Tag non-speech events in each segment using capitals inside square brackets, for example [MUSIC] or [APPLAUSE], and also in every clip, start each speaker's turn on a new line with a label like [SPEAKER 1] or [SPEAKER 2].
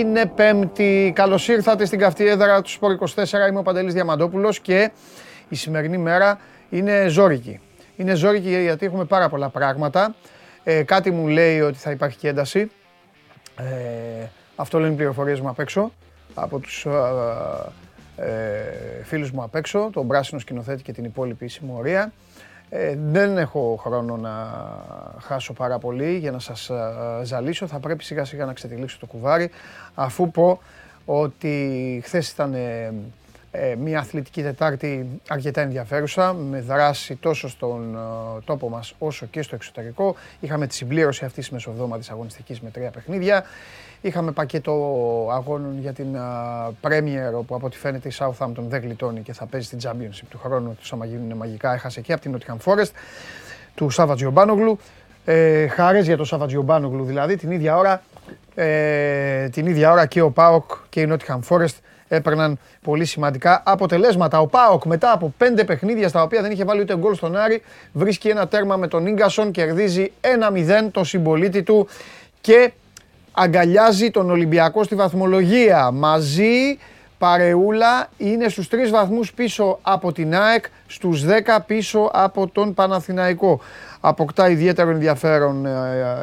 [SPEAKER 1] Σήμερα είναι Πέμπτη. Καλώς ήρθατε στην καυτή έδρα του Σπορ 24. Είμαι ο Παντελής Διαμαντόπουλος και η σημερινή μέρα είναι ζώρικη. Είναι ζώρικη γιατί έχουμε πάρα πολλά πράγματα. Ε, κάτι μου λέει ότι θα υπάρχει και ένταση. Ε, αυτό λένε οι πληροφορίες μου απ' έξω από τους ε, ε, φίλους μου απ' έξω, τον πράσινο σκηνοθέτη και την υπόλοιπη συμμορία. Ε, δεν έχω χρόνο να χάσω πάρα πολύ για να σας ε, ζαλίσω. Θα πρέπει σιγά σιγά να ξετυλίξω το κουβάρι αφού πω ότι χθες ήταν ε, μια αθλητική Τετάρτη αρκετά ενδιαφέρουσα με δράση τόσο στον τόπο μας όσο και στο εξωτερικό. Είχαμε τη συμπλήρωση αυτής της μεσοβδόματης αγωνιστικής με τρία παιχνίδια. Είχαμε πακέτο αγώνων για την Premier, όπου από ό,τι φαίνεται η Southampton δεν γλιτώνει και θα παίζει στην Championship του χρόνου. Του άμα γίνουν μαγικά, έχασε και από την Nottingham Forest του Σάβα Τζιομπάνογλου. Ε, χαρές για το Σάβα Τζιομπάνογλου δηλαδή. Την ίδια ώρα, ε, την ίδια ώρα και ο Πάοκ και η Nottingham Forest έπαιρναν πολύ σημαντικά αποτελέσματα. Ο Πάοκ μετά από πέντε παιχνίδια στα οποία δεν είχε βάλει ούτε γκολ στον Άρη βρίσκει ένα τέρμα με τον Ίγκασον, κερδίζει 1-0 το συμπολίτη του και αγκαλιάζει τον Ολυμπιακό στη βαθμολογία. Μαζί παρεούλα είναι στους τρεις βαθμούς πίσω από την ΑΕΚ, στους 10 πίσω από τον Παναθηναϊκό. Αποκτά ιδιαίτερο ενδιαφέρον, ε,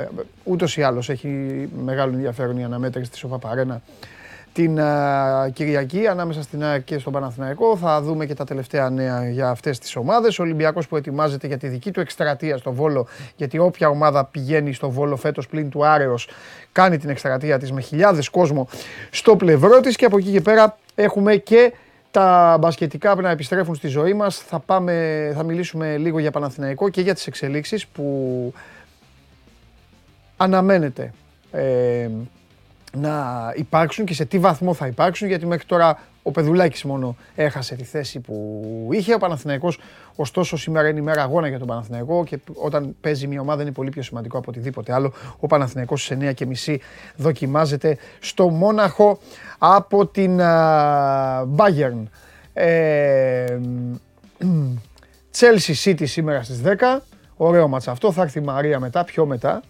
[SPEAKER 1] ε, ούτως ή άλλως έχει μεγάλο ενδιαφέρον η αναμέτρηση της ΟΠΑΠΑΡΕΝΑ την Κυριακή ανάμεσα στην ΑΕΚ και στον Παναθηναϊκό. Θα δούμε και τα τελευταία νέα για αυτές τις ομάδες. Ο Ολυμπιακός που ετοιμάζεται για τη δική του εκστρατεία στο Βόλο, γιατί όποια ομάδα πηγαίνει στο Βόλο φέτος πλην του Άρεος κάνει την εκστρατεία της με χιλιάδες κόσμο στο πλευρό της. Και από εκεί και πέρα έχουμε και τα μπασκετικά που να επιστρέφουν στη ζωή μας. Θα, πάμε, θα μιλήσουμε λίγο για Παναθηναϊκό και για τις εξελίξεις που αναμένεται ε, να υπάρξουν και σε τι βαθμό θα υπάρξουν, γιατί μέχρι τώρα ο Πεδουλάκης μόνο έχασε τη θέση που είχε. Ο Παναθηναϊκός, ωστόσο, σήμερα είναι η μέρα αγώνα για τον Παναθηναϊκό και όταν παίζει μια ομάδα είναι πολύ πιο σημαντικό από οτιδήποτε άλλο. Ο Παναθηναϊκός στις 9.30 δοκιμάζεται στο Μόναχο από την Bayern. Ε, Chelsea City σήμερα στις 10. Ωραίο μάτσα αυτό. Θα έρθει η Μαρία μετά, πιο μετά.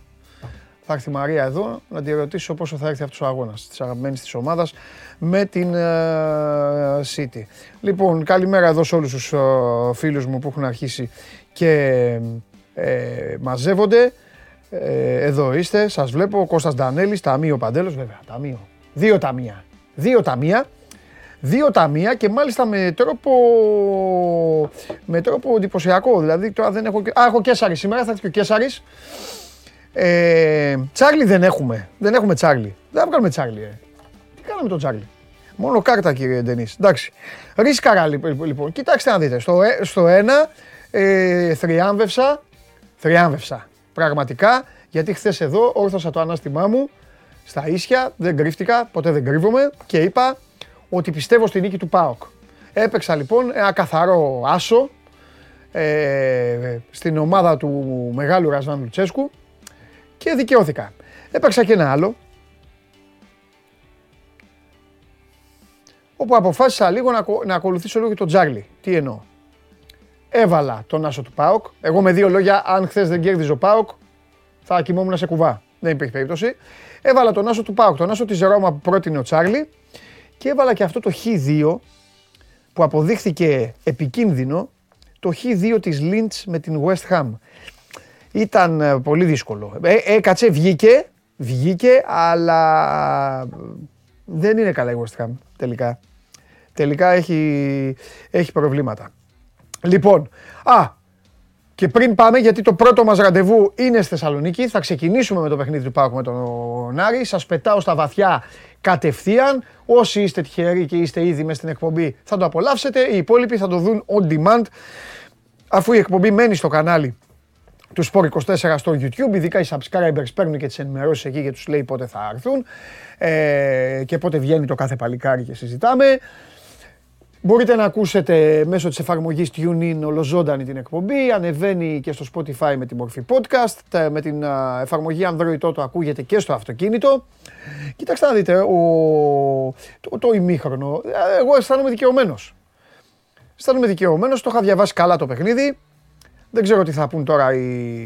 [SPEAKER 1] Θα έρθει η Μαρία εδώ να τη ρωτήσω πόσο θα έρθει αυτός ο αγώνας της αγαπημένης της ομάδας με την uh, City. Λοιπόν, καλημέρα εδώ σε όλους τους uh, φίλους μου που έχουν αρχίσει και ε, μαζεύονται. Ε, εδώ είστε, σας βλέπω, ο Κώστας Ντανέλης, ταμείο Παντέλος, βέβαια, ταμείο. Δύο ταμεία. Δύο ταμεία. Δύο ταμεία και μάλιστα με τρόπο, με τρόπο εντυπωσιακό. Δηλαδή τώρα δεν έχω... Α, έχω Κέσσαρη σήμερα, θα έρθει και ο Κέσσαρης. Ε, Τσάρλι δεν έχουμε. Δεν έχουμε Τσάρλι. Δεν θα βγάλουμε Τσάρλι. Ε. Τι κάναμε τον Τσάρλι. Μόνο κάρτα κύριε Ντενής. Εντάξει. Ρίσκαρα λοιπόν. Κοιτάξτε να δείτε. Στο, ε, στο ένα ε, θριάμβευσα. Θριάμβευσα. Πραγματικά. Γιατί χθες εδώ όρθωσα το ανάστημά μου στα ίσια. Δεν κρύφτηκα. Ποτέ δεν κρύβομαι. Και είπα ότι πιστεύω στη νίκη του ΠΑΟΚ. Έπαιξα λοιπόν ένα καθαρό άσο ε, στην ομάδα του μεγάλου Ρασβάν Λουτσέσκου και δικαιώθηκα. Έπαιξα και ένα άλλο, όπου αποφάσισα λίγο να, να ακολουθήσω λίγο τον Τζάρλι. Τι εννοώ. Έβαλα τον άσο του ΠΑΟΚ. Εγώ με δύο λόγια, αν χθες δεν κέρδιζε ο ΠΑΟΚ, θα κοιμόμουν σε κουβά. Δεν υπήρχε περίπτωση. Έβαλα τον άσο του ΠΑΟΚ, τον άσο της Ρώμα που πρότεινε ο Τσάρλι και έβαλα και αυτό το Χ2 που αποδείχθηκε επικίνδυνο, το Χ2 της Lynch με την West Ham. Ήταν ε, πολύ δύσκολο. Ε, έκατσε, βγήκε, βγήκε, αλλά δεν είναι καλά η West Ham τελικά. Τελικά έχει, έχει προβλήματα. Λοιπόν, α, και πριν πάμε, γιατί το πρώτο μας ραντεβού είναι στη Θεσσαλονίκη, θα ξεκινήσουμε με το παιχνίδι του Πάκου με τον Άρη. Σας πετάω στα βαθιά κατευθείαν. Όσοι είστε τυχεροί και είστε ήδη μέσα στην εκπομπή θα το απολαύσετε. Οι υπόλοιποι θα το δουν on demand. Αφού η εκπομπή μένει στο κανάλι του Sport 24 στο YouTube. Ειδικά οι subscribers παίρνουν και τις ενημερώσεις εκεί και τους λέει πότε θα έρθουν ε, και πότε βγαίνει το κάθε παλικάρι και συζητάμε. Μπορείτε να ακούσετε μέσω της εφαρμογής TuneIn ολοζώντανη την εκπομπή, ανεβαίνει και στο Spotify με τη μορφή podcast, με την εφαρμογή Android το ακούγεται και στο αυτοκίνητο. Κοιτάξτε να δείτε, ο, το, το ημίχρονο, ε, εγώ αισθάνομαι δικαιωμένος. Αισθάνομαι δικαιωμένος, το είχα διαβάσει καλά το παιχνίδι. Δεν ξέρω τι θα πούν τώρα οι,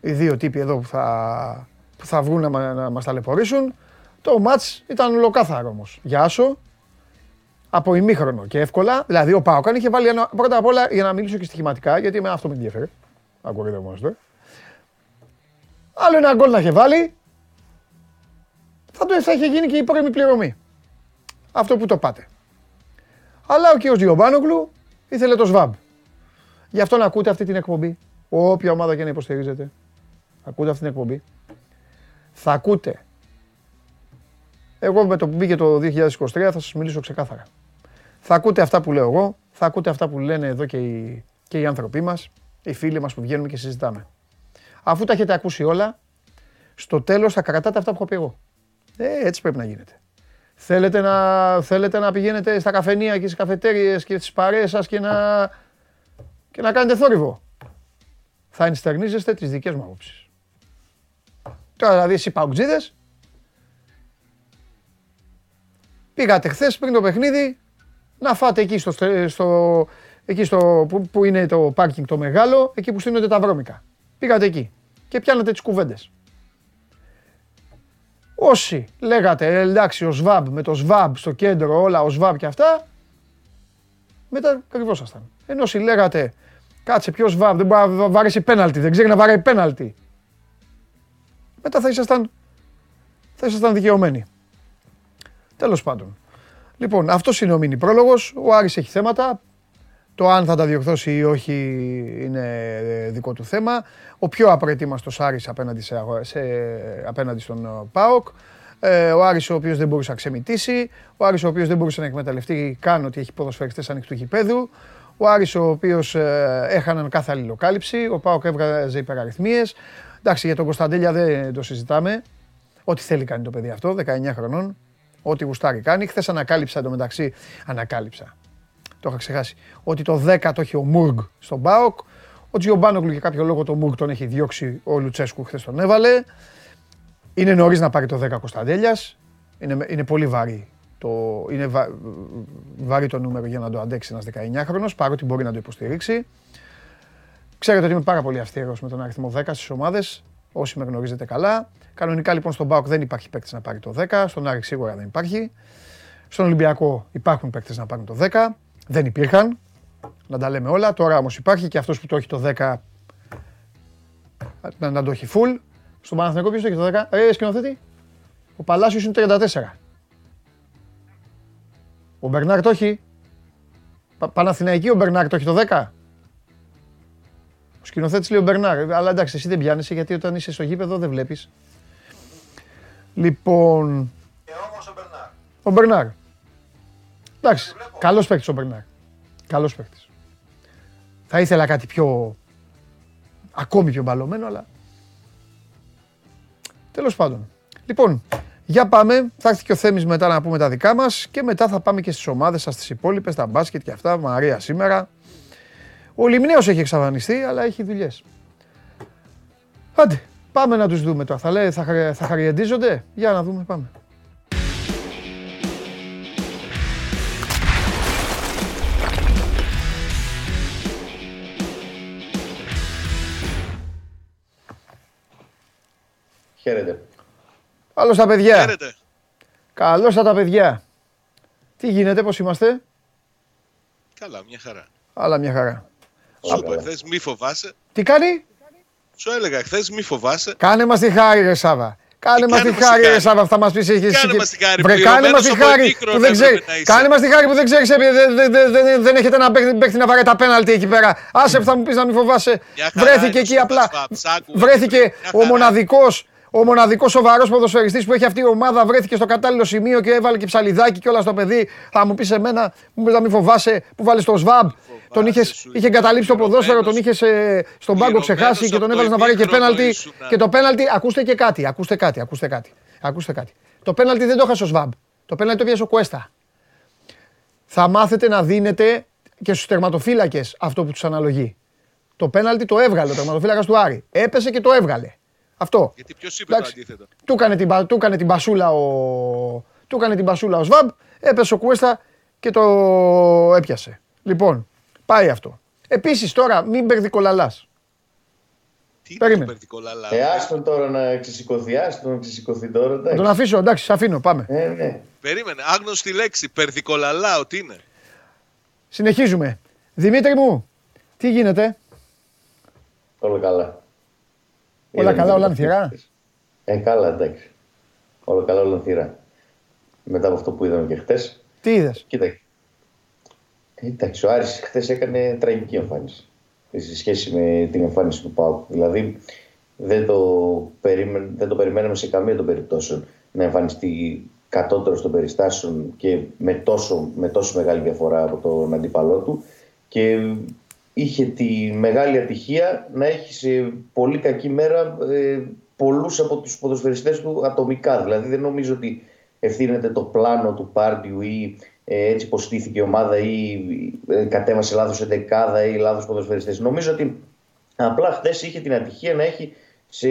[SPEAKER 1] οι δύο τύποι εδώ που θα, που θα βγουν να, μα- να μας ταλαιπωρήσουν. Το μάτς ήταν ολοκάθαρο όμως. Για Άσο, από ημίχρονο και εύκολα. Δηλαδή ο Πάοκ αν είχε βάλει ένα, πρώτα απ' όλα για να μιλήσω και στοιχηματικά, γιατί εμένα αυτό με ενδιαφέρει. Ακούγεται μόνο τώρα. Άλλο ένα γκολ να είχε βάλει, θα, το, θα είχε γίνει και η πρώιμη πληρωμή. Αυτό που το πάτε. Αλλά ο κ. Διομπάνογλου ήθελε το ΣΒΑΜ. Γι' αυτό να ακούτε αυτή την εκπομπή. Όποια ομάδα και να υποστηρίζετε. Ακούτε αυτή την εκπομπή. Θα ακούτε. Εγώ με το που μπήκε το 2023 θα σας μιλήσω ξεκάθαρα. Θα ακούτε αυτά που λέω εγώ, θα ακούτε αυτά που λένε εδώ και οι, και οι άνθρωποι μας, οι φίλοι μας που βγαίνουμε και συζητάμε. Αφού τα έχετε ακούσει όλα, στο τέλος θα κρατάτε αυτά που έχω πει εγώ. Ε, έτσι πρέπει να γίνεται. Θέλετε να, θέλετε να πηγαίνετε στα καφενεία και στις καφετέριες και στις παρέες σας και να, και να κάνετε θόρυβο. Θα ενστερνίζεστε τις δικές μου απόψεις. Τώρα δηλαδή εσείς παουτζίδες, πήγατε χθες πριν το παιχνίδι να φάτε εκεί στο, στε- στο, εκεί στο που, που είναι το πάρκινγκ το μεγάλο, εκεί που στείνονται τα βρώμικα. Πήγατε εκεί και πιάνατε τις κουβέντες. Όσοι λέγατε «Ε, εντάξει ο ΣΒΑΜ με το ΣΒΑΜ στο κέντρο όλα ο ΣΒΑΜ και αυτά, μετά κρυβόσασταν. Ενώ όσοι λέγατε κάτσε ποιος ΣΒΑΜ δεν μπορεί να βαρέσει πέναλτι, δεν ξέρει να βαράει πέναλτι. Μετά θα ήσασταν, θα ήσασταν δικαιωμένοι. Τέλος πάντων. Λοιπόν, αυτός είναι ο μίνι πρόλογος. Ο Άρης έχει θέματα. Το αν θα τα διορθώσει ή όχι είναι ε, δικό του θέμα. Ο πιο απροετοίμαστος Άρης απέναντι, σε, αγο- σε, απέναντι στον ε, ΠΑΟΚ. Ε, ο Άρης ο οποίος δεν μπορούσε να ξεμητήσει. Ο Άρης ο οποίος δεν μπορούσε να εκμεταλλευτεί καν ότι έχει ποδοσφαιριστές ανοιχτού γηπέδου. Ο Άρης ο οποίος ε, έχαναν κάθε αλληλοκάλυψη. Ο ΠΑΟΚ έβγαζε υπεραριθμίες. Εντάξει, για τον Κωνσταντέλια δεν το συζητάμε. Ό,τι θέλει κάνει το παιδί αυτό, 19 χρονών. Ό,τι γουστάρει κάνει. Χθες ανακάλυψα εντωμεταξύ. Ανακάλυψα. Το είχα ξεχάσει. Ότι το 10 το έχει ο Μουργκ στον Μπάοκ. Ο Τζιομπάνογλου για κάποιο λόγο το Μουργκ τον έχει διώξει. Ο Λουτσέσκου χθες τον έβαλε. Είναι νωρίς να πάρει το 10 Κωνσταντέλιας. Είναι, είναι πολύ βαρύ. Το, είναι βα, βαρύ το νούμερο για να το αντέξει ένας 19χρονο, παρότι μπορεί να το υποστηρίξει. Ξέρετε ότι είμαι πάρα πολύ αυστηρός με τον αριθμό 10 στις ομάδες. Όσοι με γνωρίζετε καλά. Κανονικά λοιπόν στον Μπάουκ δεν υπάρχει παίκτης να πάρει το 10. Στον Άρη σίγουρα δεν υπάρχει. Στον Ολυμπιακό υπάρχουν παίκτες να πάρουν το 10. Δεν υπήρχαν. Να τα λέμε όλα. Τώρα όμως υπάρχει και αυτός που το έχει το 10 να, να το έχει full. Στον Παναθηναϊκό ποιος το έχει το 10. Ε, σκηνοθέτη. Ο Παλάσιος είναι 34. Ο Μπερνάρ το έχει. Πα, Παναθηναϊκή ο Μπερνάρ το έχει το 10. Ο σκηνοθέτης λέει ο Μπερνάρ. Αλλά εντάξει, εσύ δεν πιάνεσαι γιατί όταν είσαι στο γήπεδο δεν βλέπεις. Λοιπόν.
[SPEAKER 2] Και όμως ο Μπερνάρ.
[SPEAKER 1] Ο Μπερνάρ. Εντάξει. Καλός παίκτης ο Μπερνάρ. Καλός παίκτης. Θα ήθελα κάτι πιο. ακόμη πιο μπαλωμένο, αλλά. Τέλος πάντων. Λοιπόν, για πάμε. Θα έρθει και ο Θέμης μετά να πούμε τα δικά μας και μετά θα πάμε και στις ομάδες σας, τις υπόλοιπες, τα μπάσκετ και αυτά. Μαρία σήμερα. Ο Λιμνέος έχει εξαφανιστεί, αλλά έχει δουλειές. Άντε, πάμε να τους δούμε τώρα. Θα, λέει, θα, χαρι- θα χαριεντίζονται; Για να δούμε, πάμε.
[SPEAKER 2] Χαίρετε.
[SPEAKER 1] Καλώς τα παιδιά.
[SPEAKER 3] Χαίρετε.
[SPEAKER 1] Καλώς τα παιδιά. Τι γίνεται, πώς είμαστε;
[SPEAKER 3] Καλά, μια χαρά.
[SPEAKER 1] Άλλα μια χαρά.
[SPEAKER 3] Σου είπα
[SPEAKER 2] καλά.
[SPEAKER 3] χθες μη φοβάσαι.
[SPEAKER 1] Τι κάνει;
[SPEAKER 3] Σου έλεγα χθες μη φοβάσαι.
[SPEAKER 1] Κάνε μας τη χάρη ρε Σάβα. Κάνε
[SPEAKER 3] Τι
[SPEAKER 1] μας τη
[SPEAKER 3] κάνε μας τη
[SPEAKER 1] χάρη ρε
[SPEAKER 3] χάρη.
[SPEAKER 1] Σάβα, θα μας πεις έχεις...
[SPEAKER 3] Κάνε μας τη χάρη,
[SPEAKER 1] Βρε, κάνε μας τη
[SPEAKER 3] πληρωμένος από
[SPEAKER 1] χάρη
[SPEAKER 3] ημίχρονο
[SPEAKER 1] που δεν
[SPEAKER 3] έπρεπε
[SPEAKER 1] ξέρει.
[SPEAKER 3] να είσαι.
[SPEAKER 1] Κάνε μας τη χάρη που δεν ξέρεις, επειδή δεν, δεν, δεν, δεν, δεν έχετε ένα παίκτη, παίκτη να βαράει τα πέναλτι εκεί πέρα. Άσε που θα μου πεις να μην φοβάσαι.
[SPEAKER 3] Μια χαρά
[SPEAKER 1] Βρέθηκε
[SPEAKER 3] είναι
[SPEAKER 1] εκεί
[SPEAKER 3] ο
[SPEAKER 1] απλά.
[SPEAKER 3] Σούμπας Παψάκου,
[SPEAKER 1] Βρέθηκε
[SPEAKER 3] μια
[SPEAKER 1] ο
[SPEAKER 3] χαρά.
[SPEAKER 1] Μοναδικός ο μοναδικό σοβαρό ποδοσφαιριστής που έχει αυτή η ομάδα βρέθηκε στο κατάλληλο σημείο και έβαλε και ψαλιδάκι και όλα στο παιδί. Θα μου πεις εμένα, μου πεις να μην φοβάσαι που βάλει το ΣΒΑΜ. Τον είχε,
[SPEAKER 3] σου
[SPEAKER 1] είχε εγκαταλείψει το ποδόσφαιρο, τον είχες στον πάγκο
[SPEAKER 3] Πληρωμένος
[SPEAKER 1] ξεχάσει και τον
[SPEAKER 3] από
[SPEAKER 1] έβαλες
[SPEAKER 3] το
[SPEAKER 1] να βάλει και
[SPEAKER 3] ημίχρονο
[SPEAKER 1] πέναλτι.
[SPEAKER 3] ήσουνα.
[SPEAKER 1] Και το πέναλτι, ακούστε και κάτι, ακούστε κάτι, ακούστε κάτι. Ακούστε κάτι. Το πέναλτι δεν το έχασε ο ΣΒΑΜ. Το πέναλτι το πιάσε ο Κουέστα. Θα μάθετε να δίνετε και στους τερματοφύλακες αυτό που τους αναλογεί. Το πέναλτι το έβγαλε ο τερματοφύλακας του Άρη. Έπεσε και το έβγαλε. Αυτό.
[SPEAKER 3] Γιατί ποιο είπε το
[SPEAKER 1] Εντάξει.
[SPEAKER 3] αντίθετο.
[SPEAKER 1] Του έκανε την, πα- του έκανε την μπασούλα ο, του έκανε την μπασούλα ο Σβάμπ, έπεσε ο Κουέστα και το έπιασε. Λοιπόν, πάει αυτό. Επίσης τώρα μην μπερδικολαλάς.
[SPEAKER 3] Τι είναι
[SPEAKER 1] Περίμενε.
[SPEAKER 3] το περδικολαλά.
[SPEAKER 2] Ε, άστον τώρα να ξεσηκωθεί, άστον να ξεσηκωθεί τώρα.
[SPEAKER 1] Να
[SPEAKER 2] εντάξει.
[SPEAKER 1] τον αφήσω, εντάξει, σε αφήνω, πάμε.
[SPEAKER 2] Ε, ναι.
[SPEAKER 3] Περίμενε, άγνωστη λέξη. Περδικολαλάο, τι είναι;
[SPEAKER 1] Συνεχίζουμε. Δημήτρη μου, τι γίνεται;
[SPEAKER 2] Όλα καλά.
[SPEAKER 1] Όλα
[SPEAKER 2] Είδαμε
[SPEAKER 1] καλά, όλα
[SPEAKER 2] το
[SPEAKER 1] ανθυρά;
[SPEAKER 2] Ε, καλά, εντάξει. Όλα καλά, όλα ανθυρά. Μετά από αυτό που είδαμε και χτες.
[SPEAKER 1] Τι είδες;
[SPEAKER 2] Κοίτα. Εντάξει, ο Άρης χθε έκανε τραγική εμφάνιση σε σχέση με την εμφάνιση του Πάου. Δηλαδή δεν το, περίμεν, δεν το περιμέναμε σε καμία των περιπτώσεων να εμφανιστεί κατώτερο των περιστάσεων και με τόσο, με τόσο μεγάλη διαφορά από τον αντίπαλό του και είχε τη μεγάλη ατυχία να έχει σε πολύ κακή μέρα ε, πολλούς από τους ποδοσφαιριστές του ατομικά. Δηλαδή δεν νομίζω ότι ευθύνεται το πλάνο του Πάρντιου ή ε, έτσι πως στήθηκε η ομάδα ή ε, κατέβασε λάθος εντεκάδα ή λάθος ποδοσφαιριστές. Νομίζω ότι απλά χθες είχε την ατυχία να έχει σε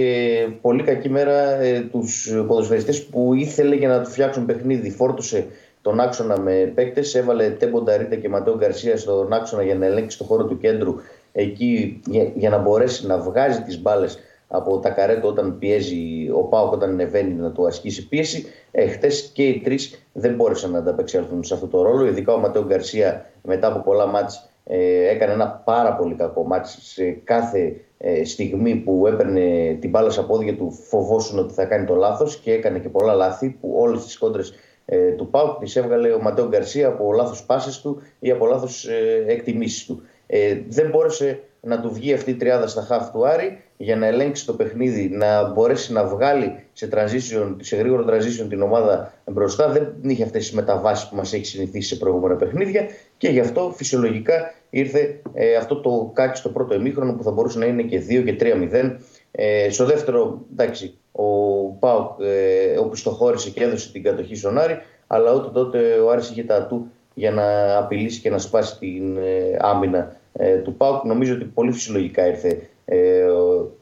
[SPEAKER 2] πολύ κακή μέρα ε, τους ποδοσφαιριστές που ήθελε για να τους φτιάξουν παιχνίδι. Φόρτωσε τον άξονα με παίκτες, έβαλε Τέμπο Νταρίτα και Ματέο Γκαρσία στον άξονα για να ελέγξει το χώρο του κέντρου εκεί για, για να μπορέσει να βγάζει τις μπάλες από τα καρέτο όταν πιέζει ο Πάοκ, όταν ανεβαίνει να του ασκήσει πίεση. Ε, Χτες και οι τρεις δεν μπόρεσαν να ανταπεξέλθουν σε αυτό το ρόλο. Ειδικά ο Ματέο Γκαρσία μετά από πολλά μάτς ε, έκανε ένα πάρα πολύ κακό μάτς σε κάθε ε, στιγμή που έπαιρνε την μπάλα στα πόδια του φοβόσουν ότι θα κάνει το λάθος και έκανε και πολλά λάθη που όλες τις κόντρες ε, του ΠΑΟΚ τις έβγαλε ο Ματέο Γκαρσία από λάθος πάσες του ή από λάθος ε, εκτιμήσεις του. Ε, δεν μπόρεσε να του βγει αυτή η τριάδα στα χάφ του Άρη για να ελέγξει το παιχνίδι, να μπορέσει να βγάλει σε, transition, σε γρήγορο transition την ομάδα μπροστά. Δεν είχε αυτές τις μεταβάσεις που μας έχει συνηθίσει σε προηγούμενα παιχνίδια και γι' αυτό φυσιολογικά ήρθε ε, αυτό το κάκι στο πρώτο ημίχρονο που θα μπορούσε να είναι και 2 και 3-0. Ε, στο δεύτερο, εντάξει, ο Πάοκ ε, οπισθοχώρησε και έδωσε την κατοχή στον Άρη, αλλά ούτε τότε ο Άρης είχε τα ατού για να απειλήσει και να σπάσει την ε, άμυνα ε, του ΠΑΟΚ. Νομίζω ότι πολύ φυσιολογικά ήρθε ε,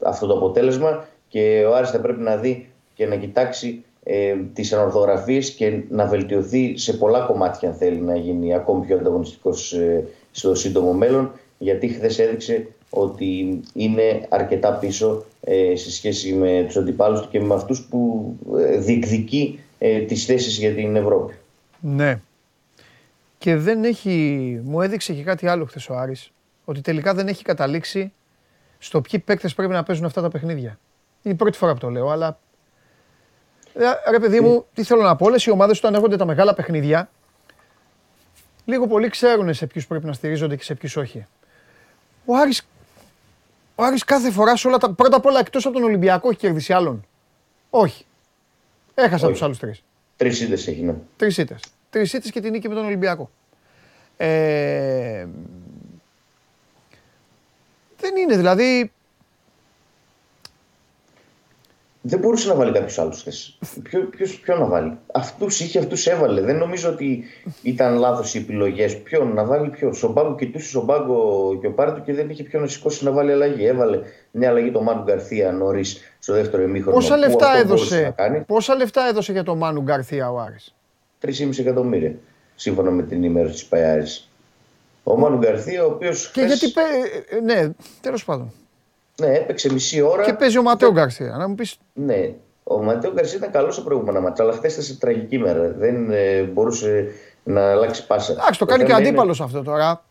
[SPEAKER 2] αυτό το αποτέλεσμα και ο Άρης θα πρέπει να δει και να κοιτάξει ε, τις ανορθογραφίες και να βελτιωθεί σε πολλά κομμάτια αν θέλει να γίνει ακόμη πιο ανταγωνιστικός ε, στο σύντομο μέλλον γιατί χθες έδειξε ότι είναι αρκετά πίσω ε, σε σχέση με τους αντιπάλους του και με αυτούς που ε, διεκδικεί ε, τις θέσεις για την Ευρώπη.
[SPEAKER 1] Ναι. Και δεν έχει, μου έδειξε και κάτι άλλο χθες ο Άρης, ότι τελικά δεν έχει καταλήξει στο ποιοι παίκτες πρέπει να παίζουν αυτά τα παιχνίδια. Είναι η πρώτη φορά που το λέω, αλλά. Ε, Ρε παιδί μου, τι θέλω να πω, όλες οι ομάδες όταν έρχονται τα μεγάλα παιχνίδια, λίγο πολύ ξέρουν σε ποιους πρέπει να στηρίζονται και σε ποιους όχι. Ο Άρης, ο Άρης κάθε φορά σε όλα τα. Πρώτα απ' όλα εκτός από τον Ολυμπιακό έχει κερδίσει άλλον. Όχι. Έχασα
[SPEAKER 2] Όχι.
[SPEAKER 1] τους άλλους τρεις.
[SPEAKER 2] Τρεις ήττες έχει, ναι.
[SPEAKER 1] Τρεις ήττες. Τρεις ήττες και την νίκη με τον Ολυμπιακό. Ε, δεν είναι δηλαδή.
[SPEAKER 2] Δεν μπορούσε να βάλει κάποιους άλλους χθε. Ποιο, ποιος, ποιο να βάλει. Αυτούς είχε, αυτούς έβαλε. Δεν νομίζω ότι ήταν λάθος οι επιλογές. Ποιον να βάλει, ποιο. Στον πάγκο κοιτούσε στον πάγκο και ο Πάρτο και δεν είχε ποιον να σηκώσει να βάλει αλλαγή. Έβαλε μια αλλαγή τον Μάνου Γκαρθία νωρίς στο δεύτερο ημίχρονο.
[SPEAKER 1] Πόσα
[SPEAKER 2] που
[SPEAKER 1] λεφτά
[SPEAKER 2] αυτό μπορούσε
[SPEAKER 1] έδωσε,
[SPEAKER 2] Να κάνει.
[SPEAKER 1] πόσα λεφτά έδωσε για τον Μάνου Γκαρθία ο Άρης;
[SPEAKER 2] 3,5 εκατομμύρια. Σύμφωνα με την ενημέρωση της Παϊάρης. Ο Μάνου Γκαρθία, ο οποίος.
[SPEAKER 1] Και γιατί. πέ- ε, Ναι, τέλος πάντων.
[SPEAKER 2] Ναι, έπαιξε μισή ώρα.
[SPEAKER 1] Και παίζει ο Ματέο Γκαρθία. Να μου πεις.
[SPEAKER 2] Ναι. Ο Ματέο Γκαρσία ήταν καλός στα προηγούμενα μάτια, αλλά χθες ήταν σε τραγική μέρα. Δεν ε, μπορούσε να αλλάξει πάσα.
[SPEAKER 1] Εντάξει, το κάνει και ο
[SPEAKER 2] θέμα είναι-
[SPEAKER 1] αντίπαλος αυτό τώρα.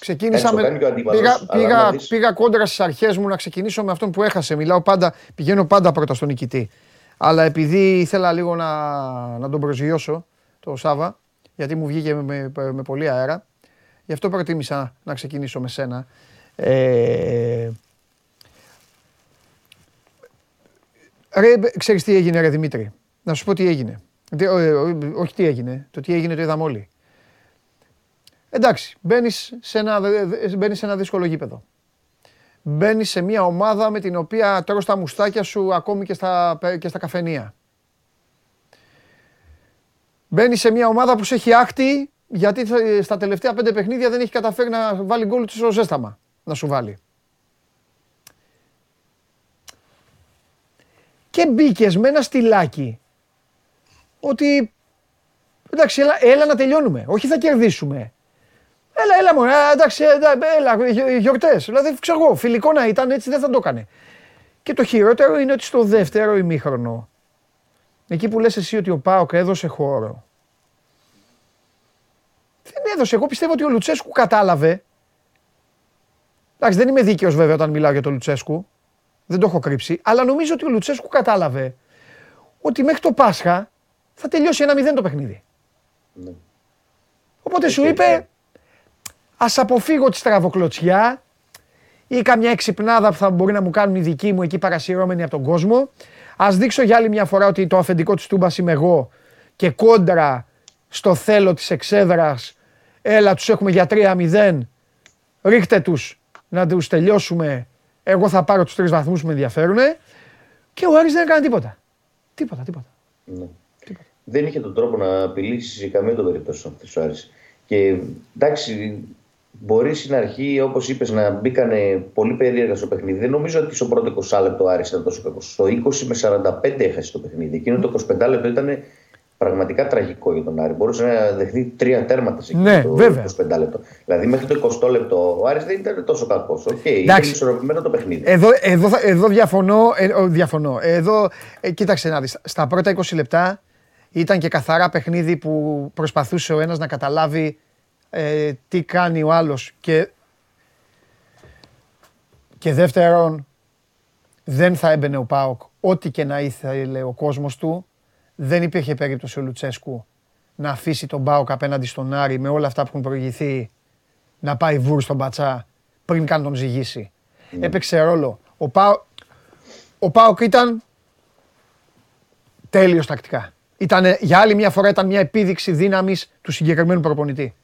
[SPEAKER 1] Ξεκίνησα
[SPEAKER 2] Εντάξει, το
[SPEAKER 1] με.
[SPEAKER 2] κάνει και ο αντίπαλος,
[SPEAKER 1] Πήγα,
[SPEAKER 2] αλλά
[SPEAKER 1] πήγα,
[SPEAKER 2] να δεις-
[SPEAKER 1] πήγα κόντρα στις αρχές μου να ξεκινήσω με αυτόν που έχασε. Μιλάω πάντα, πηγαίνω πάντα πρώτα στον νικητή. Αλλά επειδή ήθελα λίγο να, να τον προσγειώσω το Σάβα, γιατί μου βγήκε με, με, με πολύ αέρα, γι' αυτό προτίμησα να ξεκινήσω με σένα. Ε, ρε, ξέρεις τι έγινε ρε Δημήτρη; Να σου πω τι έγινε. Τι- ε, ε, όχι τι έγινε, το τι έγινε το είδαμε όλοι. Εντάξει, μπαίνεις σε, ένα, μπαίνεις σε ένα δύσκολο γήπεδο. Μπαίνεις σε μια ομάδα με την οποία τρως τα μουστάκια σου ακόμη και στα, και στα καφενεία. Μπαίνεις σε μια ομάδα που σε έχει άχτη γιατί θα- στα τελευταία πέντε παιχνίδια δεν έχει καταφέρει να βάλει γκολ του στο ζέσταμα. Να σου βάλει. Και μπήκες με ένα στυλάκι ότι εντάξει, έλα, έλα να τελειώνουμε. Όχι θα κερδίσουμε. Έλα, έλα μου, εντάξει, έλα, γιορτές. Δηλαδή, ξέρω εγώ, φιλικό να ήταν έτσι δεν θα το έκανε. Και το χειρότερο είναι ότι στο δεύτερο ημίχρονο, εκεί που λες εσύ ότι ο Πάοκ έδωσε χώρο, δεν έδωσε. Εγώ πιστεύω ότι ο Λουτσέσκου κατάλαβε. Εντάξει, δεν είμαι δίκαιος βέβαια όταν μιλάω για τον Λουτσέσκου. Δεν το έχω κρύψει. Αλλά νομίζω ότι ο Λουτσέσκου κατάλαβε ότι μέχρι το Πάσχα θα τελειώσει ένα μηδέν το παιχνίδι. Ναι. Οπότε σου είπε, ας αποφύγω τη στραβοκλωτσιά ή καμιά εξυπνάδα που θα μπορεί να μου κάνουν οι δικοί μου εκεί παρασυρώμενοι από τον κόσμο. Α δείξω για άλλη μια φορά ότι το αφεντικό της Τούμπας είμαι εγώ και κόντρα στο θέλω της εξέδρας. Έλα, τους έχουμε για 3-0. Ρίχτε τους να τους τελειώσουμε. Εγώ θα πάρω τους τρεις βαθμούς που με ενδιαφέρουν. Και ο Άρης δεν έκανε τίποτα. Τίποτα, τίποτα.
[SPEAKER 2] Ναι. τίποτα. Δεν είχε τον τρόπο να απειλήσει σε καμία των περιπτώσεων αυτής ο Άρης. Και εντάξει, μπορεί στην αρχή, όπως είπες, να μπήκανε πολύ περίεργα στο παιχνίδι. Δεν νομίζω ότι στο πρώτο 20 λεπτό Άρης ήταν τόσο κακός. Στο 20 με 45 έχασε το παιχνίδι. Εκείνο το 25 λεπτό ήταν πραγματικά τραγικό για τον Άρη. Μπορούσε να δεχθεί τρία τέρματα σε
[SPEAKER 1] ναι,
[SPEAKER 2] το
[SPEAKER 1] βέβαια.
[SPEAKER 2] 25 λεπτό. Δηλαδή μέχρι το 20 λεπτό ο Άρης δεν ήταν τόσο κακός. OK, okay, ήταν ισορροπημένο το παιχνίδι.
[SPEAKER 1] Εδώ, εδώ, εδώ διαφωνώ. Ε, διαφωνώ. Εδώ, ε, κοίταξε να δεις. Στα πρώτα 20 λεπτά ήταν και καθαρά παιχνίδι που προσπαθούσε ο ένας να καταλάβει ε, τι κάνει ο άλλος και, και δεύτερον δεν θα έμπαινε ο Πάοκ ό,τι και να ήθελε ο κόσμος του δεν υπήρχε περίπτωση ο Λουτσέσκου να αφήσει τον Πάοκ απέναντι στον Άρη με όλα αυτά που έχουν προηγηθεί να πάει βούρ στον Πατσά πριν καν τον ζυγίσει. Ναι. Έπαιξε ρόλο. Ο, Πάο, ο Πάοκ ήταν τέλειος τακτικά. Ήτανε, για άλλη μια φορά ήταν μια επίδειξη δύναμης του συγκεκριμένου προπονητή.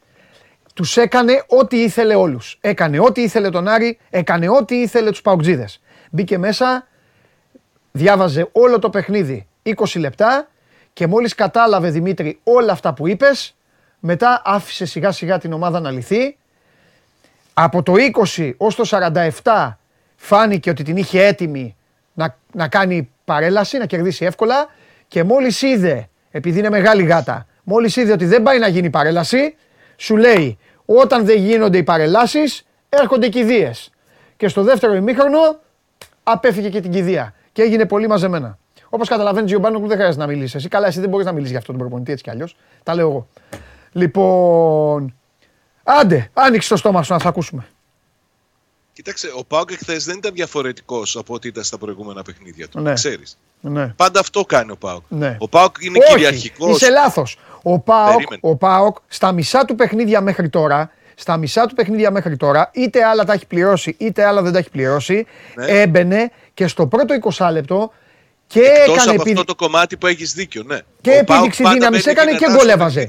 [SPEAKER 1] Τους έκανε ό,τι ήθελε όλους. Έκανε ό,τι ήθελε τον Άρη, έκανε ό,τι ήθελε τους Παουτζίδες. Μπήκε μέσα, διάβαζε όλο το παιχνίδι 20 λεπτά και μόλις κατάλαβε Δημήτρη όλα αυτά που είπες, μετά άφησε σιγά σιγά την ομάδα να λυθεί. Από το 20 ως το 47 φάνηκε ότι την είχε έτοιμη να, να κάνει παρέλαση, να κερδίσει εύκολα και μόλις είδε, επειδή είναι μεγάλη γάτα, μόλις είδε ότι δεν πάει να γίνει παρέλαση, σου λέει όταν δεν γίνονται οι παρελάσεις έρχονται οι κηδείες. Και στο δεύτερο ημίχρονο απέφυγε και την κηδεία και έγινε πολύ μαζεμένα. Όπως καταλαβαίνεις, Γιωμπάνο, δεν χρειάζεται να μιλήσεις. Εσύ καλά, εσύ δεν μπορείς να μιλήσεις για αυτόν τον προπονητή έτσι κι αλλιώς. Τα λέω εγώ. Λοιπόν. Άντε, άνοιξε το στόμα σου να σε ακούσουμε.
[SPEAKER 3] Κοίταξε, ο Πάοκ εχθές δεν ήταν διαφορετικός από ό,τι ήταν στα προηγούμενα παιχνίδια του.
[SPEAKER 1] Ναι.
[SPEAKER 3] Ξέρεις.
[SPEAKER 1] Ναι.
[SPEAKER 3] Πάντα αυτό κάνει ο Πάοκ.
[SPEAKER 1] Ναι.
[SPEAKER 3] Ο Πάοκ είναι κυριαρχικός.
[SPEAKER 1] Είσαι λάθος. Ο Πάοκ, ο Πάοκ στα μισά του παιχνίδια μέχρι τώρα, στα μισά του παιχνίδια μέχρι τώρα, είτε άλλα τα έχει πληρώσει, είτε άλλα δεν τα έχει πληρώσει, ναι. έμπαινε και στο πρώτο 20 λεπτό και
[SPEAKER 3] Εκτός
[SPEAKER 1] έκανε
[SPEAKER 3] από αυτό το κομμάτι που έχεις δίκιο, ναι.
[SPEAKER 1] Και επίδειξη δύναμης έκανε και γκολ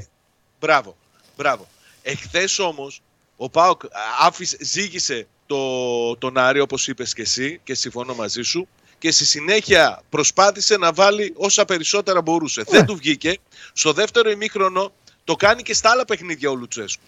[SPEAKER 3] Μπράβο, μπράβο. Εχθές όμως ο Πάοκ άφησε, ζήγησε το, τον Άρη όπως είπες και εσύ και συμφωνώ μαζί σου και στη συνέχεια προσπάθησε να βάλει όσα περισσότερα μπορούσε. Δεν ναι. του βγήκε. Στο δεύτερο ημίχρονο το κάνει και στα άλλα παιχνίδια ο Λουτσέσκου.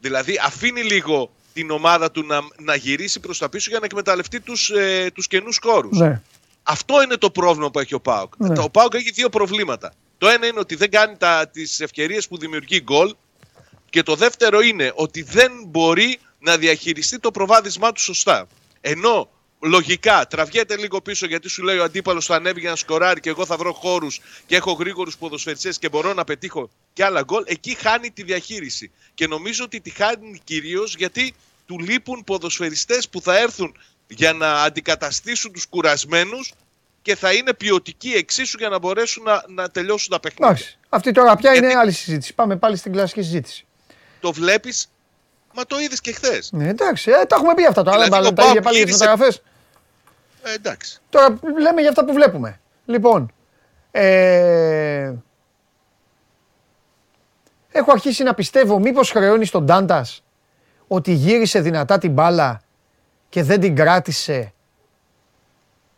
[SPEAKER 3] Δηλαδή αφήνει λίγο την ομάδα του να, να γυρίσει προς τα πίσω για να εκμεταλλευτεί τους, ε, τους καινούς κόρους.
[SPEAKER 1] Ναι.
[SPEAKER 3] Αυτό είναι το πρόβλημα που έχει ο Πάοκ. Ναι. Ο Πάοκ έχει δύο προβλήματα. Το ένα είναι ότι δεν κάνει τις ευκαιρίες που δημιουργεί γκολ. Και το δεύτερο είναι ότι δεν μπορεί να διαχειριστεί το προβάδισμά του σωστά. Ενώ λογικά τραβιέται λίγο πίσω γιατί σου λέει ο αντίπαλος θα ανέβει για να σκοράρει και εγώ θα βρω χώρους και έχω γρήγορους ποδοσφαιριστές και μπορώ να πετύχω και άλλα γκολ. Εκεί χάνει τη διαχείριση. Και νομίζω ότι τη χάνει κυρίως γιατί του λείπουν ποδοσφαιριστές που θα έρθουν για να αντικαταστήσουν τους κουρασμένους και θα είναι ποιοτικοί εξίσου για να μπορέσουν να, να τελειώσουν τα παιχνίδια.
[SPEAKER 1] Εντάξει. Αυτή τώρα πια είναι άλλη συζήτηση. Πάμε πάλι στην κλασική συζήτηση.
[SPEAKER 3] Το βλέπεις, μα το είδες και χθες.
[SPEAKER 1] Ναι, εντάξει, ε, τα έχουμε πει αυτά τώρα. Δηλαδή, τα ίδια πάλι για τις μεταγραφές.
[SPEAKER 3] Ε, εντάξει.
[SPEAKER 1] Τώρα λέμε για αυτά που βλέπουμε. Λοιπόν, ε, έχω αρχίσει να πιστεύω μήπως χρεώνει τον Τάντας ότι γύρισε δυνατά την μπάλα και δεν την κράτησε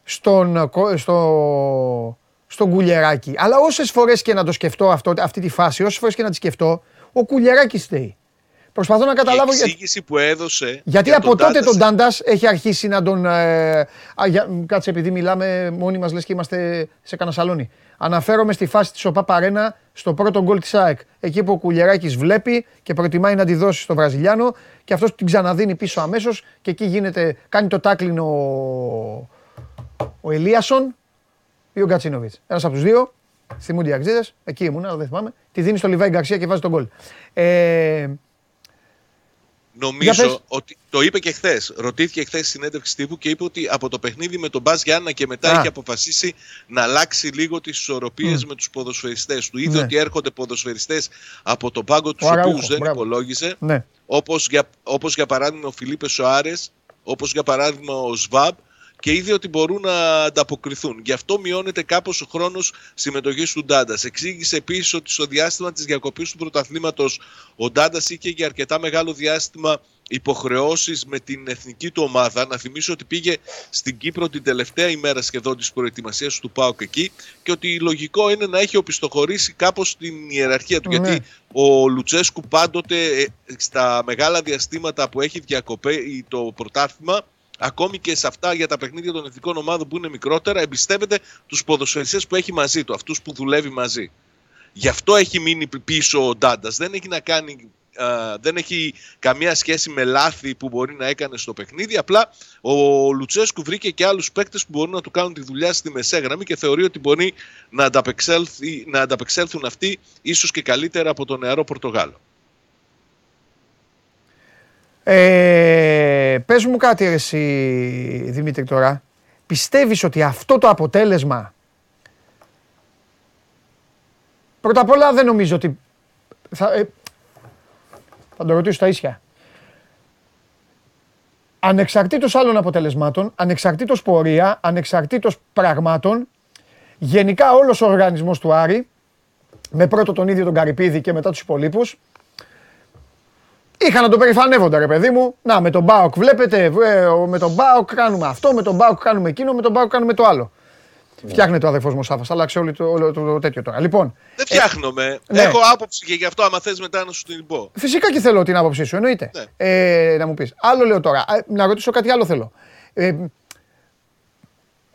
[SPEAKER 1] στον, στο, στον κουλιεράκι. Αλλά όσες φορές και να το σκεφτώ αυτό, αυτή τη φάση, όσες φορές και να τη σκεφτώ, ο κουλιεράκι στέει. Προσπαθώ να καταλάβω.
[SPEAKER 3] Η εξήγηση που έδωσε.
[SPEAKER 1] Γιατί
[SPEAKER 3] για
[SPEAKER 1] από
[SPEAKER 3] τον
[SPEAKER 1] τότε τον
[SPEAKER 3] Τάντας-
[SPEAKER 1] Ντάντα έχει αρχίσει να τον. Ε, α, για, κάτσε, επειδή μιλάμε μόνοι μας, λες και είμαστε σε κανένα σαλόνι. Αναφέρομαι στη φάση της ΟΠΑ Παρένα στο πρώτο γκολ της ΑΕΚ. Εκεί που ο Κουλιεράκη βλέπει και προτιμάει να τη δώσει στο Βραζιλιάνο και αυτός την ξαναδίνει πίσω αμέσως και εκεί γίνεται, κάνει το τάκλιν ο, ο Ελίασον ή ο Γκατσίνοβιτς. Ένας από τους δύο. Θυμούνται οι Αξίδε. Εκεί ήμουν, αλλά δεν θυμάμαι. Τη δίνει στο Λιβάη Γκαρσία και βάζει τον γκολ. Ε, Για
[SPEAKER 3] Νομίζω
[SPEAKER 1] πες.
[SPEAKER 3] ότι το είπε και χθες. Ρωτήθηκε χθες στην συνέντευξη τύπου και είπε ότι από το παιχνίδι με τον Μπα Γιάννα και μετά
[SPEAKER 1] Α.
[SPEAKER 3] έχει αποφασίσει να αλλάξει λίγο τις ισορροπίες με τους ποδοσφαιριστές του. Είδε
[SPEAKER 1] Ναι.
[SPEAKER 3] ότι έρχονται ποδοσφαιριστές από τον πάγκο τους
[SPEAKER 1] Ο Αραούχο,
[SPEAKER 3] οποίους δεν
[SPEAKER 1] μπράβο.
[SPEAKER 3] υπολόγιζε.
[SPEAKER 1] ναι.
[SPEAKER 3] Όπως για, όπως για παράδειγμα ο Φιλίπε Σοάρες, όπως για παράδειγμα ο Σβάμπ και είδε ότι μπορούν να ανταποκριθούν. Γι' αυτό μειώνεται κάπως ο χρόνος συμμετοχής του Ντάντας. Εξήγησε επίσης ότι στο διάστημα της διακοπής του πρωταθλήματος ο Ντάντας είχε για αρκετά μεγάλο διάστημα υποχρεώσεις με την εθνική του ομάδα. Να θυμίσω ότι πήγε στην Κύπρο την τελευταία ημέρα σχεδόν της προετοιμασίας του ΠΑΟΚ εκεί και ότι λογικό είναι να έχει οπισθοχωρήσει κάπως την ιεραρχία του.
[SPEAKER 1] Ναι.
[SPEAKER 3] Γιατί ο Λουτσέσκου πάντοτε ε, στα μεγάλα διαστήματα που έχει διακοπεί το πρωτάθλημα ακόμη και σε αυτά για τα παιχνίδια των εθνικών ομάδων που είναι μικρότερα εμπιστεύεται τους ποδοσφαιριστές που έχει μαζί του, αυτούς που δουλεύει μαζί. Γι' αυτό έχει μείνει πίσω ο Ντάντας. Δεν έχει να κάνει α, δεν έχει καμία σχέση με λάθη που μπορεί να έκανε στο παιχνίδι. Απλά ο Λουτσέσκου βρήκε και άλλους παίκτες που μπορούν να του κάνουν τη δουλειά στη μεσαία γραμμή και θεωρεί ότι μπορεί να, ανταπεξέλθει, να ανταπεξέλθουν αυτοί ίσως και καλύτερα από τον νεαρό Πορτογάλο.
[SPEAKER 1] Ε, πες μου κάτι ρε εσύ Δημήτρη τώρα. Πιστεύεις ότι αυτό το αποτέλεσμα Πρώτα απ' όλα δεν νομίζω ότι θα, ε, θα το ρωτήσω στα ίσια. Ανεξαρτήτως άλλων αποτελεσμάτων, ανεξαρτήτως πορεία, ανεξαρτήτως πραγμάτων, γενικά όλος ο οργανισμός του Άρη, με πρώτο τον ίδιο τον Καρυπίδη και μετά τους υπολείπους, Είχαν να το περηφανεύονται, ρε παιδί μου. Να, με τον Μπάουκ βλέπετε, ε, ο- με τον Μπάουκ κάνουμε αυτό, με τον Μπάουκ κάνουμε εκείνο, με τον Μπάουκ κάνουμε το άλλο. Φτιάχνεται ο αδερφός μου ο Σάφας, άλλαξε όλο το, όλο το, το τέτοιο τώρα. Λοιπόν,
[SPEAKER 3] Δεν φτιάχνομαι.
[SPEAKER 1] ναι.
[SPEAKER 3] Έχω άποψη και γι' αυτό άμα θες μετά να σου την πω.
[SPEAKER 1] φυσικά και θέλω την άποψή σου, εννοείται.
[SPEAKER 3] Ναι.
[SPEAKER 1] Ε, να μου πεις. Άλλο λέω τώρα, Α, να ρωτήσω κάτι άλλο θέλω. Ε,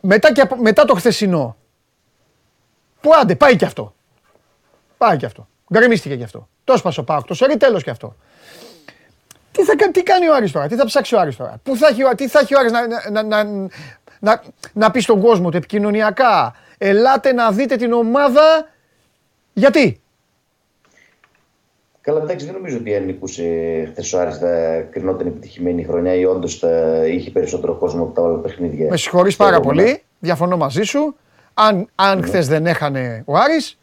[SPEAKER 1] μετά, και, από- μετά το χθεσινό, που άντε, πάει και αυτό. Πάει και αυτό. Γκρεμίστηκε και αυτό. Το έσπασε ο Πάουκ, το σερί τέλος και αυτό. Τι, θα, κα- τι κάνει ο Άρης τώρα, τι θα ψάξει ο Άρης τώρα; Πού θα έχει, ο- τι θα έχει ο Άρης να, να, να, να, να, να πει στον κόσμο του επικοινωνιακά. Ελάτε να δείτε την ομάδα; Γιατί;
[SPEAKER 2] Καλά, εντάξει, δεν νομίζω ότι αν νικούσε χθες ο Άρης θα κρινόταν επιτυχημένη η χρονιά ή όντως θα είχε περισσότερο κόσμο από τα όλα παιχνίδια.
[SPEAKER 1] Με συγχωρείς
[SPEAKER 2] στο
[SPEAKER 1] πάρα
[SPEAKER 2] επόμενο.
[SPEAKER 1] πολύ. Διαφωνώ μαζί σου. Αν, αν χθες δεν έχανε ο Άρης,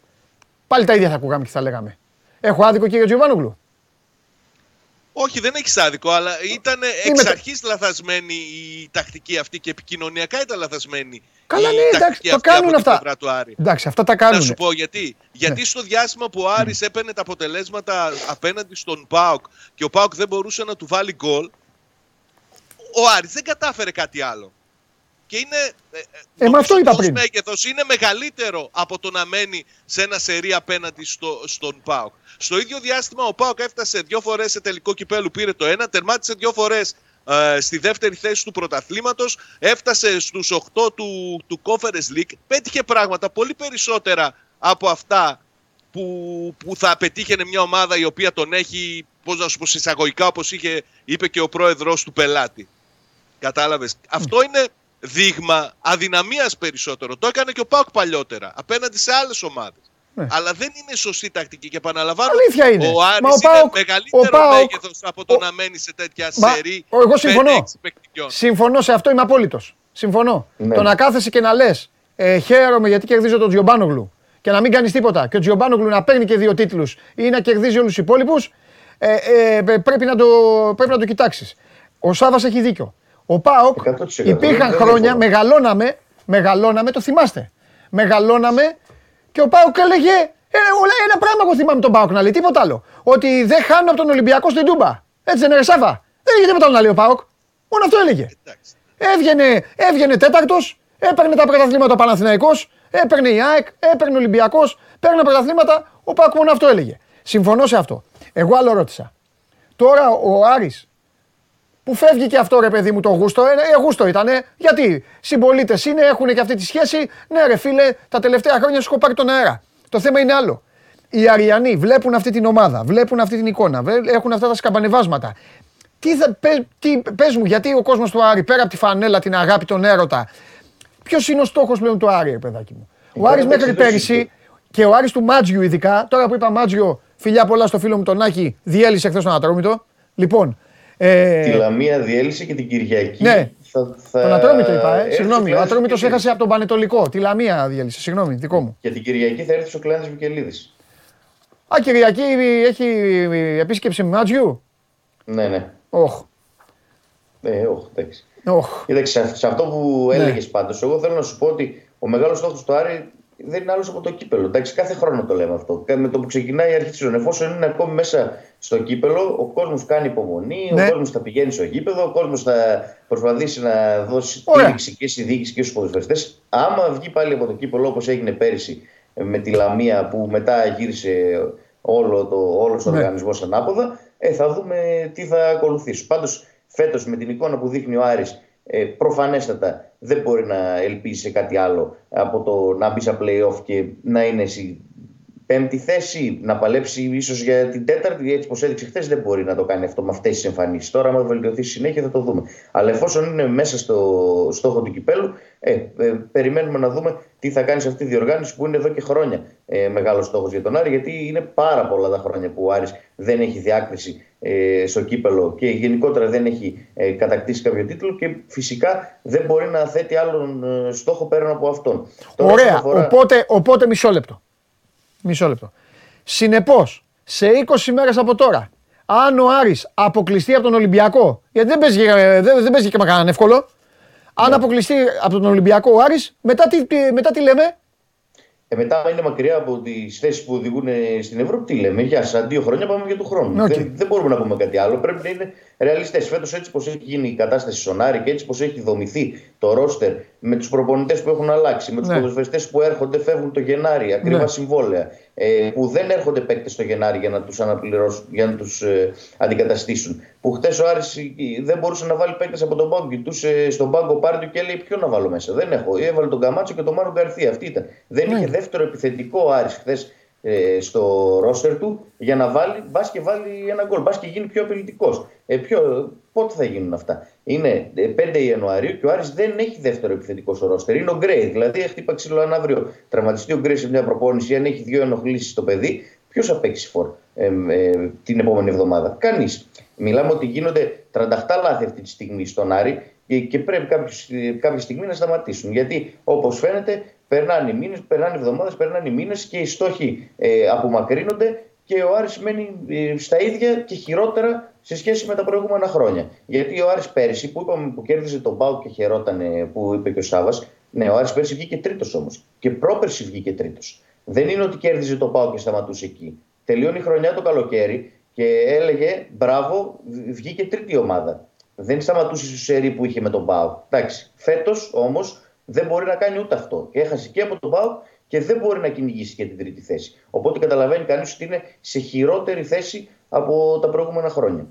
[SPEAKER 1] πάλι τα ίδια θα ακούγαμε και θα λέγαμε. Έχω άδικο κύριε Τζιοβάνογλου.
[SPEAKER 3] Όχι, δεν έχεις άδικο, αλλά ήταν εξ αρχής λαθασμένη η τακτική αυτή και επικοινωνιακά ήταν λαθασμένη.
[SPEAKER 1] Καλά,
[SPEAKER 3] η
[SPEAKER 1] ναι, εντάξει,
[SPEAKER 3] τακτική
[SPEAKER 1] το
[SPEAKER 3] αυτή
[SPEAKER 1] κάνουν
[SPEAKER 3] από την
[SPEAKER 1] αυτά.
[SPEAKER 3] πλευρά Του Άρη.
[SPEAKER 1] Εντάξει, αυτά τα
[SPEAKER 3] Να
[SPEAKER 1] κάνουν.
[SPEAKER 3] σου πω γιατί. Γιατί στο διάστημα που ο Άρης έπαιρνε τα αποτελέσματα απέναντι στον ΠΑΟΚ και ο ΠΑΟΚ δεν μπορούσε να του βάλει γκολ, ο Άρης δεν κατάφερε κάτι άλλο. Και είναι.
[SPEAKER 1] Ε, μα αυτό είπα πριν.
[SPEAKER 3] μέγεθος είναι μεγαλύτερο από το να μένει σε ένα σερί απέναντι στο, στον ΠΑΟΚ. Στο ίδιο διάστημα ο ΠΑΟΚ έφτασε δύο φορές σε τελικό κυπέλου, πήρε το ένα, τερμάτισε δύο φορές ε, στη δεύτερη θέση του πρωταθλήματος, έφτασε στους 8 του, του Conference League, πέτυχε πράγματα πολύ περισσότερα από αυτά που, που θα πετύχαινε μια ομάδα η οποία τον έχει, πώς να σου πω, εισαγωγικά όπως είχε, είπε και ο πρόεδρος του πελάτη. Κατάλαβες. Αυτό είναι δείγμα αδυναμίας περισσότερο. Το έκανε και ο Πάουκ παλιότερα, απέναντι σε άλλες ομάδες.
[SPEAKER 1] Ναι.
[SPEAKER 3] Αλλά δεν είναι σωστή τακτική και επαναλαμβάνω.
[SPEAKER 1] Αλήθεια είναι.
[SPEAKER 3] Ο Άρης
[SPEAKER 1] Μα ο
[SPEAKER 3] είναι
[SPEAKER 1] Πάοκ-
[SPEAKER 3] μεγαλύτερο
[SPEAKER 1] ο Πάοκ-
[SPEAKER 3] μέγεθος από το
[SPEAKER 1] ο-
[SPEAKER 3] να μένει σε τέτοια
[SPEAKER 1] Μα,
[SPEAKER 3] σερή.
[SPEAKER 1] ο- εγώ συμφωνώ.
[SPEAKER 3] 5-6 παιχνιδιών.
[SPEAKER 1] Συμφωνώ σε αυτό, είμαι απόλυτος. Συμφωνώ.
[SPEAKER 2] Ναι.
[SPEAKER 1] Το να κάθεσαι και να λες ε, χαίρομαι γιατί κερδίζω τον Τζιομπάνογλου και να μην κάνεις τίποτα και ο Τζιομπάνογλου να παίρνει και δύο τίτλους ή να κερδίζει όλους τους υπόλοιπους, ε, ε, ε, πρέπει να το, πρέπει να το κοιτάξεις. Ο Σάβας έχει δίκιο. Ο Πάοκ
[SPEAKER 2] 100%.
[SPEAKER 1] υπήρχαν
[SPEAKER 2] Δεν
[SPEAKER 1] χρόνια,
[SPEAKER 2] διαφωνώ.
[SPEAKER 1] μεγαλώναμε, μεγαλώναμε, το θυμάστε. Μεγαλώναμε και ο Πάοκ έλεγε ένα, ένα πράγμα εγώ θυμάμαι τον Πάοκ να λέει, τίποτα άλλο. Ότι δεν χάνω από τον Ολυμπιακό στην Τούμπα. Έτσι δεν είναι, ρε Σάβα. Δεν είχε τίποτα άλλο να λέει ο Πάοκ. Μόνο αυτό έλεγε.
[SPEAKER 3] Εντάξει.
[SPEAKER 1] Έβγαινε, έβγαινε τέταρτος, έπαιρνε τα πρωταθλήματα ο Παναθηναϊκός, έπαιρνε η ΑΕΚ, έπαιρνε ο Ολυμπιακός, παίρνε πρωταθλήματα. Ο Πάκ μόνο αυτό έλεγε. Συμφωνώ σε αυτό. Εγώ άλλο ρώτησα. Τώρα ο Άρης που φεύγει και αυτό ρε παιδί μου το γούστο, ε, ε γούστο ήτανε. Γιατί; Συμπολίτες είναι, έχουν και αυτή τη σχέση. Ναι, ρε φίλε, τα τελευταία χρόνια σου έχω πάρει τον αέρα. Το θέμα είναι άλλο. Οι Αριανοί βλέπουν αυτή την ομάδα, βλέπουν αυτή την εικόνα, έχουν αυτά τα σκαμπανεβάσματα. Τι, θα, τι πες μου, γιατί ο κόσμος του Άρη πέρα από τη φανέλα, την αγάπη, τον έρωτα, Ποιος είναι ο στόχος πλέον του Άρη, παιδάκι μου; Ο Άρης μέχρι πέρυσι και ο Άρης του Μάτζιου ειδικά, τώρα που είπα Μάτζιο, φιλιά πολλά στο φίλο μου τον Άκη, διέλυσε χθες τον Ατρόμητο. Λοιπόν.
[SPEAKER 2] Ε... Τη Λαμία διέλυσε και την Κυριακή.
[SPEAKER 1] Ναι, θα, θα... Τον Ατρόμητο είπα, ε. Συγγνώμη. Ο Ατρόμητος και... έχασε από τον Πανετολικό. Τη Λαμία διέλυσε. Συγγνώμη, δικό μου.
[SPEAKER 2] Και την Κυριακή θα έρθει ο Κλάνη Μικελίδη.
[SPEAKER 1] Α, Κυριακή έχει επίσκεψη Μάτζιου.
[SPEAKER 2] Ναι, ναι.
[SPEAKER 1] Όχ.
[SPEAKER 2] Ε, όχ, εντάξει. Oh. Κοίταξε, σε αυτό που ναι. έλεγες πάντως, εγώ θέλω να σου πω ότι ο μεγάλος στόχος του Άρη δεν είναι άλλος από το κύπελο. Εντάξει, κάθε χρόνο το λέμε αυτό. Με το που ξεκινάει η αρχή της σεζόν, εφόσον είναι ακόμη μέσα στο κύπελο, ο κόσμος κάνει υπομονή, ναι. ο κόσμος θα πηγαίνει στο γήπεδο, ο κόσμος θα προσπαθήσει να δώσει στήριξη και στη διοίκηση και στους ποδοσφαιριστές. Άμα βγει πάλι από το κύπελο όπως έγινε πέρυσι με τη Λαμία που μετά γύρισε όλο το, όλος ο ναι. οργανισμός ανάποδα, ε, θα δούμε τι θα ακολουθήσει. Πάντως Φέτος με την εικόνα που δείχνει ο Άρης ε, προφανέστατα δεν μπορεί να ελπίζει σε κάτι άλλο από το να μπει σε playoff και να είναι εσύ πέμπτη θέση, να παλέψει ίσως για την τέταρτη, έτσι όπω έδειξε χθες, δεν μπορεί να το κάνει αυτό με αυτές τις εμφανίσεις. Τώρα, άμα βελτιωθεί συνέχεια, θα το δούμε. Αλλά εφόσον είναι μέσα στο στόχο του κυπέλου, ε, ε, περιμένουμε να δούμε τι θα κάνει σε αυτή τη διοργάνωση που είναι εδώ και χρόνια ε, μεγάλος στόχος για τον Άρη, γιατί είναι πάρα πολλά τα χρόνια που ο Άρης δεν έχει διάκριση ε, στο κύπελο και γενικότερα δεν έχει ε, κατακτήσει κάποιο τίτλο και φυσικά δεν μπορεί να θέτει άλλον ε, στόχο πέραν από αυτόν.
[SPEAKER 1] Ωραία. Οπότε, οπότε μισό λεπτό. Μισό λεπτό. Συνεπώς, σε 20 μέρες από τώρα, αν ο Άρης αποκλειστεί από τον Ολυμπιακό, γιατί δεν παίζει, δεν, δεν παίζει και με κανέναν εύκολο, αν ναι. αποκλειστεί από τον Ολυμπιακό ο Άρης, μετά τι, μετά τι λέμε,
[SPEAKER 2] ε, μετά, είναι μακριά από τις θέσεις που οδηγούν στην Ευρώπη, τι λέμε. Γεια σα, δύο χρόνια πάμε για του χρόνου. Δεν, δεν μπορούμε να πούμε κάτι άλλο. Πρέπει να είναι ρεαλιστές. Φέτος, έτσι πως έχει γίνει η κατάσταση σονάρι και έτσι πως έχει δομηθεί το ρόστερ με τους προπονητές που έχουν αλλάξει, με τους ναι. ποδοσφαιριστές που έρχονται, φεύγουν το Γενάρη, ακριβά ναι. συμβόλαια, ε, που δεν έρχονται παίκτες το Γενάρη για να τους αναπληρώσουν, για να τους ε, αντικαταστήσουν. Που χτες ο Άρης ε, δεν μπορούσε να βάλει παίκτες από τον πάγκο. Κοιτούσε στον πάγκο πάρτι και λέει: Ποιο να βάλω μέσα. Δεν έχω. Έβαλε τον Καμάτσο και τον Μάρο Γκαρθία. Αυτή ήταν. Δεν ναι. είχε δεύτερο επιθετικό ο Άρης χθες ε, στο ρόστερ του για να βάλει, μπας και βάλει ένα γκολ, μπας και γίνει πιο απειλητικός. Ε, πότε θα γίνουν αυτά; Είναι 5 ε, Ιανουαρίου και ο Άρης δεν έχει δεύτερο επιθετικό στο ρόστερ. Είναι ο Γκρέι. Δηλαδή, χτύπα ξύλο αν αύριο τραυματιστεί ο Γκρέι σε μια προπόνηση, αν έχει δύο ενοχλήσεις στο παιδί, ποιος θα παίξει φορ ε, ε, την επόμενη εβδομάδα; Κανείς. Μιλάμε ότι γίνονται 38 λάθη αυτή τη στιγμή στον Άρη και, και πρέπει κάποια στιγμή να σταματήσουν. Γιατί όπως φαίνεται περνάνε οι μήνες, περνάνε οι εβδομάδες, περνάνε οι μήνες και οι στόχοι ε, απομακρύνονται και ο Άρης μένει ε, στα ίδια και χειρότερα σε σχέση με τα προηγούμενα χρόνια. Γιατί ο Άρης πέρυσι που είπαμε που κέρδιζε τον Πάου και χαιρόταν που είπε και ο Σάβα, ναι, ο Άρης πέρυσι βγήκε τρίτος όμως. Και πρόπερσι βγήκε τρίτος. Δεν είναι ότι κέρδιζε τον Πάου και σταματούσε εκεί. Τελειώνει η χρονιά το καλοκαίρι και έλεγε μπράβο, βγήκε τρίτη ομάδα. Δεν σταματούσε στο σερί που είχε με τον Πάου. Εντάξει. Φέτος όμως δεν μπορεί να κάνει ούτε αυτό. Έχασε και από τον Πάου και δεν μπορεί να κυνηγήσει και την τρίτη θέση. Οπότε καταλαβαίνει κανείς ότι είναι σε χειρότερη θέση από τα προηγούμενα χρόνια.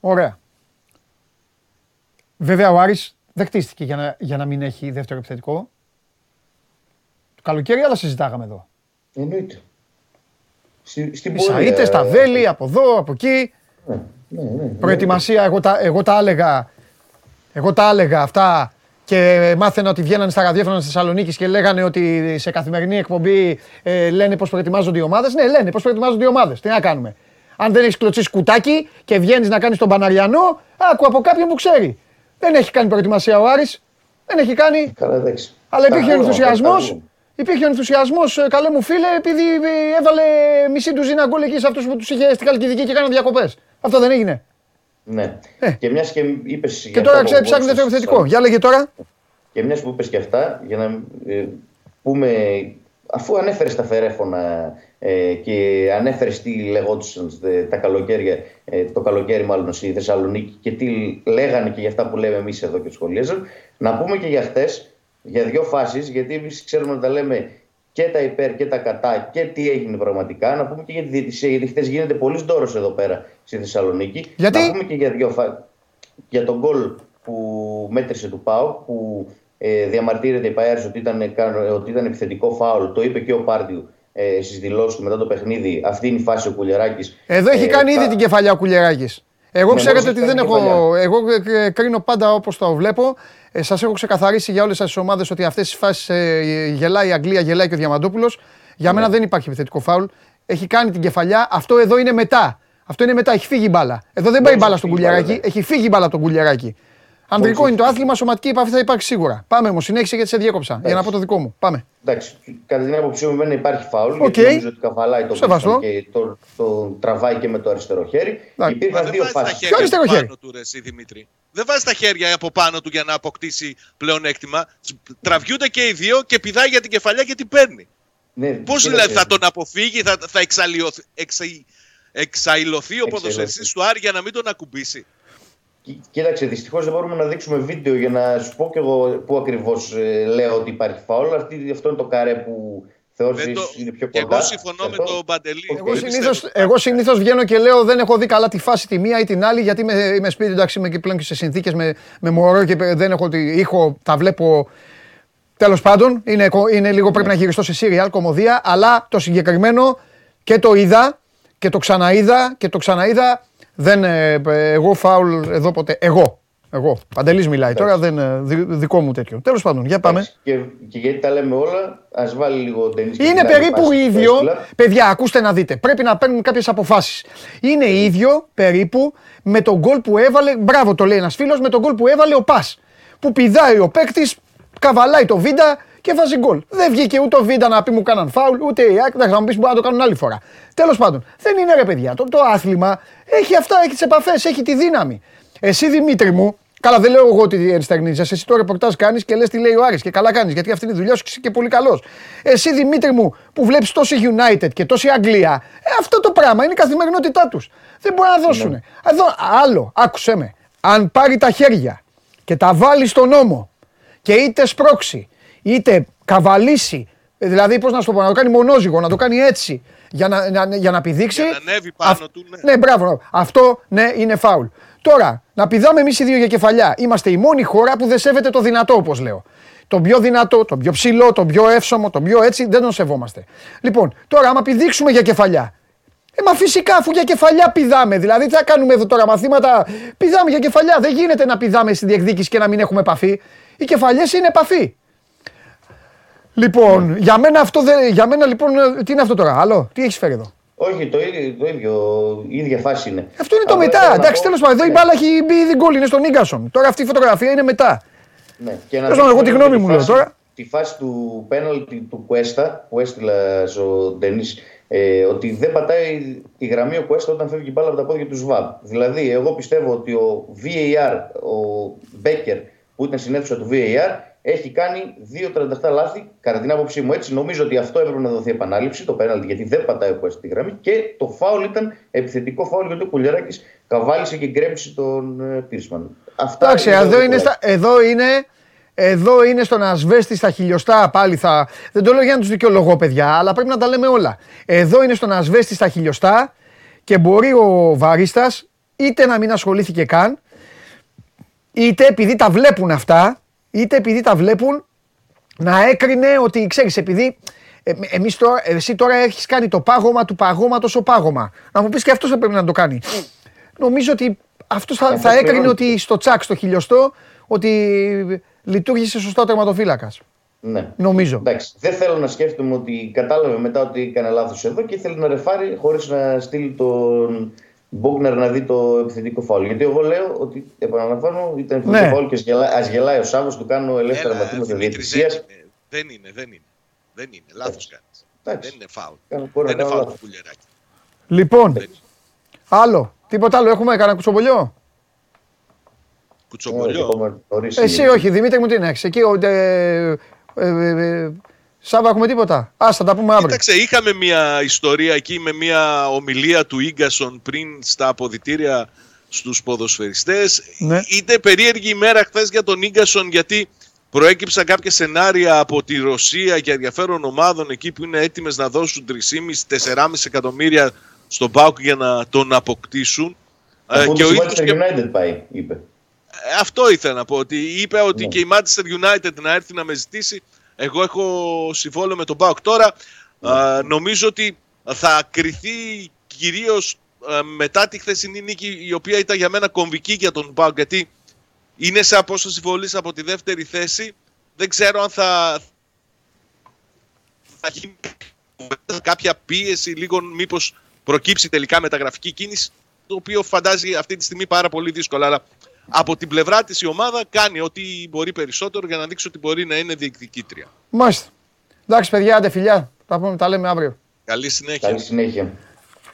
[SPEAKER 1] Ωραία. Βέβαια ο Άρης δεν χτίστηκε για να, για να μην έχει δεύτερο επιθετικό. Το καλοκαίρι άλλα συζητάγαμε εδώ.
[SPEAKER 2] Εννοείται.
[SPEAKER 1] Στην πορεία... στα βέλη, από εδώ, από εκεί. Ναι, ναι, ναι, ναι. Προετοιμασία, εγώ τα, εγώ τα έλεγα. Εγώ τα έλεγα αυτά και μάθαινα ότι βγαίνανε στα ραδιόφωνα τη Θεσσαλονίκη και λέγανε ότι σε καθημερινή εκπομπή ε, λένε πώς προετοιμάζονται οι ομάδες. Ναι, λένε πώς προετοιμάζονται οι ομάδες. Τι να κάνουμε. Αν δεν έχεις κλωτσίσει κουτάκι και βγαίνεις να κάνεις τον Παναριανό, άκου από κάποιον που ξέρει. Δεν έχει κάνει προετοιμασία ο Άρης. Δεν έχει κάνει.
[SPEAKER 2] Καλά,
[SPEAKER 1] Αλλά υπήρχε ο ενθουσιασμός. Υπήρχε ο ενθουσιασμός, ε, καλέ μου φίλε, επειδή ε, έβαλε μισή τουζίνα γκολ εκεί σε αυτούς που τους είχε στη Χαλκιδική και κάνανε διακοπές. Αυτό δεν έγινε.
[SPEAKER 2] Ναι. Ε. Και μιας και είπες.
[SPEAKER 1] Και τώρα ξέρει, ψάχνει δεύτερο επιθετικό. Για λέγε τώρα.
[SPEAKER 2] Και μιας που είπες και αυτά, για να ε, πούμε, αφού ανέφερες τα φερέφωνα ε, και ανέφερες τι λεγόντουσαν τα καλοκαίρια, ε, το καλοκαίρι μάλλον στη Θεσσαλονίκη και τι λέγανε και για αυτά που λέμε εμείς εδώ και σχολίαζαν, να πούμε και για χτε, για δύο φάσεις, γιατί εμείς ξέρουμε να τα λέμε και τα υπέρ και τα κατά και τι έγινε πραγματικά. Να πούμε και για τη διαιτησία, γιατί χθες γίνεται πολύ ντόρο εδώ πέρα στη Θεσσαλονίκη.
[SPEAKER 1] Γιατί;
[SPEAKER 2] Να πούμε και για, δύο φα... για τον γκολ που μέτρησε του Πάου, που ε, διαμαρτύρεται η Παέρς ότι ήταν, ότι ήταν επιθετικό φάουλ. Το είπε και ο Πάρντιου ε, στις δηλώσεις του μετά το παιχνίδι. Αυτή είναι η φάση ο Κουλιαράκης.
[SPEAKER 1] Εδώ έχει ε, κάνει ήδη την κεφαλιά ο Κουλιαράκης. Εγώ ναι, ξέρετε ότι δεν έχω. Εγώ ε, κρίνω πάντα όπως το βλέπω. Ε, Σας έχω ξεκαθαρίσει για όλες τις ομάδες ότι αυτές τις φάσεις ε, γελάει η Αγγλία, γελάει και ο Διαμαντόπουλος. Για μένα ναι. δεν υπάρχει επιθετικό φάουλ. Έχει κάνει την κεφαλιά. Αυτό εδώ είναι μετά. Αυτό είναι μετά. Έχει φύγει η μπάλα. Εδώ δεν πάει μπάλα στον κουλιαράκι. Ναι. Έχει φύγει η μπάλα τον κουλιαράκι. Ανδρικό είναι το άθλημα, σωματική επαφή θα υπάρξει σίγουρα. Πάμε όμως, συνέχισε γιατί σε διέκοψα. Για να πω το δικό μου. Πάμε.
[SPEAKER 2] Εντάξει, κατά την άποψή μου δεν υπάρχει φάουλ. Okay. Γιατί νομίζω ότι καβαλάει το Σεβαστό. και το, το, τραβάει και με το αριστερό χέρι. Υπήρχαν δύο φάσεις.
[SPEAKER 3] Ποιο αριστερό χέρι. Του, ρε, εσύ, Δημήτρη. Δεν βάζει τα χέρια από πάνω του για να αποκτήσει πλεονέκτημα. Τραβιούνται και οι δύο και πηδάει για την κεφαλιά και την παίρνει. Ναι, Πώς δηλαδή θα τον αποφύγει, θα, θα εξαλειωθεί, εξα, εξαϊλωθεί ο ποδοσφαιριστής του Άρη για να μην τον ακουμπήσει;
[SPEAKER 2] Κοίταξε, δυστυχώς δεν μπορούμε να δείξουμε βίντεο για να σου πω και εγώ πού ακριβώς ε, λέω ότι υπάρχει φάουλ. Αυτή, αυτό είναι το καρέ που θεώρησε το... είναι πιο κοντά.
[SPEAKER 3] Εγώ συμφωνώ με τον Παντελή.
[SPEAKER 1] Εγώ συνήθω βγαίνω και λέω δεν έχω δει καλά τη φάση τη μία ή την άλλη γιατί είμαι, είμαι σπίτι εντάξει είμαι και πλέον και σε συνθήκες με, με μωρό και δεν έχω τη ήχο, τα βλέπω. Τέλος πάντων, είναι, είναι λίγο πρέπει να γυριστώ σε σύριαλ, κομμωδία, αλλά το συγκεκριμένο και το είδα και το ξαναείδα και το ξαναείδα δεν, ε, εγώ φάουλ εδώ ποτέ. Εγώ. Εγώ. Παντελής μιλάει τώρα, δεν, ε, δικό μου τέτοιο. Τέλος πάντων, για πάμε.
[SPEAKER 2] Και, και γιατί τα λέμε όλα, ας βάλει λίγο ταινί.
[SPEAKER 1] Είναι περίπου ίδιο. Παιδιά, ακούστε να δείτε. Πρέπει να παίρνουν κάποιες αποφάσεις. Είναι ίδιο περίπου με τον γκολ που έβαλε. Μπράβο, το λέει ένας φίλος, με τον γκολ που έβαλε ο Πας. Που πηδάει ο παίκτης, καβαλάει το βίντα και βάζει γκολ. Δεν βγήκε ούτε ο Βίντα να πει μου κάναν φάουλ, ούτε η Άκη. Θα μου πει μπορεί να το κάνουν άλλη φορά. Τέλος πάντων, δεν είναι ρε παιδιά. Το, το άθλημα έχει αυτά, έχει τις επαφές, έχει τη δύναμη. Εσύ Δημήτρη μου, Καλά, δεν λέω εγώ ότι ενστερνίζεσαι. Εσύ το ρεπορτάζ κάνεις και λες τι λέει ο Άρης και καλά κάνεις. Γιατί αυτή είναι η δουλειά σου και είσαι και πολύ καλός. Εσύ Δημήτρη μου που βλέπεις τόση United και τόση Αγγλία, ε, αυτό το πράγμα είναι η καθημερινότητά τους. Δεν μπορεί να δώσουν. Ναι. Εδώ, άλλο, άκουσε με. Αν πάρει τα χέρια και τα βάλει στον νόμο και είτε σπρώξει είτε καβαλήσει, δηλαδή πώς να σου το πω, να το κάνει μονόζυγο, να το κάνει έτσι για να, να, για να πηδήξει.
[SPEAKER 3] Για να ανέβει πάνω του,
[SPEAKER 1] ναι. Ναι, μπράβο. Αυτό ναι, είναι φάουλ. Τώρα, να πηδάμε εμείς οι δύο για κεφαλιά. Είμαστε η μόνη χώρα που δεν σέβεται το δυνατό, όπως λέω. Το πιο δυνατό, το πιο ψηλό, το πιο εύσωμο, το πιο έτσι δεν τον σεβόμαστε. Λοιπόν, τώρα, άμα πηδήξουμε για κεφαλιά. Ε, μα φυσικά, αφού για κεφαλιά πηδάμε. Δηλαδή, τι θα κάνουμε εδώ τώρα μαθήματα. Πηδάμε για κεφαλιά. Δεν γίνεται να πηδάμε στη διεκδίκηση και να μην έχουμε επαφή. Οι κεφαλιές είναι επαφή. Λοιπόν, για μένα αυτό δεν. Για μένα λοιπόν, τι είναι αυτό τώρα, άλλο, τι έχει φέρει εδώ.
[SPEAKER 2] Όχι, το ίδιο, το ίδιο, η ίδια φάση είναι.
[SPEAKER 1] Αυτό είναι το μετά. Εντάξει, τέλο πάντων, εδώ η ναι. μπάλα έχει μπει ήδη γκολ, είναι στον Νίγκασον. Τώρα αυτή η φωτογραφία είναι μετά.
[SPEAKER 2] Ναι,
[SPEAKER 1] και να εγώ τη γνώμη μου λέω τώρα.
[SPEAKER 2] Τη φάση του πέναλτι του Κουέστα που έστειλα στο Ντενή ε, ότι δεν πατάει τη γραμμή ο Κουέστα όταν φεύγει η μπάλα από τα πόδια του Σβάμπ. Δηλαδή, εγώ πιστεύω ότι ο VAR, ο Μπέκερ που ήταν στην αίθουσα του VAR, έχει κάνει 2-37 λάθη, κατά την άποψή μου έτσι. Νομίζω ότι αυτό έπρεπε να δοθεί επανάληψη, το πέναλτι, γιατί δεν πατάει ο στη γραμμή. Και το φάουλ ήταν επιθετικό φάουλ, γιατί ο Κουλιαράκης καβάλισε και γκρέμψε τον ε, Πίρσμαν.
[SPEAKER 1] Αυτά Εντάξει, εδώ, είναι στα, εδώ είναι. Εδώ είναι στον Ασβέστη στα χιλιοστά πάλι θα. Δεν το λέω για να τους δικαιολογώ, παιδιά, αλλά πρέπει να τα λέμε όλα. Εδώ είναι στον Ασβέστη στα χιλιοστά και μπορεί ο Βαρίστας είτε να μην ασχολήθηκε καν, είτε επειδή τα βλέπουν αυτά, είτε επειδή τα βλέπουν να έκρινε ότι ξέρεις, επειδή ε, εμείς τώρα, εσύ τώρα έχεις κάνει το πάγωμα του παγώματο ο πάγωμα. Να μου πεις και αυτός θα πρέπει να το κάνει. Νομίζω ότι αυτός θα, θα έκρινε ότι στο τσακ, στο χιλιοστό, ότι λειτουργήσε σωστά ο τερματοφύλακας.
[SPEAKER 2] Ναι.
[SPEAKER 1] Νομίζω.
[SPEAKER 2] Εντάξει. Δεν θέλω να σκέφτομαι ότι κατάλαβε μετά ότι έκανε λάθος εδώ και ήθελε να ρεφάρει χωρίς να στείλει τον, Μπόγκνερ να δει το επιθετικό φάουλ. Γιατί εγώ λέω ότι, επαναλαμβάνω, ήταν επιθετικό ναι. φάουλ και ας γελάει ο Σάββος, του κάνω ελεύθερα μαθήματα διαιτησία.
[SPEAKER 3] Δεν είναι, δεν είναι. Δεν είναι. Λάθος κάνεις. Δεν είναι φάουλ. Δεν είναι φάουλ του πουλεράκι.
[SPEAKER 1] Λοιπόν, άλλο. Τίποτα άλλο έχουμε, κανένα κουτσομπολιό;
[SPEAKER 3] Κουτσομπολιό.
[SPEAKER 1] Εσύ όχι, Δημήτρη μου τι είναι. Εκεί ε, ε, ε, Σάβα, έχουμε τίποτα. Α, θα τα πούμε αύριο.
[SPEAKER 3] Κοίταξε, είχαμε μια ιστορία εκεί με μια ομιλία του γκασον πριν στα αποδητήρια στους ποδοσφαιριστές. Ναι. Είτε περίεργη ημέρα χθες για τον γκασον γιατί προέκυψαν κάποια σενάρια από τη Ρωσία για ενδιαφέρον ομάδων εκεί που είναι έτοιμες να δώσουν 3,5-4,5 εκατομμύρια στον Πάουκ για να τον αποκτήσουν.
[SPEAKER 2] Ε, και ο ίδιος και... United πάει, είπε. Ε,
[SPEAKER 3] αυτό ήθελα να πω, ότι είπε ότι ναι. και η Manchester United να έρθει να με ζητήσει. Εγώ έχω συμβόλαιο με τον Πάουκ τώρα. Ναι. νομίζω ότι θα κριθεί κυρίως μετά τη χθεσινή νίκη η οποία ήταν για μένα κομβική για τον Πάουκ γιατί είναι σε απόσταση βολής από τη δεύτερη θέση. Δεν ξέρω αν θα, θα γίνει κάποια πίεση, λίγο μήπως προκύψει τελικά μεταγραφική κίνηση, το οποίο φαντάζει αυτή τη στιγμή πάρα πολύ δύσκολα. Αλλά από την πλευρά της η ομάδα κάνει ό,τι μπορεί περισσότερο για να δείξει ότι μπορεί να είναι διεκδικήτρια.
[SPEAKER 1] Μάλιστα. Εντάξει παιδιά, άντε φιλιά. Τα, πούμε, τα λέμε αύριο.
[SPEAKER 3] Καλή συνέχεια.
[SPEAKER 2] Καλή συνέχεια.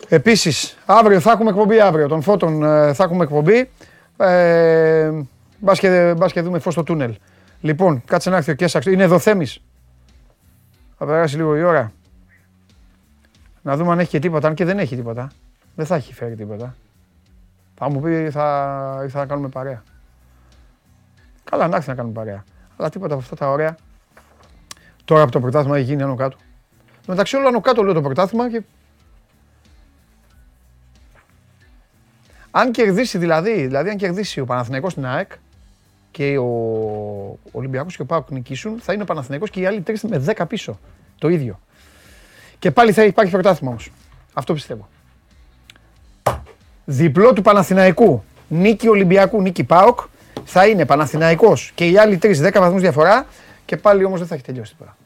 [SPEAKER 1] Επίσης, αύριο θα έχουμε εκπομπή αύριο. Τον Φώτων ε, θα έχουμε εκπομπή. Ε, Μπας και, και δούμε φως στο τούνελ. Λοιπόν, κάτσε να έρθει ο Κέσσαξ. Είναι εδώ Θέμης. Θα περάσει λίγο η ώρα. Να δούμε αν έχει και τίποτα. Αν και δεν έχει τίποτα. Δεν θα έχει φέρει τίποτα. Θα μου πει θα, θα κάνουμε παρέα. Καλά, να έρθει να κάνουμε παρέα. Αλλά τίποτα από αυτά τα ωραία. Τώρα από το πρωτάθλημα έχει γίνει άνω κάτω. Μεταξύ όλων άνω κάτω λέω το πρωτάθλημα και Αν κερδίσει δηλαδή, δηλαδή αν κερδίσει ο Παναθηναϊκός στην ΑΕΚ, και ο Ολυμπιακός και ο Πάοκ νικήσουν, θα είναι ο Παναθηναϊκός και οι άλλοι τρεις με 10 πίσω. Το ίδιο. Και πάλι θα υπάρχει πρωτάθλημα όμως. Αυτό πιστεύω. Διπλό του Παναθηναϊκού, νίκη Ολυμπιακού, νίκη Πάοκ, θα είναι Παναθηναϊκός και οι άλλοι τρεις 10 βαθμούς διαφορά και πάλι όμως δεν θα έχει τελειώσει τίποτα.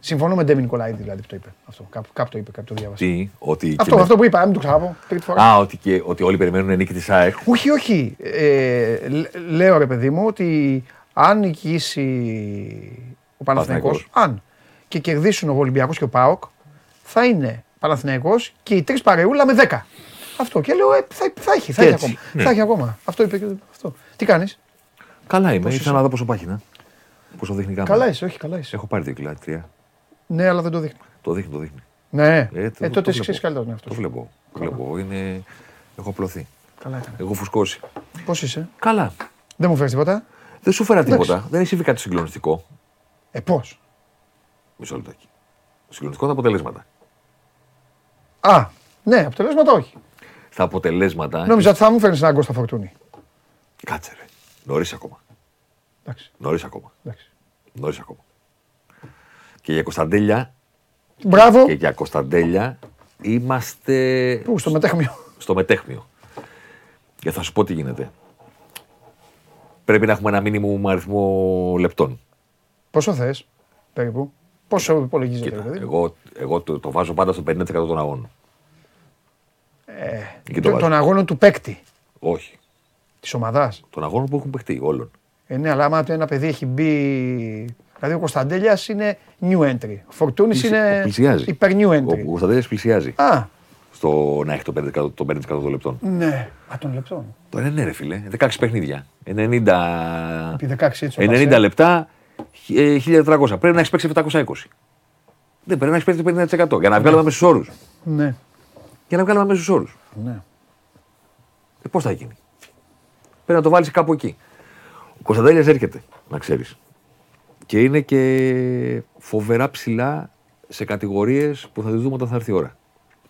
[SPEAKER 1] Συμφωνώ με Ντέμι Νικολάηδη δηλαδή που το είπε. Αυτό, κάπου, κάπου το είπε, κάπου το διάβασα.
[SPEAKER 4] Τι, ότι
[SPEAKER 1] αυτό, με... αυτό που είπα, μην το ξαναπώ. Τρίτη φορά.
[SPEAKER 4] Α, ότι, και, ότι όλοι περιμένουν νίκη της ΑΕΚ.
[SPEAKER 1] Όχι, όχι. Ε, λέω ρε παιδί μου ότι αν νικήσει ο Παναθηναϊκός, αν και κερδίσουν ο Ολυμπιακός και ο ΠΑΟΚ, θα είναι Παναθηναϊκός και οι τρεις παρεούλα με 10. Αυτό. Και λέω, ε, θα, θα, έχει, θα, έχει ακόμα. Ναι. θα έχει ακόμα. Αυτό είπε και αυτό. Τι κάνεις;
[SPEAKER 4] Καλά είμαι. Ήθελα να δω πόσο πάει. Ναι. Πόσο δείχνει κάμερα.
[SPEAKER 1] Καλά είσαι, όχι, καλά είσαι.
[SPEAKER 4] Έχω πάρει δύο κιλά, τρία.
[SPEAKER 1] Ναι, αλλά δεν το δείχνει.
[SPEAKER 4] Το δείχνει, το δείχνει.
[SPEAKER 1] Ναι, ε, ε τότε εσύ ξέρεις καλύτερα αυτό.
[SPEAKER 4] Το βλέπω. Το βλέπω. Είναι... Έχω απλωθεί.
[SPEAKER 1] Καλά έκανε.
[SPEAKER 4] Έχω φουσκώσει.
[SPEAKER 1] Πώς είσαι;
[SPEAKER 4] Καλά.
[SPEAKER 1] Δεν μου φέρεις τίποτα;
[SPEAKER 4] Δεν σου φέρα τίποτα. Δεν έχει συμβεί κάτι συγκλονιστικό.
[SPEAKER 1] Ε, πώς;
[SPEAKER 4] Μισό λεπτάκι. Συγκλονιστικό τα αποτελέσματα.
[SPEAKER 1] Α, ναι, αποτελέσματα όχι.
[SPEAKER 4] Στα αποτελέσματα.
[SPEAKER 1] Νόμιζα ότι θα μου φέρνεις ένα γκολ στα φορτούνη.
[SPEAKER 4] Κάτσε ρε. Νωρίς ακόμα. Νωρίς ακόμα. Νωρίς ακόμα. Και για Κωνσταντέλια.
[SPEAKER 1] Μπράβο.
[SPEAKER 4] Και για Κωνσταντέλια είμαστε.
[SPEAKER 1] Πού, στο μετέχμιο.
[SPEAKER 4] Στο μετέχμιο. Και θα σου πω τι γίνεται. Πρέπει να έχουμε ένα μήνυμο αριθμό λεπτών.
[SPEAKER 1] Πόσο θες, περίπου. Πόσο υπολογίζεται,
[SPEAKER 4] δηλαδή. Εγώ, εγώ το, το, βάζω πάντα στο 50% των αγώνων.
[SPEAKER 1] Ε, το, των αγώνων του παίκτη.
[SPEAKER 4] Όχι.
[SPEAKER 1] Της ομάδας.
[SPEAKER 4] Των αγώνων που έχουν παιχτεί, όλων.
[SPEAKER 1] Ε, ναι, αλλά άμα ένα παιδί έχει μπει Δηλαδή ο Κωνσταντέλιας είναι new entry. Ο Φορτούνης είναι υπερ new entry.
[SPEAKER 4] Ο Κωνσταντέλιας πλησιάζει.
[SPEAKER 1] Α.
[SPEAKER 4] Στο να έχει το 5%, το 5 των λεπτών.
[SPEAKER 1] Ναι, α, των λεπτών.
[SPEAKER 4] Το ναι, ρε φίλε. 16 παιχνίδια. 90,
[SPEAKER 1] 16, έτσι,
[SPEAKER 4] 90 λεπτά, 1300. Πρέπει να έχεις παίξει 720. Δεν πρέπει να έχεις παίξει 50% για να βγάλουμε μέσου όρους.
[SPEAKER 1] Ναι.
[SPEAKER 4] Για να βγάλουμε μέσου όρου.
[SPEAKER 1] Ναι.
[SPEAKER 4] Ε, Πώς θα γίνει; Πρέπει να το βάλεις κάπου εκεί. Ο Κωνσταντέλιας έρχεται, να ξέρεις και είναι και φοβερά ψηλά σε κατηγορίες που θα τις δούμε όταν θα έρθει η ώρα.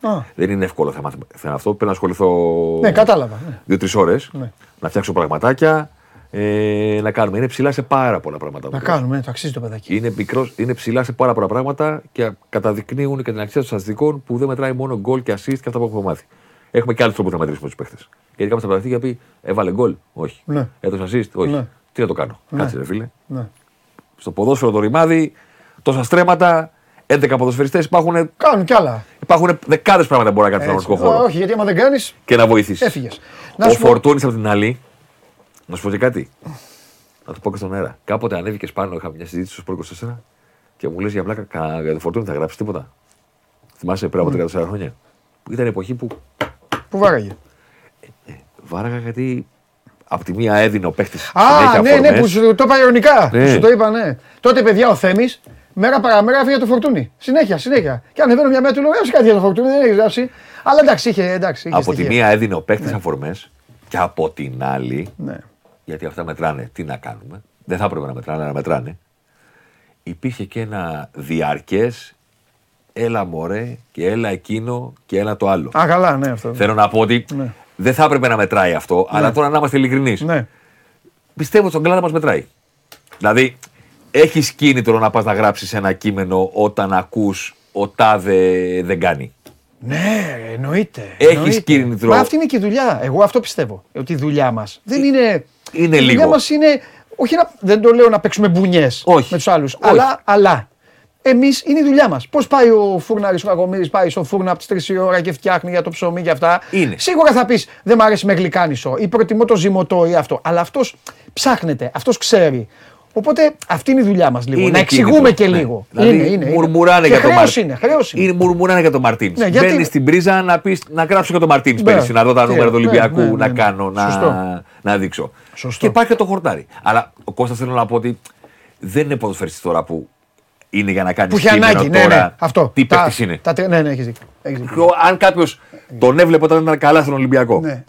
[SPEAKER 4] Α. Δεν είναι εύκολο θέμα, θέμα αυτό. Πρέπει να ασχοληθώ.
[SPEAKER 1] Ναι, κατάλαβα. Ναι.
[SPEAKER 4] Δύο-τρεις ώρες. Ναι. Να φτιάξω πραγματάκια. Ε, να κάνουμε. Είναι ψηλά σε πάρα πολλά πράγματα.
[SPEAKER 1] Να κάνουμε, ναι, το αξίζει το παιδάκι.
[SPEAKER 4] Είναι, μικρός, είναι ψηλά σε πάρα πολλά πράγματα και καταδεικνύουν και την αξία των στατιστικών που δεν μετράει μόνο γκολ και assist και αυτά που έχουμε μάθει. Έχουμε και άλλους τρόπους να μετρήσουμε τους παίχτες. Γιατί κάποιο θα πει πει έβαλε γκολ. Όχι. Ναι. Έδωσε assist. Όχι. Ναι. Τι να το κάνω. Ναι. Κάτσε, ρε φίλε. Ναι στο ποδόσφαιρο το ρημάδι, τόσα στρέμματα, 11 ποδοσφαιριστές υπάρχουν.
[SPEAKER 1] Κάνουν κι άλλα.
[SPEAKER 4] Υπάρχουν δεκάδες πράγματα που μπορεί να κάνεις στον χώρο.
[SPEAKER 1] Όχι, γιατί άμα δεν κάνεις.
[SPEAKER 4] Και να βοηθήσεις.
[SPEAKER 1] Έφυγες.
[SPEAKER 4] Ο Φορτούνης από την άλλη. Να σου πω και κάτι. Να το πω και στον αέρα. Κάποτε ανέβηκες πάνω, είχα μια συζήτηση στο 24 και μου λες για πλάκα για το Φορτούνη θα γράψεις τίποτα. Θυμάσαι πριν από 34 χρόνια. Που ήταν εποχή που.
[SPEAKER 1] Πού βάραγε;
[SPEAKER 4] Ε, ε, βάραγα γιατί από τη μία έδινε ο παίχτης.
[SPEAKER 1] Α, ναι, ναι, που σου το είπα ειρωνικά. Ναι. Σου το είπα, ναι. Τότε, παιδιά, ο Θέμης μέρα παραμέρα έφυγε το φορτούνι. Συνέχεια, συνέχεια. Και ανεβαίνω μια μέρα του λέω: Έχει κάτι για το φορτούνι, δεν έχει γράψει. Αλλά εντάξει, είχε. Εντάξει, είχε
[SPEAKER 4] από τη μία έδινε ο παίχτης ναι. αφορμέ και από την άλλη. Ναι. Γιατί αυτά μετράνε τι να κάνουμε. δεν θα έπρεπε να μετράνε, αλλά να μετράνε. Υπήρχε και ένα διαρκές έλα μωρέ και έλα εκείνο και έλα το άλλο.
[SPEAKER 1] Α, καλά, ναι, αυτό.
[SPEAKER 4] Θέλω να πω ότι
[SPEAKER 1] Ναι.
[SPEAKER 4] δεν θα έπρεπε να μετράει αυτό, αλλά τώρα να είμαστε ειλικρινείς.
[SPEAKER 1] Ναι.
[SPEAKER 4] Πιστεύω ότι στον κλάδο μας μετράει. Δηλαδή, έχεις κίνητρο να πας να γράψεις ένα κείμενο όταν ακούς ο τάδε δεν κάνει.
[SPEAKER 1] Ναι, εννοείται.
[SPEAKER 4] Έχεις
[SPEAKER 1] εννοείται.
[SPEAKER 4] κίνητρο.
[SPEAKER 1] Μα αυτή είναι και η δουλειά. Εγώ αυτό πιστεύω. Ότι η δουλειά μας δεν είναι.
[SPEAKER 4] Είναι
[SPEAKER 1] η δουλειά
[SPEAKER 4] λίγο.
[SPEAKER 1] μας είναι. Όχι να, δεν το λέω να παίξουμε μπουνιές
[SPEAKER 4] Όχι.
[SPEAKER 1] με τους άλλους.
[SPEAKER 4] Όχι.
[SPEAKER 1] Αλλά, αλλά εμείς είναι η δουλειά μας. Πώς πάει ο φούρναρης ο Κακομοίρης, πάει στο φούρνο από τις 3 η ώρα και φτιάχνει για το ψωμί και αυτά.
[SPEAKER 4] Είναι.
[SPEAKER 1] Σίγουρα θα πεις δεν μ' αρέσει με γλυκάνισο ή προτιμώ το ζυμωτό ή αυτό. Αλλά αυτός ψάχνεται, αυτός ξέρει. Οπότε αυτή είναι η δουλειά μας λίγο.
[SPEAKER 4] Είναι
[SPEAKER 1] να εξηγούμε
[SPEAKER 4] κίνητρο.
[SPEAKER 1] και
[SPEAKER 4] Ναι.
[SPEAKER 1] λίγο.
[SPEAKER 4] Δηλαδή,
[SPEAKER 1] είναι, είναι, είναι.
[SPEAKER 4] μουρμουράνε
[SPEAKER 1] Και
[SPEAKER 4] για τον
[SPEAKER 1] χρέος
[SPEAKER 4] Μαρτίν.
[SPEAKER 1] είναι, χρέος είναι.
[SPEAKER 4] Είναι μουρμουράνε για τον Μαρτίνς.
[SPEAKER 1] Ναι, γιατί-
[SPEAKER 4] Μπαίνεις στην πρίζα να, πεις, να γράψω και τον Μαρτίνς
[SPEAKER 1] Ναι.
[SPEAKER 4] πέρυσι, να δω τα
[SPEAKER 1] Ναι,
[SPEAKER 4] νούμερα του
[SPEAKER 1] ναι,
[SPEAKER 4] Ολυμπιακού,
[SPEAKER 1] ναι, ναι,
[SPEAKER 4] να
[SPEAKER 1] ναι.
[SPEAKER 4] κάνω, να,
[SPEAKER 1] Σωστό.
[SPEAKER 4] να δείξω.
[SPEAKER 1] Σωστό.
[SPEAKER 4] Και υπάρχει και το χορτάρι. Αλλά ο Κώστας θέλω να πω ότι δεν είναι ποδοσφαιριστής τώρα που είναι για να κάνεις
[SPEAKER 1] Που έχει ανάγκη, ναι,
[SPEAKER 4] τώρα.
[SPEAKER 1] ναι. Αυτό.
[SPEAKER 4] Τι
[SPEAKER 1] Τα-
[SPEAKER 4] παίκτης είναι.
[SPEAKER 1] τα τρία- ναι, ναι, έχεις δίκιο. Έχεις δίκιο.
[SPEAKER 4] Ο- Αν κάποιος τον έβλεπε όταν ήταν καλά στον Ολυμπιακό
[SPEAKER 1] Ναι.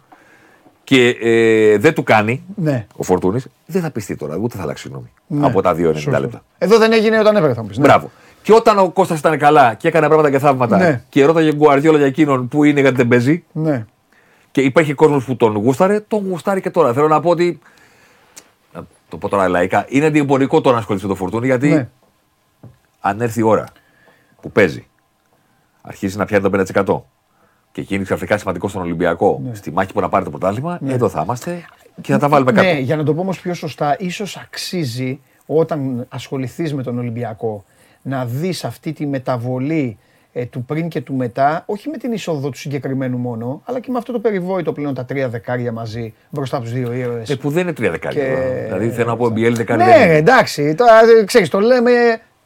[SPEAKER 4] Και ε, δεν του κάνει
[SPEAKER 1] Ναι.
[SPEAKER 4] ο Φορτούνης, δεν θα πιστεί τώρα, ούτε θα αλλάξει γνώμη. Από τα 2-90
[SPEAKER 1] Σωστό.
[SPEAKER 4] λεπτά.
[SPEAKER 1] Εδώ δεν έγινε όταν έπρεπε θα μου πεις. ναι.
[SPEAKER 4] Μπράβο. Και όταν ο Κώστας ήταν καλά και έκανε πράγματα και θαύματα
[SPEAKER 1] Ναι.
[SPEAKER 4] και ρώταγε Γκουαρδιόλα για εκείνον που είναι γιατί δεν παίζει
[SPEAKER 1] Ναι.
[SPEAKER 4] και υπάρχει κόσμος που τον γούσταρε, τον γουστάρει και τώρα. Θέλω να πω ότι. Να το πω τώρα λαϊκά. Είναι εντυπωσιακό τώρα να ασχοληθεί με το φορτούνι γιατί
[SPEAKER 1] Ναι.
[SPEAKER 4] αν έρθει η ώρα που παίζει, αρχίζει να πιάνει το 50% και γίνει ξαφνικά σημαντικό στον Ολυμπιακό στη μάχη που να πάρει το πρωτάθλημα, εδώ θα είμαστε και θα τα βάλουμε κάτω.
[SPEAKER 1] Ναι, για να το πω όμως πιο σωστά, ίσως αξίζει όταν ασχοληθείς με τον Ολυμπιακό να δεις αυτή τη μεταβολή ε, του πριν και του μετά, όχι με την είσοδο του συγκεκριμένου μόνο, αλλά και με αυτό το περιβόητο πλέον τα τρία δεκάρια μαζί μπροστά από τους δύο ήρωες.
[SPEAKER 4] Ε, που δεν είναι τρία δεκάρια.
[SPEAKER 1] Και-
[SPEAKER 4] τώρα. Δηλαδή θέλω να πω BL δεκάρια.
[SPEAKER 1] ναι, εντάξει, τώρα ξέρεις, το λέμε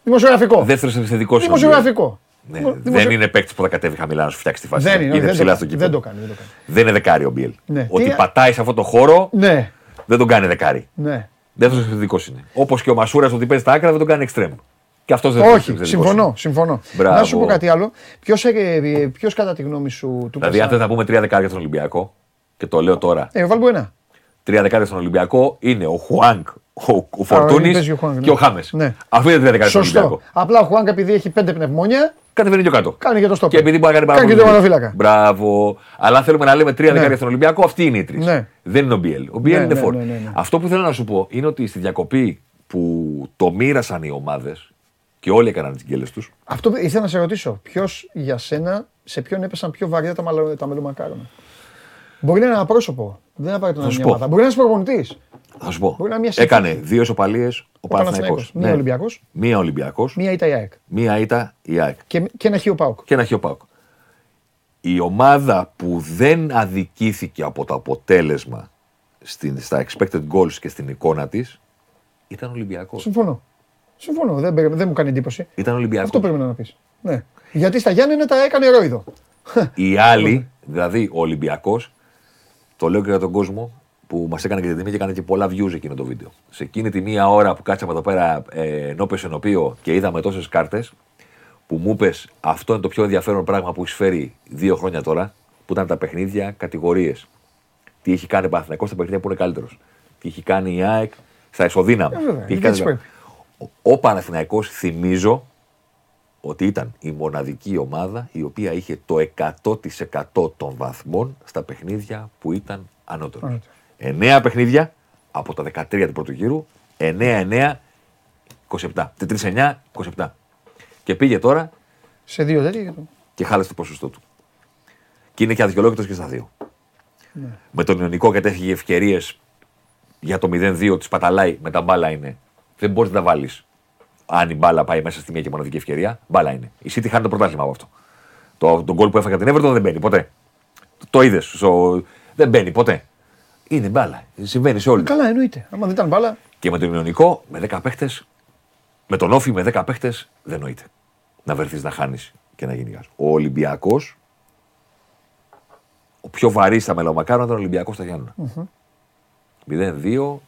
[SPEAKER 1] δημοσιογραφικό.
[SPEAKER 4] Δεύτερος επιθετικός
[SPEAKER 1] Δημοσιογραφικό.
[SPEAKER 4] Ναι,
[SPEAKER 1] Δημο-
[SPEAKER 4] δεν
[SPEAKER 1] δημοσιο-
[SPEAKER 4] είναι παίκτης που θα κατέβει χαμηλά να σου φτιάξει τη φάση.
[SPEAKER 1] Δεν είναι,
[SPEAKER 4] είναι
[SPEAKER 1] δεν,
[SPEAKER 4] ψηλά
[SPEAKER 1] το,
[SPEAKER 4] στο
[SPEAKER 1] δεν
[SPEAKER 4] κήπο.
[SPEAKER 1] το κάνει. Δεν το κάνει.
[SPEAKER 4] Δεν είναι δεκάρι ο Μπιέλ.
[SPEAKER 1] Ναι.
[SPEAKER 4] Ότι
[SPEAKER 1] Τι-
[SPEAKER 4] πατάει σε αυτό το χώρο
[SPEAKER 1] Ναι,
[SPEAKER 4] δεν τον κάνει δεκάρι.
[SPEAKER 1] ναι.
[SPEAKER 4] Δεύτερο επιθετικό είναι. Όπως και ο Μασούρας ότι παίζει τα άκρα δεν τον κάνει εξτρέμ. Και αυτός δεν
[SPEAKER 1] Όχι, συμφωνώ. συμφωνώ.
[SPEAKER 4] Μπράβο.
[SPEAKER 1] Να σου πω κάτι άλλο. Ποιος ποιος, κατά τη γνώμη σου του
[SPEAKER 4] Δηλαδή, αν θες να πούμε τρία δεκάρια στον Ολυμπιακό, και το λέω τώρα,
[SPEAKER 1] Ε, ο Βαλμπουένα.
[SPEAKER 4] τρία δεκάρια στον Ολυμπιακό είναι ο Χουάνκ, ο, ο Φορτούνης
[SPEAKER 1] παίζει ο Χουάνκ, ναι.
[SPEAKER 4] και ο Χάμες.
[SPEAKER 1] Ναι.
[SPEAKER 4] Αυτή είναι τρία δεκάρια στον
[SPEAKER 1] Σωστό.
[SPEAKER 4] Ολυμπιακό.
[SPEAKER 1] Απλά ο Χουάνκα επειδή έχει πέντε πνευμόνια,
[SPEAKER 4] Κατεβαίνει πιο κάτω.
[SPEAKER 1] κάνει και το στόπ.
[SPEAKER 4] Και επειδή μπορεί να κάνει πάρα
[SPEAKER 1] Κάνει και
[SPEAKER 4] πολύ
[SPEAKER 1] το
[SPEAKER 4] δουλειά.
[SPEAKER 1] ματοφύλακα.
[SPEAKER 4] Μπράβο. Αλλά αν θέλουμε να λέμε τρία
[SPEAKER 1] Ναι.
[SPEAKER 4] δεκάρια στον Ολυμπιακό, αυτοί είναι οι τρεις.
[SPEAKER 1] Ναι.
[SPEAKER 4] Δεν είναι ο Μπιέλ. Ο Μπιέλ
[SPEAKER 1] Ναι,
[SPEAKER 4] είναι
[SPEAKER 1] ναι,
[SPEAKER 4] φόρ.
[SPEAKER 1] ναι, ναι, ναι.
[SPEAKER 4] Αυτό που θέλω να σου πω είναι ότι στη διακοπή που το μοίρασαν οι ομάδες και όλοι έκαναν τις γκέλες του.
[SPEAKER 1] Αυτό που ήθελα να σε ρωτήσω. Ποιος για σένα, σε ποιον έπεσαν πιο βαριά τα, μαλο, τα μελομακάρονα; Μπορεί να είναι ένα πρόσωπο. Δεν είναι απαραίτητο να
[SPEAKER 4] Θα
[SPEAKER 1] είναι
[SPEAKER 4] σου
[SPEAKER 1] μια
[SPEAKER 4] πω.
[SPEAKER 1] ομάδα. Μπορεί να είναι προπονητή.
[SPEAKER 4] Θα σου πω.
[SPEAKER 1] Μπορεί να είναι μια συνθήκη.
[SPEAKER 4] Έκανε δύο ισοπαλίες ο,
[SPEAKER 1] Παναθηναϊκός.
[SPEAKER 4] Παναθηναϊκός. Ναι.
[SPEAKER 1] Μία Ολυμπιακός.
[SPEAKER 4] Μία Ολυμπιακός.
[SPEAKER 1] Μία ήταν η ΑΕΚ.
[SPEAKER 4] Μία ήταν η ΑΕΚ.
[SPEAKER 1] Και, και ένα χείο Πάουκ.
[SPEAKER 4] Και ένα χείο ΠΑΟΚ. Η ομάδα που δεν αδικήθηκε από το αποτέλεσμα στην, στα expected goals και στην εικόνα της ήταν Ολυμπιακός.
[SPEAKER 1] Συμφωνώ. Συμφωνώ. Δεν, περι- δεν μου κάνει εντύπωση.
[SPEAKER 4] Ήταν Ολυμπιακός.
[SPEAKER 1] Αυτό πρέπει να πεις. Ναι. Γιατί στα Γιάννενα τα έκανε ρόιδο.
[SPEAKER 4] Οι άλλοι, δηλαδή ο Ολυμπιακός, το λέω και για τον κόσμο που μας έκανε και την τιμή και έκανε και πολλά views εκείνο το βίντεο. Σε εκείνη τη μία ώρα που κάτσαμε εδώ πέρα ε, ενώπιο ενωπίο και είδαμε τόσες κάρτες, που μου είπες αυτό είναι το πιο ενδιαφέρον πράγμα που έχει φέρει δύο χρόνια τώρα, που ήταν τα παιχνίδια κατηγορίες. Τι έχει κάνει ο Παναθηναϊκός στα παιχνίδια που είναι καλύτερος. Τι έχει κάνει η ΑΕΚ στα ισοδύναμα.
[SPEAKER 1] Ε, βέβαια,
[SPEAKER 4] Τι έχει
[SPEAKER 1] γιατί
[SPEAKER 4] κάνει-
[SPEAKER 1] έτσι
[SPEAKER 4] Ο, ο Παναθηναϊκός θυμίζω ότι ήταν η μοναδική ομάδα η οποία είχε το 100% των βαθμών στα παιχνίδια που ήταν ανώτερος.
[SPEAKER 1] Ανώτερος.
[SPEAKER 4] 9 παιχνίδια από τα 13 του πρώτου γύρου, 9-9, 27. 3-9, 27. Και πήγε τώρα
[SPEAKER 1] Σε δύο τέτοια. και το-
[SPEAKER 4] και χάλασε το ποσοστό του. Και είναι και αδικαιολόγητος και στα δύο. Με τον Ιωνικό γιατί έφυγε ευκαιρίες για το 0-2, της παταλάει με τα μπάλα είναι. Δεν μπορείς να τα βάλεις. Αν η μπάλα πάει μέσα στη μία και μοναδική ευκαιρία, μπάλα είναι. Η City χάνει το πρωτάθλημα από αυτό. Το, τον γκολ που έφαγε την Everton δεν μπαίνει ποτέ. Το, το είδε. Δεν μπαίνει ποτέ. Είναι μπάλα. Συμβαίνει σε όλοι.
[SPEAKER 1] Καλά, εννοείται. Άμα δεν ήταν μπάλα.
[SPEAKER 4] Και με τον Ιωνικό, με 10 παίχτες, με τον Όφη με 10 παίχτες, δεν νοείται. Να βρεθείς να χάνεις και να γίνει γεια. Ο Ολυμπιακός, ο πιο βαρύς στα μελομακάρονα ήταν ο Ολυμπιακό στα γιαννενα 0-2.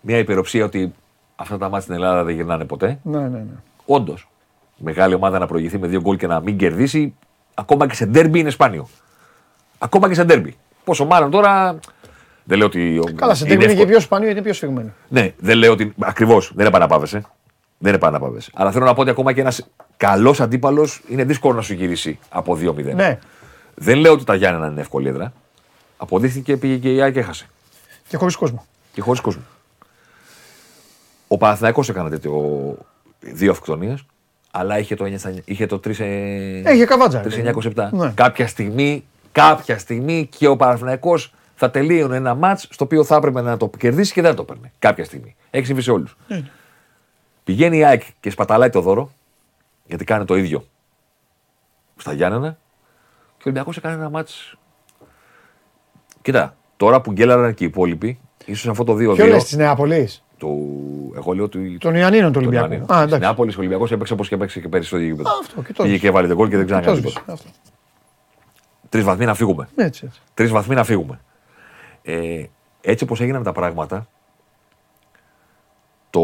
[SPEAKER 4] Μια υπεροψία ότι αυτά τα μάτια στην Ελλάδα δεν γυρνάνε ποτέ.
[SPEAKER 1] Ναι, ναι, ναι.
[SPEAKER 4] Όντως. Μεγάλη ομάδα να προηγηθεί με δύο γκολ και να μην κερδίσει, ακόμα και σε ντέρμπι είναι σπάνιο. Ακόμα και σε ντέρμπι. Πόσο μάλλον τώρα Δεν λέω ότι.
[SPEAKER 1] Καλά, σε είναι και πιο σπάνιο γιατί είναι πιο σφιγμένο.
[SPEAKER 4] Ναι, δεν λέω ότι. Ακριβώς, δεν είναι επαναπάβεσαι. Δεν είναι επαναπάβεσαι. Αλλά θέλω να πω ότι ακόμα και ένας καλός αντίπαλος είναι δύσκολο να σου γυρίσει από 2-0.
[SPEAKER 1] Ναι.
[SPEAKER 4] Δεν λέω ότι τα Γιάννενα είναι εύκολη έδρα. Αποδείχθηκε πήγε και η ΑΕΚ και έχασε.
[SPEAKER 1] Και χωρίς κόσμο.
[SPEAKER 4] Και χωρίς κόσμο. Ο Παναθηναϊκός έκανε τέτοιο δύο αυτοκτονίε, αλλά είχε το, 9, είχε το 3,
[SPEAKER 1] Έχει καβάτζα.
[SPEAKER 4] 3-9-27. Ναι. Κάποια στιγμή, κάποια στιγμή και ο Παναθηναϊκός θα τελείωνε ένα μάτς στο οποίο θα έπρεπε να το κερδίσει και δεν το έπαιρνε. Κάποια στιγμή. Έχει συμβεί σε όλους. Ναι. Πηγαίνει η ΑΕΚ και σπαταλάει το δώρο, γιατί κάνει το ίδιο στα Γιάννενα, και ο Ολυμπιακός έκανε ένα μάτς. Κοίτα, τώρα που γκέλαραν και οι υπόλοιποι, ίσως αυτό το 2-2.
[SPEAKER 1] Ποιο λες της Νεάπολης;
[SPEAKER 4] Του, εγώ λέω του.
[SPEAKER 1] Τον Ιωαννίνων του Ολυμπιακού.
[SPEAKER 4] Α, Νεάπολης ο Ολυμπιακός έπαιξε όπως και έπαιξε και πέρυσι στο γήπεδο.
[SPEAKER 1] Αυτό και τότε.
[SPEAKER 4] Πήγε και βάλει τον κόλ και δεν ξανά Τρεις βαθμοί να φύγουμε.
[SPEAKER 1] Έτσι, έτσι.
[SPEAKER 4] Τρεις βαθμοί να φύγουμε. Ε, έτσι όπως έγιναν τα πράγματα, το,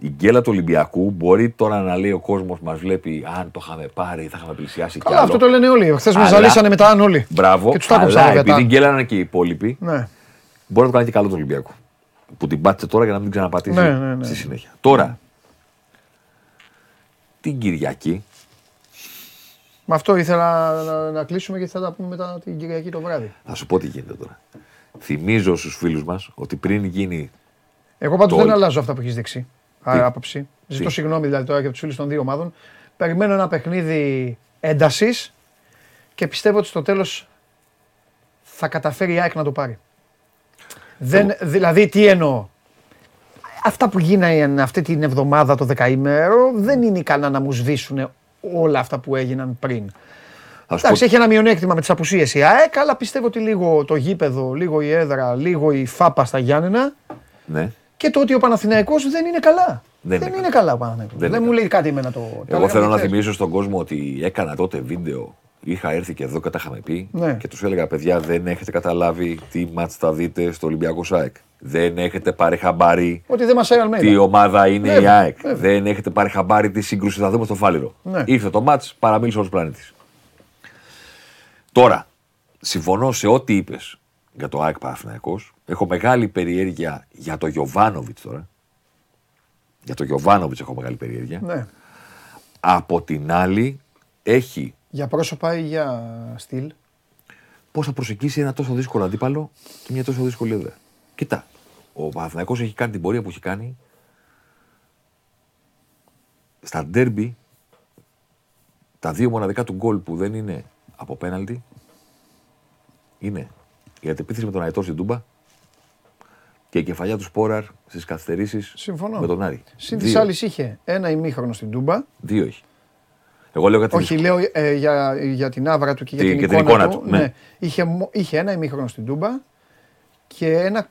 [SPEAKER 4] η γκέλα του Ολυμπιακού μπορεί τώρα να λέει ο κόσμος μας βλέπει αν το είχαμε πάρει, θα είχαμε πλησιάσει
[SPEAKER 1] κι άλλο. Αυτό το λένε όλοι. Χθες μας ζαλίσανε μετά αν όλοι.
[SPEAKER 4] Μπράβο. Και τους αλλά επειδή γκέλανε και οι υπόλοιποι, ναι. μπορεί να το κάνει και καλό του Ολυμπιακού. Που την πάτησε τώρα για να μην ξαναπατήσει ναι, ναι, ναι. στη συνέχεια. Τώρα, την Κυριακή.
[SPEAKER 1] Με αυτό ήθελα να, να κλείσουμε γιατί θα τα πούμε μετά την Κυριακή το βράδυ.
[SPEAKER 4] Θα σου πω τι γίνεται τώρα. Θυμίζω στους φίλους μας ότι πριν γίνει.
[SPEAKER 1] Εγώ πάντως δεν αλλάζω αυτά που έχεις δείξει. Άποψη. Ζητώ συγγνώμη δηλαδή τώρα για τους φίλους των δύο ομάδων. Περιμένω ένα παιχνίδι έντασης και πιστεύω ότι στο τέλος θα καταφέρει η ΑΕΚ να το πάρει. Δεν, δηλαδή, τι εννοώ; Αυτά που γίνανε αυτή την εβδομάδα το δεκαήμερο δεν είναι ικανά να μου σβήσουν όλα αυτά που έγιναν πριν. Εντάξει, έχει ένα μειονέκτημα με τις απουσίες η ΑΕΚ, αλλά πιστεύω ότι λίγο το γήπεδο, λίγο η έδρα, λίγο η φάπα στα Γιάννενα.
[SPEAKER 4] Ναι.
[SPEAKER 1] Και το ότι ο Παναθηναϊκός δεν είναι καλά. Δεν, δεν είναι, καλά ο Παναθηναϊκός. Δεν, δεν μου λέει κάτι εμένα το.
[SPEAKER 4] Εγώ θέλω να θυμίσω στον κόσμο ότι έκανα τότε βίντεο. Είχα έρθει και εδώ και τα είχαμε πει ναι. και τους έλεγα: Παιδιά, δεν έχετε καταλάβει τι μάτς θα δείτε στο Ολυμπιακό ΣΑΕΚ. Δεν έχετε πάρει χαμπάρι.
[SPEAKER 1] Ότι δεν μας έκανε
[SPEAKER 4] Τι ομάδα είναι η ΑΕΚ. Δεν έχετε πάρει χαμπάρι τι σύγκρουση θα δούμε στο Φάληρο. Ναι. Ήρθε το μάτς, παραμίλησε όλος πλανήτης. Τώρα, συμφωνώ σε ό,τι είπες για το ΑΕΚ Παναθυναϊκό. Έχω μεγάλη περιέργεια για το Γιωβάνοβιτς τώρα. Για το Γιωβάνοβιτς έχω μεγάλη περιέργεια.
[SPEAKER 1] Ναι.
[SPEAKER 4] Από την άλλη, έχει.
[SPEAKER 1] Για πρόσωπα ή για στυλ;
[SPEAKER 4] Πώς θα προσεγγίσει ένα τόσο δύσκολο αντίπαλο και μια τόσο δύσκολη έδρα. Κοίτα, ο Παναθηναϊκός έχει κάνει την πορεία που έχει κάνει. Στα ντέρμπι, τα δύο μοναδικά του γκολ που δεν είναι από πέναλτι είναι η αντεπίθεση με τον Αϊτό στην Τούμπα και η κεφαλιά του Σπόραρ στις καθυστερήσεις με τον Άρη.
[SPEAKER 1] Συν της άλλης είχε ένα ημίχρονο στην Τούμπα.
[SPEAKER 4] Δύο έχει. Εγώ λέω
[SPEAKER 1] για Όχι, λέω ε, για, για την άβρα του και για την, εικόνα, την εικόνα του. του ναι. ναι. Είχε, είχε ένα ημίχρονο στην Τούμπα και ένα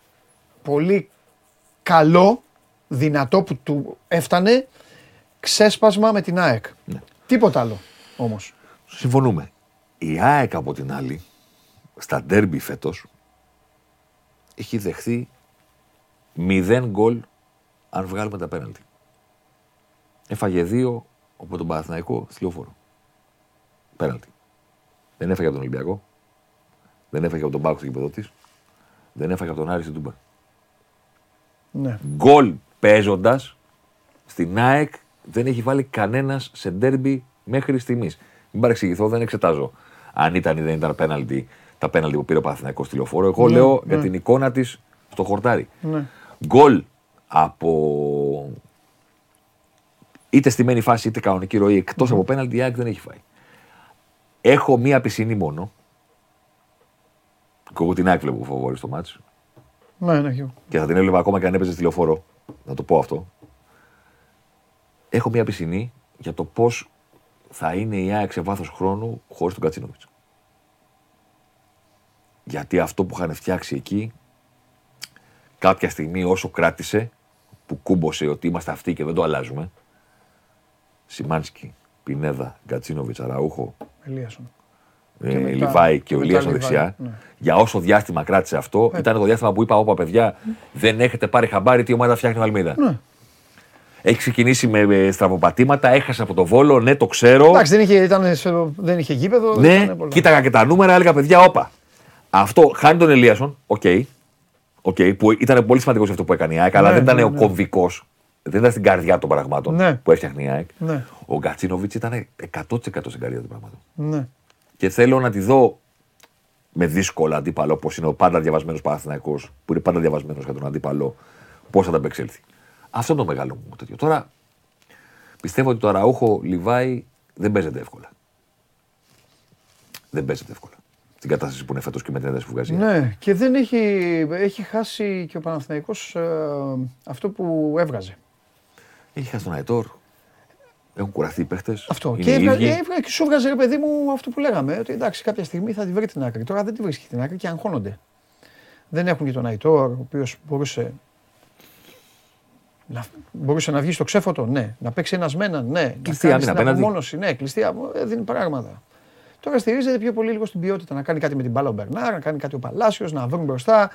[SPEAKER 1] πολύ καλό, δυνατό που του έφτανε ξέσπασμα με την ΑΕΚ. Ναι. Τίποτα άλλο όμως.
[SPEAKER 4] Συμφωνούμε. Η ΑΕΚ από την άλλη, στα ντέρμπι φέτος, έχει δεχθεί μηδέν γκολ αν βγάλουμε τα πέναλτι. Έφαγε δύο από τον Παναθηναϊκό στη λεωφόρο. Πέναλτι. Δεν έφαγε από τον Ολυμπιακό. Δεν έφαγε από τον Πάκο στο γήπεδο Δεν έφαγε από τον Άρη στην Τούμπα.
[SPEAKER 1] Ναι.
[SPEAKER 4] Γκολ παίζοντας στην ΑΕΚ δεν έχει βάλει κανένας σε ντέρμπι μέχρι στιγμής. Μην παρεξηγηθώ, δεν εξετάζω αν ήταν ή δεν ήταν πέναλτι, τα πέναλτι που πήρε ο Παναθηναϊκός τηλεφόρο. Εγώ ναι, λέω ναι. για την εικόνα της στο χορτάρι.
[SPEAKER 1] Ναι.
[SPEAKER 4] Γκολ από είτε στημένη φάση είτε κανονική ροή εκτός από πέναλτι, η ΑΕΚ δεν έχει φάει. Έχω μία πισινή μόνο. Και εγώ την ΑΕΚ βλέπω φοβόρη στο μάτσο.
[SPEAKER 1] Ναι, ναι,
[SPEAKER 4] Και θα την έβλεπα ακόμα και αν έπαιζε τηλεφόρο. Να το πω αυτό. Έχω μία πισινή για το πώς θα είναι η ΑΕΚ σε βάθος χρόνου χωρίς τον Κατσίνοβιτς. Γιατί αυτό που είχαν φτιάξει εκεί, κάποια στιγμή όσο κράτησε, που κούμποσε ότι είμαστε αυτοί και δεν το αλλάζουμε. Σιμάνσκι, Πινέδα, Γκατσίνοβιτς, Αραούχο.
[SPEAKER 1] Ελίασον
[SPEAKER 4] ε, Λιβάη και ο Ηλίας δεξιά. Ναι. Για όσο διάστημα κράτησε αυτό, ναι. ήταν το διάστημα που είπα: Όπα, παιδιά, δεν έχετε πάρει χαμπάρι τι ομάδα φτιάχνει ο Αλμίδα. Ναι. Έχει ξεκινήσει με στραβοπατήματα, έχασε από το βόλο, ναι, το ξέρω.
[SPEAKER 1] Εντάξει, δεν είχε, ήταν, δεν είχε γήπεδο.
[SPEAKER 4] Ναι, κοίταγα και τα νούμερα, έλεγα παιδιά, όπα. Αυτό χάνει τον Ελίασον, OK. Okay. Okay, που ήταν πολύ σημαντικός αυτό που έκανε η ΑΕΚ, αλλά
[SPEAKER 1] Ναι,
[SPEAKER 4] δεν ήταν
[SPEAKER 1] ναι,
[SPEAKER 4] ο
[SPEAKER 1] ναι.
[SPEAKER 4] κομβικός. Δεν ήταν στην καρδιά των πραγμάτων
[SPEAKER 1] Ναι.
[SPEAKER 4] που έφτιαχνε η ΑΕΚ.
[SPEAKER 1] Ναι.
[SPEAKER 4] Ο Γκατσίνοβιτς ήταν 100% στην καρδιά των πραγμάτων.
[SPEAKER 1] Ναι.
[SPEAKER 4] Και θέλω να τη δω με δύσκολο αντίπαλο, όπως είναι ο πάντα διαβασμένος Παναθηναϊκός, που είναι πάντα διαβασμένος για τον αντίπαλο, πώς θα τα επεξέλθει. Αυτό είναι το μεγάλο μου τέτοιο. Τώρα πιστεύω ότι το Αραούχο Λιβάη δεν παίζεται εύκολα. Δεν παίζεται εύκολα. Στην κατάσταση που είναι φέτος και με την ένταση που βγάζει.
[SPEAKER 1] Ναι, και δεν έχει, έχει χάσει και ο Παναθηναϊκός ε, αυτό που έβγαζε.
[SPEAKER 4] Έχει χάσει τον Αϊτόρ. Έχουν κουραστεί οι παίχτες.
[SPEAKER 1] Αυτό.
[SPEAKER 4] Είναι
[SPEAKER 1] Και,
[SPEAKER 4] οι
[SPEAKER 1] έβγα,
[SPEAKER 4] ίδιοι.
[SPEAKER 1] έβγα- και σου έβγαζε ρε παιδί μου αυτό που λέγαμε. Ότι εντάξει, κάποια στιγμή θα τη βρει την άκρη. Τώρα δεν τη βρίσκει την άκρη και αγχώνονται. Δεν έχουν και τον Αϊτόρ, ο οποίος μπορούσε. Να, μπορούσε να βγει στο ξέφωτο, ναι. Να παίξει ένας με έναν, ναι.
[SPEAKER 4] Κλειστή
[SPEAKER 1] να κάνει
[SPEAKER 4] άμυνα
[SPEAKER 1] την
[SPEAKER 4] απέναντι.
[SPEAKER 1] απομόνωση, ναι. Κλειστή άμυνα, ε, δίνει πράγματα. Τώρα στηρίζεται πιο πολύ λίγο στην ποιότητα. Να κάνει κάτι με την μπάλα ο Μπερνάρ, να κάνει κάτι ο Παλάσιος, να βρουν μπροστά.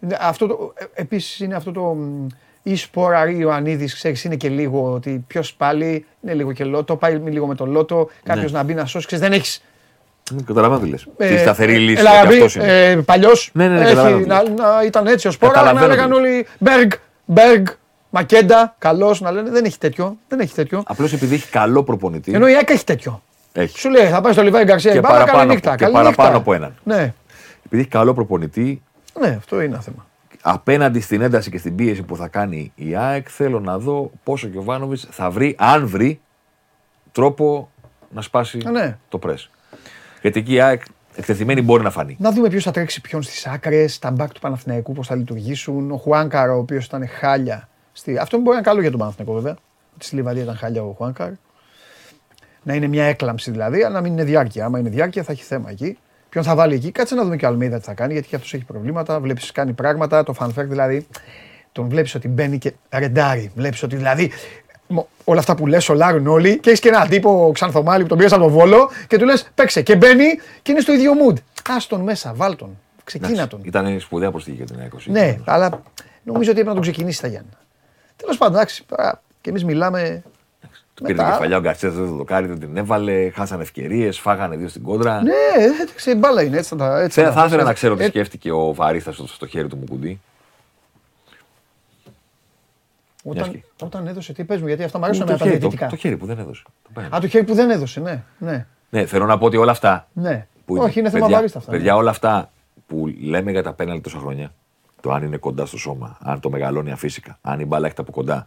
[SPEAKER 1] Ναι, Αυτό το, ε, επίσης είναι αυτό το μ, ή σπόρα ή ο Ανίδης, ξέρεις, είναι και λίγο ότι ποιος πάλι είναι λίγο και λότο, πάει λίγο με το λότο, κάποιος
[SPEAKER 4] Ναι.
[SPEAKER 1] να μπει να σώσει, ξέρεις, δεν έχεις
[SPEAKER 4] Ναι, Καταλαβαίνω τι λες.
[SPEAKER 1] ε,
[SPEAKER 4] Τη σταθερή λύση.
[SPEAKER 1] έλα,
[SPEAKER 4] γιατί
[SPEAKER 1] μπει,
[SPEAKER 4] αυτός είναι.
[SPEAKER 1] ε, παλιός,
[SPEAKER 4] Ναι, ναι, ναι,
[SPEAKER 1] έχει,
[SPEAKER 4] καταλαβαίνω
[SPEAKER 1] να,
[SPEAKER 4] τι
[SPEAKER 1] να ήταν έτσι ο Σπόρα, να
[SPEAKER 4] Καταλαβαίνω
[SPEAKER 1] έλεγαν
[SPEAKER 4] τι
[SPEAKER 1] όλοι Μπέργκ, Μπέργκ, Μακέντα, καλός να λένε, δεν έχει τέτοιο, δεν έχει τέτοιο.
[SPEAKER 4] Απλώς επειδή έχει καλό προπονητή.
[SPEAKER 1] Ενώ η ΑΕΚ έχει τέτοιο.
[SPEAKER 4] Έχει.
[SPEAKER 1] Σου λέει, θα πάει στο Λιβάη Γκαρσία
[SPEAKER 4] Και
[SPEAKER 1] η μπάλα,
[SPEAKER 4] παραπάνω
[SPEAKER 1] καλή
[SPEAKER 4] από-
[SPEAKER 1] νύχτα.
[SPEAKER 4] και
[SPEAKER 1] καλή
[SPEAKER 4] παραπάνω
[SPEAKER 1] νύχτα.
[SPEAKER 4] από έναν.
[SPEAKER 1] Ναι,
[SPEAKER 4] Επειδή έχει καλό προπονητή,
[SPEAKER 1] ναι, αυτό είναι ένα θέμα.
[SPEAKER 4] Απέναντι στην ένταση και στην πίεση που θα κάνει η ΑΕΚ, θέλω να δω πόσο ο Γιωβάνοβιτ θα βρει, αν βρει, τρόπο να σπάσει
[SPEAKER 1] Α, ναι.
[SPEAKER 4] το πρέσ. Γιατί εκεί η ΑΕΚ εκτεθειμένη μπορεί να φανεί.
[SPEAKER 1] Να δούμε ποιος θα τρέξει ποιον στις άκρες, τα μπακ του Παναθηναϊκού, πώς θα λειτουργήσουν. Ο Χουάνκαρ, ο οποίος ήταν χάλια. Στη... Αυτό μπορεί να είναι καλό για τον Παναθηναϊκό βέβαια. Ότι στη Λιβαδία ήταν χάλια ο Χουάνκαρ. Να είναι μια έκλαμψη δηλαδή, αλλά να μην είναι διάρκεια. Άμα είναι διάρκεια θα έχει θέμα εκεί. Ποιον θα βάλει εκεί, κάτσε να δούμε και ο Αλμίδα τι θα κάνει, γιατί και αυτός έχει προβλήματα. Βλέπεις κάνει πράγματα. Το fanfare δηλαδή, τον βλέπεις ότι μπαίνει και ρεντάρει. Βλέπεις ότι δηλαδή μο- όλα αυτά που λες, σολάρουν όλοι και έχεις και έναν τύπο ξανθομάλι που τον πήρες από τον βόλο και του λες παίξε και μπαίνει και είναι στο ίδιο mood. Α τον μέσα, βάλ τον. Ξεκίνα τον.
[SPEAKER 4] Ήταν σπουδαία προσθήκη για την ΑΕΚ. ο
[SPEAKER 1] Ναι,
[SPEAKER 4] συγκεκριμένος.
[SPEAKER 1] αλλά νομίζω ότι έπρεπε να τον ξεκινήσει τα Γιάννα. Τέλος πάντων, εντάξει, τώρα και εμείς μιλάμε.
[SPEAKER 4] Του πήρε την κεφαλιά ο Γκαρσίας, δεν το δοκάρι, δεν την έβαλε, χάσανε ευκαιρίες, φάγανε δύο στην κόντρα.
[SPEAKER 1] Ναι, εντάξει, μπάλα είναι, έτσι θα τα. Έτσι
[SPEAKER 4] Θε-
[SPEAKER 1] τα
[SPEAKER 4] θα ήθελα
[SPEAKER 1] πας.
[SPEAKER 4] να ξέρω τι
[SPEAKER 1] Ε,
[SPEAKER 4] σκέφτηκε ο Βαρίστα στο, στο χέρι του Μουκουντή.
[SPEAKER 1] Όταν,
[SPEAKER 4] Μιας
[SPEAKER 1] όταν έδωσε, τι πες μου, γιατί αυτά μου αρέσουν
[SPEAKER 4] το,
[SPEAKER 1] με τα
[SPEAKER 4] χέρι, το,
[SPEAKER 1] διαιτητικά.
[SPEAKER 4] το χέρι που δεν έδωσε. Το πέναλτι.
[SPEAKER 1] Α, το χέρι που δεν έδωσε, ναι. ναι.
[SPEAKER 4] Ναι, θέλω να πω ότι όλα αυτά.
[SPEAKER 1] Ναι.
[SPEAKER 4] Που
[SPEAKER 1] Όχι, είναι θέμα
[SPEAKER 4] παιδιά,
[SPEAKER 1] βαρύστα αυτά. ναι.
[SPEAKER 4] Παιδιά, όλα αυτά που λέμε για τα πέναλτι τόσα χρόνια. Το αν είναι κοντά στο σώμα, αν το μεγαλώνει αφύσικα, αν η μπάλα έχετε από κοντά,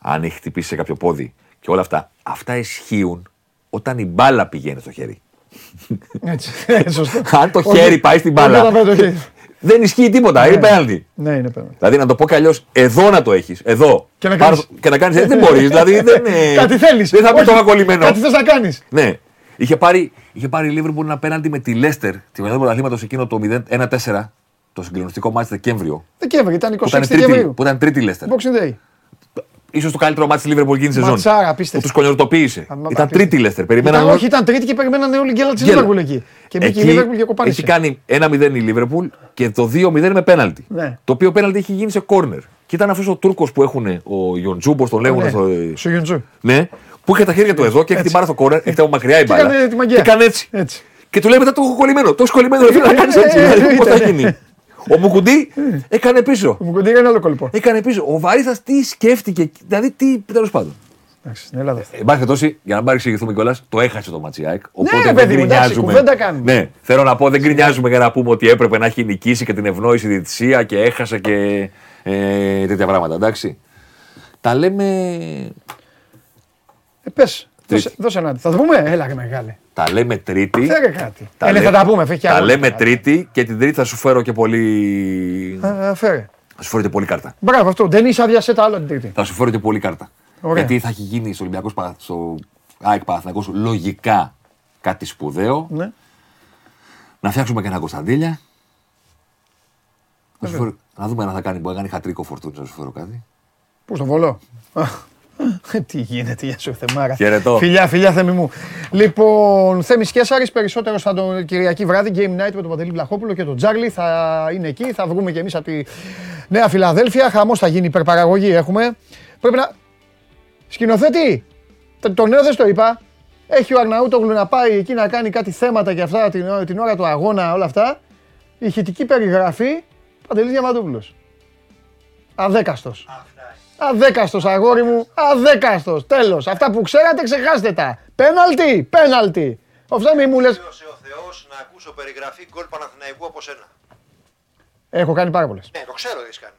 [SPEAKER 4] αν έχει χτυπήσει σε κάποιο πόδι και όλα αυτά. Αυτά ισχύουν όταν η μπάλα πηγαίνει στο χέρι.
[SPEAKER 1] Έτσι, ε, σωστό.
[SPEAKER 4] αν το
[SPEAKER 1] Όχι,
[SPEAKER 4] χέρι πάει στην μπάλα.
[SPEAKER 1] όχι όταν πάει το χέρι.
[SPEAKER 4] δεν ισχύει τίποτα. Είναι πέναλτι.
[SPEAKER 1] Ναι, είναι πέναλτι.
[SPEAKER 4] Δηλαδή να το πω κι αλλιώς, εδώ να το έχεις. Εδώ.
[SPEAKER 1] Και να
[SPEAKER 4] Πάρ'
[SPEAKER 1] κάνεις-
[SPEAKER 4] το- και να κάνεις. Δεν μπορείς. Δηλαδή [LAUGHS] δεν είναι.
[SPEAKER 1] Κάτι θέλεις.
[SPEAKER 4] Δεν θα πει
[SPEAKER 1] Όχι,
[SPEAKER 4] το είχα κολλημένο.
[SPEAKER 1] Κάτι θες να κάνεις.
[SPEAKER 4] Ναι. Είχε πάρει, είχε πάρει η Λίβερπουλ ένα πέναλτι με τη Λέστερ τη χρονιά του πρωταθλήματος εκείνο το 0-1-4, το συγκλονιστικό μάτι Δεκέμβριο.
[SPEAKER 1] Δεκέμβρη, ήταν
[SPEAKER 4] Που
[SPEAKER 1] 26
[SPEAKER 4] ήταν, τρίτη,
[SPEAKER 1] Δεκεμβρίου.
[SPEAKER 4] που ήταν τρίτη η Λέστερ.
[SPEAKER 1] Boxing Day.
[SPEAKER 4] Σω το καλύτερο μάτι τη Λίβερπουλ εκείνη τη σεζόν.
[SPEAKER 1] Ματσάρα, απίστευτη.
[SPEAKER 4] Που του κονιορτοποίησε.
[SPEAKER 1] Α,
[SPEAKER 4] Ήταν
[SPEAKER 1] απίστευτη.
[SPEAKER 4] τρίτη η Λέστερ.
[SPEAKER 1] Ήταν,
[SPEAKER 4] Περιμέναν
[SPEAKER 1] όχι, ήταν τρίτη και περιμένανε όλοι γκέλα τη
[SPEAKER 4] Γκέλα.
[SPEAKER 1] Λίβερπουλ εκεί. Και μπήκε η
[SPEAKER 4] Εκεί
[SPEAKER 1] Λίβερπουλ και κοπάνισε.
[SPEAKER 4] Έχει κάνει 1-0 η Λίβερπουλ και το 2-0 με πέναλτι.
[SPEAKER 1] Ναι.
[SPEAKER 4] Το οποίο πέναλτι έχει γίνει σε κόρνερ. Και ήταν αυτό ο Τούρκο που έχουν, ο Ιοντζού, όπω τον λέγουν.
[SPEAKER 1] Ναι,
[SPEAKER 4] στο-
[SPEAKER 1] Στο Γιοντζού.
[SPEAKER 4] Ναι, που είχε τα χέρια του εδώ και έχει την μπάρα στο κόρνερ, έχει από μακριά η
[SPEAKER 1] Και
[SPEAKER 4] μπάλα.
[SPEAKER 1] έκανε τη μαγεία.
[SPEAKER 4] Και έκανε έτσι.
[SPEAKER 1] Έτσι.
[SPEAKER 4] Και του λέει μετά το έχω κολλημένο. Το έχει κολλημένο, δεν να κάνει έτσι.
[SPEAKER 1] Ε,
[SPEAKER 4] δηλαδή,
[SPEAKER 1] εννοείται,
[SPEAKER 4] Πώ θα
[SPEAKER 1] ναι.
[SPEAKER 4] γίνει. Ο Μουκουντή έκανε πίσω.
[SPEAKER 1] Μου κοντή έκανε άλλο κόλπο.
[SPEAKER 4] Έκανε πίσω. Ο Βαρύθας τι σκέφτηκε, δηλαδή τι. τέλος πάντων.
[SPEAKER 1] Εντάξει, στην Ελλάδα. αυτό.
[SPEAKER 4] Εν πάση περιπτώσει, για να μην παρεξηγηθούμε κιόλας, το έχασε το Ματσιάκ. Οπότε
[SPEAKER 1] ρε,
[SPEAKER 4] δεν
[SPEAKER 1] παιδί μου, εντάξει,
[SPEAKER 4] γκρινιάζουμε.
[SPEAKER 1] κουβέντα κάνουμε.
[SPEAKER 4] Ναι, θέλω να πω, δεν γκρινιάζουμε για να πούμε ότι έπρεπε να έχει νικήσει και την ευνόηση διαιτησία και έχασε και ε, τέτοια πράγματα. Εντάξει. Τα λέμε,
[SPEAKER 1] Ε, πες,
[SPEAKER 4] Τρίτη.
[SPEAKER 1] δώσε, δώσε ένα. Θα το πούμε, έλα ρε μεγάλε.
[SPEAKER 4] Τα λέμε Τρίτη.
[SPEAKER 1] Φέρε κάτι.
[SPEAKER 4] Τα
[SPEAKER 1] Ε, ναι,
[SPEAKER 4] λέ-
[SPEAKER 1] θα τα πούμε, φέρει κι
[SPEAKER 4] Τα
[SPEAKER 1] άλλο.
[SPEAKER 4] λέμε Τρίτη και την Τρίτη θα σου φέρω και πολύ.
[SPEAKER 1] Α, α, Φέρε.
[SPEAKER 4] Θα σου φέρω και πολύ κάρτα.
[SPEAKER 1] Μπράβο αυτό. Δεν είσαι άδεια τα άλλο την τρίτη.
[SPEAKER 4] Θα σου φέρω και πολύ κάρτα.
[SPEAKER 1] Ωραία.
[SPEAKER 4] Γιατί θα έχει γίνει στο Ολυμπιακός Παρα- στο ΑΕΚ Παναθηναϊκός λογικά κάτι σπουδαίο.
[SPEAKER 1] Ναι.
[SPEAKER 4] Να φτιάξουμε και ένα Κωνσταντέλια. Να, σου φέρω- να δούμε αν θα κάνει, μπορεί να κάνει χατρίκο φορτούνι, να σου φέρω κάτι.
[SPEAKER 1] Πού στο βολό. Α, Τι γίνεται, γεια σου Θεμάρα.
[SPEAKER 4] Χαιρετώ.
[SPEAKER 1] Φιλιά, φιλιά Θέμη μου. Λοιπόν, Θέμης Κέσσαρης, περισσότερο θα τον Κυριακή βράδυ, Game Night με τον Παντελή Βλαχόπουλο και τον Τζάρλι. Θα είναι εκεί, θα βγούμε κι εμείς από τη Νέα Φιλαδέλφια. Χαμός θα γίνει, υπερπαραγωγή έχουμε. Πρέπει να... Σκηνοθέτη, το- το νέο δεν στο είπα. Έχει ο Αρναούτογλου να πάει εκεί να κάνει κάτι θέματα και αυτά την, ώρα- την ώρα του αγώνα, όλα αυτά. Ηχητική περιγραφή, Παντελής Διαμαντούπουλος. Αδέκαστος. Αδέκαστος, αγόρι μου. Αδέκαστος. Τέλος. Αυτά που ξέρατε, ξεχάστε τα. Πέναλτι, πέναλτι. Αυτό μη μου λε.
[SPEAKER 5] ο Θεός να ακούσω περιγραφή γκολ Παναθηναϊκού από σένα.
[SPEAKER 1] Έχω κάνει πάρα πολλές.
[SPEAKER 5] Ναι, το ξέρω τι έχεις κάνει.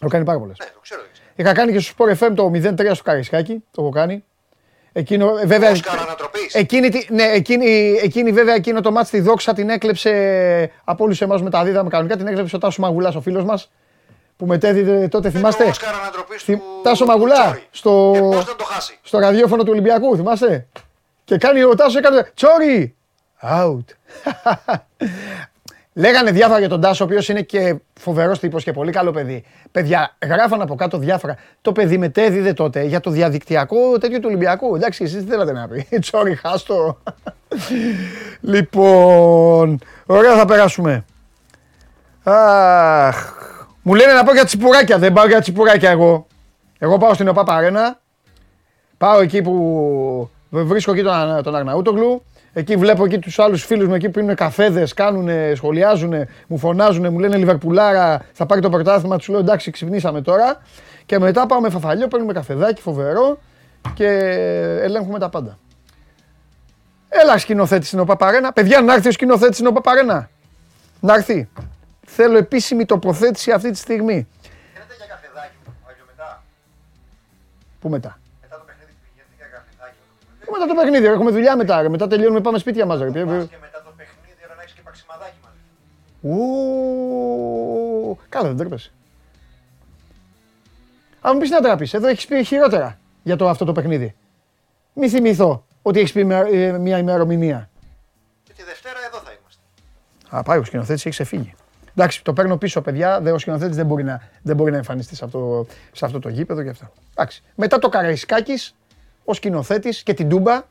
[SPEAKER 1] Έχω κάνει πάρα πολλές.
[SPEAKER 5] Ναι, το ξέρω τι έχεις κάνει.
[SPEAKER 1] Είχα κάνει και στο Sport FM το 0-3 στο Καρισκάκι. Το έχω κάνει. Εκείνο, ε, βέβαια,
[SPEAKER 5] Όσκαρ ανατροπής.
[SPEAKER 1] εκείνη, τη- ναι, εκείνη, εκείνη, βέβαια εκείνο το μάτς τη δόξα την έκλεψε από όλους εμάς με τα δίδαμε κανονικά. Την έκλεψε ο Τάσος Μαγουλάς ο φίλος μας που μετέδιδε τότε, θυμάστε.
[SPEAKER 5] Το Όσκαρ ανατροπής
[SPEAKER 1] Θυ-
[SPEAKER 5] του
[SPEAKER 1] Τάσο
[SPEAKER 5] του
[SPEAKER 1] Μαγουλά,
[SPEAKER 5] Τσόρι.
[SPEAKER 1] στο-
[SPEAKER 5] Και πώς δεν το χάσει;
[SPEAKER 1] στο ραδιόφωνο του Ολυμπιακού, θυμάστε; Και κάνει ο Τάσος, έκανε τσόρι. Out. [LAUGHS] Λέγανε διάφορα για τον Τάσο, ο οποίος είναι και φοβερός τύπος και πολύ καλό παιδί. Παιδιά, γράφαν από κάτω διάφορα. Το παιδί μετέδιδε τότε για το διαδικτυακό τέτοιο του Ολυμπιακού. Εντάξει, εσείς τι θέλατε να πει; [LAUGHS] Τσόρι, χάστο. λοιπόν, ωραία θα περάσουμε. Αχ, μου λένε να πάω για τσιπουράκια. Δεν πάω για τσιπουράκια εγώ. Εγώ πάω στην ΟΠΑ Παρένα. Πάω εκεί που βρίσκω εκεί τον, τον Αρναούτογλου. Εκεί βλέπω εκεί τους άλλους φίλους μου εκεί που πίνουν καφέδες, κάνουν, σχολιάζουν, μου φωνάζουν, μου λένε Λιβερπουλάρα, θα πάρει το πρωτάθλημα. Τους λέω εντάξει, ξυπνήσαμε τώρα. Και μετά πάω με φαφαλιό, παίρνουμε καφεδάκι φοβερό και ελέγχουμε τα πάντα. Έλα σκηνοθέτη στην ΟΠΑΠΑΡΕΝΑ. Παιδιά, να έρθει ο σκηνοθέτης στην ΟΠΑΠΑΡΕΝΑ. Να έρθει. Θέλω επίσημη τοποθέτηση αυτή τη στιγμή.
[SPEAKER 5] Θέλετε για καφεδάκι μου, Άγιο μετά;
[SPEAKER 1] Πού μετά;
[SPEAKER 5] Μετά το παιχνίδι πηγαίνετε για καφεδάκι.
[SPEAKER 1] Πού μετά το παιχνίδι, ρε, έχουμε δουλειά μετά. Ρε. Μετά τελειώνουμε, πάμε σπίτια μας.
[SPEAKER 5] Πας και μετά το παιχνίδι ώρα να έχεις και παξιμαδάκι μαζί.
[SPEAKER 1] Ου, Καλά, δεν τρέπεσαι. Αν μου πεις να τραπείς, εδώ έχεις πει χειρότερα για το, αυτό το παιχνίδι. Μη θυμηθώ ότι έχεις πει με- ε, μια ημερομηνία.
[SPEAKER 5] Και τη Δευτέρα εδώ θα είμαστε.
[SPEAKER 1] Α, πάει ο σκηνοθέτης, έχει ξεφύγει. Εντάξει, το παίρνω πίσω, παιδιά. Δε, ο σκηνοθέτης δεν, μπορεί να, δεν μπορεί να εμφανιστεί σε αυτό, σε αυτό το γήπεδο και αυτά. Εντάξει. Μετά το Καραϊσκάκης, ο σκηνοθέτης και την Τούμπα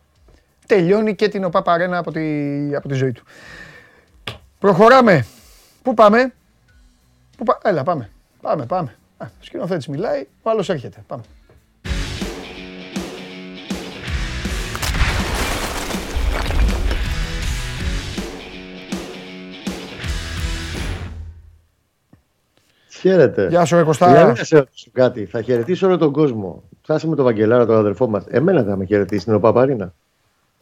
[SPEAKER 1] τελειώνει και την ΟΠΑ Παρένα από τη, από τη ζωή του. Προχωράμε. Πού πάμε; Πού πα... Έλα, πάμε. Πάμε, πάμε. Α, ο σκηνοθέτης μιλάει, ο άλλος έρχεται. Πάμε.
[SPEAKER 6] Χαίρετε.
[SPEAKER 1] Γεια σου, ρε
[SPEAKER 6] Για
[SPEAKER 1] Κωστάρα.
[SPEAKER 6] να σε ρωτήσω κάτι. Θα χαιρετήσω όλο τον κόσμο. Φτάσε με τον Βαγγελάρα, τον αδερφό μας. Εμένα θα με χαιρετήσει στην ΟΠΑΠΑΡΗΝΑ.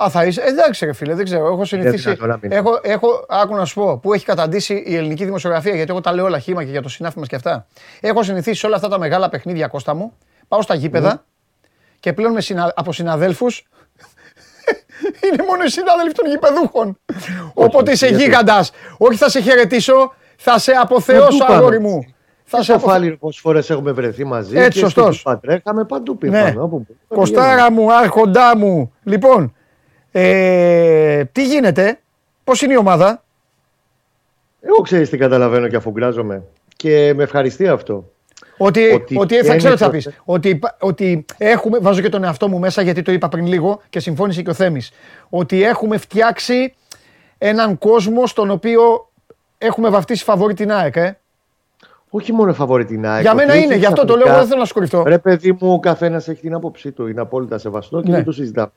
[SPEAKER 1] Α, θα είσαι. Εντάξει, ρε φίλε, δεν ξέρω. Έχω συνηθίσει.
[SPEAKER 6] δυνατόν να μην.
[SPEAKER 1] Έχω, έχω, άκου να σου πω, που έχει καταντήσει η ελληνική δημοσιογραφία, γιατί εγώ τα λέω όλα χήμα και για το συνάφη μας και αυτά. Έχω συνηθίσει σε όλα αυτά τα μεγάλα παιχνίδια, Κώστα μου. Πάω στα γήπεδα
[SPEAKER 6] Ναι.
[SPEAKER 1] και πλέον με συνα, από συναδέλφους. [LAUGHS] είναι μόνο οι συνάδελφοι των γηπεδούχων. Οπότε είσαι
[SPEAKER 6] γιατί;
[SPEAKER 1] γίγαντας. Όχι, θα σε χαιρετήσω, θα σε αποθεώσω,
[SPEAKER 6] πού πάμε;
[SPEAKER 1] αγόρι μου. Θα σε
[SPEAKER 6] Στο
[SPEAKER 1] αποθε...
[SPEAKER 6] φάλι πόσες φορές έχουμε βρεθεί μαζί.
[SPEAKER 1] Έτσι,
[SPEAKER 6] και
[SPEAKER 1] σωστός.
[SPEAKER 6] στην Πατρέχαμε παντού
[SPEAKER 1] Ναι.
[SPEAKER 6] πήγαμε. όπου μπορούμε,
[SPEAKER 1] Κοστάρα μου, άρχοντά μου. Λοιπόν, ε, τι γίνεται, πώς είναι η ομάδα;
[SPEAKER 6] Εγώ ξέρεις τι καταλαβαίνω και αφουγκράζομαι. Και με ευχαριστεί αυτό.
[SPEAKER 1] Ότι, ότι,
[SPEAKER 6] Ότι
[SPEAKER 1] θα ξέρω τι θα
[SPEAKER 6] είναι
[SPEAKER 1] πεις.
[SPEAKER 6] το-
[SPEAKER 1] Ότι, υπά- ότι έχουμε, βάζω και τον εαυτό μου μέσα γιατί το είπα πριν λίγο και συμφώνησε και ο Θέμης. Ότι έχουμε φτιάξει έναν κόσμο στον οποίο έχουμε βαφτίσει φαβόρη την ΑΕΚ. Ε.
[SPEAKER 6] Όχι μόνο φαβόρη την ΑΕΚ.
[SPEAKER 1] Για μένα
[SPEAKER 6] ότι
[SPEAKER 1] είναι,
[SPEAKER 6] έχει
[SPEAKER 1] γι' αυτό το λέω,
[SPEAKER 6] ξαφνικά-
[SPEAKER 1] δεν θέλω να σου κρυφτώ.
[SPEAKER 6] Ρε παιδί μου, ο καθένας έχει την άποψή του. Είναι απόλυτα σεβαστό και
[SPEAKER 1] Ναι.
[SPEAKER 6] δεν το συζητάμε.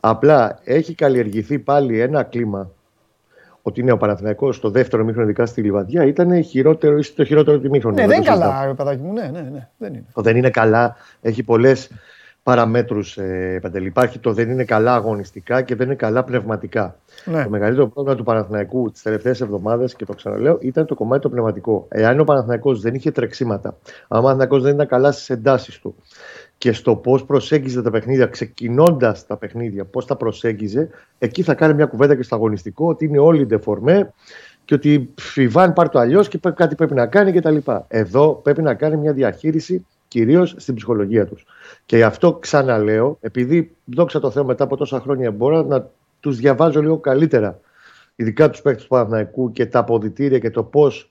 [SPEAKER 6] Απλά έχει καλλιεργηθεί πάλι ένα κλίμα ότι είναι ο Παναθηναϊκός στο δεύτερο μήχρονο, ειδικά στη Λιβαδιά, ήταν χειρότερο, ίσως το χειρότερο του μήχρονου.
[SPEAKER 1] Ναι, δεν είναι
[SPEAKER 6] το συζητάμε.
[SPEAKER 1] καλά, ρε παιδάκι μου. Ναι, ναι, ναι, δεν είναι.
[SPEAKER 6] Το δεν είναι καλά, έχει πολλές παραμέτρους, ε, Παντελή. Υπάρχει το δεν είναι καλά αγωνιστικά και δεν είναι καλά πνευματικά.
[SPEAKER 1] Ναι.
[SPEAKER 6] Το μεγαλύτερο πρόβλημα του Παναθηναϊκού τις τελευταίες εβδομάδες, και το ξαναλέω, ήταν το κομμάτι το πνευματικό. Εάν ο Παναθηναϊκός δεν είχε τρεξίματα, αν ο Παναθηναϊκός δεν ήταν καλά στις εντάσεις του και στο πώς προσέγγιζε τα παιχνίδια, ξεκινώντας τα παιχνίδια, πώς τα προσέγγιζε, εκεί θα κάνει μια κουβέντα και στο αγωνιστικό ότι είναι όλοι ντεφορμέ και ότι «Πφ, η Βαν πάρει το αλλιώς και πέ- κάτι πρέπει να κάνει κτλ. Εδώ πρέπει να κάνει μια διαχείριση κυρίως στην ψυχολογία τους. Και γι' αυτό ξαναλέω, επειδή δόξα τω Θεώ μετά από τόσα χρόνια μπορώ να τους διαβάζω λίγο καλύτερα, ειδικά τους παίκτες του Παναθηναϊκού και τα αποδητήρια και το πώς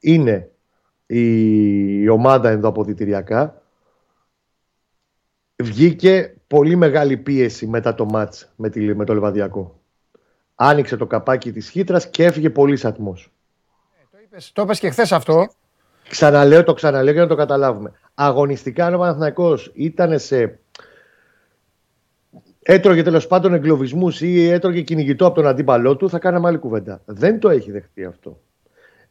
[SPEAKER 6] είναι η, η ομάδα ενδοαποδητηριακά, βγήκε πολύ μεγάλη πίεση μετά το μάτς με, τη, με το Λεβαδιακό. Άνοιξε το καπάκι της χύτρας και έφυγε πολύ ατμός.
[SPEAKER 1] Το είπες και χθες αυτό.
[SPEAKER 6] Ξαναλέω, το ξαναλέω για να το καταλάβουμε. Αγωνιστικά, αν ο Παναθηναϊκός ήταν σε. έτρωγε τέλος πάντων εγκλωβισμούς ή έτρωγε κυνηγητό από τον αντίπαλό του, θα κάναμε άλλη κουβέντα. Δεν το έχει δεχτεί αυτό.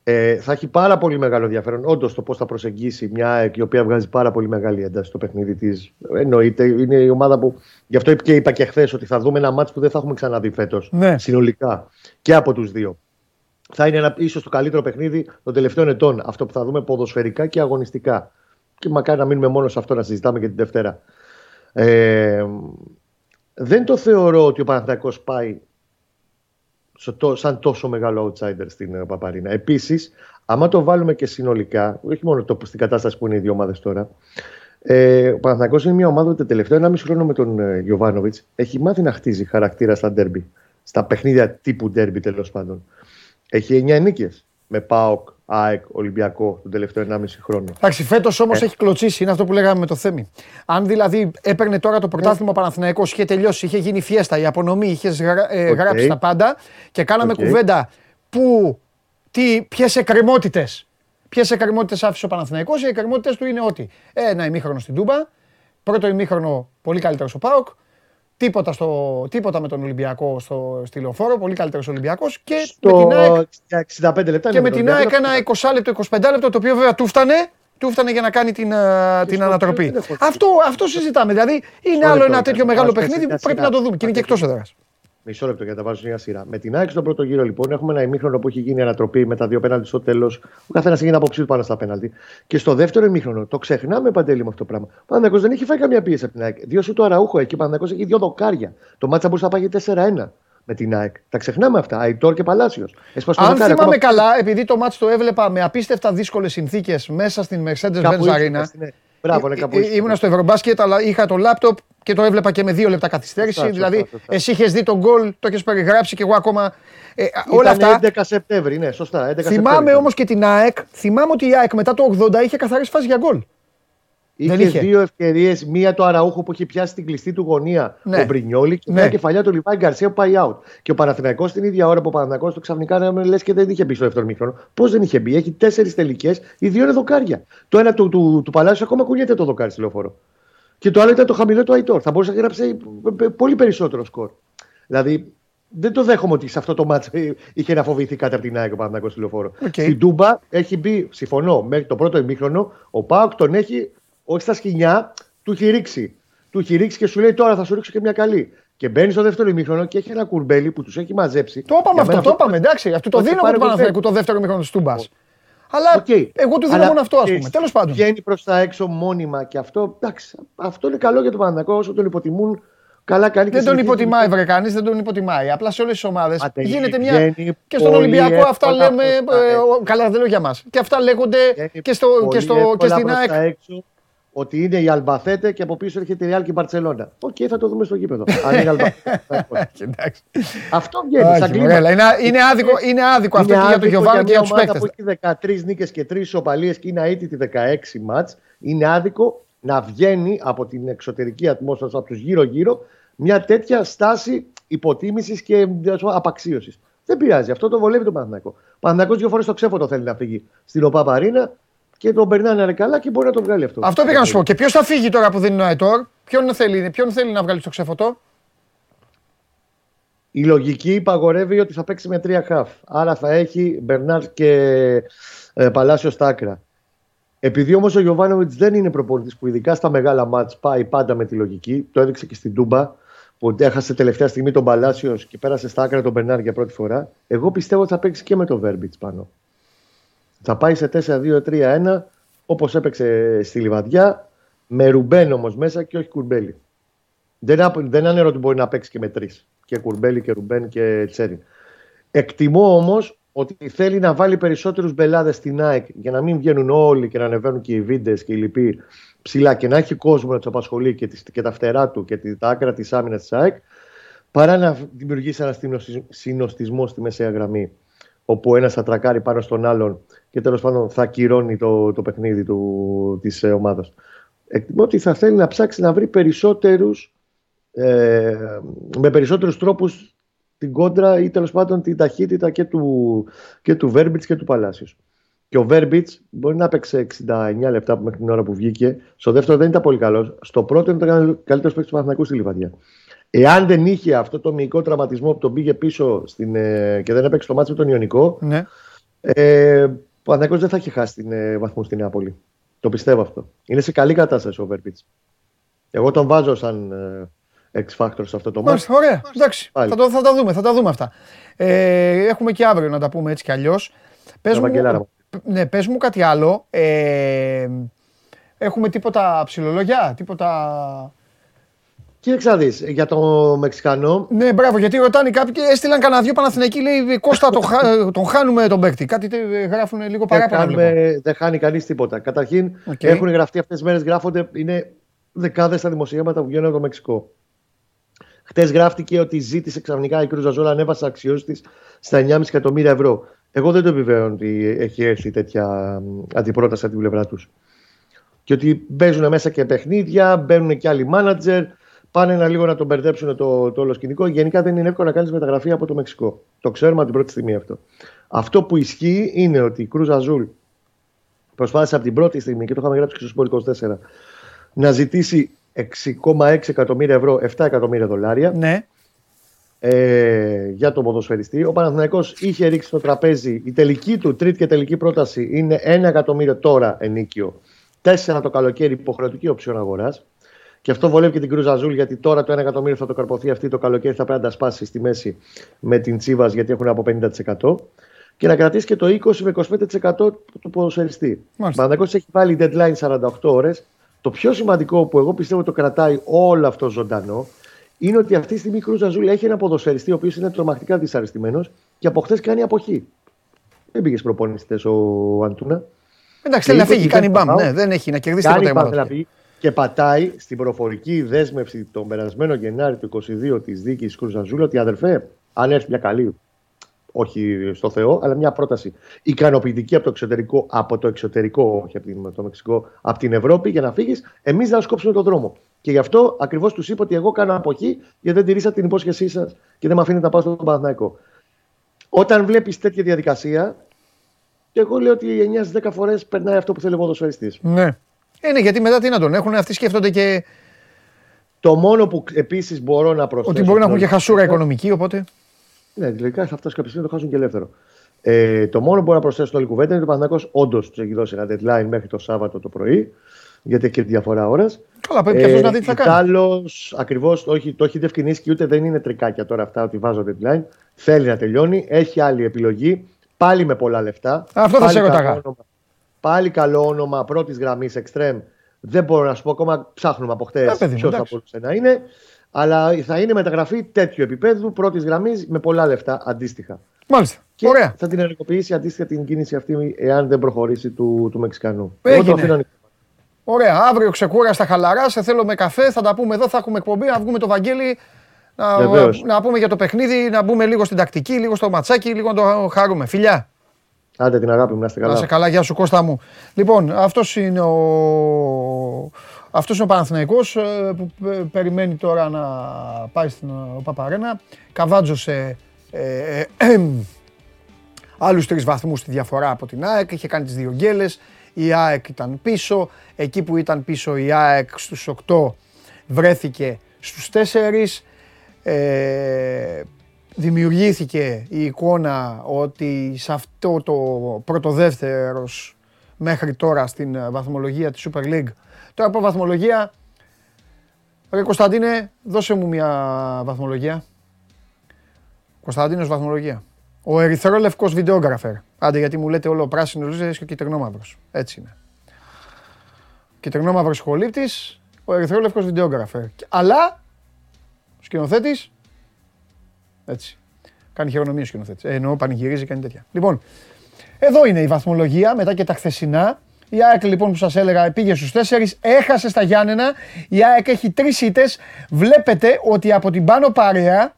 [SPEAKER 6] Ε, θα έχει πάρα πολύ μεγάλο ενδιαφέρον όντως το πώς θα προσεγγίσει μια ΑΕΚ η οποία βγάζει πάρα πολύ μεγάλη ένταση στο παιχνίδι της. Εννοείται, είναι η ομάδα που. Γι' αυτό και είπα και χθες ότι θα δούμε ένα μάτσο που δεν θα έχουμε ξαναδεί φέτος.
[SPEAKER 1] Ναι.
[SPEAKER 6] Συνολικά. Και από τους δύο. Θα είναι ένα, ίσως το καλύτερο παιχνίδι των τελευταίων ετών. Αυτό που θα δούμε ποδοσφαιρικά και αγωνιστικά. Και μακάρι να μείνουμε μόνο σε αυτό να συζητάμε και την Δευτέρα. Ε, δεν το θεωρώ ότι ο Παναθηναϊκός πάει σαν τόσο μεγάλο outsider στην ε, Παπαρίνα. Επίσης, άμα το βάλουμε και συνολικά, όχι μόνο το, στην κατάσταση που είναι οι δύο ομάδες τώρα, ε, ο Παναθηναϊκός είναι μια ομάδα που το τελευταίο 1,5 χρόνο με τον ε, Γιωβάνοβιτς έχει μάθει να χτίζει χαρακτήρα στα ντέρμπι. Στα παιχνίδια τύπου ντέρμπι τέλος πάντων. Έχει 9 νίκες με ΠΑΟΚ, ΑΕΚ, Ολυμπιακό τον τελευταίο 1,5 χρόνο.
[SPEAKER 1] Εντάξει, φέτος όμως ε. έχει κλωτσίσει, είναι αυτό που λέγαμε με το Θέμη. Αν δηλαδή έπαιρνε τώρα το πρωτάθλημα ναι. Παναθηναϊκός, είχε τελειώσει, είχε γίνει φιέστα, η απονομή, είχε γρα, ε, okay. γράψει τα πάντα και κάναμε okay. κουβέντα που, ποιες εκκρεμότητες Ποιες εκκρεμότητες άφησε ο Παναθηναϊκός, οι εκκρεμότητες του είναι ότι ένα ημίχρονο στην Τούμπα, πρώτο ημίχρονο πολύ καλύτερος ο Πάοκ, Τίποτα, στο, τίποτα με τον Ολυμπιακό στο, στη Λεωφόρο, πολύ καλύτερος Ολυμπιακός. Και
[SPEAKER 6] στο με την ΑΕΚ. 65 λεπτά
[SPEAKER 1] και με την ΑΕΚ ένα 20 λεπτό, 25 λεπτό, το οποίο βέβαια του φτάνε, του φτάνε για να κάνει την, την ανατροπή. Αυτό, αυτό συζητάμε. Δηλαδή είναι άλλο ένα τέτοιο μεγάλο παιχνίδι που πρέπει να το δούμε και είναι και εκτός έδρας.
[SPEAKER 6] Μισό λεπτό για να τα βάζω σε μια σειρά. Με την ΑΕΚ στον πρώτο γύρο λοιπόν έχουμε ένα ημίχρονο που έχει γίνει ανατροπή με τα δύο πέναλτις στο τέλος. Ο καθένας έχει απόψη του πάνω στα πέναλτι. Και στο δεύτερο ημίχρονο το ξεχνάμε παντέλη με αυτό το πράγμα. Ο Παναγό δεν έχει φάει καμία πίεση από την ΑΕΚ. Δύο σου το αραούχο εκεί. Ο Παναγό έχει δύο δοκάρια. Το μάτσα μπορούσε να πάει 4-1 με την ΑΕΚ. Τα ξεχνάμε αυτά. Αϊτόρ και Παλάσιος.
[SPEAKER 1] Αν θυμάμαι ακόμα... καλά, επειδή το μάτσο το έβλεπα με απίστευτα δύσκολες συνθήκες μέσα στην Mercedes-Benz Arena. Ναι. Μπράβο, ναι, κάπου Ήμουνα στο Ευρωμπάσκετ, αλλά είχα το λάπτοπ και το έβλεπα και με δύο λεπτά καθυστέρηση. Σωστά, δηλαδή, σωστά, σωστά. εσύ είχες δει τον γκολ, το έχεις περιγράψει και εγώ ακόμα.
[SPEAKER 6] Ε, όλα αυτά. 11 Σεπτέμβρη, ναι, σωστά. 11
[SPEAKER 1] θυμάμαι όμως και την ΑΕΚ. Θυμάμαι ότι η ΑΕΚ μετά το 80 είχε καθαρίσει φάση για γκολ.
[SPEAKER 6] Είχε, είχε. δύο ευκαιρίες. Μία το Αραούχο που είχε πιάσει την κλειστή του γωνία ναι. ο Μπρινιόλη και ναι. μια κεφαλιά του Λιβάη Γκαρσία που πάει out. Και ο Παναθηναϊκός την ίδια ώρα που ο Παναθηναϊκός το ξαφνικά να λες και δεν είχε μπει στο δεύτερο μήχρονο. Πώς δεν είχε μπει, έχει τέσσερις τελικές, οι δύο είναι δοκάρια. Το ένα του, του, του, του ακόμα κουνιέται το δοκάρι στη λεωφόρο. Και το άλλο ήταν το χαμηλό του Αϊτόρ. Θα μπορούσε να γράψει πολύ περισσότερο σκορ. Δηλαδή δεν το δέχομαι ότι σε αυτό το μάτσο είχε να φοβηθεί κάτι από την ΑΕΚ ο Παναθηναϊκός στη λεωφόρο. Okay. Στην Τούμπα έχει μπει, συμφωνώ, μέχρι το πρώτο ημίχρονο ο Πάοκ τον έχει όχι στα σκηνιά, του έχει ρίξει. Του έχει ρίξει και σου λέει τώρα θα σου ρίξω και μια καλή. Και μπαίνει στο δεύτερο ημίχρονο και έχει ένα κουρμπέλι που τους έχει μαζέψει.
[SPEAKER 1] Το είπαμε αυτό, το είπαμε. Εντάξει, αυτό το δίνω του Παναθηναϊκού το δεύτερο ημίχρονο της Τούμπας. Αλλά okay. εγώ του δίνω μόνο αυτό, ας πούμε. Τέλος πάντων.
[SPEAKER 6] Βγαίνει προς τα έξω μόνιμα και αυτό. Εντάξει, αυτό είναι καλό για τον Παναθηναϊκό όσο τον υποτιμούν. Καλά κάνει
[SPEAKER 1] δεν τον υποτιμάει, βρε κανείς, δεν τον υποτιμάει. Απλά σε όλες τις ομάδες γίνεται μια. Και στον Ολυμπιακό αυτά λέμε. Ε, καλά, δεν λέω για μας. Και αυτά λέγονται και, στο, και, στο, και στην ΑΕΚ
[SPEAKER 6] ότι είναι η Αλμπαθέτε και από πίσω έρχεται η Ρεάλ και η Μπαρσελόνα. Οκ, θα το δούμε στο γήπεδο. Αν είναι [LAUGHS] αυτό βγαίνει σαν κλίμα.
[SPEAKER 1] Είναι, είναι άδικο, είναι άδικο αυτό και για τον Γιωβάνο και για τους παίκτες.
[SPEAKER 6] που έχει 13 νίκες και 3 ισοπαλίε και είναι αίτητη 16 μάτς, είναι άδικο να βγαίνει από την εξωτερική ατμόσφαιρα, από τους γύρω-γύρω, μια τέτοια στάση υποτίμησης και απαξίωσης. Δεν πειράζει. Αυτό το βολεύει το Παναθηναϊκό. Ο Παναθηναϊκός δύο φορές το ξέφωτο θέλει να φύγει στην ΟΠΑ Παρίνα και τον περνάνε καλά και μπορεί να τον βγάλει αυτό.
[SPEAKER 1] Αυτό πήγα να σου πω. Και ποιος θα φύγει τώρα που δεν είναι ο Αετόρ, ποιον θέλει, ποιον θέλει να βγάλει στο ξεφωτό;
[SPEAKER 6] Η λογική υπαγορεύει ότι θα παίξει με τρία χαφ. Άρα θα έχει Μπερνάρ και ε, Παλάσιος στα άκρα. Επειδή όμως ο Γιωβάνοβιτς δεν είναι προπονητής που ειδικά στα μεγάλα μάτς πάει πάντα με τη λογική, το έδειξε και στην Τούμπα, που έχασε τελευταία στιγμή τον Παλάσιος και πέρασε στα άκρα τον Μπερνάρ για πρώτη φορά. Εγώ πιστεύω ότι θα παίξει και με τον Βέρμπιτς πάνω. Θα πάει σε 4-2-3-1 όπως έπαιξε στη Λιβαδιά, με Ρουμπέν όμως μέσα και όχι Κουρμπέλι. Δεν, δεν ανέρω ότι μπορεί να παίξει και με τρεις. Και Κουρμπέλι και Ρουμπέν και Τσέρι. Εκτιμώ όμως ότι θέλει να βάλει περισσότερους μπελάδες στην ΑΕΚ για να μην βγαίνουν όλοι και να ανεβαίνουν και οι βίντες και οι λοιποί ψηλά και να έχει κόσμο να τους απασχολεί και, και τα φτερά του και τα άκρα της άμυνας της ΑΕΚ, παρά να δημιουργήσει ένα συνοστισμό στη μεσαία γραμμή όπου ένας θα τρακάρει πάνω στον άλλον και τέλος πάντων θα ακυρώνει το, το παιχνίδι του, της ε, ομάδας. Εκτιμώ ότι θα θέλει να ψάξει να βρει περισσότερους ε, με περισσότερους τρόπους την κόντρα ή τέλος πάντων την ταχύτητα και του, και του Βέρμπιτς και του Παλάσιος. Και ο Βέρμπιτς μπορεί να παίξει 69 λεπτά μέχρι την ώρα που βγήκε. Στο δεύτερο δεν ήταν πολύ καλός. Στο πρώτο ήταν ο καλύτερος παίκτης του Παναθηνακού στη Λιβαδιά. Εάν δεν είχε αυτό το μυϊκό τραυματισμό που τον πήγε πίσω στην, ε, και δεν έπαιξε το μάτι με τον Ιωνικό, ναι. Ε, ο Παναθηναϊκός δεν θα έχει χάσει την ε, βαθμού στην Νεάπολη. Το πιστεύω αυτό. Είναι σε καλή κατάσταση ο Βέρπιτς. Εγώ τον βάζω σαν ε, X Factor σε αυτό το μάτι.
[SPEAKER 1] Ωραία, εντάξει. Θα, το, θα τα δούμε, θα τα δούμε αυτά. Ε, έχουμε και αύριο να τα πούμε έτσι κι αλλιώς. Πες μου, ναι, πες μου κάτι άλλο. Ε, έχουμε τίποτα ψηλολόγια, τίποτα...
[SPEAKER 6] Κοίταξε να δεις, για το Μεξικανό...
[SPEAKER 1] Ναι, μπράβο, γιατί ρωτάνε κάποιοι και έστειλαν κανένα δυο Παναθηναϊκοί, λέει Κώστα [LAUGHS] τον, τον χάνουμε τον παίκτη. Κάτι γράφουν λίγο παράπονο.
[SPEAKER 6] Δεν χάνει κανείς τίποτα. Καταρχήν okay. έχουν γραφτεί αυτές τις μέρες, γράφονται, είναι δεκάδες τα δημοσιεύματα που βγαίνουν από το Μεξικό. Χτες γράφτηκε ότι ζήτησε ξαφνικά η Κρούζα Ζόλα ανέβασε αξιώσεις της στα 9,5 εκατομμύρια ευρώ. Εγώ δεν το επιβεβαιώνω ότι έχει έρθει τέτοια αντιπρόταση από την πλευρά τους. Και ότι παίζουν μέσα και παιχνίδια, μπαίνουν και άλλοι μάνατζερ, πάνε ένα λίγο να τον μπερδέψουν το, το όλο σκηνικό. Γενικά δεν είναι εύκολο να κάνεις μεταγραφή από το Μεξικό. Το ξέρουμε από την πρώτη στιγμή αυτό. Αυτό που ισχύει είναι ότι η Κρουζ Αζούλ προσπάθησε από την πρώτη στιγμή και το είχαμε γράψει και στο 24 να ζητήσει 6,6 εκατομμύρια ευρώ, 7 εκατομμύρια δολάρια.
[SPEAKER 1] Ναι.
[SPEAKER 6] Ε, για τον ποδοσφαιριστή. Ο Παναθηναϊκός είχε ρίξει στο τραπέζι η τελική του, τρίτη και τελική πρόταση είναι 1 εκατομμύριο τώρα ενοίκιο. 4 το καλοκαίρι υποχρεωτική οψιόν αγοράς. Και αυτό βολεύει και την Κρουζ Αζούλ γιατί τώρα το 1 εκατομμύριο θα το καρπωθεί αυτή το καλοκαίρι θα πρέπει να τα σπάσει στη μέση με την Τσίβα γιατί έχουν από 50%. Και να κρατήσει και το 20 με 25% του ποδοσφαιριστή. Ο Παναθηναϊκός έχει βάλει deadline 48 ώρες το πιο σημαντικό που εγώ πιστεύω το κρατάει όλο αυτό ζωντανό είναι ότι αυτή τη στιγμή η Κρούζα Ζούλη έχει ένα ποδοσφαιριστή ο οποίος είναι τρομακτικά δυσαρεστημένος και από χθες κάνει αποχή. Δεν πήγες προπονητέ ο Αντούνα.
[SPEAKER 1] Εντάξει, θέλει να φύγει, κάνει μπαμ. Ναι, δεν έχει να κερδίσει τίποτα.
[SPEAKER 6] να και πατάει στην προφορική δέσμευση τον περασμένο Γενάρη του 22 της δίκη Κρούζα Ζούλη ότι αδερφέ, αν έρθει μια καλή όχι στο Θεό, αλλά μια πρόταση ικανοποιητική από το εξωτερικό, από το εξωτερικό, όχι από το Μεξικό, από την Ευρώπη για να φύγεις, εμείς να σκόψουμε τον δρόμο. Και γι' αυτό ακριβώς τους είπα ότι εγώ κάνω αποχή γιατί δεν τηρήσατε την υπόσχεσή σας και δεν με αφήνετε να πάω στον Παναθναϊκό. Όταν βλέπεις τέτοια διαδικασία, και εγώ λέω ότι 9-10 φορές περνάει αυτό που θέλει ο ποδοσφαιριστής.
[SPEAKER 1] Ναι. Ε, ναι, γιατί μετά τι να τον έχουν, αυτοί σκέφτονται και.
[SPEAKER 6] Το μόνο που επίσης μπορώ να προσθέσω.
[SPEAKER 1] Ότι μπορεί να έχουν και χασούρα οικονομική, οπότε.
[SPEAKER 6] Ναι, τελικά θα φτάσει κάποια στιγμή να το χάσουν και ελεύθερο. Ε, το μόνο που μπορώ να προσθέσω στην όλη κουβέντα είναι ότι ο Παναθυνακό όντως τους έχει δώσει ένα deadline μέχρι το Σάββατο το πρωί, γιατί έχει και διαφορά ώρας.
[SPEAKER 1] Καλά, πρέπει και αυτός να δει τι θα κάνει.
[SPEAKER 6] Άλλο, ακριβώς, το έχει, το έχει διευκρινίσει και ούτε δεν είναι τρικάκια τώρα αυτά ότι βάζω deadline. Θέλει να τελειώνει, έχει άλλη επιλογή. Πάλι με πολλά λεφτά.
[SPEAKER 1] Αυτό θα σε ρωτάγα.
[SPEAKER 6] Πάλι καλό όνομα πρώτης γραμμής εξτρέμ. Δεν μπορώ να σου πω ακόμα, ψάχνουμε από χτες ποιος θα μπορούσε να είναι αλλά θα είναι μεταγραφή τέτοιου επίπεδου πρώτης γραμμής με πολλά λεφτά αντίστοιχα.
[SPEAKER 1] Μάλιστα.
[SPEAKER 6] Και
[SPEAKER 1] Ωραία.
[SPEAKER 6] θα την ενεργοποιήσει αντίστοιχα την κίνηση αυτή εάν δεν προχωρήσει του, του Μεξικανού.
[SPEAKER 1] Έγινε. Ωραία. Αύριο ξεκούραστα χαλαρά. Σε θέλω με καφέ. Θα τα πούμε εδώ. Θα έχουμε εκπομπή. Να βγούμε το Βαγγέλη. Να, να πούμε για το παιχνίδι. Να μπούμε λίγο στην τακτική, λίγο στο ματσάκι, λίγο να το χαρούμε. Φιλιά.
[SPEAKER 6] Άντε την αγάπη μου, να είστε καλά.
[SPEAKER 1] Να είστε καλά, γεια σου Κώστα μου. Λοιπόν, αυτός είναι ο, αυτός είναι ο Παναθηναϊκός ε, που περιμένει τώρα να πάει στην Παπαρένα. Καβάτζωσε ε, ε, ε, [CLEARS THROAT] άλλους τρεις βαθμούς στη διαφορά από την ΑΕΚ. Είχε κάνει τις δύο γκέλες. Η ΑΕΚ ήταν πίσω. Εκεί που ήταν πίσω η ΑΕΚ στους 8 βρέθηκε στους 4. Ε, δημιουργήθηκε η εικόνα ότι σε αυτό το πρώτο δεύτερος μέχρι τώρα στην βαθμολογία της Super League Τώρα από βαθμολογία, ρε Κωνσταντίνε, δώσε μου μια βαθμολογία. Κωνσταντίνος βαθμολογία. Ο ερυθρόλευκος βιντεόγραφερ. Άντε γιατί μου λέτε όλο πράσινο λούζες και ο κυτρινόμαυρος. Έτσι είναι. Κυτρινόμαυρος σχολήπτης, ο ερυθρόλευκος βιντεόγραφερ. Αλλά, ο σκηνοθέτης, έτσι. Κάνει χειρονομία ο σκηνοθέτης. Ε, εννοώ πανηγυρίζει, κάνει τέτοια. Λοιπόν, εδώ είναι η βαθμολογία μετά και τα χθεσινά. Η ΑΕΚ λοιπόν που σας έλεγα πήγε στους 4, έχασε στα Γιάννενα. Η ΑΕΚ έχει τρεις ήττες. Βλέπετε ότι από την πάνω παρέα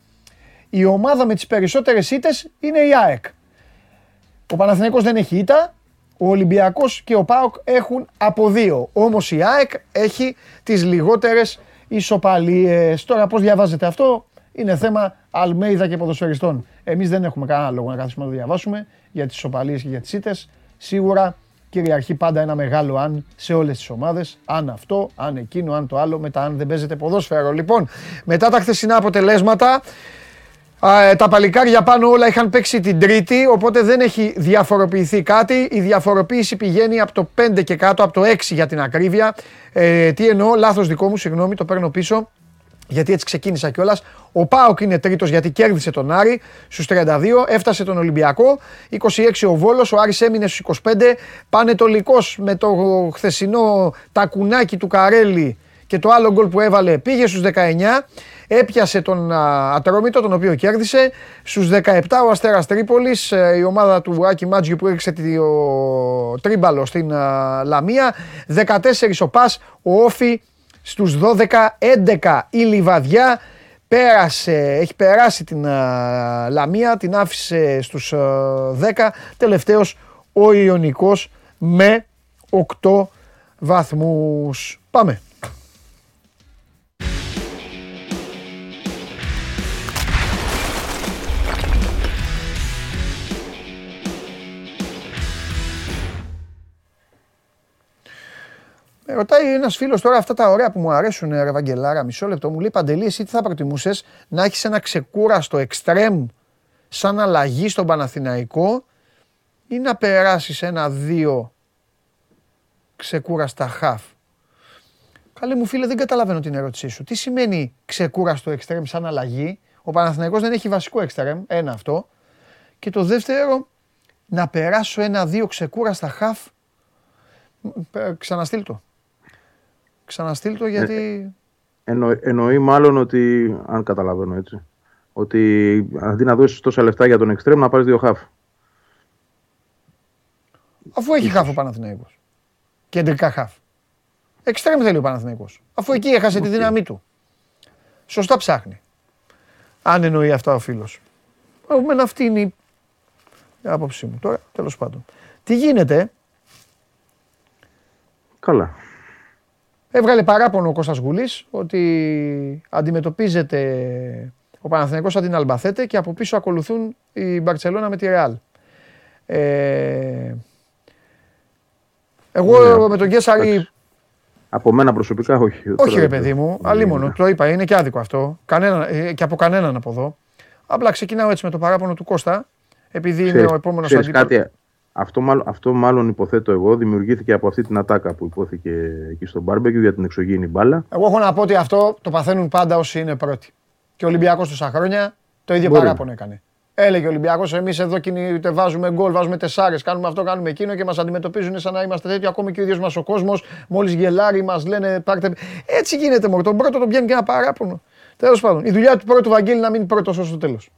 [SPEAKER 1] η ομάδα με τις περισσότερες ήττες είναι η ΑΕΚ. Ο Παναθηναϊκός δεν έχει ήττα. Ο Ολυμπιακός και ο ΠΑΟΚ έχουν από δύο. Όμως η ΑΕΚ έχει τις λιγότερες ισοπαλίες. Τώρα πώς διαβάζετε αυτό; Είναι θέμα Αλμέιδα και ποδοσφαιριστών. Εμείς δεν έχουμε κανένα λόγο να καθίσουμε να το διαβάσουμε για τις ισοπαλίες και για τις ήττες. Σίγουρα κυριαρχεί πάντα ένα μεγάλο αν σε όλες τις ομάδες. Αν αυτό, αν εκείνο, αν το άλλο, μετά αν δεν παίζεται ποδόσφαιρο. Λοιπόν, μετά τα χθεσινά αποτελέσματα, Ε, τα παλικάρια πάνω όλα είχαν παίξει την Τρίτη, οπότε δεν έχει διαφοροποιηθεί κάτι. Η διαφοροποίηση πηγαίνει από το 5 και κάτω, από το 6 για την ακρίβεια. Ε, τι εννοώ, λάθος δικό μου, συγγνώμη, το παίρνω πίσω. Γιατί έτσι ξεκίνησα κιόλας. Ο Πάοκ είναι τρίτος γιατί κέρδισε τον Άρη στους 32, έφτασε τον Ολυμπιακό. 26 ο Βόλος, ο Άρης έμεινε στους 25. Πανετολικός με το χθεσινό τακουνάκι του Καρέλη και το άλλο γκολ που έβαλε πήγε στους 19. Έπιασε τον Ατρόμητο, τον οποίο κέρδισε. Στους 17 ο Αστέρας Τρίπολης, ε, η ομάδα του Άκη Μάτζιου που έριξε το τρίμπαλο στην Λαμία. 14 ο Πας, ο Όφη στους 12, 11 η Λιβαδιά. Πέρασε, έχει περάσει την Λαμία, την άφησε στους 10. Τελευταίος ο Ιωνικός με 8 βαθμούς. Πάμε. Ρωτάει ένας φίλος τώρα αυτά τα ωραία που μου αρέσουν, ρε Βαγγελάρα, μισό λεπτό. Μου λέει Παντελή, εσύ τι θα προτιμούσες; Να έχεις ένα ξεκούραστο εξτρέμ σαν αλλαγή στον Παναθηναϊκό ή να περάσεις ένα-δύο ξεκούραστα χαφ; Καλέ μου φίλε, δεν καταλαβαίνω την ερώτησή σου. Τι σημαίνει ξεκούραστο εξτρέμ σαν αλλαγή; Ο Παναθηναϊκός δεν έχει βασικό εξτρέμ, ένα αυτό. Και το δεύτερο, να περάσω ένα-δύο ξεκούραστα χαφ. Ξαναστείλ το. Ξαναστείλ το γιατί...
[SPEAKER 7] Ε, εννο, εννοεί μάλλον ότι, αν καταλαβαίνω έτσι, ότι αντί να δώσεις τόσα λεφτά για τον εξτρέμ να πάρεις δύο χαφ.
[SPEAKER 1] Αφού έχει χαφ ο Παναθηναϊκός. Κεντρικά χαφ. Εξτρέμ θέλει ο Παναθηναϊκός. Αφού εκεί έχασε τη δύναμή του. Σωστά ψάχνει. Αν εννοεί αυτά ο φίλος. Εμένα αυτή είναι η άποψή μου. Τώρα, τέλος πάντων. Τι γίνεται;
[SPEAKER 7] Καλά.
[SPEAKER 1] Έβγαλε παράπονο ο Κώστας Γουλής ότι αντιμετωπίζεται ο Παναθηναϊκός σαν την Αλμπαθέτε και από πίσω ακολουθούν η Μπαρτσελώνα με τη Ρεάλ. Ε, εγώ ναι, με τον Γκέσαρη...
[SPEAKER 7] Από μένα προσωπικά όχι.
[SPEAKER 1] Όχι ρε παιδί μου, αλίμονο, το είπα, είναι και άδικο αυτό. Κανένα, ε, και από κανέναν από εδώ. Απλά ξεκινάω έτσι με το παράπονο του Κώστα, επειδή είναι ο επόμενος
[SPEAKER 7] αντίπαλος. Αυτό μάλλον, αυτό μάλλον υποθέτω εγώ δημιουργήθηκε από αυτή την ατάκα που υπόθηκε εκεί στο Μπάρμπεκιου για την εξωγήινη μπάλα.
[SPEAKER 1] Εγώ έχω να πω ότι αυτό το παθαίνουν πάντα όσοι είναι πρώτοι. Και ο Ολυμπιακός τόσα χρόνια το ίδιο Μπορεί. παράπονο έκανε. Έλεγε ο Ολυμπιακός, εμείς εδώ κινείται, βάζουμε γκολ, βάζουμε τεσσάρες, κάνουμε αυτό, κάνουμε εκείνο και μας αντιμετωπίζουν σαν να είμαστε τέτοιοι. Ακόμη και ο ίδιος μας ο κόσμος, μόλις γελάρει, μας λένε πάρτε. Έτσι γίνεται μόνο. Τον πρώτο τον πιάνει και ένα παράπονο. Τέλος πάντων, η δουλειά του πρώτου Βαγγέλη να μείνει πρώτος ως το τέλος.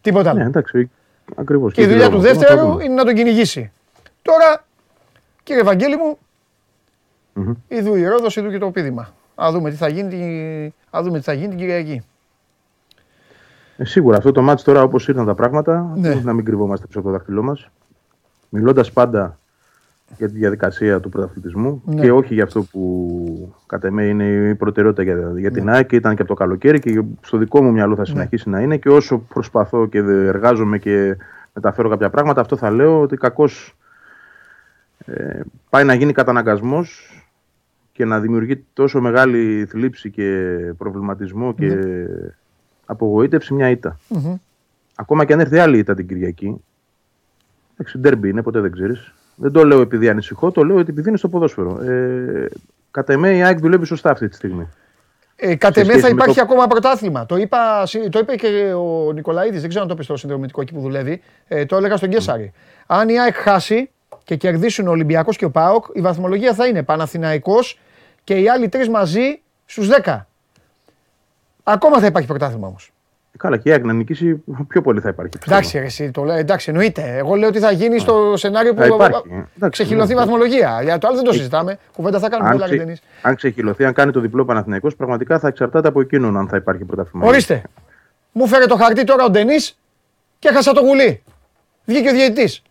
[SPEAKER 1] Τίποτα άλλο.
[SPEAKER 7] Ναι, εντάξει, ακριβώς.
[SPEAKER 1] Και η δουλειά του δεύτερου είναι να τον κυνηγήσει. Τώρα, κύριε Βαγγέλη μου, mm-hmm. ειδού η Ρόδος, ειδού και το πίδημα. Α δούμε τι θα γίνει, ας δούμε τι θα γίνει την Κυριακή.
[SPEAKER 7] Ε, σίγουρα αυτό το μάτς τώρα όπως ήρθαν τα πράγματα, ναι. να μην κρυβόμαστε πίσω από το δάχτυλό μας. Μιλώντας πάντα για τη διαδικασία του πρωταθλητισμού ναι. και όχι για αυτό που κατά με είναι η προτεραιότητα για, για την ναι. ΑΕΚ ήταν και από το καλοκαίρι και στο δικό μου μυαλό θα ναι. συνεχίσει να είναι και όσο προσπαθώ και εργάζομαι και μεταφέρω κάποια πράγματα αυτό θα λέω ότι κακώς ε, πάει να γίνει καταναγκασμός και να δημιουργεί τόσο μεγάλη θλίψη και προβληματισμό και ναι. απογοήτευση μια ήττα. Ακόμα και αν έρθει άλλη ήττα την Κυριακή, εντάξει, ντέρμπι είναι, ποτέ δεν ξέρεις. Δεν το λέω επειδή ανησυχώ, το λέω επειδή είναι στο ποδόσφαιρο. Ε, κατά εμέ η ΑΕΚ δουλεύει σωστά αυτή τη στιγμή.
[SPEAKER 1] Ε, κατ' εμέ θα υπάρχει το... ακόμα πρωτάθλημα. Το, είπα, το είπε και ο Νικολαίδης, δεν ξέρω αν το πει στο συνδρομητικό εκεί που δουλεύει. Ε, το έλεγα στον Κέσσαρη. Αν η ΑΕΚ χάσει, και κερδίσουν ο Ολυμπιακός και ο ΠΑΟΚ, η βαθμολογία θα είναι Παναθηναϊκός και οι άλλοι τρεις μαζί στους 10. Ακόμα θα υπάρχει πρωτάθλημα όμως.
[SPEAKER 7] Καλά, και η ΑΕΚ να νικήσει πιο πολύ θα υπάρχει.
[SPEAKER 1] Εντάξει, εσύ, το λέω, εντάξει, εννοείται. Εγώ λέω ότι θα γίνει στο σενάριο που θα ξεχυλωθεί η βαθμολογία. Για το άλλο δεν το συζητάμε. Κουβέντα θα κάνουμε πολλά ξε...
[SPEAKER 7] Αν ξεχυλωθεί, αν κάνει το διπλό Παναθηναϊκός, πραγματικά θα εξαρτάται από εκείνον αν θα υπάρχει πρωτάθλημα.
[SPEAKER 1] Ορίστε. Μου φέρε το χαρτί τώρα ο Ντενής και έχασα το γουλί. Βγήκε ο διαιτητής.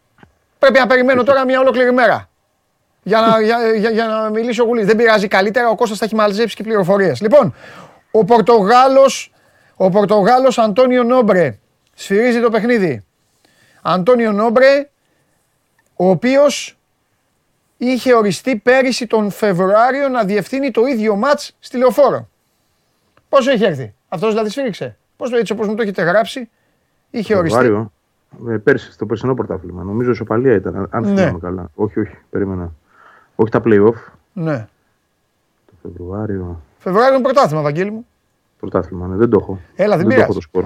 [SPEAKER 1] Πρέπει να περιμένω τώρα μια ολόκληρη μέρα. Για να, για, για, για να μιλήσει ο Γουλής. Δεν πειράζει καλύτερα, ο Κώστας θα έχει μαζέψει και πληροφορίες. Λοιπόν, ο Πορτογάλος, ο Πορτογάλος Αντώνιο Νόμπρε σφυρίζει το παιχνίδι. Αντώνιο Νόμπρε, ο οποίος είχε οριστεί πέρυσι τον Φεβρουάριο να διευθύνει το ίδιο μάτς στη Λεωφόρο. Πόσο έχει έρθει, αυτός δηλαδή σφύριξε. Πώς το έτσι όπως μου το έχετε γράψει, Είχε οριστεί.
[SPEAKER 7] Ε, πέρσι, στο περσινό πρωτάθλημα. Νομίζω ισοπαλία ήταν, αν ναι. θυμάμαι καλά. Όχι, όχι, περίμενα. Όχι τα playoff.
[SPEAKER 1] Ναι.
[SPEAKER 7] Το Φεβρουάριο.
[SPEAKER 1] Φεβρουάριο είναι πρωτάθλημα, Βαγγέλη μου.
[SPEAKER 7] Πρωτάθλημα, ναι, δεν το έχω.
[SPEAKER 1] Έλα, δεν, δεν το έχω το
[SPEAKER 7] σκορ.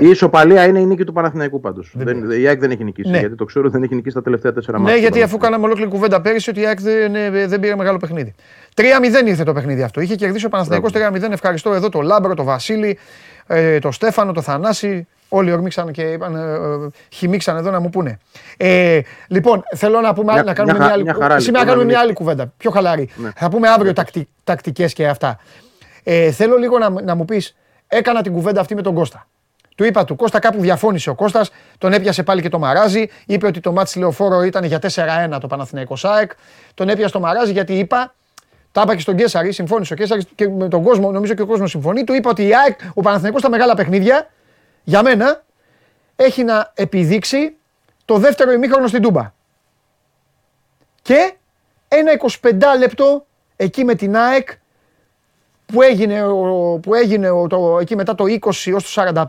[SPEAKER 7] Η ισοπαλία είναι η νίκη του Παναθηναϊκού πάντως. Η ΑΕΚ δεν έχει νικήσει. Ναι. Γιατί το ξέρω δεν έχει νικήσει τα τελευταία τέσσερα ματς.
[SPEAKER 1] Ναι, γιατί αφού κάναμε ολόκληρη κουβέντα πέρυσι ότι η ΑΕΚ δεν, ε, δεν πήρε μεγάλο παιχνίδι. 3-0 ήρθε το παιχνίδι αυτό. Είχε κερδίσει ο Παναθηναϊκός 3-0. Ευχαριστώ εδώ το Λάμπρο, το Βασίλη, ε, το Στέφανο, το Θανάση. Όλοι ορμήξαν και είπαν, ε, ε, χιμήξαν εδώ να μου πούνε. Ε, λοιπόν, θέλω να, πούμε, μια, να κάνουμε μια, μια άλλη, μια χαρά, σήμερα λοιπόν, κάνουμε μια άλλη κουβέντα, πιο χαλαρή. Ναι. Θα πούμε αύριο τακτι, τακτικές και αυτά. Ε, θέλω λίγο να, να μου πεις, έκανα την κουβέντα αυτή με τον Κώστα. Του είπα του Κώστα, κάπου διαφώνησε ο Κώστας, τον έπιασε πάλι και το μαράζι. Είπε ότι το μάτι λεωφόρο ήταν για 4-1 το Παναθηναϊκό ΣΑΕΚ. Τον έπιασε το μαράζι γιατί είπα, τα είπα και στον Κέσσαρη, συμφώνησε ο Κέσσαρη και με τον κόσμο, νομίζω και ο κόσμος συμφωνεί. Του είπα ότι η ΑΕΚ, ο Παναθηναϊκός στα μεγάλα παιχνίδια, για μένα, έχει να επιδείξει το δεύτερο ημίχρονο στην Τούμπα. Και ένα 25 λεπτό εκεί με την ΑΕΚ που έγινε, που έγινε το, εκεί μετά το 20 ως το 45,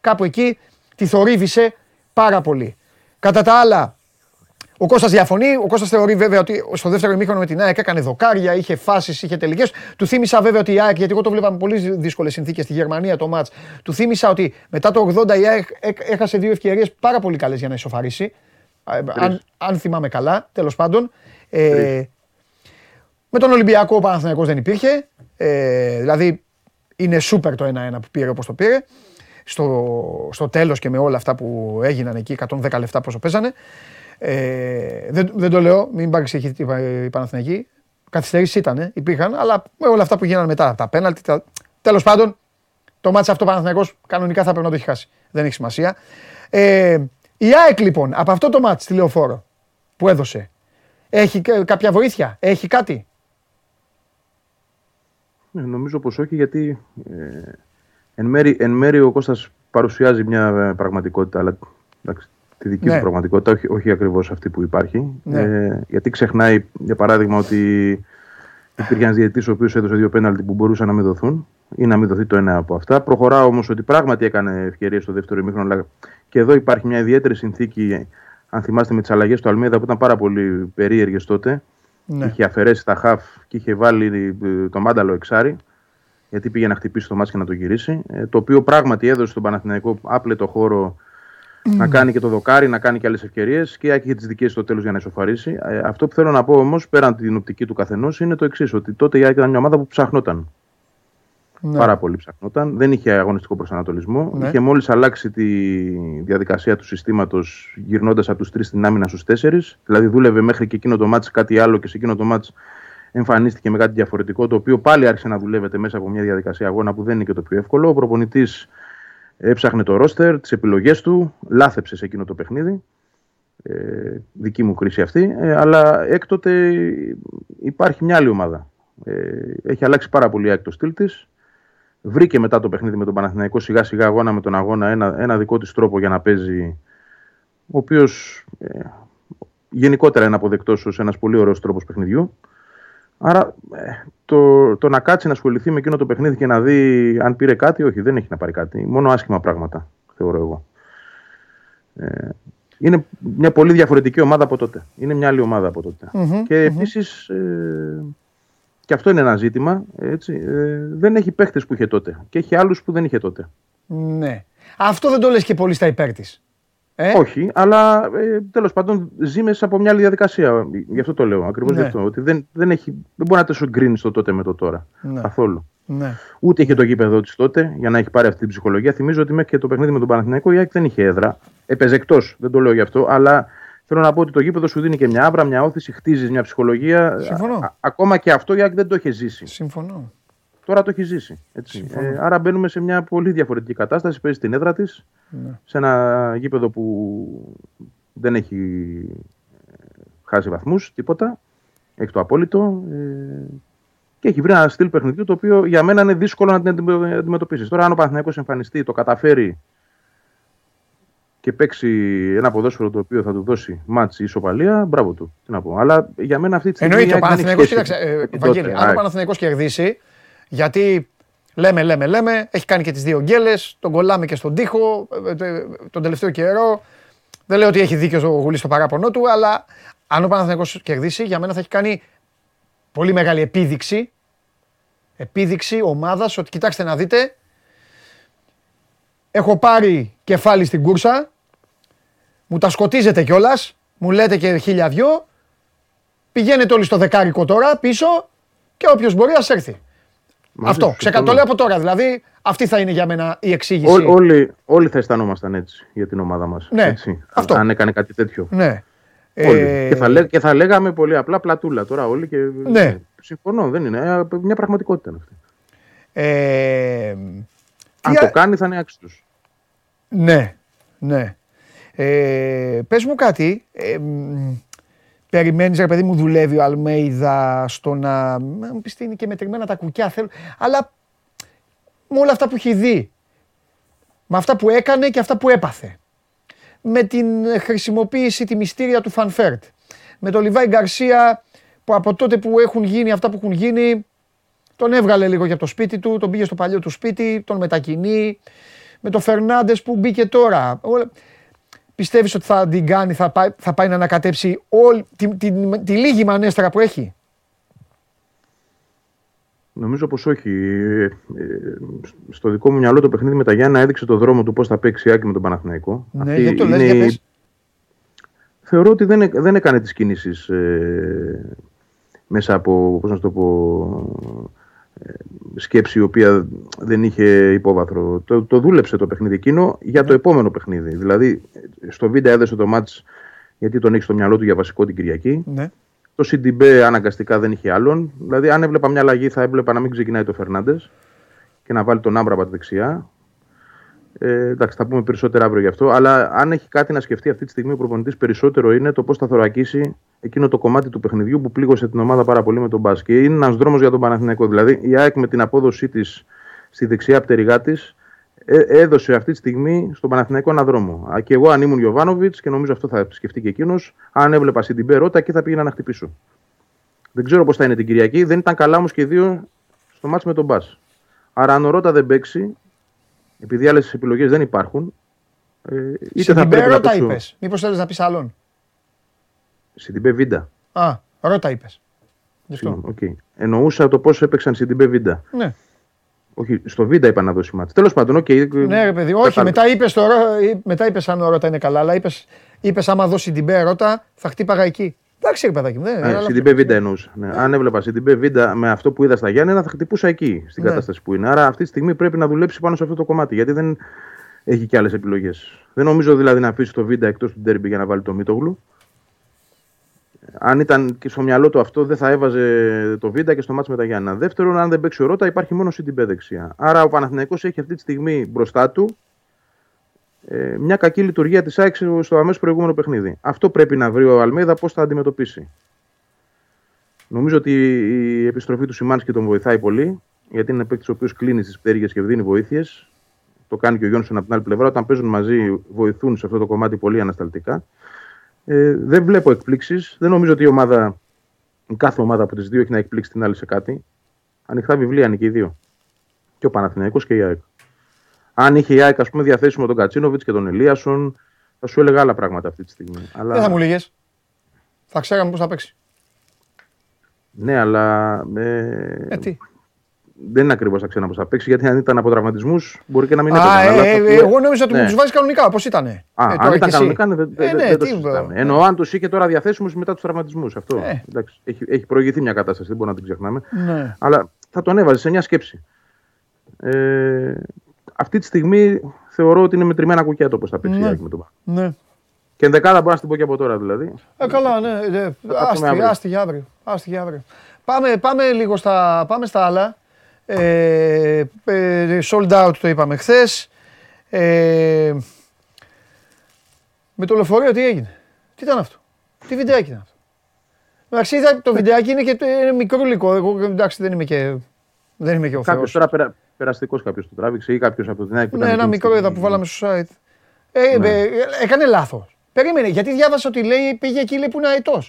[SPEAKER 1] κάπου εκεί τη θορύβησε πάρα πολύ. Κατά τα άλλα, ο Κώστας διαφωνεί. Ο Κώστας θεωρεί βέβαια ότι στο δεύτερο ημίχρονο με την ΑΕΚ έκανε δοκάρια, είχε φάσεις, είχε τελικές. Του θύμισα βέβαια ότι η ΑΕΚ, γιατί εγώ το βλέπα με πολύ δύσκολες συνθήκες στη Γερμανία το μάτς. Του θύμισα ότι μετά το 80 η ΑΕΚ έχασε δύο ευκαιρίες πάρα πολύ καλές για να ισοφαρίσει. Αν, αν θυμάμαι καλά, τέλος πάντων. Ε, με τον Ολυμπιακό ο Παναθηναϊκός δεν υπήρχε. Ε, δηλαδή είναι σούπερ το 1-1 που πήρε όπως το πήρε. Στο, στο τέλος και με όλα αυτά που έγιναν εκεί, 110 λεφτά πόσο παίζανε. Ε, δεν, δεν το λέω, μην έχει η Παναθηναϊκή. Καθυστερήσεις ήταν, υπήρχαν, αλλά με όλα αυτά που γίνανε μετά, τα πέναλτι, τα... τέλος πάντων, το μάτς αυτό Παναθηναϊκός κανονικά θα πρέπει να το έχει χάσει. Δεν έχει σημασία. Ε, η ΑΕΚ λοιπόν, από αυτό το μάτς τηλεοφόρο που έδωσε, έχει κάποια βοήθεια, έχει κάτι;
[SPEAKER 7] Ναι, νομίζω πως όχι γιατί ε, εν, μέρη, εν μέρη ο Κώστας παρουσιάζει μια ε, πραγματικότητα αλλά εντάξει, τη δική ναι. του πραγματικότητα, όχι, όχι ακριβώς αυτή που υπάρχει. Ναι. Ε, γιατί ξεχνάει για παράδειγμα ότι υπήρχε ένας διαιτητής ο οποίος έδωσε δύο πέναλτι που μπορούσαν να μην δοθούν ή να μην δοθεί το ένα από αυτά. Προχωρά όμως ότι πράγματι έκανε ευκαιρίες στο δεύτερο ημίχρονο. Και εδώ υπάρχει μια ιδιαίτερη συνθήκη, αν θυμάστε, με τις αλλαγές του Αλμίδα που ήταν πάρα πολύ περίεργες τότε. Ναι. Είχε αφαιρέσει τα χαφ και είχε βάλει ε, το μάνταλο εξάρι. Γιατί πήγε να χτυπήσει το μάτι και να το γυρίσει. Ε, το οποίο πράγματι έδωσε στον Παναθηναϊκό άπλετο χώρο να κάνει και το δοκάρι, να κάνει και άλλες ευκαιρίες και έχει τις δικές στο τέλος για να ισοφαρίσει. Ε, αυτό που θέλω να πω όμως, πέραν την οπτική του καθενός, είναι το εξής: Ότι τότε η Άκη ήταν μια ομάδα που ψαχνόταν. Ναι. Πάρα πολύ ψαχνόταν. Δεν είχε αγωνιστικό προσανατολισμό. Ναι. Είχε μόλις αλλάξει τη διαδικασία του συστήματος γυρνώντας από τους τρεις στην άμυνα στους τέσσερις. Δηλαδή δούλευε μέχρι και εκείνο το μάτι κάτι άλλο και σε εκείνο το μάτι εμφανίστηκε με κάτι διαφορετικό, το οποίο πάλι άρχισε να δουλεύεται μέσα από μια διαδικασία αγώνα που δεν είναι και το πιο εύκολο. Ο προπονητής έψαχνε το ρόστερ, τις επιλογές του, λάθεψε σε εκείνο το παιχνίδι. Ε, δική μου κρίση αυτή. Ε, αλλά έκτοτε υπάρχει μια άλλη ομάδα. Ε, έχει αλλάξει πάρα πολύ το στυλ της. Βρήκε μετά το παιχνίδι με τον Παναθηναϊκό σιγά σιγά αγώνα με τον αγώνα ένα, ένα δικό της τρόπο για να παίζει ο οποίος ε, γενικότερα είναι αποδεκτός ως ένας πολύ ωραίος τρόπος παιχνιδιού. Άρα ε, το, το να κάτσει να ασχοληθεί με εκείνο το παιχνίδι και να δει αν πήρε κάτι, όχι δεν έχει να πάρει κάτι. Μόνο άσχημα πράγματα θεωρώ εγώ. Ε, είναι μια πολύ διαφορετική ομάδα από τότε. Είναι μια άλλη ομάδα από τότε. και επίσης ε, και αυτό είναι ένα ζήτημα. Έτσι. Ε, δεν έχει παίχτες που είχε τότε. Και έχει άλλους που δεν είχε τότε.
[SPEAKER 1] Ναι. Αυτό δεν το λες και πολύ στα υπέρ της.
[SPEAKER 7] Ε; Όχι, αλλά ε, τέλος πάντων ζει μέσα από μια άλλη διαδικασία. Γι' αυτό το λέω. Ακριβώς ναι. γι' αυτό. Ότι δεν, δεν, έχει, δεν μπορεί να το συγκρίνει το τότε με το τώρα. Ναι. Καθόλου. Ναι. Ούτε είχε το γήπεδο της τότε για να έχει πάρει αυτή την ψυχολογία. Θυμίζω ότι μέχρι και το παιχνίδι με τον Παναθηναϊκό η Άκη δεν είχε έδρα. Έπαιζε εκτός, δεν το λέω γι' αυτό, αλλά Θέλω να πω ότι το γήπεδο σου δίνει και μια άβρα, μια όθηση, χτίζεις μια ψυχολογία.
[SPEAKER 1] Συμφωνώ.
[SPEAKER 7] ακόμα και αυτό γιατί δεν το είχε ζήσει.
[SPEAKER 1] Συμφωνώ.
[SPEAKER 7] Τώρα το έχει ζήσει. Έτσι. Ε, άρα μπαίνουμε σε μια πολύ διαφορετική κατάσταση. Παίζει στην έδρα της, ναι. σε ένα γήπεδο που δεν έχει ε, χάσει βαθμούς, τίποτα. Έχει το απόλυτο. Ε, και έχει βρει ένα στυλ παιχνιδιού το οποίο για μένα είναι δύσκολο να την αντιμετωπίσεις. Τώρα, αν ο Παναθηναϊκός εμφανιστεί, το καταφέρει και παίξει ένα ποδόσφαιρο το οποίο θα του δώσει μάτς ή ισοπαλία, μπράβο του. Τι να πω. Αλλά για μένα αυτή τη στιγμή.
[SPEAKER 1] Εννοείται ο Παναθηναϊκός, κοίταξε, ε, Βαγγέλη, αν ο Παναθηναϊκός κερδίσει, γιατί Λέμε, λέμε, λέμε. Έχει κάνει και τις δύο γκέλες. Τον κολλάμε και στον τοίχο ε, ε, τον τελευταίο καιρό. Δεν λέω ότι έχει δίκιο ο Γουλής στο παράπονο του, αλλά αν ο Παναθηναϊκός κερδίσει, για μένα θα έχει κάνει πολύ μεγάλη επίδειξη. Επίδειξη ομάδας ότι κοιτάξτε να δείτε. Έχω πάρει κεφάλι στην κούρσα. Μου τα σκοτίζετε κιόλας. Μου λέτε και χίλια δυο. Πηγαίνετε όλοι στο δεκάρικο τώρα πίσω και όποιος μπορεί ας έρθει. Αυτό. Ξεκα... Το λέω από τώρα. Δηλαδή, αυτή θα είναι για μένα η εξήγηση.
[SPEAKER 7] Ό, όλοι, όλοι θα αισθανόμασταν έτσι για την ομάδα μας.
[SPEAKER 1] Ναι, έτσι,
[SPEAKER 7] αυτό. Αν έκανε κάτι τέτοιο.
[SPEAKER 1] Ναι.
[SPEAKER 7] Όλοι. Ε... Και, θα λέ, και θα λέγαμε πολύ απλά πλατούλα τώρα όλοι. Και...
[SPEAKER 1] Ναι.
[SPEAKER 7] Συμφωνώ, δεν είναι. Ε, μια πραγματικότητα είναι αυτή.
[SPEAKER 1] Ε...
[SPEAKER 7] Αν το κάνει θα είναι άξιος.
[SPEAKER 1] Ναι, ναι. Ε, πες μου κάτι, ε, Περιμένεις, ρε παιδί μου, δουλεύει ο Αλμέιδα στο να. Μου πεις είναι και μετρημένα τα κουκιά, θέλω. Αλλά με όλα αυτά που έχει δει, με αυτά που έκανε και αυτά που έπαθε, με την χρησιμοποίηση, τη μυστήρια του Φαν Βέερτ, με τον Λιβάι Γκαρσία που από τότε που έχουν γίνει αυτά που έχουν γίνει, τον έβγαλε λίγο για το σπίτι του, τον πήγε στο παλιό του σπίτι, τον μετακινεί, με τον Φερνάντες που μπήκε τώρα. Πιστεύεις ότι θα την κάνει, θα πάει, θα πάει να ανακατέψει όλη, τη, τη, τη, λίγη μανέστρα που έχει;
[SPEAKER 7] Νομίζω πως όχι. Ε, στο δικό μου μυαλό το παιχνίδι με τα Γιάννα έδειξε το δρόμο του πώς θα παίξει Άκη με τον Παναθηναϊκό.
[SPEAKER 1] Ναι, γιατί το λες, για πες.
[SPEAKER 7] Θεωρώ ότι δεν, δεν έκανε τις κινήσεις ε, μέσα από, πώς να το πω, σκέψη η οποία δεν είχε υπόβαθρο. Το, το δούλεψε το παιχνίδι εκείνο για το ναι. επόμενο παιχνίδι. Δηλαδή, στο βίντεο έδεσε το μάτς γιατί τον έχει στο μυαλό του για βασικό την Κυριακή.
[SPEAKER 1] Ναι.
[SPEAKER 7] Το CDB αναγκαστικά δεν είχε άλλον. Δηλαδή, αν έβλεπα μια αλλαγή, θα έβλεπα να μην ξεκινάει το Φερνάντες και να βάλει τον Άμπρα από τη δεξιά. Ε, εντάξει, θα πούμε περισσότερα αύριο γι' αυτό. Αλλά αν έχει κάτι να σκεφτεί αυτή τη στιγμή ο προπονητής περισσότερο είναι το πώς θα θωρακίσει εκείνο το κομμάτι του παιχνιδιού που πλήγωσε την ομάδα πάρα πολύ με τον μπάσκετ. Είναι ένας δρόμος για τον Παναθηναϊκό. Δηλαδή η ΑΕΚ με την απόδοσή της στη δεξιά πτεριγά της ε, έδωσε αυτή τη στιγμή στον Παναθηναϊκό ένα δρόμο. Και εγώ αν ήμουν Ιωβάνοβιτ και νομίζω αυτό θα σκεφτεί και εκείνος, αν έβλεπα στην Ρότα και θα πήγαινα να χτυπήσω. Δεν ξέρω πώς θα είναι την Κυριακή. Δεν ήταν καλά όμως και οι δύο στο ματς με τον ΠΑΣ. Άρα αν ο Ρότα δεν παίξει, επειδή άλλες επιλογές δεν υπάρχουν.
[SPEAKER 1] Ε, είτε θα πρέπει να είπες. Μήπως θέλεις να πεις άλλον.
[SPEAKER 7] Σιντιμπέ Βίντα.
[SPEAKER 1] Α, Ρότα είπες.
[SPEAKER 7] Okay. Εννοούσα το πώς έπαιξαν Σιντιμπέ Βίντα.
[SPEAKER 1] Ναι.
[SPEAKER 7] Όχι, στο Βίντα είπα να δώσει μάτι. Τέλος πάντων, okay.
[SPEAKER 1] Ναι, ρε παιδί, όχι, μετά είπες μετά είπες αν ο Ρότα είναι καλά, αλλά είπε είπες άμα δώσει την Ρότα θα χτύπαγα εκεί. Εντάξει, ρε παιδάκι μου. Ναι,
[SPEAKER 7] Σιντιμπέ Βίντα εννοούσα. Ναι. Αν έβλεπα Σιντιμπέ Βίντα με αυτό που είδα στα Γιάννενα, θα χτυπούσα εκεί, στην ναι. κατάσταση που είναι. Άρα αυτή τη στιγμή πρέπει να δουλέψει πάνω σε αυτό το κομμάτι. Γιατί δεν έχει και άλλες επιλογές. Δεν νομίζω δηλαδή να αφήσει το Βίντα εκτός του Ντέρμπι για να βάλει το Μίτογλου αν ήταν και στο μυαλό του αυτό, δεν θα έβαζε το Βίντα και στο ματς με τα Γιάννενα. Δεύτερον, αν δεν παίξει ο Ρότα, υπάρχει μόνο στην δεξιά. Άρα ο Παναθηναϊκός έχει αυτή τη στιγμή μπροστά του ε, μια κακή λειτουργία της ΑΕΚ στο αμέσως προηγούμενο παιχνίδι. Αυτό πρέπει να βρει ο Αλμέδα πώς θα αντιμετωπίσει. Νομίζω ότι η επιστροφή του Σιμάνσκι τον βοηθάει πολύ, γιατί είναι παίκτης ο οποίος κλείνει τι πτέρυγες και δίνει βοήθειες. Το κάνει και ο Γιόνσον από την άλλη πλευρά. Όταν παίζουν μαζί, βοηθούν σε αυτό το κομμάτι πολύ ανασταλτικά. Ε, δεν βλέπω εκπλήξεις. Δεν νομίζω ότι η ομάδα, η κάθε ομάδα από τις δύο έχει να εκπλήξει την άλλη σε κάτι. Ανοιχτά βιβλία είναι και οι δύο. Και ο Παναθηναϊκός και η ΑΕΚ. Αν είχε η ΑΕΚ ας πούμε, διαθέσιμο τον Κατσίνοβιτς και τον Ελίασον, θα σου έλεγα άλλα πράγματα αυτή τη στιγμή.
[SPEAKER 1] Αλλά... Δεν θα μου λέγε. Θα ξέραμε πώς θα παίξει.
[SPEAKER 7] Ναι, αλλά.
[SPEAKER 1] Ε, ε, τι;
[SPEAKER 7] Δεν είναι ακριβώς αξένα πώ θα παίξει, γιατί αν ήταν από τραυματισμούς μπορεί και να μην
[SPEAKER 1] έπαιζε. Ε, ε, εγώ νόμιζα ότι ναι. τους βάζεις κανονικά όπω ήταν.
[SPEAKER 7] Α, ε, αν ήταν κανονικά, δεν, ε, ναι, δεν το συζητάμε. Εννοώ αν τους είχε τώρα διαθέσιμους μετά τους τραυματισμούς. Αυτό. Ε. Εντάξει, έχει, έχει προηγηθεί μια κατάσταση, δεν μπορούμε να την ξεχνάμε.
[SPEAKER 1] Ναι.
[SPEAKER 7] Αλλά θα τον έβαζε σε μια σκέψη. Ε, αυτή τη στιγμή θεωρώ ότι είναι μετρημένα κουκιά το πώς θα παίξει ναι. με τον
[SPEAKER 1] ναι.
[SPEAKER 7] Και ενδεκάδα μπορώ να την πω και από τώρα δηλαδή.
[SPEAKER 1] Ε, καλά, ναι. ναι. Άστι, για αύριο. αύριο. Πάμε, πάμε λίγο στα, πάμε στα άλλα. Ε, ε, sold out το είπαμε χθες. Ε, με το λεωφορείο τι έγινε; Τι ήταν αυτό; Τι βιντεάκι ήταν αυτό; Εντάξει, το βιντεάκι είναι και είναι μικρό υλικό. Εγώ εντάξει δεν είμαι και, δεν είμαι και ο
[SPEAKER 7] Κάποιος τώρα περα, περαστικός κάποιος το τράβηξε ή κάποιος από την
[SPEAKER 1] ΑΕΚ. Ναι, ένα μικρό είδα που βάλαμε στο site. Ε, ναι. ε, έκανε λάθος. Περίμενε, γιατί διάβασα ότι λέει, πήγε εκεί λέει, που είναι αετό.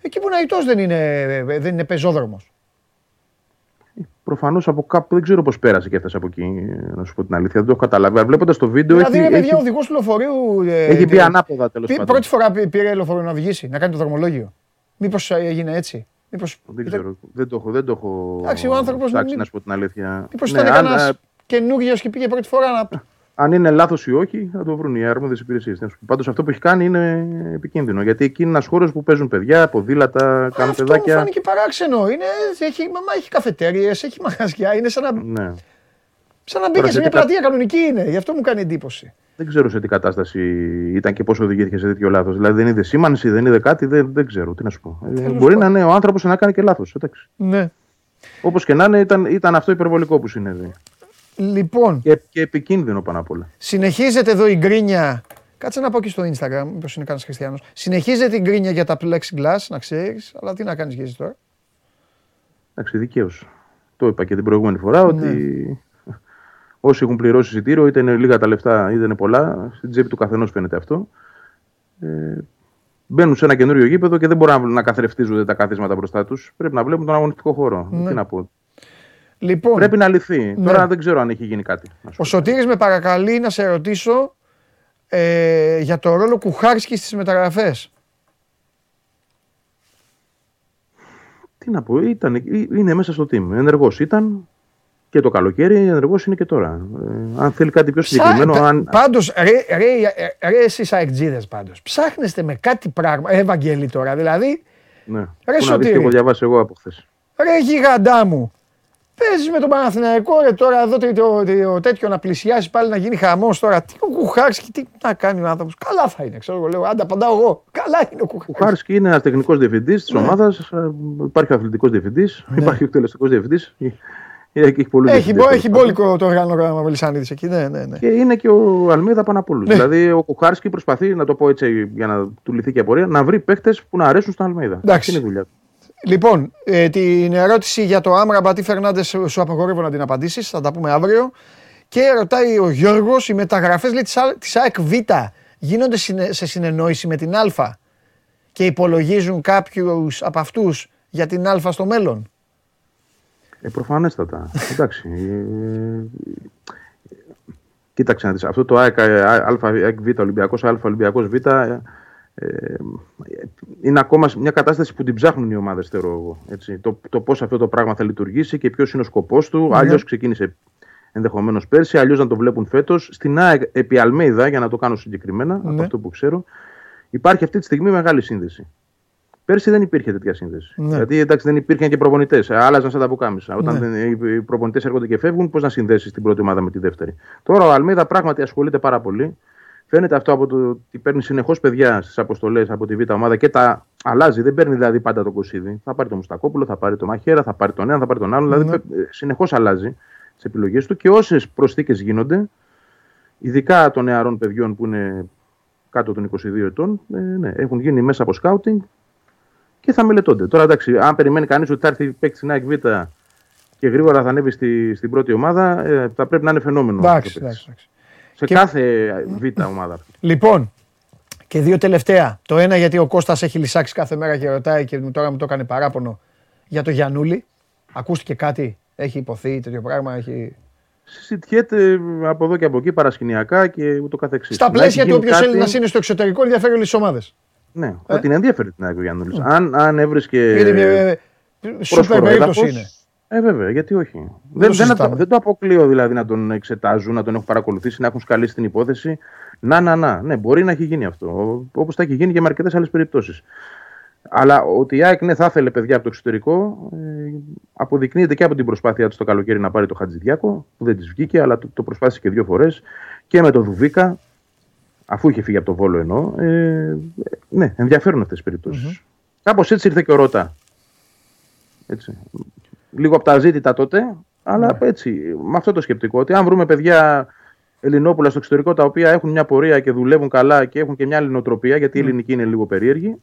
[SPEAKER 1] Εκεί που είναι αετό δεν είναι, δεν είναι πεζόδρομος.
[SPEAKER 7] Προφανώς από κάπου δεν ξέρω πώς πέρασε και έφτασε από εκεί. Να σου πω την αλήθεια, δεν το έχω καταλάβει. Βλέποντας το βίντεο.
[SPEAKER 1] Δηλαδή,
[SPEAKER 7] έχει,
[SPEAKER 1] ρε παιδιά,
[SPEAKER 7] έχει,
[SPEAKER 1] οδηγό του λεωφορείου. ε,
[SPEAKER 7] έχει μπει
[SPEAKER 1] ε,
[SPEAKER 7] ανάποδα τέλος
[SPEAKER 1] πή-
[SPEAKER 7] πάντων.
[SPEAKER 1] Πρώτη φορά πή- πήρε λεωφορείο να οδηγήσει, να κάνει το δρομολόγιο. Μήπως έγινε έτσι; Μήπως...
[SPEAKER 7] Δεν ξέρω. Δεν το έχω. Δεν το έχω
[SPEAKER 1] Εντάξει, ο άνθρωπος
[SPEAKER 7] ψάξει,
[SPEAKER 1] μην-
[SPEAKER 7] να σου πω την αλήθεια.
[SPEAKER 1] Μήπως
[SPEAKER 7] Ναι,
[SPEAKER 1] ήταν
[SPEAKER 7] αν,
[SPEAKER 1] κανένας
[SPEAKER 7] ε,
[SPEAKER 1] καινούριος και πήγε πρώτη φορά να. [LAUGHS]
[SPEAKER 7] αν είναι λάθος ή όχι, θα το βρουν οι αρμόδιες υπηρεσίες. Πάντως αυτό που έχει κάνει είναι επικίνδυνο. Γιατί εκεί είναι ένα χώρο που παίζουν παιδιά, ποδήλατα, κάνουν
[SPEAKER 1] Αυτό μου
[SPEAKER 7] παιδάκια.
[SPEAKER 1] φάνηκε παράξενο. Είναι, έχει, μαμά, έχει καφετέρειε, έχει μαγαζιά. Είναι σαν να,
[SPEAKER 7] Ναι.
[SPEAKER 1] σαν να μπήκε
[SPEAKER 7] Τώρα
[SPEAKER 1] σε
[SPEAKER 7] σε
[SPEAKER 1] μια
[SPEAKER 7] τι κα-
[SPEAKER 1] πλατεία κανονική είναι. Γι' αυτό μου κάνει εντύπωση.
[SPEAKER 7] Δεν ξέρω σε τι κατάσταση ήταν και πώ οδηγήθηκε σε τέτοιο λάθος. Δηλαδή δεν είδε σήμανση, δεν είδε κάτι, δεν, δεν ξέρω τι να σου πω. Ε,
[SPEAKER 1] Τέλος
[SPEAKER 7] μπορεί να
[SPEAKER 1] πάντων.
[SPEAKER 7] είναι ο άνθρωπος να κάνει και λάθος.
[SPEAKER 1] Ναι.
[SPEAKER 7] Όπως και να είναι, ήταν, ήταν αυτό υπερβολικό που συνέβη.
[SPEAKER 1] Λοιπόν,
[SPEAKER 7] Και, και επικίνδυνο πάνω απ' όλα.
[SPEAKER 1] συνεχίζεται εδώ η γκρίνια. Κάτσε να πω και στο Instagram, μήπως είναι κανένας χριστιανός. Συνεχίζεται η γκρίνια για τα plexiglass, να ξέρεις. Αλλά τι να κάνεις και εσύ τώρα.
[SPEAKER 7] Εντάξει, δικαίως. Το είπα και την προηγούμενη
[SPEAKER 1] Ναι.
[SPEAKER 7] φορά ότι όσοι έχουν πληρώσει εισιτήριο, είτε είναι λίγα τα λεφτά είτε είναι πολλά, στην τσέπη του καθενός φαίνεται αυτό. Ε, μπαίνουν σε ένα καινούριο γήπεδο και δεν μπορούν να, να καθρεφτίζονται τα καθίσματα μπροστά τους. Πρέπει να βλέπουν τον αγωνιστικό χώρο.
[SPEAKER 1] Ναι.
[SPEAKER 7] Τι να πω.
[SPEAKER 1] Λοιπόν,
[SPEAKER 7] Πρέπει να λυθεί.
[SPEAKER 1] Ναι.
[SPEAKER 7] Τώρα δεν ξέρω αν έχει γίνει κάτι. να σου
[SPEAKER 1] ο
[SPEAKER 7] πω.
[SPEAKER 1] Σωτήρης με παρακαλεί να σε ρωτήσω ε, για το ρόλο Κουχάρσκι στις μεταγραφές.
[SPEAKER 7] Τι να πω, ήταν, ε, είναι μέσα στο team. Ενεργός ήταν και το καλοκαίρι, ενεργός είναι και τώρα. Ε, αν θέλει κάτι πιο συγκεκριμένο,
[SPEAKER 1] Ψά-
[SPEAKER 7] αν,
[SPEAKER 1] Πάντως, ρε, ρε, ε, ρε εσείς αεκτζίδες πάντως, ψάχνεστε με κάτι πράγμα, ε, Ευαγγέλη τώρα, δηλαδή,
[SPEAKER 7] ναι.
[SPEAKER 1] Ρε
[SPEAKER 7] Πού να δεις
[SPEAKER 1] Σωτήρη.
[SPEAKER 7] τι έχω διαβάσει εγώ από χθες.
[SPEAKER 1] ρε γιγαντά μου, παίζεις με τον Παναθηναϊκό, ρε τώρα εδώ το, το, το τέτοιο να πλησιάσει πάλι να γίνει χαμός τώρα, τι ο Κουχάρσκι, τι να κάνει ο άνθρωπος, καλά θα είναι, ξέρω εγώ, λέω, άντα απαντάω εγώ, καλά είναι ο
[SPEAKER 7] Ο
[SPEAKER 1] Κουχάρσκι.
[SPEAKER 7] Χάρσκι είναι ένας τεχνικός διευθυντής της ομάδας. Υπάρχει ο αθλητικός διευθυντής, υπάρχει ο εκτελεστικό διευθυντής. Έχει, πολλούς
[SPEAKER 1] Έχει, μπο-
[SPEAKER 7] διευθυντές,
[SPEAKER 1] έχει
[SPEAKER 7] τέλος
[SPEAKER 1] μπόλικο το οργανόγραμμα Βελισανίδης εκεί, ναι, ναι, ναι.
[SPEAKER 7] Και είναι και ο Αλμίδα πάνω από όλου.
[SPEAKER 1] Ναι.
[SPEAKER 7] Δηλαδή ο Κουχάρσκι προσπαθεί, να το πω έτσι για να του λυθεί και απορία, να βρει παίχτε που να αρέσουν στον Αλμίδα.
[SPEAKER 1] Εντάξει.
[SPEAKER 7] Αυτή είναι η δουλειά του.
[SPEAKER 1] Λοιπόν, ε, την ερώτηση για το Άμραμπα, τι Φερνάντες σου απαγορεύω να την απαντήσεις, θα τα πούμε αύριο. Και ρωτάει ο Γιώργος, οι μεταγραφές της ΑΕΚ Β γίνονται συνε- σε συνεννόηση με την Α και υπολογίζουν κάποιους από αυτούς για την Α στο μέλλον;
[SPEAKER 7] Ε, προφανέστατα. [LAUGHS] Εντάξει. Ε, κοίταξε να δεις. Αυτό το ΑΕΚ, ε, Α, ΑΕΚ Β, Ολυμπιακός Α, Ολυμπιακός Β, ε, ε, είναι ακόμα μια κατάσταση που την ψάχνουν οι ομάδες, θεωρώ εγώ. Έτσι. Το, το πώς αυτό το πράγμα θα λειτουργήσει και ποιος είναι ο σκοπός του.
[SPEAKER 1] Ναι.
[SPEAKER 7] Αλλιώς ξεκίνησε ενδεχομένως πέρσι, αλλιώς να το βλέπουν φέτος. Στην ΑΕΚ επί Αλμέιδα, για να το κάνω συγκεκριμένα,
[SPEAKER 1] Ναι.
[SPEAKER 7] από αυτό που ξέρω, υπάρχει αυτή τη στιγμή μεγάλη σύνδεση. Πέρσι δεν υπήρχε τέτοια σύνδεση.
[SPEAKER 1] Ναι.
[SPEAKER 7] Γιατί εντάξει, δεν υπήρχαν και προπονητές. Άλλαζαν σαν τα πουκάμισα. Όταν
[SPEAKER 1] Ναι.
[SPEAKER 7] δεν- οι προπονητές έρχονται και φεύγουν, πώς να συνδέσεις την πρώτη ομάδα με τη δεύτερη. Τώρα ο Αλμίδα πράγματι ασχολείται πάρα πολύ. Φαίνεται αυτό από το ότι παίρνει συνεχώς παιδιά στις αποστολές από τη Β' ομάδα και τα αλλάζει. Δεν παίρνει δηλαδή πάντα το κοσίδι. Θα πάρει το Μουστακόπουλο, θα πάρει το Μαχαίρα, θα πάρει τον ένα, θα πάρει τον άλλον.
[SPEAKER 1] Ναι.
[SPEAKER 7] Δηλαδή συνεχώς αλλάζει τις επιλογές του και όσες προσθήκες γίνονται, ειδικά των νεαρών παιδιών που είναι κάτω των 22 ετών, ε, ναι, έχουν γίνει μέσα από σκάουτινγκ και θα μελετώνται. Τώρα εντάξει, αν περιμένει κανείς ότι θα έρθει παίκτης στην ΑΕΚ Β και γρήγορα θα ανέβει στη, στην πρώτη ομάδα, ε, θα πρέπει να είναι φαινόμενο.
[SPEAKER 1] Εντάξει,
[SPEAKER 7] αυτός το παίκτης.
[SPEAKER 1] εντάξει, εντάξει.
[SPEAKER 7] Σε
[SPEAKER 1] Και-
[SPEAKER 7] κάθε Β ομάδα.
[SPEAKER 1] Λοιπόν, και δύο τελευταία. Το ένα γιατί ο Κώστας έχει λυσάξει κάθε μέρα και ρωτάει και τώρα μου το έκανε παράπονο για το Γιανούλη. Ακούστηκε κάτι, έχει υποθεί τέτοιο πράγμα, έχει...
[SPEAKER 7] Συζητιέται από εδώ και από εκεί παρασκηνιακά και ούτω καθεξής.
[SPEAKER 1] Στα
[SPEAKER 7] Να
[SPEAKER 1] πλαίσια
[SPEAKER 7] έχει
[SPEAKER 1] του
[SPEAKER 7] γίνει
[SPEAKER 1] όποιος
[SPEAKER 7] κάτι-
[SPEAKER 1] Έλληνα είναι στο εξωτερικό ενδιαφέρει όλες τις ομάδες.
[SPEAKER 7] Ναι, θα την ενδιαφέρει την ΑΕΚ ο Γιάννουλης. Αν, αν έβρισκε.
[SPEAKER 1] Είναι μια ε, σούπερ
[SPEAKER 7] πρόσφορο
[SPEAKER 1] περίπτωση
[SPEAKER 7] έδαφος,
[SPEAKER 1] είναι.
[SPEAKER 7] Ε, βέβαια, γιατί όχι.
[SPEAKER 1] το
[SPEAKER 7] Δεν, δεν,
[SPEAKER 1] συζητάμε.
[SPEAKER 7] το, δεν το αποκλείω δηλαδή να τον εξετάζουν, να τον έχουν παρακολουθήσει, να έχουν σκαλίσει την υπόθεση. Να, να, να. Ναι, μπορεί να έχει γίνει αυτό. Όπως θα έχει γίνει και με αρκετές άλλες περιπτώσεις. Αλλά ότι η ΑΕΚ ναι, θα ήθελε παιδιά από το εξωτερικό, ε, αποδεικνύεται και από την προσπάθειά του το καλοκαίρι να πάρει το Χατζηδιάκο, που δεν της βγήκε, αλλά το, το προσπάθησε και δύο φορές. Και με το Δουβίκα, αφού είχε φύγει από το Βόλο εννοώ. Ε, ναι, ενδιαφέρουν αυτές τις περιπτώσεις. Κάπως έτσι ήρθε και ο Ρώτα. Έτσι. Λίγο από τα ζήτητα τότε, αλλά έτσι, με αυτό το σκεπτικό. Ότι αν βρούμε παιδιά Ελληνόπουλα στο εξωτερικό τα οποία έχουν μια πορεία και δουλεύουν καλά και έχουν και μια άλλη νοοτροπία, γιατί η ελληνική είναι λίγο περίεργη.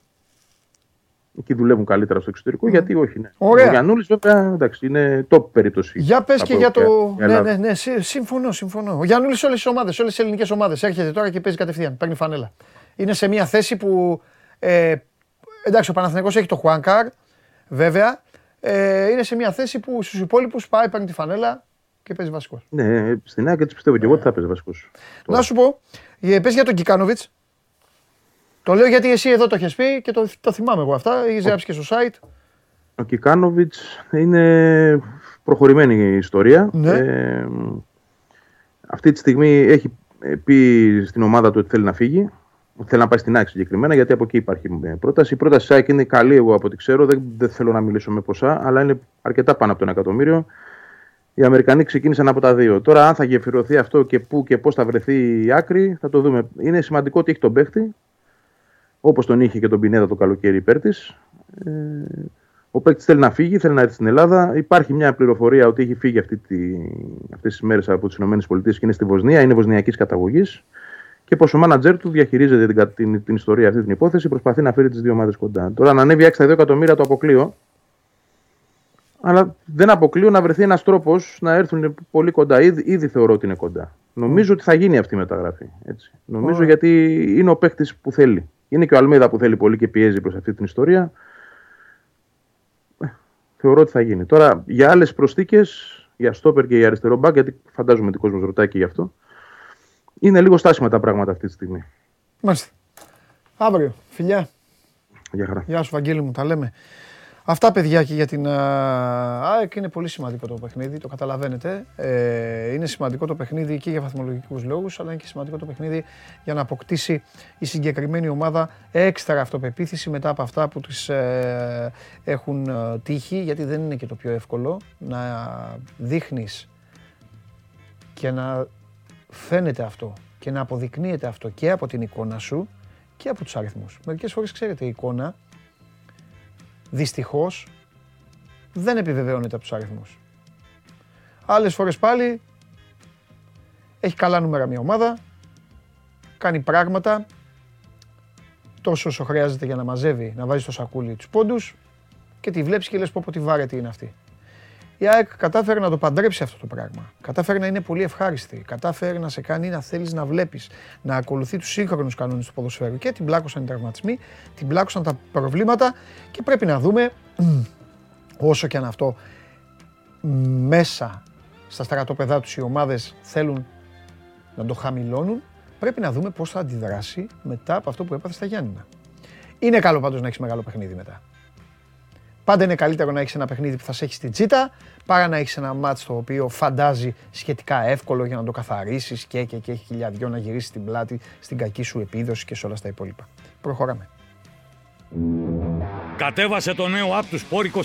[SPEAKER 7] Εκεί δουλεύουν καλύτερα στο εξωτερικό, γιατί όχι. Ναι.
[SPEAKER 1] Ωραία.
[SPEAKER 7] Ο Γιαννούλη, βέβαια, εντάξει, είναι top περίπτωση.
[SPEAKER 1] Για πες
[SPEAKER 7] από
[SPEAKER 1] και για το.
[SPEAKER 7] η
[SPEAKER 1] Ναι,
[SPEAKER 7] Ελλάδα.
[SPEAKER 1] ναι, ναι, συ- συμφωνώ, συμφωνώ. Ο Γιάννουλη σε όλες τις ομάδες, σε όλες τις ελληνικές ομάδες. Έρχεται τώρα και παίζει κατευθείαν. Παίρνει φανέλα. Είναι σε μια θέση που. Ε, εντάξει, ο Παναθηναϊκός έχει το Χουάνκαρ, βέβαια. Ε, είναι σε μια θέση που στους υπόλοιπους πάει, παίρνει τη φανέλα και παίζει βασικός.
[SPEAKER 7] Ναι, στην άκρη τη πιστεύω και εγώ ότι θα παίζει βασικός.
[SPEAKER 1] Να σου πω, ε, πες για τον Κικάνοβιτς. Το λέω γιατί εσύ εδώ το έχεις πει και το, το θυμάμαι εγώ αυτά. Έχει γράψει και στο site.
[SPEAKER 7] Ο Κικάνοβιτς είναι προχωρημένη η ιστορία.
[SPEAKER 1] Ναι.
[SPEAKER 7] Ε, αυτή τη στιγμή έχει πει στην ομάδα του ότι θέλει να φύγει. Θέλει να πάει στην άκρη συγκεκριμένα, γιατί από εκεί υπάρχει πρόταση. Η πρόταση ΣΑΕΚ είναι καλή, εγώ από ό,τι ξέρω. Δεν, δεν θέλω να μιλήσω με ποσά, αλλά είναι αρκετά πάνω από το ένα εκατομμύριο. Οι Αμερικανοί ξεκίνησαν από τα δύο. Τώρα, αν θα γεφυρωθεί αυτό και πού και πώς θα βρεθεί η άκρη, θα το δούμε. Είναι σημαντικό ότι έχει τον παίχτη, όπως τον είχε και τον Πινέδα το καλοκαίρι υπέρ της. Ε, ο παίκτης θέλει να φύγει, θέλει να έρθει στην Ελλάδα. Υπάρχει μια πληροφορία ότι έχει φύγει αυτή τη, αυτές τις μέρες από τις ΗΠΑ και είναι στη Βοσνία, είναι βοσνιακής καταγωγής. Και πως ο μάνατζερ του διαχειρίζεται την, την, την, ιστορία αυτή την υπόθεση, προσπαθεί να φέρει τις δύο ομάδες κοντά. Τώρα, να ανέβει 6 2 εκατομμύρια το αποκλείω. Αλλά δεν αποκλείω να βρεθεί ένας τρόπος να έρθουν πολύ κοντά. Ήδη, ήδη θεωρώ ότι είναι κοντά. Νομίζω ότι θα γίνει αυτή η μεταγραφή. Έτσι. Νομίζω γιατί είναι ο παίκτης που θέλει. Είναι και ο Αλμίδα που θέλει πολύ και πιέζει προς αυτή την ιστορία θεωρώ ότι θα γίνει. Τώρα για άλλες προσθήκες, για στόπερ και για αριστερό μπακ, γιατί φαντάζομαι ότι ο κόσμος ρωτάει και γι' αυτό, είναι λίγο στάσιμα τα πράγματα αυτή τη στιγμή.
[SPEAKER 1] Μάλιστα. Αύριο. Φιλιά.
[SPEAKER 7] Γεια χαρά.
[SPEAKER 1] Γεια σου, Βαγγέλη μου, τα λέμε. Αυτά παιδιά και για την ΑΕΚ είναι πολύ σημαντικό το παιχνίδι, το καταλαβαίνετε. Ε, είναι σημαντικό το παιχνίδι και για βαθμολογικούς λόγους, αλλά είναι και σημαντικό το παιχνίδι για να αποκτήσει η συγκεκριμένη ομάδα έξτρα αυτοπεποίθηση μετά από αυτά που τις ε, έχουν ε, τύχει, γιατί δεν είναι και το πιο εύκολο να δείχνεις και να φαίνεται αυτό και να αποδεικνύεται αυτό και από την εικόνα σου και από τους αριθμούς. Μερικές φορές ξέρετε η εικόνα δυστυχώς δεν επιβεβαιώνεται από τους αριθμούς. Άλλες φορές πάλι έχει καλά νούμερα μια ομάδα, κάνει πράγματα τόσο όσο χρειάζεται για να μαζεύει, να βάζει στο σακούλι τους πόντους και τη βλέπεις και λες πω πω τι βάρετη είναι αυτή. Η ΑΕΚ κατάφερε να το παντρέψει αυτό το πράγμα. Κατάφερε να είναι πολύ ευχάριστη. Κατάφερε να σε κάνει να θέλεις να βλέπεις, να ακολουθεί τους σύγχρονους κανόνες του ποδοσφαίρου. Και την πλάκωσαν οι τραυματισμοί, την πλάκωσαν τα προβλήματα και πρέπει να δούμε, όσο και αν αυτό μέσα στα στρατόπεδά τους οι ομάδες θέλουν να το χαμηλώνουν, πρέπει να δούμε πώς θα αντιδράσει μετά από αυτό που έπαθε στα Γιάννηνα. Είναι καλό πάντως να έχεις μεγάλο παιχνίδι μετά. Πάντα είναι καλύτερο να έχεις ένα παιχνίδι που θα σε έχει στην τσίτα παρά να έχεις ένα μάτσο το οποίο φαντάζει σχετικά εύκολο για να το καθαρίσεις και, και, και έχει χιλιαδιό να γυρίσεις την πλάτη στην κακή σου επίδοση και σε όλα στα υπόλοιπα. Προχωράμε.
[SPEAKER 8] Κατέβασε το νέο app του Sport 24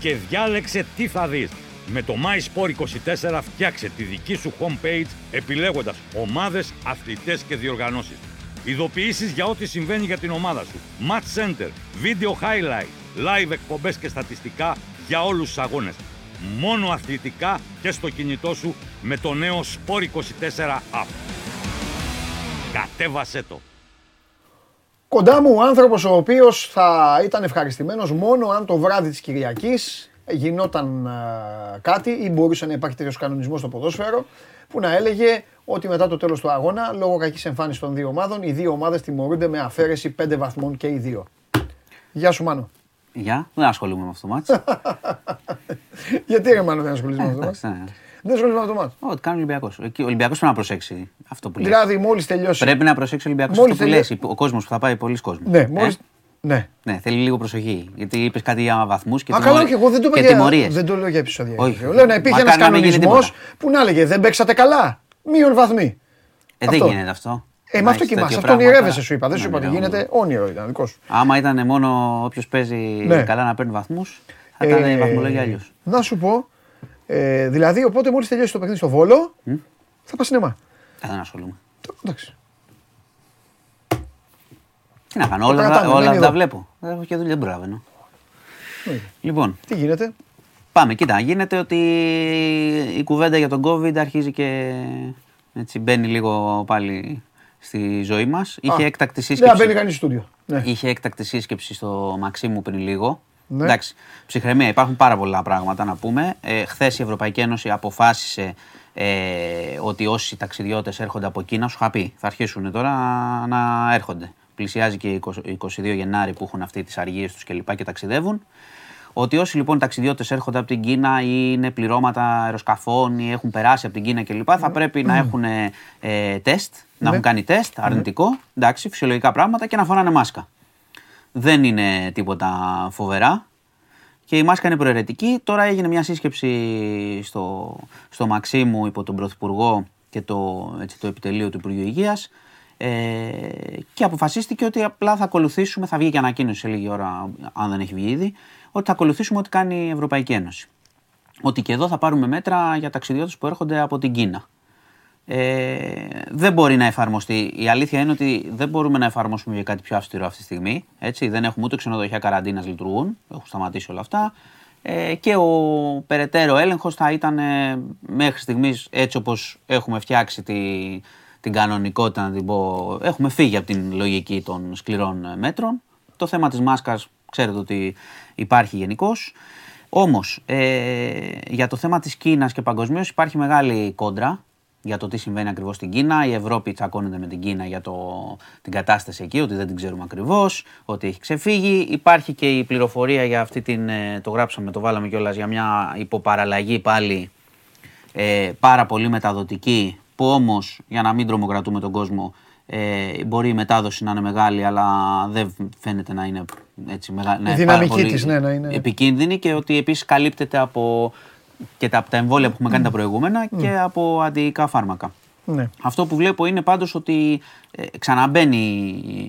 [SPEAKER 8] και διάλεξε τι θα δεις. Με το MySport24 φτιάξε τη δική σου homepage επιλέγοντας ομάδες, αθλητές και διοργανώσεις. Ειδοποιήσεις για ό,τι συμβαίνει για την ομάδα σου. Match Center, Video Highlight, live εκπομπές και στατιστικά για όλους τους αγώνες. Μόνο αθλητικά και στο κινητό σου με το νέο Sport 24 app. Κατέβασέ το.
[SPEAKER 1] Κοντά μου ο άνθρωπος ο οποίος θα ήταν ευχαριστημένος μόνο αν το βράδυ της Κυριακής γινόταν κάτι ή μπορούσε να υπάρχει τέτοιος κανονισμός στο ποδόσφαιρο που να έλεγε ότι μετά το τέλος του αγώνα, λόγω κακής εμφάνισης των δύο ομάδων, οι δύο ομάδες τιμωρούνται με αφαίρεση 5 βαθμών και οι δύο. Γεια σου Μάνο.
[SPEAKER 9] Γεια, δεν ασχολούμαι με αυτό το μάτς. [LAUGHS]
[SPEAKER 1] Γιατί ρε Μάνο δεν ασχολείσαι με αυτό το μάτς.
[SPEAKER 9] Ναι.
[SPEAKER 1] Δεν ασχολείσαι με αυτό το μάτς.
[SPEAKER 9] Ό,τι κάνει ο Ολυμπιακός. Ο Ολυμπιακός πρέπει να προσέξει αυτό που λέει.
[SPEAKER 1] Δηλαδή μόλις τελειώσει.
[SPEAKER 9] Πρέπει να προσέξει ο Ολυμπιακός
[SPEAKER 1] Μόλις
[SPEAKER 9] αυτό που
[SPEAKER 1] τελειώσει-
[SPEAKER 9] λες. Ο κόσμος που θα πάει, πολλοί κόσμος.
[SPEAKER 1] Ναι, μόλις... Ναι.
[SPEAKER 9] Ναι, θέλει λίγο προσοχή. Γιατί είπες κάτι για βαθμούς και,
[SPEAKER 1] Α,
[SPEAKER 9] τιμωρ-
[SPEAKER 1] καλά, όχι, εγώ δεν το είπα
[SPEAKER 9] και
[SPEAKER 1] για,
[SPEAKER 9] τιμωρίες.
[SPEAKER 1] δεν το λέω για επεισόδια.
[SPEAKER 9] Όχι.
[SPEAKER 1] Λέω να υπήρχε ένας
[SPEAKER 9] Μακάρι να μην γίνει
[SPEAKER 1] κανονισμός
[SPEAKER 9] τίποτα.
[SPEAKER 1] που να έλεγε δεν παίξατε καλά. Μείον βαθμοί.
[SPEAKER 9] Ε, δεν
[SPEAKER 1] αυτό.
[SPEAKER 9] γίνεται αυτό.
[SPEAKER 1] Ε, με
[SPEAKER 9] Να
[SPEAKER 1] αυτό
[SPEAKER 9] έχεις
[SPEAKER 1] κοιμάσαι.
[SPEAKER 9] τέτοιο
[SPEAKER 1] Αυτό
[SPEAKER 9] πράγμα.
[SPEAKER 1] ονειρεύεσαι, σου είπα. Δεν σου
[SPEAKER 9] Ναι,
[SPEAKER 1] είπα ότι
[SPEAKER 9] ναι,
[SPEAKER 1] γίνεται. Όνειρο ήταν δικό σου.
[SPEAKER 9] Άμα ήταν μόνο όποιος παίζει
[SPEAKER 1] Ναι.
[SPEAKER 9] καλά να παίρνει βαθμούς, θα ήταν
[SPEAKER 1] Ε,
[SPEAKER 9] η βαθμολογία αλλιώς.
[SPEAKER 1] Να σου πω. Ε, δηλαδή, οπότε μόλις τελειώσει το παιχνίδι στο βόλο, θα πας σινεμά.
[SPEAKER 9] Δεν ασχολούμαι.
[SPEAKER 1] Το- Εντάξει.
[SPEAKER 9] Τι να κάνω,
[SPEAKER 1] Το
[SPEAKER 9] όλα,
[SPEAKER 1] κρατάμε,
[SPEAKER 9] όλα
[SPEAKER 1] μένει
[SPEAKER 9] τα
[SPEAKER 1] εδώ.
[SPEAKER 9] βλέπω. Δεν έχω και δουλειά, δεν προλαβαίνω.
[SPEAKER 1] Ναι.
[SPEAKER 9] Λοιπόν,
[SPEAKER 1] Τι γίνεται;
[SPEAKER 9] πάμε. Κοίτα, γίνεται ότι η κουβέντα για τον COVID αρχίζει και έτσι μπαίνει λίγο πάλι στη ζωή μας. Είχε
[SPEAKER 1] Α,
[SPEAKER 9] έκτακτη
[SPEAKER 1] Δεν
[SPEAKER 9] σύσκεψη.
[SPEAKER 1] μπαίνει κανείς στο στούντιο. Ναι.
[SPEAKER 9] Είχε έκτακτη σύσκεψη στο Μαξίμου πριν λίγο.
[SPEAKER 1] Ναι.
[SPEAKER 9] Εντάξει, ψυχραιμία. Υπάρχουν πάρα πολλά πράγματα να πούμε. Ε, Χθες η Ευρωπαϊκή Ένωση αποφάσισε ε, ότι όσοι ταξιδιώτες έρχονται από Κίνα, σου είχα πει, θα αρχίσουν τώρα να έρχονται. Πλησιάζει και η 20 22 Γενάρη που έχουν αυτοί τις αργίες τους κλπ. Και, ταξιδεύουν. Ότι όσοι λοιπόν ταξιδιώτες έρχονται από την Κίνα ή είναι πληρώματα αεροσκαφών ή έχουν περάσει από την Κίνα κλπ. θα πρέπει να έχουν ε, τεστ, να έχουν κάνει τεστ αρνητικό, εντάξει, φυσιολογικά πράγματα και να φοράνε μάσκα. Δεν είναι τίποτα φοβερά. Και η μάσκα είναι προαιρετική. Τώρα έγινε μια σύσκεψη στο, στο Μαξίμου υπό τον Πρωθυπουργό και το, έτσι, το επιτελείο του Υπουργείου Υγείας ε, και αποφασίστηκε ότι απλά θα ακολουθήσουμε, θα βγει και ανακοίνωση σε λίγη ώρα, αν δεν έχει βγει ήδη, ότι θα ακολουθήσουμε ό,τι κάνει η Ευρωπαϊκή Ένωση. Ότι και εδώ θα πάρουμε μέτρα για ταξιδιώτες που έρχονται από την Κίνα. Ε, δεν μπορεί να εφαρμοστεί. Η αλήθεια είναι ότι δεν μπορούμε να εφαρμόσουμε για κάτι πιο αυστηρό αυτή τη στιγμή. Έτσι. Δεν έχουμε ούτε ξενοδοχεία καραντίνας λειτουργούν. Έχουν σταματήσει όλα αυτά. Ε, και ο περαιτέρω έλεγχος θα ήταν ε, μέχρι στιγμής έτσι όπως έχουμε φτιάξει τη, την κανονικότητα, να την πω. Έχουμε φύγει από την λογική των σκληρών μέτρων. Το θέμα της μάσκας ξέρετε ότι υπάρχει γενικώς. Όμως, ε, για το θέμα της Κίνας και παγκοσμίως υπάρχει μεγάλη κόντρα για το τι συμβαίνει ακριβώς στην Κίνα. Η Ευρώπη τσακώνεται με την Κίνα για το, την κατάσταση εκεί, ότι δεν την ξέρουμε ακριβώς, ότι έχει ξεφύγει. Υπάρχει και η πληροφορία για αυτή την. Ε, το γράψαμε, το βάλαμε κιόλας για μια υποπαραλλαγή πάλι ε, πάρα πολύ μεταδοτική, που όμως για να μην τρομοκρατούμε τον κόσμο. Ε, μπορεί η μετάδοση να είναι μεγάλη, αλλά δεν φαίνεται να είναι έτσι μεγάλη.
[SPEAKER 1] Η δυναμική της, ναι, να είναι.
[SPEAKER 9] Επικίνδυνη και ότι επίσης καλύπτεται από και τα, τα εμβόλια που έχουμε κάνει τα προηγούμενα και από αντιϊκά φάρμακα. Ναι. Αυτό που βλέπω είναι πάντως ότι ε, ξαναμπαίνει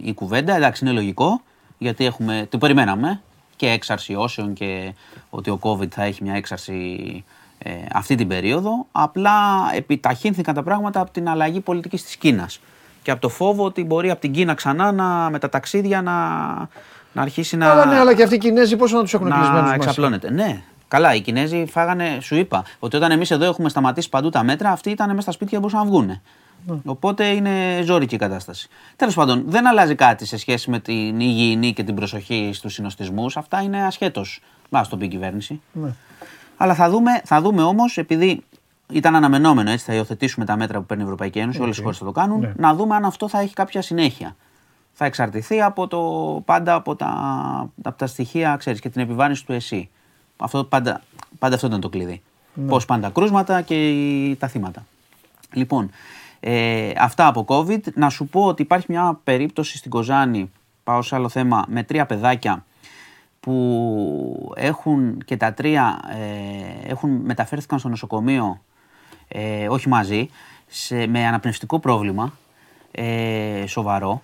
[SPEAKER 9] η, κουβέντα, εντάξει είναι λογικό, γιατί έχουμε, το περιμέναμε και έξαρση όσεων και ότι ο COVID θα έχει μια έξαρση ε, αυτή την περίοδο, απλά επιταχύνθηκαν τα πράγματα από την αλλαγή πολιτικής της Κίνας και από το φόβο ότι μπορεί από την Κίνα ξανά να, με τα ταξίδια να, να αρχίσει να.
[SPEAKER 1] Αλλά ναι, αλλά και αυτοί οι Κινέζοι πόσο να τους έχουν κλεισμένου.
[SPEAKER 9] Να εξαπλώνεται. Ναι, Καλά, οι Κινέζοι φάγανε, σου είπα, ότι όταν εμείς εδώ έχουμε σταματήσει παντού τα μέτρα, αυτοί ήταν μέσα στα σπίτια και μπορούσαν να βγουν. Ναι. Οπότε είναι ζώρικη η κατάσταση. Τέλος πάντων, δεν αλλάζει κάτι σε σχέση με την υγιεινή και την προσοχή στους συνοστισμούς. Αυτά είναι ασχέτως. Μα το πει η κυβέρνηση. Ναι. Αλλά θα δούμε, θα δούμε όμως, επειδή ήταν αναμενόμενο έτσι, θα υιοθετήσουμε τα μέτρα που παίρνει η Ευρωπαϊκή Ένωση, okay. όλες οι χώρες θα το κάνουν, ναι. να δούμε αν αυτό θα έχει κάποια συνέχεια. Θα εξαρτηθεί από το, πάντα από τα, από τα στοιχεία ξέρεις, και την επιβάρυνση του ΕΣΥ. Αυτό πάντα, πάντα αυτό ήταν το κλειδί. Ναι. Πώς πάνε τα κρούσματα και τα θύματα. Λοιπόν, ε, αυτά από COVID. Να σου πω ότι υπάρχει μια περίπτωση στην Κοζάνη, πάω σε άλλο θέμα, με τρία παιδάκια που έχουν και τα τρία ε, έχουν μεταφέρθηκαν στο νοσοκομείο, ε, όχι μαζί, σε, με αναπνευστικό πρόβλημα, ε, σοβαρό.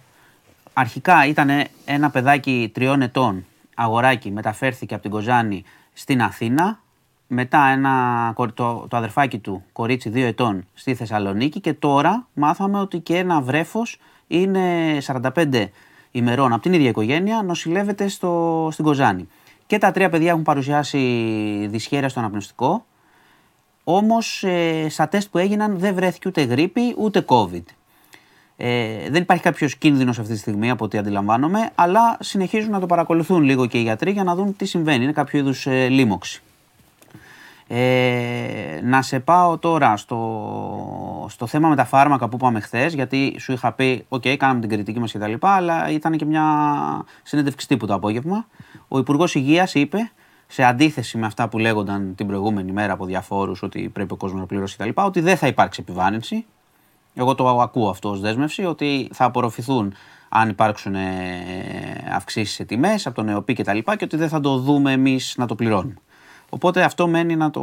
[SPEAKER 9] Αρχικά ήταν ένα παιδάκι τριών ετών, αγοράκι, μεταφέρθηκε από την Κοζάνη στην Αθήνα, μετά ένα, το, το αδερφάκι του, κορίτσι δύο ετών, στη Θεσσαλονίκη. Και τώρα μάθαμε ότι και ένα βρέφος είναι 45 ημερών. Από την ίδια οικογένεια, νοσηλεύεται στο, στην Κοζάνη. Και τα τρία παιδιά έχουν παρουσιάσει δυσχέρεια στο αναπνευστικό, όμως ε, στα τεστ που έγιναν δεν βρέθηκε ούτε γρήπη ούτε COVID. Ε, δεν υπάρχει κάποιος κίνδυνος αυτή τη στιγμή από ό,τι αντιλαμβάνομαι, αλλά συνεχίζουν να το παρακολουθούν λίγο και οι γιατροί για να δουν τι συμβαίνει. Είναι κάποιο είδους ε, λίμωξη. Ε, να σε πάω τώρα στο, στο θέμα με τα φάρμακα που είπαμε χθες, γιατί σου είχα πει: OK, κάναμε την κριτική μας κτλ. Αλλά ήταν και μια συνέντευξη τύπου το απόγευμα. Ο Υπουργός Υγείας είπε, σε αντίθεση με αυτά που λέγονταν την προηγούμενη μέρα από διαφόρους, ότι πρέπει ο κόσμος να πληρώσει κτλ., ότι δεν θα υπάρξει επιβάρυνση. Εγώ το ακούω αυτό ως δέσμευση ότι θα απορροφηθούν αν υπάρξουν ε, αυξήσεις σε τιμές από τον ΕΟΠΗ και τα λοιπά και ότι δεν θα το δούμε εμείς να το πληρώνουμε. Οπότε αυτό μένει να, το,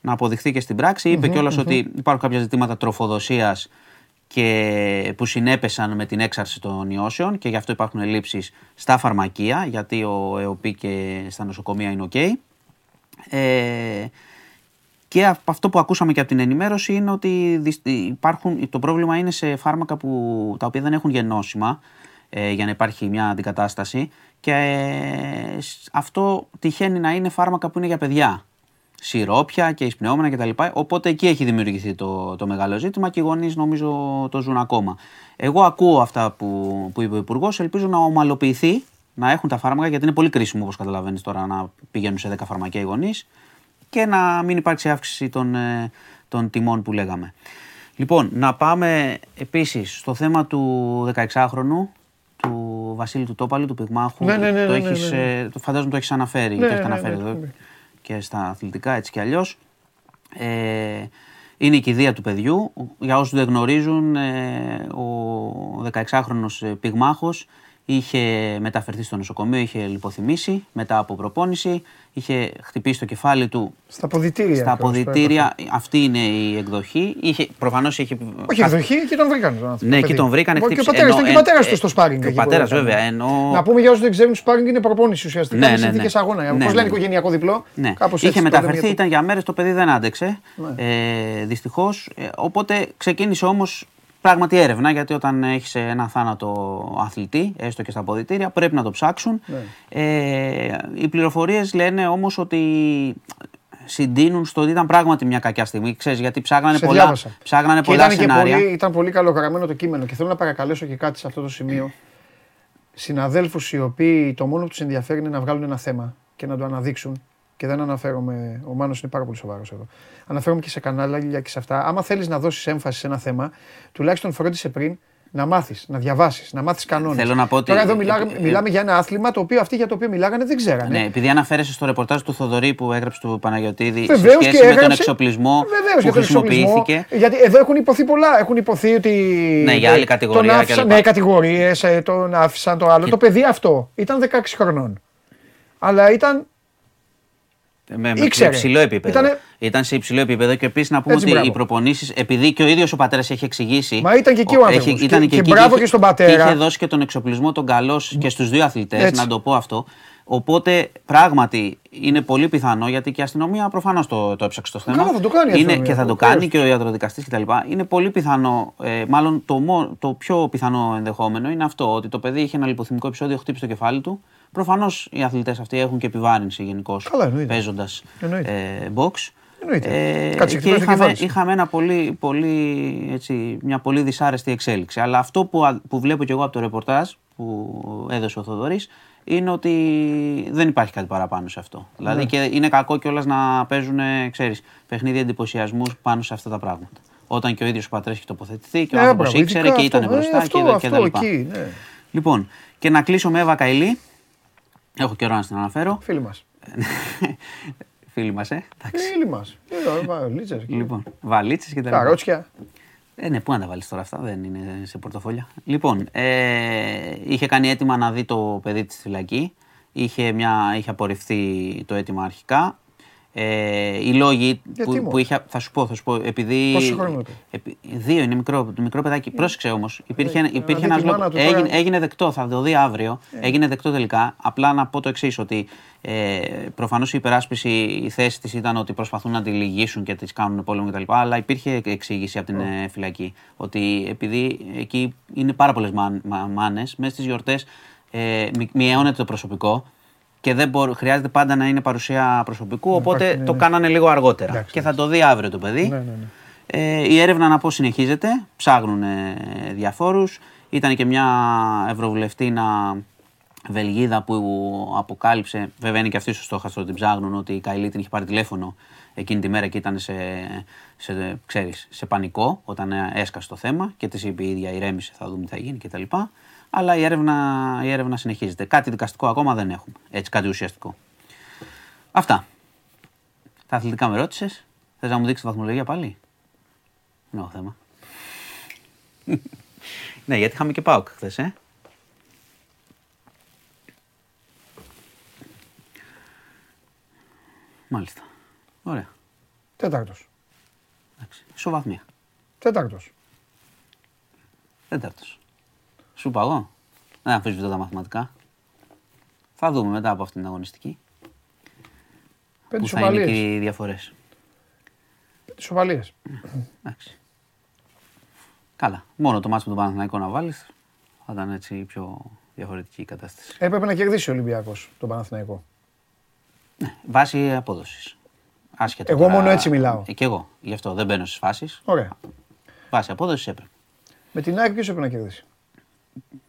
[SPEAKER 9] να αποδειχθεί και στην πράξη. Είπε κιόλας ότι υπάρχουν κάποια ζητήματα τροφοδοσίας και που συνέπεσαν με την έξαρση των ιώσεων και γι' αυτό υπάρχουν ελλείψεις στα φαρμακεία γιατί ο ΕΟΠΗ και στα νοσοκομεία είναι ok. Ε, και αυτό που ακούσαμε και από την ενημέρωση είναι ότι υπάρχουν, το πρόβλημα είναι σε φάρμακα που, τα οποία δεν έχουν γενώσιμα ε, για να υπάρχει μια αντικατάσταση και ε, αυτό τυχαίνει να είναι φάρμακα που είναι για παιδιά. Σιρόπια και εισπνεώμενα κτλ. Οπότε εκεί έχει δημιουργηθεί το, το μεγάλο ζήτημα και οι γονείς νομίζω το ζουν ακόμα. Εγώ ακούω αυτά που, που είπε ο Υπουργός. Ελπίζω να ομαλοποιηθεί, να έχουν τα φάρμακα γιατί είναι πολύ κρίσιμο όπως καταλαβαίνεις τώρα να πηγαίνουν σε 10 φαρμακεία οι γονείς και να μην υπάρξει αύξηση των, ε, των τιμών που λέγαμε. Λοιπόν, να πάμε επίσης στο θέμα του 16χρονου, του Βασίλη του Τόπαλου, του Πυγμάχου.
[SPEAKER 1] Ναι, ναι, ναι,
[SPEAKER 9] το
[SPEAKER 1] ναι, ναι,
[SPEAKER 9] έχεις,
[SPEAKER 1] ναι.
[SPEAKER 9] ε, το φαντάζομαι το έχεις αναφέρει.
[SPEAKER 1] Ναι,
[SPEAKER 9] το έχετε
[SPEAKER 1] ναι,
[SPEAKER 9] αναφέρει
[SPEAKER 1] ναι,
[SPEAKER 9] εδώ
[SPEAKER 1] ναι.
[SPEAKER 9] και στα αθλητικά έτσι κι αλλιώς. Ε, είναι η κηδεία του παιδιού. Για όσους δεν γνωρίζουν, ε, ο 16χρονος πυγμάχος είχε μεταφερθεί στο νοσοκομείο, είχε λιποθυμήσει μετά από προπόνηση, είχε χτυπήσει το κεφάλι του
[SPEAKER 1] Στα ποδητήρια.
[SPEAKER 9] στα
[SPEAKER 1] ακριβώς, το
[SPEAKER 9] αποδητήρια. Αυτή είναι η εκδοχή. Είχε, προφανώς είχε...
[SPEAKER 1] Όχι εκδοχή, εκεί τον βρήκαν. τον άνθρωπο,
[SPEAKER 9] Ναι,
[SPEAKER 1] το
[SPEAKER 9] εκεί
[SPEAKER 1] παιδί.
[SPEAKER 9] τον βρήκαν.
[SPEAKER 1] Και ο
[SPEAKER 9] χτύπησε-
[SPEAKER 1] πατέρας
[SPEAKER 9] ενώ-
[SPEAKER 1] ήταν και ο
[SPEAKER 9] ε,
[SPEAKER 1] πατέρας του
[SPEAKER 9] ε,
[SPEAKER 1] στο σπάρινγκ.
[SPEAKER 9] και Ο
[SPEAKER 1] εκεί που
[SPEAKER 9] πατέρας,
[SPEAKER 1] ήταν.
[SPEAKER 9] βέβαια. Ενώ...
[SPEAKER 1] Να πούμε για όσους δεν ξέρουν, σπάρινγκ είναι προπόνηση ουσιαστικά.
[SPEAKER 9] Ναι,
[SPEAKER 1] με
[SPEAKER 9] ναι, ναι.
[SPEAKER 1] συνθήκες αγώνα.
[SPEAKER 9] Ναι,
[SPEAKER 1] Πώ
[SPEAKER 9] ναι,
[SPEAKER 1] λένε
[SPEAKER 9] ναι.
[SPEAKER 1] οικογενειακό διπλό.
[SPEAKER 9] Ναι.
[SPEAKER 1] Κάπως
[SPEAKER 9] Είχε
[SPEAKER 1] έτσι, το λέμε
[SPEAKER 9] μεταφερθεί,
[SPEAKER 1] για το-
[SPEAKER 9] ήταν για μέρες, το παιδί δεν άντεξε.
[SPEAKER 1] Ναι.
[SPEAKER 9] Ε, Δυστυχώς. οπότε ξεκίνησε όμως πράγματι έρευνα, γιατί όταν έχεις ένα θάνατο αθλητή, έστω και στα αποδητήρια, πρέπει να το ψάξουν.
[SPEAKER 1] Ναι.
[SPEAKER 9] Ε, οι πληροφορίες λένε όμως ότι συντείνουν στο ότι ήταν πράγματι μια κακιά στιγμή. Ξέρεις, γιατί ψάγνανε
[SPEAKER 1] Σε
[SPEAKER 9] πολλά,
[SPEAKER 1] διάβασα.
[SPEAKER 9] ψάγνανε
[SPEAKER 1] Και
[SPEAKER 9] πολλά
[SPEAKER 1] ήταν, και
[SPEAKER 9] σενάρια.
[SPEAKER 1] πολύ, ήταν πολύ καλογραμμένο το κείμενο και θέλω να παρακαλέσω και κάτι σε αυτό το σημείο. Συναδέλφους οι οποίοι το μόνο που τους ενδιαφέρει είναι να βγάλουν ένα θέμα και να το αναδείξουν και δεν αναφέρομαι, ο Μάνος είναι πάρα πολύ σοβαρός εδώ. Αναφέρομαι και σε κανάλια και σε αυτά. Άμα θέλεις να δώσεις έμφαση σε ένα θέμα, τουλάχιστον φρόντισε πριν να μάθεις, να διαβάσεις, να μάθεις κανόνες.
[SPEAKER 9] Θέλω να πω ότι-
[SPEAKER 1] Τώρα εδώ μιλά-
[SPEAKER 9] ε, ε,
[SPEAKER 1] μιλάμε για ένα άθλημα το οποίο αυτοί για το οποίο μιλάγανε δεν ξέρανε.
[SPEAKER 9] Ναι, επειδή αναφέρεσαι στο ρεπορτάζ του Θοδωρή που έγραψε του Παναγιοτήδη
[SPEAKER 1] Βεβαίως
[SPEAKER 9] σε σχέση
[SPEAKER 1] και
[SPEAKER 9] με τον
[SPEAKER 1] έγραψε-
[SPEAKER 9] εξοπλισμό
[SPEAKER 1] Βεβαίως,
[SPEAKER 9] που
[SPEAKER 1] για τον εξοπλισμό.
[SPEAKER 9] χρησιμοποιήθηκε.
[SPEAKER 1] Γιατί εδώ έχουν υποθεί πολλά. Έχουν υποθεί ότι.
[SPEAKER 9] Ναι, για άλλη κατηγορία
[SPEAKER 1] Τον άφησαν,
[SPEAKER 9] κλπ.
[SPEAKER 1] ναι, κατηγορίες, τον άφησαν το άλλο. Το παιδί αυτό ήταν 16 χρονών. Αλλά ήταν.
[SPEAKER 9] Με, με
[SPEAKER 1] Ήξερε.
[SPEAKER 9] υψηλό επίπεδο.
[SPEAKER 1] Ήτανε-
[SPEAKER 9] Ήταν σε υψηλό επίπεδο και επίσης να πούμε
[SPEAKER 1] Έτσι,
[SPEAKER 9] ότι
[SPEAKER 1] μπράβο.
[SPEAKER 9] οι προπονήσεις, επειδή και ο ίδιος ο πατέρας έχει εξηγήσει.
[SPEAKER 1] Μα ήταν και εκεί ο άνθρωπος.
[SPEAKER 9] έχει-
[SPEAKER 1] Και-
[SPEAKER 9] ήταν
[SPEAKER 1] και
[SPEAKER 9] εκεί
[SPEAKER 1] μπράβο
[SPEAKER 9] είχε-
[SPEAKER 1] και στον πατέρα.
[SPEAKER 9] Είχε δώσει και τον εξοπλισμό τον καλό και στους δύο αθλητές,
[SPEAKER 1] Έτσι.
[SPEAKER 9] να το πω αυτό. Οπότε πράγματι είναι πολύ πιθανό γιατί και η αστυνομία προφανώς το, το έψαξε το θέμα.
[SPEAKER 1] Καλά, θα το κάνει η
[SPEAKER 9] είναι,
[SPEAKER 1] αστυνομία,
[SPEAKER 9] και θα το
[SPEAKER 1] βεβαίως.
[SPEAKER 9] κάνει και ο ιατροδικαστής κτλ. Είναι πολύ πιθανό, ε, μάλλον το, μό- το πιο πιθανό ενδεχόμενο είναι αυτό, ότι το παιδί είχε ένα λιποθυμικό επεισόδιο, χτύπησε το κεφάλι του. Προφανώς οι αθλητές αυτοί έχουν και επιβάρυνση γενικώς
[SPEAKER 1] Καλά, εννοείται.
[SPEAKER 9] παίζοντας
[SPEAKER 1] Εννοείται.
[SPEAKER 9] ε, box.
[SPEAKER 1] Εννοείται.
[SPEAKER 9] Ε,
[SPEAKER 1] Κάτσε,
[SPEAKER 9] και
[SPEAKER 1] χτυπάς το
[SPEAKER 9] είχαμε,
[SPEAKER 1] κεφάλι σου.
[SPEAKER 9] είχαμε ένα πολύ, πολύ, έτσι, μια πολύ δυσάρεστη εξέλιξη. Αλλά αυτό που, α- που βλέπω και εγώ από το ρεπορτάζ που έδωσε ο Θοδωρής είναι ότι δεν υπάρχει κάτι παραπάνω σε αυτό. Δηλαδή
[SPEAKER 1] Ναι.
[SPEAKER 9] και είναι κακό κιόλας να παίζουν ξέρεις, παιχνίδια εντυπωσιασμούς πάνω σε αυτά τα πράγματα. Όταν και ο ίδιος ο πατέρας έχει τοποθετηθεί και ο
[SPEAKER 1] Ναι,
[SPEAKER 9] άνθρωπος
[SPEAKER 1] μπράβο,
[SPEAKER 9] ήξερε
[SPEAKER 1] ειδικά
[SPEAKER 9] και ήταν
[SPEAKER 1] αυτό, ε,
[SPEAKER 9] μπροστά
[SPEAKER 1] αυτό,
[SPEAKER 9] και, και
[SPEAKER 1] αυτό
[SPEAKER 9] τα λοιπά.
[SPEAKER 1] εκεί, ναι.
[SPEAKER 9] Λοιπόν, και να κλείσω με Εύα Καηλή. Έχω καιρό να την αναφέρω.
[SPEAKER 1] Φίλοι μας. [LAUGHS]
[SPEAKER 9] Φίλοι μας, ε. Εντάξει.
[SPEAKER 1] Φίλοι μας. Λίτσες.
[SPEAKER 9] Λοιπόν, βαλίτσες και τα λοιπά.
[SPEAKER 1] Καρότσια.
[SPEAKER 9] Ε, ναι, πού να τα βάλεις τώρα αυτά, δεν είναι σε πορτοφόλια. Λοιπόν, ε, είχε κάνει έτοιμα να δει το παιδί της στη φυλακή. Είχε, μια, είχε απορριφθεί το αίτημα αρχικά. Ε, οι λόγοι
[SPEAKER 1] Γιατί,
[SPEAKER 9] που,
[SPEAKER 1] μωρέ;
[SPEAKER 9] που είχε. Θα σου πω, θα σου πω. Επειδή.
[SPEAKER 1] Πόσο χρόνο είναι το
[SPEAKER 9] επει- δύο είναι μικρό, το μικρό παιδάκι. Πρόσεξε όμως. Υπήρχε,
[SPEAKER 1] Ε,
[SPEAKER 9] υπήρχε
[SPEAKER 1] να
[SPEAKER 9] ένας
[SPEAKER 1] δει τη
[SPEAKER 9] λόγος.
[SPEAKER 1] μάνα του τώρα.
[SPEAKER 9] Έγινε, έγινε δεκτό, θα το δει αύριο.
[SPEAKER 1] Ε.
[SPEAKER 9] Έγινε δεκτό τελικά. Απλά να πω το εξής, ότι ε, προφανώς η υπεράσπιση, η θέση της ήταν ότι προσπαθούν να τη λυγίσουν και της κάνουν πόλεμο κτλ. Αλλά υπήρχε εξήγηση από την ε, φυλακή. Ότι επειδή εκεί είναι πάρα πολλές μάνες, μέσα στις γιορτές ε, μει- μειώνεται το προσωπικό και δεν μπορώ, χρειάζεται πάντα να είναι παρουσία προσωπικού. Οπότε
[SPEAKER 1] υπάρχει, ναι,
[SPEAKER 9] το
[SPEAKER 1] ναι.
[SPEAKER 9] κάνανε λίγο αργότερα.
[SPEAKER 1] Εντάξει,
[SPEAKER 9] και θα το δει αύριο το παιδί.
[SPEAKER 1] Ναι, ναι, ναι.
[SPEAKER 9] Ε, η έρευνα να πω συνεχίζεται, ψάχνουν ε, διαφόρους. Ήταν και μια ευρωβουλευτήνα Βελγίδα που αποκάλυψε, βέβαια είναι και αυτής στο στόχαστρο ότι την ψάχνουν, ότι η Καηλή την είχε πάρει τηλέφωνο εκείνη τη μέρα και ήταν σε, σε, ξέρεις, σε πανικό όταν ε, έσκασε το θέμα και της είπε η ίδια ηρέμησε, θα δούμε τι θα γίνει κτλ. Αλλά η έρευνα, η έρευνα συνεχίζεται. Κάτι δικαστικό ακόμα δεν έχουμε. Έτσι, κάτι ουσιαστικό. Αυτά. Τα αθλητικά με ρώτησες. Θες να μου δείξεις τη βαθμολογία πάλι; Ναι, θέμα. [LAUGHS] ναι, γιατί είχαμε και πάω χθες, ε. Μάλιστα. Ωραία.
[SPEAKER 1] Τέταρτος.
[SPEAKER 9] Εντάξει. Ισοβαθμία.
[SPEAKER 1] Τέταρτος.
[SPEAKER 9] Τέταρτος. Σου είπα εγώ. Δεν αμφισβητώ τα μαθηματικά. Θα δούμε μετά από αυτήν την αγωνιστική.
[SPEAKER 1] Πέντε
[SPEAKER 9] που θα είναι και
[SPEAKER 1] ισοπαλίε.
[SPEAKER 9] οι διαφορές.
[SPEAKER 1] Πέντε ισοπαλίε.
[SPEAKER 9] Εντάξει. Καλά. Μόνο το μάτι με τον Παναθηναϊκό να βάλεις θα ήταν έτσι πιο διαφορετική η κατάσταση.
[SPEAKER 1] Έπρεπε να κερδίσει ο Ολυμπιακός τον Παναθηναϊκό.
[SPEAKER 9] Βάση απόδοσης. Άσχετα.
[SPEAKER 1] Εγώ μόνο έτσι μιλάω.
[SPEAKER 9] Ε, και εγώ. Γι' αυτό δεν μπαίνω στις φάσεις.
[SPEAKER 1] Ωραία.
[SPEAKER 9] Βάση απόδοσης έπρεπε.
[SPEAKER 1] Με την ΑΕΚ ποιος έπρεπε να κερδίσει;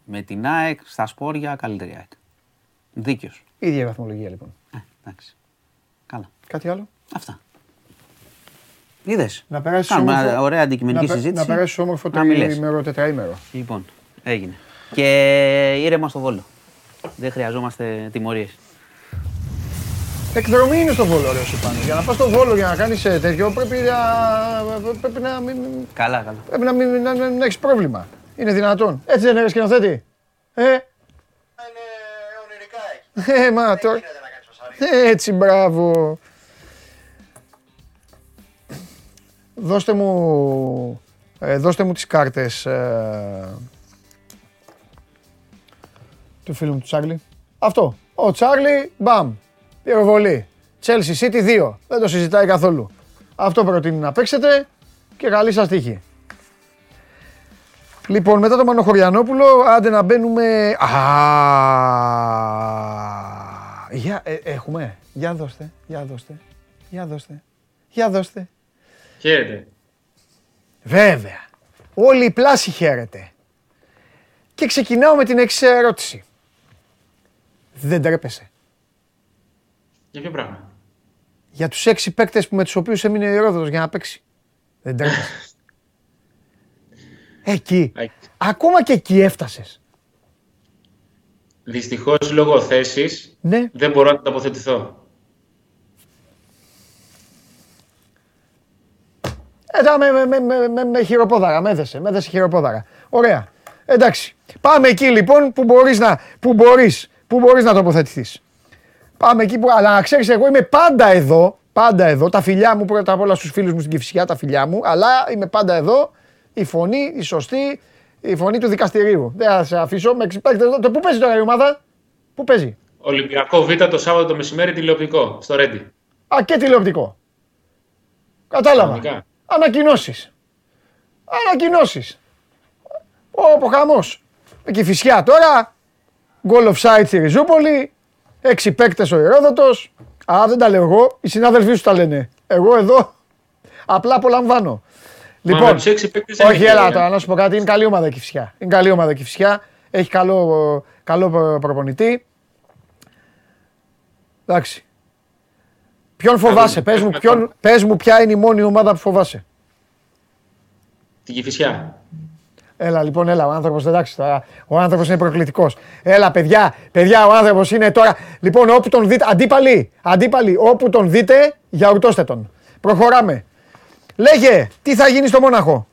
[SPEAKER 9] Με την ΑΕΚ στα σπόρια καλύτερη ΑΕΚ. Δίκαιο.
[SPEAKER 1] ίδια η βαθμολογία λοιπόν.
[SPEAKER 9] Ε, εντάξει. Καλά.
[SPEAKER 1] Κάτι άλλο;
[SPEAKER 9] Αυτά. Είδες.
[SPEAKER 1] Να περάσεις
[SPEAKER 9] Κάνουμε μια ωραία αντικειμενική
[SPEAKER 1] να, πε-
[SPEAKER 9] συζήτηση.
[SPEAKER 1] Να περάσεις όμορφο
[SPEAKER 9] Να μιλές.
[SPEAKER 1] τριήμερο, τετραήμερο.
[SPEAKER 9] Λοιπόν, έγινε. Και ήρεμα στο βόλο. Δεν χρειαζόμαστε τιμωρίες.
[SPEAKER 1] Εκδρομή είναι στο Βόλο, ρε σου πάνω. Για να πας στο Βόλο για να κάνεις ε, τέτοιο πρέπει να, πρέπει να μην...
[SPEAKER 9] Καλά, καλά.
[SPEAKER 1] Πρέπει να μην να, να, να έχεις πρόβλημα. Είναι δυνατόν. Έτσι δεν είναι σκηνοθέτη. Ε,
[SPEAKER 5] Είναι ονειρικά έχει.
[SPEAKER 1] ε, μα τώρα...
[SPEAKER 5] Γίνεται να κάνεις φασαρία.
[SPEAKER 1] Έτσι, μπράβο. Δώστε μου, ε, δώστε μου τις κάρτες ε, του φίλου μου του Τσάρλι. Αυτό. Ο Τσάρλι, μπαμ. Πυροβολή. Chelsea City 2. Δεν το συζητάει καθόλου. Αυτό προτείνει να παίξετε και καλή σας τύχη. Λοιπόν, μετά το Μανοχωριανόπουλο, άντε να μπαίνουμε... Α, για, ε, έχουμε. Για δώστε, για δώστε, για δώστε, για δώστε.
[SPEAKER 10] Χαίρετε.
[SPEAKER 1] Βέβαια. Όλη η πλάση χαίρεται. Και ξεκινάω με την εξή ερώτηση. Δεν τρέπεσαι.
[SPEAKER 10] Για ποιο πράγμα;
[SPEAKER 1] Για τους έξι παίκτες που με τους οποίους έμεινε ο Ηρόδοτος για να παίξει. Δεν τρέπεσαι. Εκεί.
[SPEAKER 10] Α,
[SPEAKER 1] Ακόμα και εκεί έφτασες.
[SPEAKER 10] Δυστυχώς λόγω θέσης
[SPEAKER 1] Ναι.
[SPEAKER 10] δεν μπορώ να τοποθετηθώ.
[SPEAKER 1] Ε, τα με, με, με, με, με, με χειροπόδαρα, με έδεσε, με έδεσε χειροπόδαρα. Ωραία. Εντάξει. Πάμε εκεί λοιπόν που μπορείς να, που μπορείς, που μπορείς να τοποθετηθείς. Πάμε εκεί που, αλλά να ξέρεις εγώ είμαι πάντα εδώ, πάντα εδώ, τα φιλιά μου πρώτα απ' όλα στους φίλους μου στην Κηφισιά, τα φιλιά μου, αλλά είμαι πάντα εδώ, η φωνή, η σωστή, η φωνή του δικαστηρίου. Δεν θα σε αφήσω, με εξυπέκτες εδώ. Το πού παίζει τώρα η ομάδα, πού παίζει;
[SPEAKER 10] Ολυμπιακό Β το Σάββατο το μεσημέρι τηλεοπτικό στο Ρέντι.
[SPEAKER 1] Α, και τηλεοπτικό. Κατάλαβα.
[SPEAKER 10] Κανονικά.
[SPEAKER 1] Ανακοινώσεις. Ανακοινώσεις. Όπο χαμός. Με Κηφισιά τώρα. Goal offside στη Ριζούπολη. Έξι παίκτες ο Ηρόδοτος. Α, δεν τα λέω εγώ. Οι συνάδελφοί σου τα λένε. Εγώ εδώ απλά απολαμβάνω.
[SPEAKER 10] Με
[SPEAKER 1] Λοιπόν,
[SPEAKER 10] τους έξι παίκτες δεν
[SPEAKER 1] όχι,
[SPEAKER 10] έχει
[SPEAKER 1] έλα
[SPEAKER 10] λόγια.
[SPEAKER 1] τώρα να σου πω κάτι. Είναι καλή ομάδα η Κηφισιά. Είναι καλή ομάδα η Κηφισιά. Έχει καλό, καλό προπονητή. Εντάξει. Ποιον φοβάσαι, πες μου, ποιον, πες μου ποια είναι η μόνη ομάδα που φοβάσαι.
[SPEAKER 10] Την Κηφισιά.
[SPEAKER 1] Έλα λοιπόν, έλα, ο άνθρωπος, εντάξει, τώρα, ο άνθρωπος είναι προκλητικός. Έλα παιδιά, παιδιά, ο άνθρωπος είναι τώρα, λοιπόν, όπου τον δείτε, αντίπαλοι, αντίπαλοι, όπου τον δείτε, γιαουρτώστε τον. Προχωράμε. Λέγε, τι θα γίνει στο Μόναχο;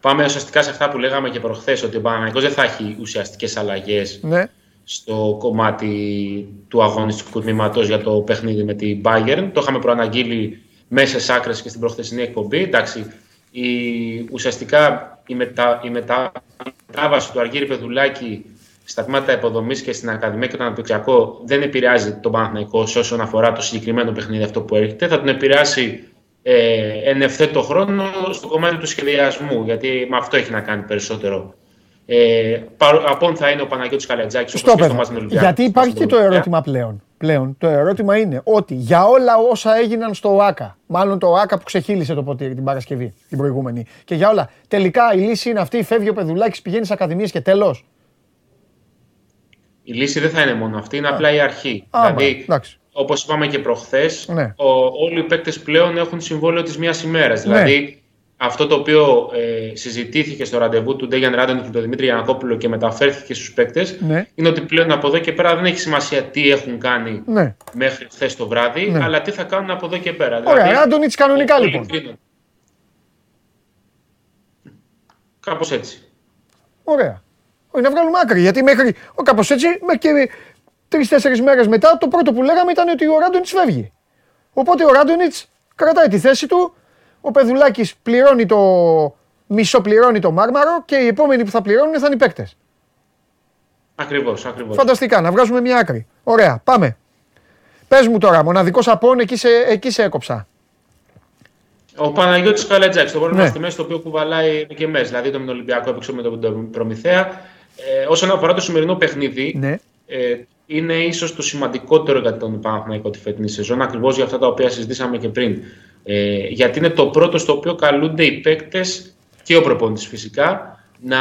[SPEAKER 10] Πάμε ουσιαστικά σε αυτά που λέγαμε και προχθές, ότι ο Παναγιώτης δεν θα έχει ουσιαστικές αλλαγές
[SPEAKER 1] Ναι,
[SPEAKER 10] στο κομμάτι του αγωνιστικού τμήματος για το παιχνίδι με την Bayern. Το είχαμε προαναγγείλει μέσα σε άκρες και στην προχθεσινή εκπομπή. Εντάξει, η, ουσιαστικά η, μετα, η μετα- μετάβαση του Αργύρι Πεδουλάκη στα τμήματα υποδομής και στην Ακαδημία και τον Αναπτυξιακό δεν επηρεάζει τον Παναθηναϊκό σε όσον αφορά το συγκεκριμένο παιχνίδι αυτό που έρχεται. Θα τον επηρεάσει ε, εν ευθέτω χρόνο στο κομμάτι του σχεδιασμού, γιατί με αυτό έχει να κάνει περισσότερο. Ε, παρο- απόν θα είναι ο Παναγιώτης Καλατζάκης, όπως
[SPEAKER 1] στο
[SPEAKER 10] και στο
[SPEAKER 1] παιδό.
[SPEAKER 10] μάτς με τον Ολυμπιακό.
[SPEAKER 1] Γιατί υπάρχει
[SPEAKER 10] Στην
[SPEAKER 1] και το
[SPEAKER 10] Ολυμπιακό.
[SPEAKER 1] ερώτημα πλέον. Πλέον το ερώτημα είναι ότι για όλα όσα έγιναν στο ΟΑΚΑ, μάλλον το ΟΑΚΑ που ξεχύλισε το ποτήρι την Παρασκευή, την προηγούμενη, και για όλα, τελικά η λύση είναι αυτή, φεύγει ο Πεδουλάκης, πηγαίνει σε ακαδημίες και τέλος.
[SPEAKER 10] Η λύση δεν θα είναι μόνο αυτή, είναι απλά η αρχή.
[SPEAKER 1] Α,
[SPEAKER 10] δηλαδή,
[SPEAKER 1] μπράβο, εντάξει.
[SPEAKER 10] Όπως είπαμε και προχθές,
[SPEAKER 1] Ναι.
[SPEAKER 10] όλοι οι παίκτες πλέον έχουν συμβόλαιο της μία ημέρας. Δηλαδή, αυτό το οποίο ε, συζητήθηκε στο ραντεβού του Ντέγιαν Ράντον και του Δημήτρη Γιανακόπουλο και μεταφέρθηκε στους παίκτες,
[SPEAKER 1] Ναι.
[SPEAKER 10] είναι ότι πλέον από εδώ και πέρα δεν έχει σημασία τι έχουν κάνει
[SPEAKER 1] Ναι.
[SPEAKER 10] μέχρι χθες το βράδυ,
[SPEAKER 1] Ναι.
[SPEAKER 10] αλλά τι θα κάνουν από εδώ και πέρα.
[SPEAKER 1] Ωραία, Ράντονιτς κανονικά
[SPEAKER 10] όλοι
[SPEAKER 1] λοιπόν.
[SPEAKER 10] κρίνουν. Κάπως έτσι.
[SPEAKER 1] Ωραία. Όχι, να βγάλουμε άκρη. Γιατί μέχρι. Ο, κάπως έτσι, μέχρι και τρει-τέσσερι μέρες μετά, το πρώτο που λέγαμε ήταν ότι ο Ράντονιτς φεύγει. Οπότε ο Ράντονιτς κρατάει τη θέση του. Ο Πεδουλάκης πληρώνει το. Μισό πληρώνει το μάρμαρο και οι επόμενοι που θα πληρώνουν θα είναι οι παίκτες.
[SPEAKER 10] Ακριβώς, ακριβώς.
[SPEAKER 1] Φανταστικά, να βγάζουμε μια άκρη. Ωραία, πάμε. Πες μου τώρα, μοναδικός απόν, εκεί σε, εκεί σε έκοψα.
[SPEAKER 10] Ο Παναγιώτης Καλατζάκης, το πρόβλημα
[SPEAKER 1] Ναι.
[SPEAKER 10] στη μέση το οποίο κουβαλάει και μέσα. Δηλαδή το με τον Ολυμπιακό έπαιξε με τον Προμηθέα. Ε, όσον αφορά το σημερινό παιχνίδι,
[SPEAKER 1] Ναι.
[SPEAKER 10] ε, είναι ίσως το σημαντικότερο για τον Παναθηναϊκό τη φετινή σεζόν, ακριβώς για αυτά τα οποία συζητήσαμε και πριν. Ε, γιατί είναι το πρώτο στο οποίο καλούνται οι παίκτες και ο προπονητής φυσικά να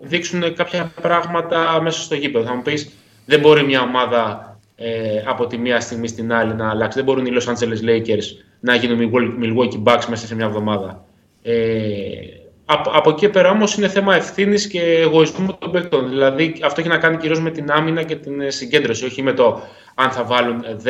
[SPEAKER 10] δείξουν κάποια πράγματα μέσα στο γήπεδο. Θα μου πεις, δεν μπορεί μια ομάδα ε, από τη μία στιγμή στην άλλη να αλλάξει. Δεν μπορούν οι Los Angeles Lakers να γίνουν Milwaukee Bucks μέσα σε μια εβδομάδα. Ε, Από, από εκεί πέρα όμως είναι θέμα ευθύνης και εγωισμού των παικτών. Δηλαδή αυτό έχει να κάνει κυρίως με την άμυνα και την συγκέντρωση, όχι με το αν θα βάλουν 10,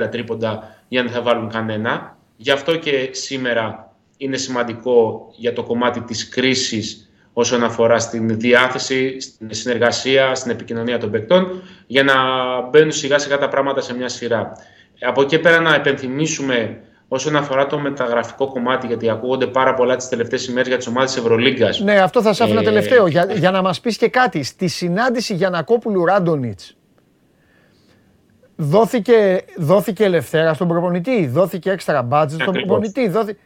[SPEAKER 10] 20, 30 τρίποντα ή αν δεν θα βάλουν κανένα. Γι' αυτό και σήμερα είναι σημαντικό για το κομμάτι της κρίσης όσον αφορά στην διάθεση, στην συνεργασία, στην επικοινωνία των παικτών, για να μπαίνουν σιγά σιγά τα πράγματα σε μια σειρά. Από εκεί πέρα να επενθυμίσουμε όσον αφορά το μεταγραφικό κομμάτι, γιατί ακούγονται πάρα πολλά τις τελευταίες ημέρες για τις ομάδες Ευρωλίγκας.
[SPEAKER 1] Ναι, αυτό θα σα άφηνα ε... τελευταίο. Για, για να μας πεις και κάτι. Στη συνάντηση Γιανακόπουλου Ράντονιτς, δόθηκε, δόθηκε ελευθέρα στον προπονητή, δόθηκε έξτρα budget στον προπονητή. Δόθηκε...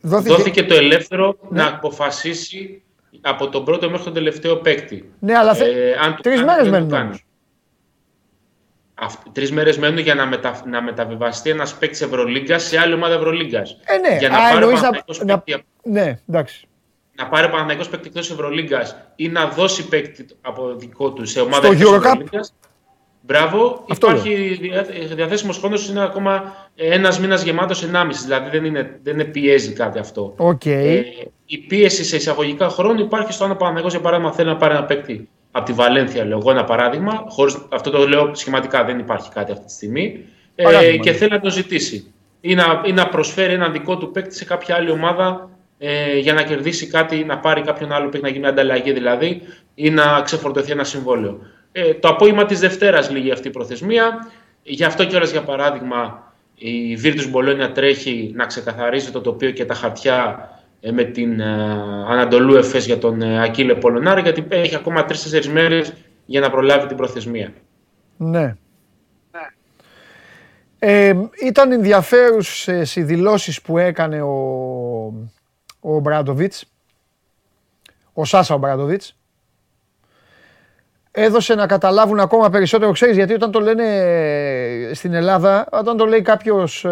[SPEAKER 10] Δόθηκε... το ελεύθερο ναι. να αποφασίσει από τον πρώτο μέχρι τον τελευταίο παίκτη.
[SPEAKER 1] Ναι, αλλά θε... ε, αν τρεις μέρες μένουν
[SPEAKER 10] Τρεις μέρες μένουν για να, μετα, να μεταβιβαστεί ένας παίκτης Ευρωλίγκας σε άλλη ομάδα Ευρωλίγκας.
[SPEAKER 1] Ε, ναι.
[SPEAKER 10] Για να Α, πάρει να...
[SPEAKER 1] να... Ναι, εντάξει.
[SPEAKER 10] Να πάρει Παναγενικό παίκτη εκτός Ευρωλίγκας ή να δώσει παίκτη από δικό του σε ομάδα Ευρωλίγκας. Μπράβο, Αυτό υπάρχει διαθέσιμος χρόνο, είναι ακόμα ένας μήνας γεμάτος, ενάμιση. Δηλαδή δεν, είναι, δεν είναι πιέζει κάτι αυτό.
[SPEAKER 1] Okay. Ε,
[SPEAKER 10] η πίεση σε εισαγωγικά χρόνο υπάρχει στο αν ο Παναγενικό, για παράδειγμα, θέλει να πάρει ένα παίκτη από τη Βαλένθια, λέω εγώ ένα παράδειγμα. Χωρίς, αυτό το λέω σχηματικά, δεν υπάρχει κάτι αυτή τη στιγμή. Ε, και θέλει να το ζητήσει. Ή να, ή να προσφέρει ένα δικό του παίκτη σε κάποια άλλη ομάδα ε, για να κερδίσει κάτι, να πάρει κάποιον άλλο παίκτη, να γίνει μια ανταλλαγή δηλαδή, ή να ξεφορτωθεί ένα συμβόλαιο. Ε, το απόγευμα της Δευτέρας λύγει αυτή η προθεσμία. Γι' αυτό κιόλας, για παράδειγμα, η Virtus Bologna τρέχει να ξεκαθαρίζει το τοπίο και τα χαρτιά ε, με την ε, Ανατολού Εφές για τον ε, Ακύλε Πολωνάρη, γιατί έχει ακόμα τρει-τέσσερι μέρες για να προλάβει την προθεσμία.
[SPEAKER 1] Ναι. Ε, ήταν ενδιαφέρουσες οι δηλώσεις που έκανε ο, ο Μπράντοβιτς, ο Σάσα ο Μπράντοβιτς. Έδωσε να καταλάβουν ακόμα περισσότερο, ξέρεις, γιατί όταν το λένε στην Ελλάδα, όταν το λέει κάποιος,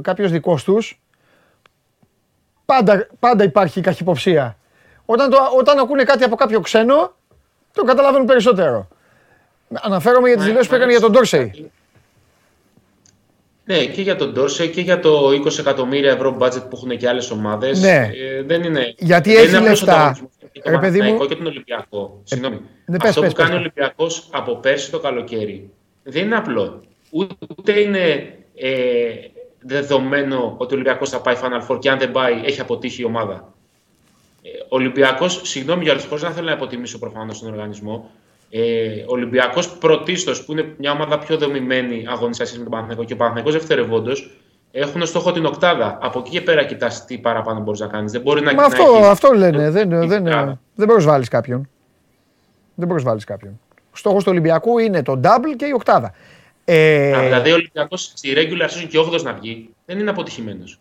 [SPEAKER 1] κάποιος δικός τους, πάντα, πάντα υπάρχει καχυποψία. Όταν, το, όταν ακούνε κάτι από κάποιο ξένο, το καταλαβαίνουν περισσότερο. Αναφέρομαι για τις δηλώσεις που έκανε για τον Ντόρσεϊ.
[SPEAKER 10] Ναι, και για τον Ντόρσεϊ και για το 20 εκατομμύρια ευρώ budget που έχουν και άλλες ομάδες.
[SPEAKER 1] Ναι.
[SPEAKER 10] Ε, δεν είναι,
[SPEAKER 1] Γιατί δεν έχει είναι λεφτά.
[SPEAKER 10] Ρε παιδί μου. και τον Ολυμπιακό. Ε, Συγγνώμη. Ναι, Αυτό πες, που κάνει ο Ολυμπιακός από πέρσι το καλοκαίρι δεν είναι απλό. Ούτε είναι ε, δεδομένο ότι ο Ολυμπιακός θα πάει Final Four και αν δεν πάει έχει αποτύχει η ομάδα. Ε, ο Ολυμπιακός, συγγνώμη για όλους δεν θέλω να υποτιμήσω προφανώς τον οργανισμό. Ε, ο Ολυμπιακός πρωτίστως, που είναι μια ομάδα πιο δομημένη αγωνιστικά με τον Παναθηναϊκό και ο Παναθηναϊκός δευτερευόντως, έχουν στόχο την οκτάδα. Από εκεί και πέρα κοιτάς τι παραπάνω μπορείς να κάνεις. Δεν μπορεί να
[SPEAKER 1] Μα αυτό, αυτό λένε. Δεν, δεν, δεν προσβάλλεις κάποιον. Δεν προσβάλλεις κάποιον. Ο στόχος του Ολυμπιακού είναι το double και η οκτάδα.
[SPEAKER 10] Ε... δηλαδή ο Ολυμπιακός στη regular season και 8 να βγει δεν είναι αποτυχημένος.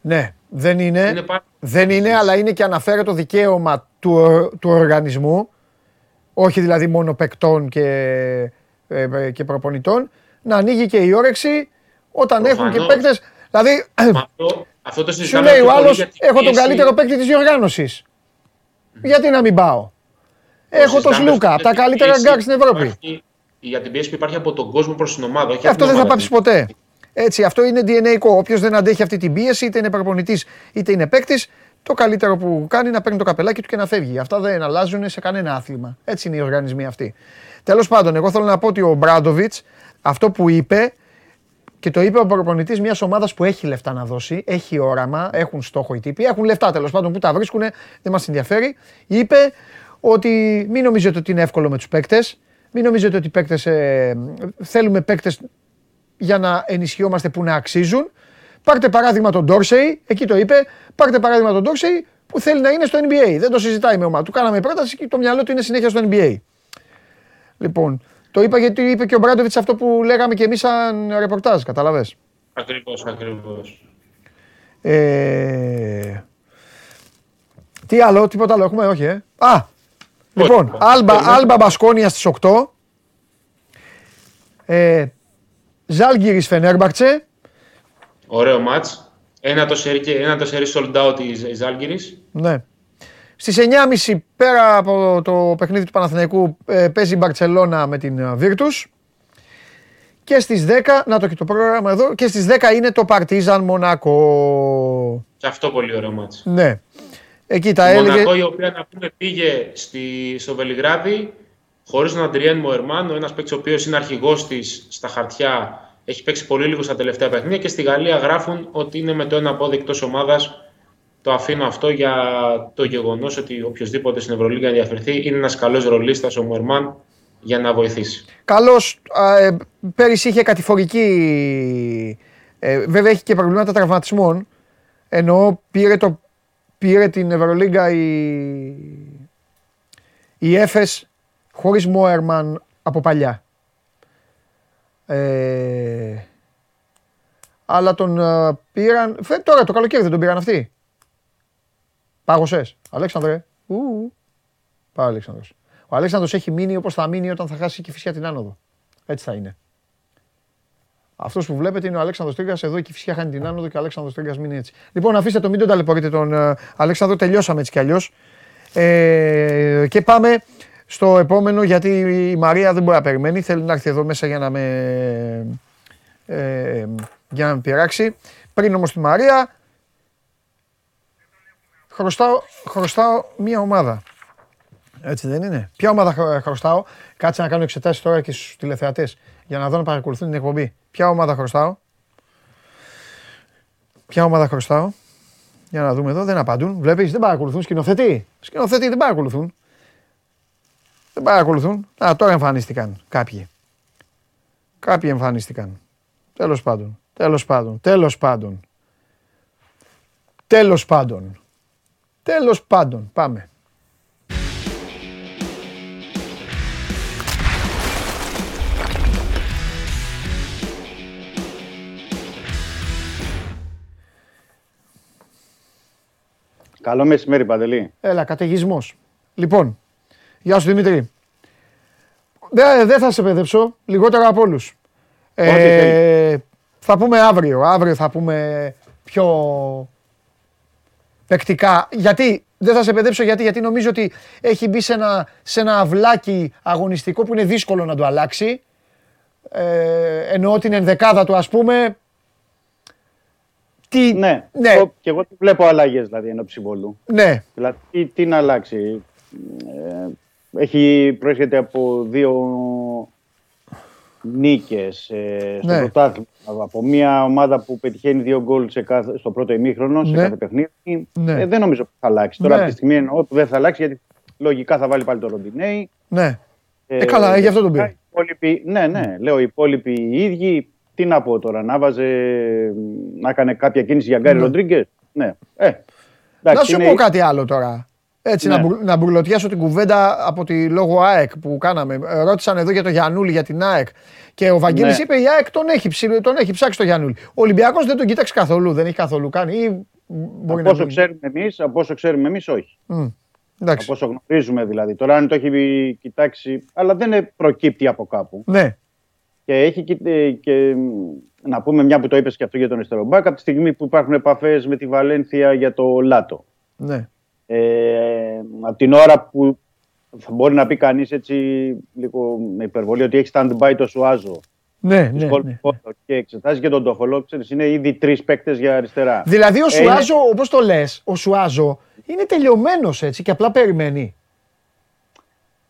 [SPEAKER 1] Ναι, δεν είναι. είναι δεν είναι, αλλά είναι και αναφέρει το δικαίωμα του, του οργανισμού, όχι δηλαδή μόνο παικτών και, ε, και προπονητών, να ανοίγει και η όρεξη όταν Προφανώς. έχουν και παίκτες. Δηλαδή,
[SPEAKER 10] αυτό, αυτό το
[SPEAKER 1] σου λέει ο άλλος: Έχω τον καλύτερο παίκτη της διοργάνωσης. Mm. Γιατί να μην πάω; Έχω τον Σλούκα, τα καλύτερα γκάρ στην Ευρώπη. Υπάρχει,
[SPEAKER 10] για την πίεση που υπάρχει από τον κόσμο προς την ομάδα.
[SPEAKER 1] Όχι αυτό δεν θα πάψει ποτέ. Έτσι, αυτό είναι DNA. Όποιος δεν αντέχει αυτή την πίεση, είτε είναι προπονητής είτε είναι παίκτης, το καλύτερο που κάνει είναι να παίρνει το καπελάκι του και να φεύγει. Αυτά δεν αλλάζουν σε κανένα άθλημα. Έτσι είναι οι οργανισμοί αυτοί. Τέλος πάντων, εγώ θέλω να πω ότι ο Ομπράντοβιτς αυτό που είπε και το είπε ο προπονητής μιας ομάδας που έχει λεφτά να δώσει, έχει όραμα, έχουν στόχο οι τύποι, έχουν λεφτά τέλος πάντων που τα βρίσκουν, δεν μας ενδιαφέρει. Είπε ότι μην νομίζετε ότι είναι εύκολο με τους παίκτες. Μην νομίζετε ότι παίκτες, ε, θέλουμε παίκτες για να ενισχυόμαστε που να αξίζουν. Πάρτε παράδειγμα τον Ντόρσεϊ, εκεί το είπε. Πάρτε παράδειγμα τον Ντόρσεϊ που θέλει να είναι στο NBA. Δεν το συζητάει με ομάδα. Του κάναμε πρόταση και το μυαλό του είναι συνέχεια στο NBA. Λοιπόν, το είπα γιατί είπε και ο Μπράντοβιτς αυτό που λέγαμε και εμείς σαν ρεπορτάζ, καταλαβέ.
[SPEAKER 10] Ακριβώς, ακριβώς.
[SPEAKER 1] Ε... Τι άλλο, τίποτα άλλο έχουμε, όχι, ε. Α, Λοιπόν, Άλμπα, Άλμπα Μπασκόνια στις 8. Ε, Ζάλγκυρης Φενέρμπαρτσε.
[SPEAKER 10] Ωραίο μάτς. Ένα το σερί, ένα το σερί sold out η Ζάλγκυρης.
[SPEAKER 1] Ναι. Στις 9.30 πέρα από το παιχνίδι του Παναθηναϊκού ε, παίζει η Μπαρτσελώνα με την Virtus. Και στις 10, να το και το πρόγραμμα εδώ, και στις 10 είναι το Παρτίζαν Μονακό.
[SPEAKER 10] Και αυτό πολύ ωραίο μάτς.
[SPEAKER 1] Ναι. Εκεί τα
[SPEAKER 10] η
[SPEAKER 1] έλεγε.
[SPEAKER 10] Μονακό η οποία να πούμε πήγε στη, στο Βελιγράδι χωρίς τον Αντριέν Μοερμάν, ένας παίκτης ο οποίος είναι αρχηγός της στα χαρτιά, έχει παίξει πολύ λίγο στα τελευταία παιχνίδια και στη Γαλλία γράφουν ότι είναι με το ένα πόδι εκτός ομάδας. Το αφήνω αυτό για το γεγονός ότι οποιοδήποτε στην Ευρωλίγα ενδιαφερθεί είναι ένας καλός ρολίστας ο Μοερμάν για να βοηθήσει.
[SPEAKER 1] Καλώς. Ε, πέρυσι είχε κατηφορική. Ε, βέβαια έχει και προβλήματα τραυματισμών. Ενώ πήρε, το, πήρε την Ευρωλίγκα η, η Έφες χωρίς Μόερμαν από παλιά. Ε, αλλά τον ε, πήραν. Φε, τώρα το καλοκαίρι δεν τον πήραν αυτοί. Πάγωσες. Αλέξανδρε. Ου, Πάει Αλέξανδρος. Ο Αλέξανδρος έχει μείνει όπως θα μείνει όταν θα χάσει και φυσικά την άνοδο. Έτσι θα είναι. Αυτός που βλέπετε είναι ο Αλέξανδρος Τρίγκας. Εδώ η φυσικά χάνει την άνοδο και ο Αλέξανδρος Τρίγκας μείνει έτσι. Λοιπόν, αφήστε το, μην τον ταλαιπωρείτε τον uh, Αλέξανδρο. Τελειώσαμε έτσι κι αλλιώς. Ε, και πάμε στο επόμενο γιατί η Μαρία δεν μπορεί να περιμένει. Θέλει να έρθει εδώ μέσα για να με, ε, για να με πειράξει. Πριν όμως τη Μαρία, χρωστάω, χρωστάω μία ομάδα. Έτσι δεν είναι; Ποια ομάδα χρωστάω; Κάτσε να κάνω εξετάσεις τώρα και στους τηλεθεατές για να δω να παρακολουθούν την εκπομπή. Ποια ομάδα χρωστάω. Ποια ομάδα χρωστάω. Για να δούμε εδώ, δεν απαντούν. Βλέπεις, δεν παρακολουθούν. Σκηνοθετή. Σκηνοθετή δεν παρακολουθούν. Δεν παρακολουθούν. Α, τώρα εμφανίστηκαν κάποιοι. Κάποιοι εμφανίστηκαν. Τέλος πάντων. Τέλος πάντων. Τέλος πάντων. Τέλος πάντων. Τέλος πάντων. Πάμε.
[SPEAKER 11] Καλό μεσημέρι, Παντελή.
[SPEAKER 1] Έλα, καταιγισμός. Λοιπόν, Γεια σου Δημήτρη. Δεν δε θα σε παιδέψω, λιγότερο από όλους. Ε, θα πούμε αύριο. Αύριο θα πούμε πιο παικτικά. Γιατί, δεν θα σε παιδέψω γιατί, γιατί νομίζω ότι έχει μπει σε ένα, σε ένα αυλάκι αγωνιστικό που είναι δύσκολο να το αλλάξει. Ε, εννοώ την ενδεκάδα του ας πούμε.
[SPEAKER 11] Τι, ναι, ναι. και εγώ βλέπω αλλαγές δηλαδή ενώ ψηβολού.
[SPEAKER 1] Ναι.
[SPEAKER 11] Δηλαδή τι, τι να αλλάξει. Ε, έχει προέρχεται από δύο νίκες ε, στο ναι. πρωτάθλημα. Από μια ομάδα που πετυχαίνει δύο γκολ σε κάθε, στο πρώτο ημίχρονο, σε ναι. κάθε παιχνίδι. Ναι. Ε, δεν νομίζω που θα αλλάξει. Τώρα ναι. από τη στιγμή εννοώ ότι δεν θα αλλάξει γιατί λογικά θα βάλει πάλι το Ροντινέι.
[SPEAKER 1] Ναι. Ε, ε καλά, γι' αυτό τον πήρε.
[SPEAKER 11] Ναι, ναι, λέω οι υπόλοιποι οι ίδιοι. Τι να πω τώρα, να βάζε, να έκανε κάποια κίνηση για Γκάρι ναι. Ροντρίγκες; Ναι. Ε,
[SPEAKER 1] να σου πω κάτι άλλο τώρα. Έτσι, ναι. να, να μπουρλωτιάσω την κουβέντα από τη λόγο ΑΕΚ που κάναμε. Ε, ρώτησαν εδώ για το Γιανούλη, για την ΑΕΚ. Και ο Βαγγέλης ναι. είπε η ΑΕΚ τον έχει, τον έχει ψάξει το Γιανούλη. Ο Ολυμπιακός δεν τον κοίταξε καθόλου, δεν έχει καθόλου κάνει. Ή
[SPEAKER 11] μπορεί από, όσο ξέρουμε εμείς, από όσο ξέρουμε εμείς, όχι. Mm. Από όσο γνωρίζουμε δηλαδή. Τώρα αν το έχει κοιτάξει, αλλά δεν προκύπτει από κάπου.
[SPEAKER 1] Ναι.
[SPEAKER 11] Και έχει και, και να πούμε μια που το είπες και αυτό για τον Εστερομπάκ, από τη στιγμή που υπάρχουν επαφές με τη Βαλένθια για το Λάτο.
[SPEAKER 1] Ναι.
[SPEAKER 11] Ε, από την ώρα που θα μπορεί να πει κανείς έτσι λίγο με υπερβολή ότι έχει stand-by το Σουάζο
[SPEAKER 1] ναι, ναι, ναι,
[SPEAKER 11] και εξετάζει και τον Τόφολο, είναι ήδη τρεις παίκτες για αριστερά.
[SPEAKER 1] Δηλαδή ο ε, Σουάζο, ε, όπως το λες, ο Σουάζο είναι τελειωμένος έτσι και απλά περιμένει.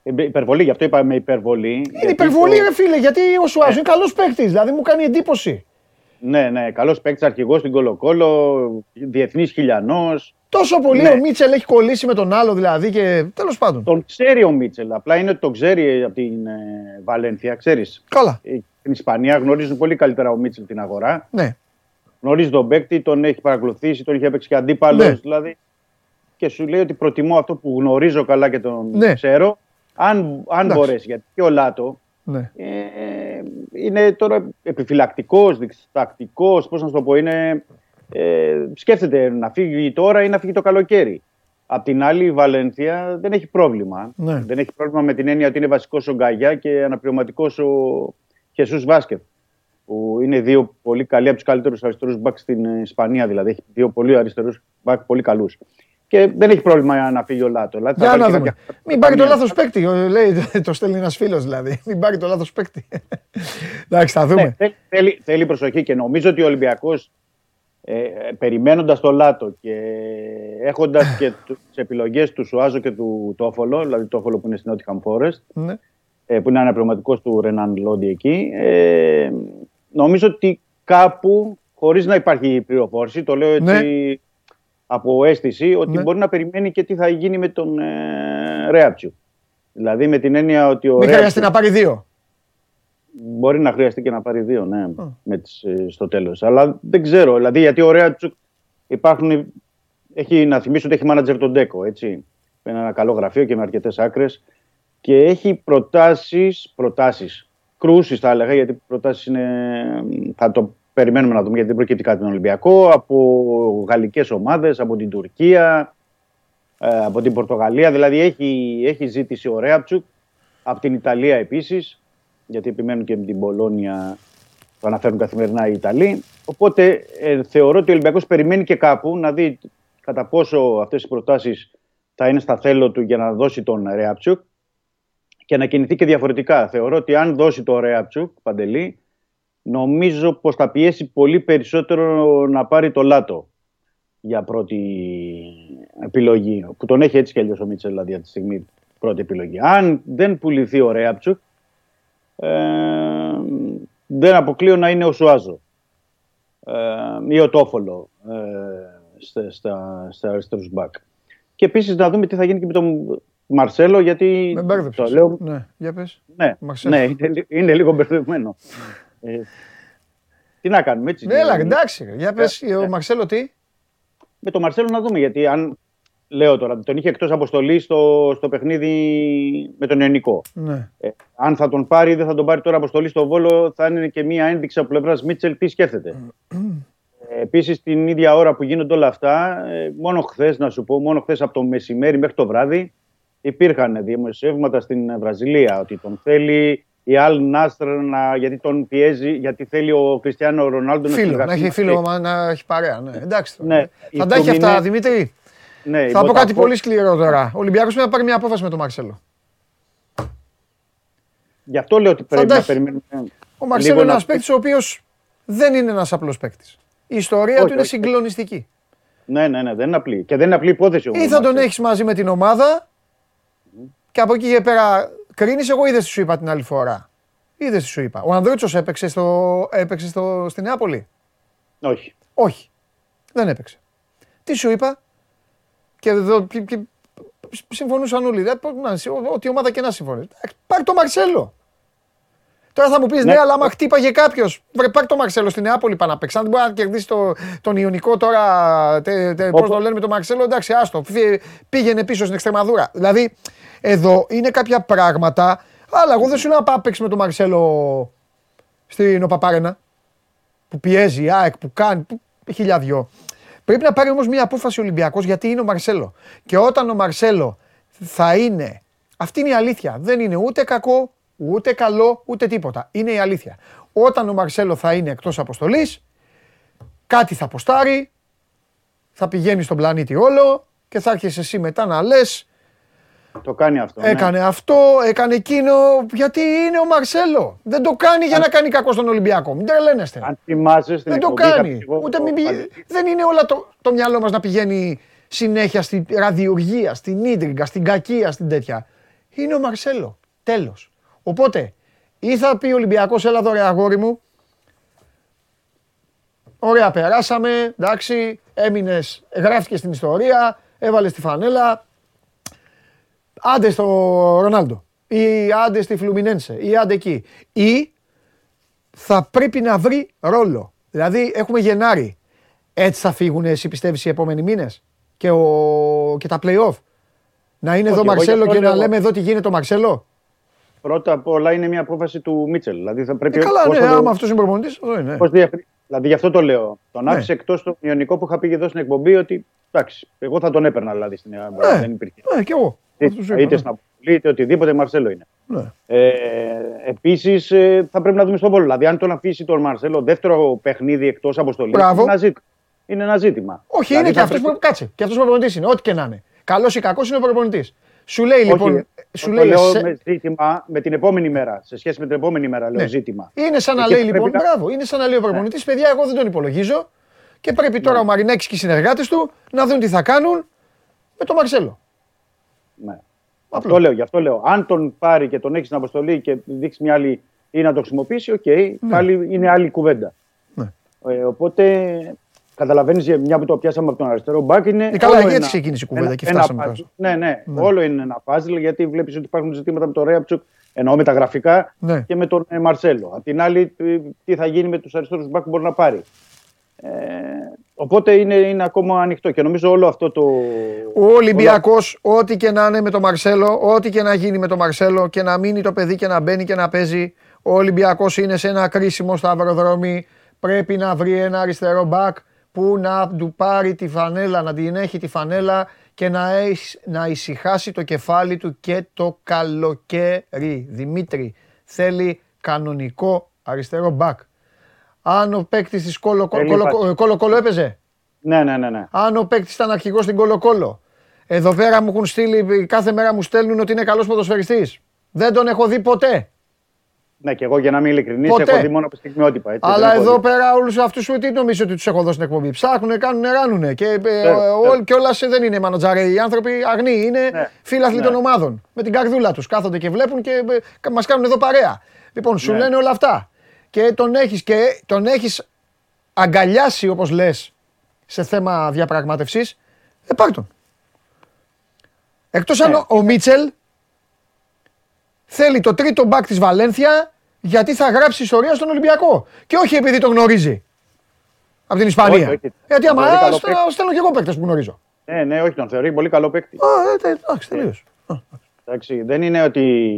[SPEAKER 11] Ε, υπερβολή, γι' αυτό είπαμε υπερβολή.
[SPEAKER 1] Είναι υπερβολή, το... ρε φίλε, γιατί ο Σουάζο είναι καλός παίκτης, δηλαδή μου κάνει εντύπωση.
[SPEAKER 11] Ναι, ναι, καλός παίκτης, αρχηγός στην Κολοκόλο, διεθνής χιλιανός.
[SPEAKER 1] Τόσο πολύ ναι. ο Μίτσελ έχει κολλήσει με τον άλλο δηλαδή και τέλος πάντων.
[SPEAKER 11] Τον ξέρει ο Μίτσελ. Απλά είναι ότι τον ξέρει από την ε, Βαλένθια, ξέρεις.
[SPEAKER 1] Καλά.
[SPEAKER 11] Ε, στην Ισπανία γνωρίζουν πολύ καλύτερα ο Μίτσελ την αγορά.
[SPEAKER 1] Ναι.
[SPEAKER 11] Γνωρίζει τον παίκτη, τον έχει παρακολουθήσει, τον έχει έπαιξει και αντίπαλος. Ναι. Δηλαδή. Και σου λέει ότι προτιμώ αυτό που γνωρίζω καλά και τον ναι. ξέρω. Αν, αν μπορέσει. Γιατί και ο Λάτο
[SPEAKER 1] ναι.
[SPEAKER 11] ε, είναι τώρα επιφυλακτικός, διστακτικός, πώς να σου το πω, είναι ε, σκέφτεται να φύγει τώρα ή να φύγει το καλοκαίρι. Απ' την άλλη, η Βαλένθια δεν έχει πρόβλημα.
[SPEAKER 1] Ναι.
[SPEAKER 11] Δεν έχει πρόβλημα με την έννοια ότι είναι βασικός ο Γκαγιά και αναπληρωματικός ο Χεσούς Βάσκετ. Που είναι δύο πολύ καλοί από τους καλύτερους αριστερούς μπακς στην Ισπανία. Δηλαδή, έχει δύο πολύ αριστερούς μπακ πολύ καλούς. Και δεν έχει πρόβλημα να φύγει ο Λάτο.
[SPEAKER 1] Δηλαδή, Για να δούμε. Μην πάρει το λάθος παίκτη. Λέει, το στέλνει ένας φίλος δηλαδή. Μην πάρει το λάθος παίκτη. Εντάξει, θα δούμε.
[SPEAKER 11] Ναι, θέλει, θέλει προσοχή και νομίζω ότι ο Ολυμπιακός ε, περιμένοντας το Λάτο και έχοντας και [LAUGHS] τις επιλογές του Σουάζο και του Τόφολο, δηλαδή Τόφολο που είναι στην Nottingham Forest,
[SPEAKER 1] Ναι.
[SPEAKER 11] ε, που είναι αναπληρωματικός του Ρενάν Λόντι εκεί, ε, νομίζω ότι κάπου, χωρίς να υπάρχει πληροφόρηση, το λέω έτσι από αίσθηση, ότι
[SPEAKER 1] Ναι.
[SPEAKER 11] μπορεί να περιμένει και τι θα γίνει με τον ε, Ρέατσου. Δηλαδή με την έννοια ότι ο
[SPEAKER 1] Μην
[SPEAKER 11] Ρέατσου
[SPEAKER 1] χρειαστεί να πάρει δύο.
[SPEAKER 11] μπορεί να χρειαστεί και να πάρει δύο, ναι, με τις, ε, στο τέλος. Αλλά δεν ξέρω, δηλαδή γιατί ο Ρέατσου υπάρχουν, έχει, να θυμίσω ότι έχει μάνατζερ τον Ντέκο, έτσι, με ένα καλό γραφείο και με αρκετές άκρες και έχει προτάσεις, προτάσεις, κρούσεις θα έλεγα, γιατί προτάσεις είναι, θα το περιμένουμε να δούμε γιατί δεν προκύπτει κάτι τον Ολυμπιακό, από γαλλικές ομάδες, από την Τουρκία, ε, από την Πορτογαλία, δηλαδή έχει, έχει ζήτηση ο Ρέατσουκ, από την Ιταλία επίσης, γιατί επιμένουν και με την Πολώνια, το αναφέρουν καθημερινά οι Ιταλοί. Οπότε ε, θεωρώ ότι ο Ολυμπιακός περιμένει και κάπου να δει κατά πόσο αυτές οι προτάσεις θα είναι στα θέλω του για να δώσει τον Ρέατσουκ και να κινηθεί και διαφορετικά. Θεωρώ ότι αν δώσει το Ρέατσουκ, Παντελή, νομίζω πως θα πιέσει πολύ περισσότερο να πάρει το Λάτο για πρώτη επιλογή. Που τον έχει έτσι κι αλλιώς ο Μίτσελ, δηλαδή, αυτή τη στιγμή πρώτη επιλογή. Αν δεν πουληθεί ο Ρέατσουκ, ε, δεν αποκλείω να είναι ο Σουάζο ε, ή ο Τόφολο ε, στα, στα, στα αριστερούς μπακ. Και επίσης να δούμε τι θα γίνει και με τον Μαρσέλο, γιατί
[SPEAKER 1] Με μπέρδεψες.
[SPEAKER 11] το λέω,
[SPEAKER 1] Ναι, για πες.
[SPEAKER 11] ναι,
[SPEAKER 1] Μαρσέλο.
[SPEAKER 11] ναι είναι, λι- είναι λίγο μπερδευμένο. [LAUGHS] ε, τι να κάνουμε έτσι.
[SPEAKER 1] Ναι, έλα,
[SPEAKER 11] δηλαδή.
[SPEAKER 1] εντάξει. ρε. Για πες,
[SPEAKER 11] Ε,
[SPEAKER 1] ο Μαρσέλο τι.
[SPEAKER 11] Με τον Μαρσέλο να δούμε, γιατί αν λέω τώρα, τον είχε εκτός αποστολής στο, στο παιχνίδι με τον Ιωνικό.
[SPEAKER 1] Ναι.
[SPEAKER 11] Ε, αν θα τον πάρει ή δεν θα τον πάρει τώρα αποστολή στο Βόλο, θα είναι και μία ένδειξη από πλευράς Μίτσελ τι σκέφτεται. Ε, Επίσης, την ίδια ώρα που γίνονται όλα αυτά, ε, μόνο χθες, να σου πω, μόνο χθες από το μεσημέρι μέχρι το βράδυ, υπήρχαν δημοσιεύματα στην Βραζιλία ότι τον θέλει η Αλ Νάστρ να, γιατί τον πιέζει, γιατί θέλει ο Κριστιανό Ρονάλντο να
[SPEAKER 1] Φίλο, να
[SPEAKER 11] συνεργαστεί
[SPEAKER 1] έχει
[SPEAKER 11] μαζί.
[SPEAKER 1] φίλο, μα να έχει παρέα. Ναι. Εντάξει. τώρα.
[SPEAKER 11] Ναι,
[SPEAKER 1] Θα
[SPEAKER 11] η
[SPEAKER 1] τα έχει αυτά,
[SPEAKER 11] Φλουμινέ-
[SPEAKER 1] Δημήτρη.
[SPEAKER 11] Ναι, η
[SPEAKER 1] Θα πω κάτι
[SPEAKER 11] Μποταφό-
[SPEAKER 1] πολύ σκληρό τώρα. Ο Ολυμπιακός πρέπει να πάρει μια απόφαση με τον Μαρσέλο.
[SPEAKER 11] Γι' αυτό λέω ότι
[SPEAKER 1] Θα
[SPEAKER 11] πρέπει
[SPEAKER 1] τα
[SPEAKER 11] να
[SPEAKER 1] έχει.
[SPEAKER 11] περιμένουμε.
[SPEAKER 1] Ο Μαρσέλο
[SPEAKER 11] λίγο
[SPEAKER 1] είναι
[SPEAKER 11] να-
[SPEAKER 1] ένας παίκτης ο οποίος δεν είναι ένας απλός παίκτης. Η ιστορία
[SPEAKER 11] Όχι,
[SPEAKER 1] του είναι
[SPEAKER 11] όχι.
[SPEAKER 1] συγκλονιστική.
[SPEAKER 11] Ναι, ναι, ναι, δεν είναι απλή. Και δεν είναι απλή υπόθεση όμως.
[SPEAKER 1] Ή θα τον έχεις μαζί με την ομάδα και από εκεί και πέρα κρίνεις. Εγώ είδες τι σου είπα την άλλη φορά. Είδες τι σου είπα. Ο Ανδρούτσος έπαιξε, στο, έπαιξε στο, στη Νεάπολη;
[SPEAKER 11] Όχι.
[SPEAKER 1] Όχι. Δεν έπαιξε. Τι σου είπα; Και εδώ και- και συμφωνούσαν όλοι. Δεν, πώς να, ό- ό,τι ομάδα και να συμφωνεί. Πάρ το Μαρσέλο. Τώρα θα μου πεις ναι,
[SPEAKER 11] Ναι.
[SPEAKER 1] αλλά άμα χτύπαγε κάποιος. Βρε, πάρ το Μαρσέλο στη Νεάπολη πάνω να παίξει. Αν δεν μπορεί να κερδίσει το, τον Ιωνικό τώρα. Τε, τε, Πώς
[SPEAKER 11] Όπως-
[SPEAKER 1] το λένε με τον Μαρσέλο, εντάξει, άστο. φύγε- Πήγαινε πίσω στην Εξτρεμαδούρα. Δηλαδή, εδώ είναι κάποια πράγματα. Αλλά εγώ δεν σου λέω να πάω να παίξει με τον Μαρσέλο στην Οπαπάρενα. Που πιέζει, η ΑΕΚ, που κάνει. Που, χιλιαδιό. Πρέπει να πάρει όμως μια απόφαση ο Ολυμπιακός γιατί είναι ο Μαρσέλο. Και όταν ο Μαρσέλο θα είναι. Αυτή είναι η αλήθεια. Δεν είναι ούτε κακό, ούτε καλό, ούτε τίποτα. Είναι η αλήθεια. Όταν ο Μαρσέλο θα είναι εκτός αποστολής, κάτι θα ποστάρει, θα πηγαίνει στον πλανήτη όλο και θα έρχεσαι εσύ μετά να λες.
[SPEAKER 11] Το κάνει αυτό. ναι.
[SPEAKER 1] Έκανε αυτό, έκανε εκείνο. Γιατί είναι ο Μαρσέλο. Δεν το κάνει για να κάνει κακό στον Ολυμπιακό. Μην τρελαίνεστε.
[SPEAKER 11] Αν θυμάσαι στην
[SPEAKER 1] Δεν το
[SPEAKER 11] εκπομπή, είχα
[SPEAKER 1] κάνει.
[SPEAKER 11] πει εγώ-
[SPEAKER 1] Ούτε μην πηγα-
[SPEAKER 11] Παντελή.
[SPEAKER 1] Δεν είναι όλα το, το μυαλό μας να πηγαίνει συνέχεια στη ραδιοργία, στην ίντριγκα, στην κακία, στην τέτοια. Είναι ο Μαρσέλο. Τέλος. Οπότε, ή θα πει ο Ολυμπιακός, έλα εδώ ρε αγόρι μου, ωραία περάσαμε, εντάξει, έμεινες, γράφτηκες στην ιστορία, έβαλες τη φανέλα, άντε στο Ρονάλντο ή άντε στη Φλουμινένσε ή άντε εκεί. Ή θα πρέπει να βρει ρόλο. Δηλαδή έχουμε Γενάρη. Έτσι θα φύγουν εσύ πιστεύεις οι επόμενοι μήνες; Και, ο... και τα play-off; Να είναι
[SPEAKER 11] Όχι,
[SPEAKER 1] εδώ
[SPEAKER 11] εγώ
[SPEAKER 1] Μαρσέλο
[SPEAKER 11] γι' αυτό
[SPEAKER 1] και να
[SPEAKER 11] λέω-
[SPEAKER 1] λέμε εδώ τι γίνεται το Μαρσέλο;
[SPEAKER 11] Πρώτα απ' όλα είναι μια απόφαση του Μίτσελ. Δηλαδή θα πρέπει.
[SPEAKER 1] Ε, καλά,
[SPEAKER 11] πώς
[SPEAKER 1] ναι,
[SPEAKER 11] θα το-
[SPEAKER 1] άμα αυτός είναι προπονητής, εδώ είναι.
[SPEAKER 11] πώς δια- Δηλαδή γι' αυτό το λέω. Τον
[SPEAKER 1] Ναι.
[SPEAKER 11] άφησε εκτός τον Ιωνικό που είχα πει εδώ στην εκπομπή ότι εντάξει, εγώ θα τον έπαιρνα δηλαδή στην Ελλάδα.
[SPEAKER 1] Ναι,
[SPEAKER 11] Δεν υπήρχε.
[SPEAKER 1] ναι, κι εγώ. Αυτό σου είπα,
[SPEAKER 11] Είτε
[SPEAKER 1] ναι.
[SPEAKER 11] στην Απολή, είτε οτιδήποτε Μαρσέλο είναι.
[SPEAKER 1] Ναι.
[SPEAKER 11] Ε, Επίσης θα πρέπει να δούμε στον Βόλο. Δηλαδή, αν τον αφήσει τον Μαρσέλο δεύτερο παιχνίδι εκτός αποστολής.
[SPEAKER 1] Μπράβο.
[SPEAKER 11] Είναι, ένα ζήτημα. είναι ένα ζήτημα.
[SPEAKER 1] Όχι,
[SPEAKER 11] Δηλαδή,
[SPEAKER 1] είναι και
[SPEAKER 11] θα
[SPEAKER 1] αυτός
[SPEAKER 11] πρέπει-
[SPEAKER 1] που κάτσε. Και αυτός προπονητής είναι, ό,τι και να είναι. Καλός ή κακός είναι ο προπονητής. Σου λέει
[SPEAKER 11] Όχι,
[SPEAKER 1] λοιπόν, σου
[SPEAKER 11] το
[SPEAKER 1] λέει
[SPEAKER 11] λέω
[SPEAKER 1] εσέ-
[SPEAKER 11] με ζήτημα με την επόμενη μέρα. Σε σχέση με την επόμενη μέρα, λέω
[SPEAKER 1] Ναι.
[SPEAKER 11] ζήτημα.
[SPEAKER 1] Είναι σαν να
[SPEAKER 11] Εκεί
[SPEAKER 1] λέει
[SPEAKER 11] θα
[SPEAKER 1] λοιπόν,
[SPEAKER 11] πρέπει να-
[SPEAKER 1] μπράβο, είναι σαν να λέει ο προπονητής, παιδιά, εγώ δεν τον υπολογίζω Και πρέπει τώρα ο Μαρινέκης και οι συνεργάτες του να δουν τι θα κάνουν με τον Μαρσέλο.
[SPEAKER 11] Ναι. Αυτό λέω, γι' αυτό λέω. Αν τον πάρει και τον έχεις στην αποστολή και δείξεις μια άλλη ή να το χρησιμοποιήσει, OK, okay, ναι. πάλι είναι άλλη κουβέντα.
[SPEAKER 1] Ναι.
[SPEAKER 11] Ε, οπότε καταλαβαίνεις μια που το πιάσαμε από τον αριστερό μπακ είναι.
[SPEAKER 1] Ε, καλά, γιατί ξεκίνησε η κουβέντα και φτάσαμε
[SPEAKER 11] ένα, ναι, ναι, ναι, όλο είναι ένα puzzle γιατί βλέπεις ότι υπάρχουν ζητήματα με τον Ρέαμπτσιουκ εννοώ με τα γραφικά
[SPEAKER 1] ναι.
[SPEAKER 11] και με τον ε, Μαρσέλο. Απ' την άλλη, τι θα γίνει με τους αριστερούς μπακ που μπορεί να πάρει. Ε, οπότε είναι, είναι ακόμα ανοιχτό και νομίζω όλο αυτό το.
[SPEAKER 1] Ο Ολυμπιακός, ό,τι και να είναι με τον Μαρσέλο, ό,τι και να γίνει με τον Μαρσέλο και να μείνει το παιδί και να μπαίνει και να παίζει, ο Ολυμπιακός είναι σε ένα κρίσιμο σταυροδρόμι. Πρέπει να βρει ένα αριστερό μπακ που να του πάρει τη φανέλα, να την έχει τη φανέλα και να, να ησυχάσει το κεφάλι του και το καλοκαίρι. Δημήτρη, θέλει κανονικό αριστερό μπακ. Αν ο παίκτης της Κόλο Κόλο έπαιζε;
[SPEAKER 11] Ναι, ναι, ναι, ναι.
[SPEAKER 1] Αν ο παίκτης ήταν αρχηγός στην Κόλο Κόλο; Εδώ πέρα μου έχουν στείλει, κάθε μέρα μου στέλνουν ότι είναι καλός ποδοσφαιριστής. Δεν τον έχω δει ποτέ.
[SPEAKER 11] Ναι, και εγώ για να είμαι ειλικρινή, έχω δει μόνο από στιγμιότυπα. Έτσι,
[SPEAKER 1] Αλλά εδώ δει. πέρα όλους αυτούς σου τι νομίζω ότι τους έχω δώσει στην εκπομπή; Ψάχνουν, κάνουν, ράνουν. Και, ε, όλας δεν είναι μανατζάρε. Οι άνθρωποι αγνοί είναι ναι, φίλαθλοι ναι. των ομάδων. Με την καρδούλα τους κάθονται και βλέπουν και ε, μας κάνουν εδώ παρέα. Λοιπόν, σου ναι. λένε όλα αυτά. Και τον έχεις και τον έχεις αγκαλιάσει, όπως λες, σε θέμα διαπραγμάτευσης. Ε, πάρ τον. Εκτός αν ναι. ο Μίτσελ θέλει το τρίτο μπακ της Βαλένθια γιατί θα γράψει ιστορία στον Ολυμπιακό. Και όχι επειδή το γνωρίζει. Από την Ισπανία. Όχι, γιατί άμα στέλνω και εγώ παίκτες που γνωρίζω.
[SPEAKER 11] Ναι, ναι, όχι, τον θεωρεί πολύ καλό παίκτη.
[SPEAKER 1] Α, ε, εντάξει, τελείως.
[SPEAKER 11] Εντάξει, δεν είναι ότι.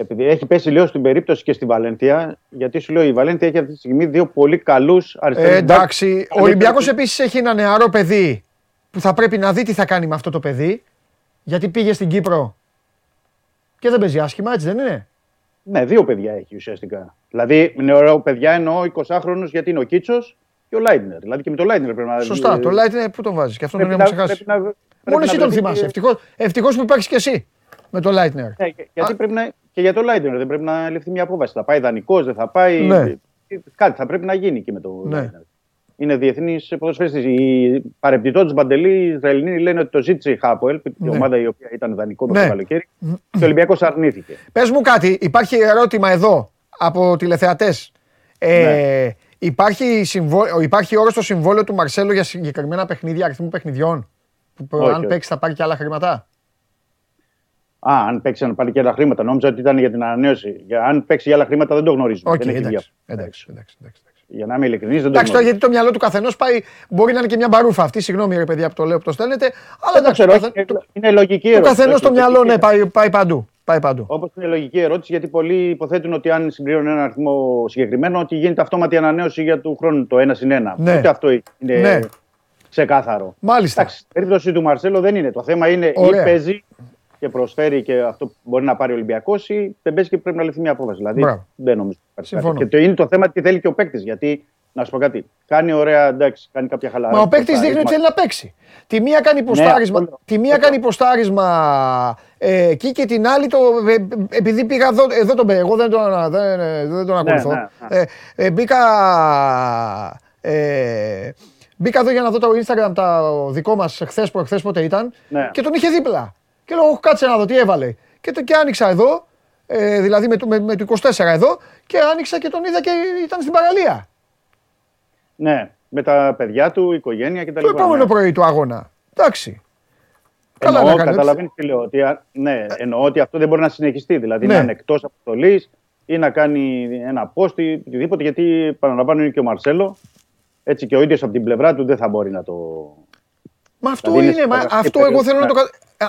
[SPEAKER 11] Επειδή έχει πέσει λίγο στην περίπτωση και στη Βαλένθια, γιατί σου λέω η Βαλένθια έχει αυτή τη στιγμή δύο πολύ καλούς αριστερούς.
[SPEAKER 1] Ε, εντάξει, ο Ολυμπιακός επίσης έχει ένα νεαρό παιδί που θα πρέπει να δει τι θα κάνει με αυτό το παιδί. Γιατί πήγε στην Κύπρο και δεν παίζει άσχημα, έτσι δεν είναι;
[SPEAKER 11] Ναι, δύο παιδιά έχει ουσιαστικά. Δηλαδή, νεαρό παιδιά εννοώ 20χρονου γιατί είναι ο Κίτσος και ο Λάιτνερ. Δηλαδή και με το Λάιτνερ πρέπει να.
[SPEAKER 1] Σωστά, το Λάιτνερ πού τον βάζεις και αυτό δεν έχουμε ξεχάσει. Μόνο εσύ τον θυμάσαι. Ευτυχώς που υπάρχεις και εσύ με το Λάιτνερ.
[SPEAKER 11] Ναι, γιατί πρέπει να, και για το Λάιτνερ δεν πρέπει να ληφθεί μια απόφαση. Θα πάει δανεικός, δεν θα πάει. Ναι. Κάτι θα πρέπει να γίνει και με το ναι. Λάιτνερ είναι διεθνής ποδοσφαιριστής. Παρεμπιπτόντως, Παντελή, οι Ισραηλινοί λένε ότι το ζήτησε η Χάποελ, η ναι. ομάδα η οποία ήταν δανεικό το ναι. καλοκαίρι, και ο Ολυμπιακός αρνήθηκε.
[SPEAKER 1] Πες μου κάτι, υπάρχει ερώτημα εδώ από τηλεθεατές. Ε, ναι. Υπάρχει, συμβο... υπάρχει όρος στο συμβόλαιο του Μαρσέλο για συγκεκριμένα παιχνίδια, αριθμού παιχνιδιών. Που αν παίξει θα πάρει και άλλα χρήματα;
[SPEAKER 11] Α, αν παίξει να πάρει και άλλα χρήματα. Νόμιζα ότι ήταν για την ανανέωση. Για, αν παίξει για άλλα χρήματα δεν το γνωρίζουμε.
[SPEAKER 1] Okay, εντάξει, εντάξει, εντάξει, εντάξει.
[SPEAKER 11] Για να είμαι ειλικρινής, δεν το
[SPEAKER 1] Εντάξει, τώρα γιατί το μυαλό του καθενός πάει. Μπορεί να είναι και μια μπαρούφα αυτή. Συγγνώμη, ρε παιδιά που το λέω που το στέλνετε. Αλλά
[SPEAKER 11] εντάξει, ξέρω, είναι λογική ερώτηση.
[SPEAKER 1] Το καθενός το μυαλό ναι, πάει, πάει παντού. Πάει παντού.
[SPEAKER 11] Όπως είναι λογική ερώτηση, γιατί πολλοί υποθέτουν ότι αν συμπληρώνουν ένα αριθμό συγκεκριμένο, ότι γίνεται αυτόματη ανανέωση για του χρόνου το ένα συν ένα. Ναι. Ούτε αυτό είναι ναι. ξεκάθαρο.
[SPEAKER 1] Μάλιστα.
[SPEAKER 11] Εντάξει, περίπτωση του Μαρσέλο δεν είναι. Το θέμα είναι Ωραία. ή παίζει και προσφέρει και αυτό που μπορεί να πάρει ο Ολυμπιακός ή δεν παίζει και πρέπει να λυθεί μια απόφαση. Δηλαδή Μπράβο. δεν νομίζω. Και το είναι το θέμα τι θέλει και ο παίκτης. Γιατί να σου πω κάτι. Κάνει ωραία, εντάξει, κάνει κάποια χαλαρά.
[SPEAKER 1] Μα ο παίκτης δείχνει ότι θέλει να παίξει. Τη μία κάνει ναι, υποστάρισμα, ναι, τη μία κάνει υποστάρισμα ε, εκεί και την άλλη το. Ε, επειδή πήγα εδώ, εδώ τον Εγώ δεν τον, δεν, δεν τον ναι, ακολουθώ. Ναι, ναι, ε, μπήκα. Ε, μπήκα εδώ για να δω το Instagram τα δικό μας χθες προχθέ πότε ήταν και τον είχε δίπλα. Και λέω, κάτσε να δω τι έβαλε. Και, το, και άνοιξα εδώ, ε, δηλαδή με, με, με, το 24 εδώ, και άνοιξα και τον είδα και ήταν στην παραλία.
[SPEAKER 11] Ναι, με τα παιδιά του, η οικογένεια κτλ.
[SPEAKER 1] Το επόμενο ναι. πρωί του αγώνα. Εντάξει.
[SPEAKER 11] Καλά εννοώ, καταλαβαίνεις τι λέω. Ότι, ναι, εννοώ ότι αυτό δεν μπορεί να συνεχιστεί. Δηλαδή ναι. να είναι εκτός αποστολής ή να κάνει ένα post ή οτιδήποτε. Γιατί παραλαμβάνω είναι και ο Μαρσέλο. Έτσι και ο ίδιος από την πλευρά του δεν θα μπορεί να το.
[SPEAKER 1] Μα αυτό είναι. είναι μα, αυτό εγώ θέλω να το.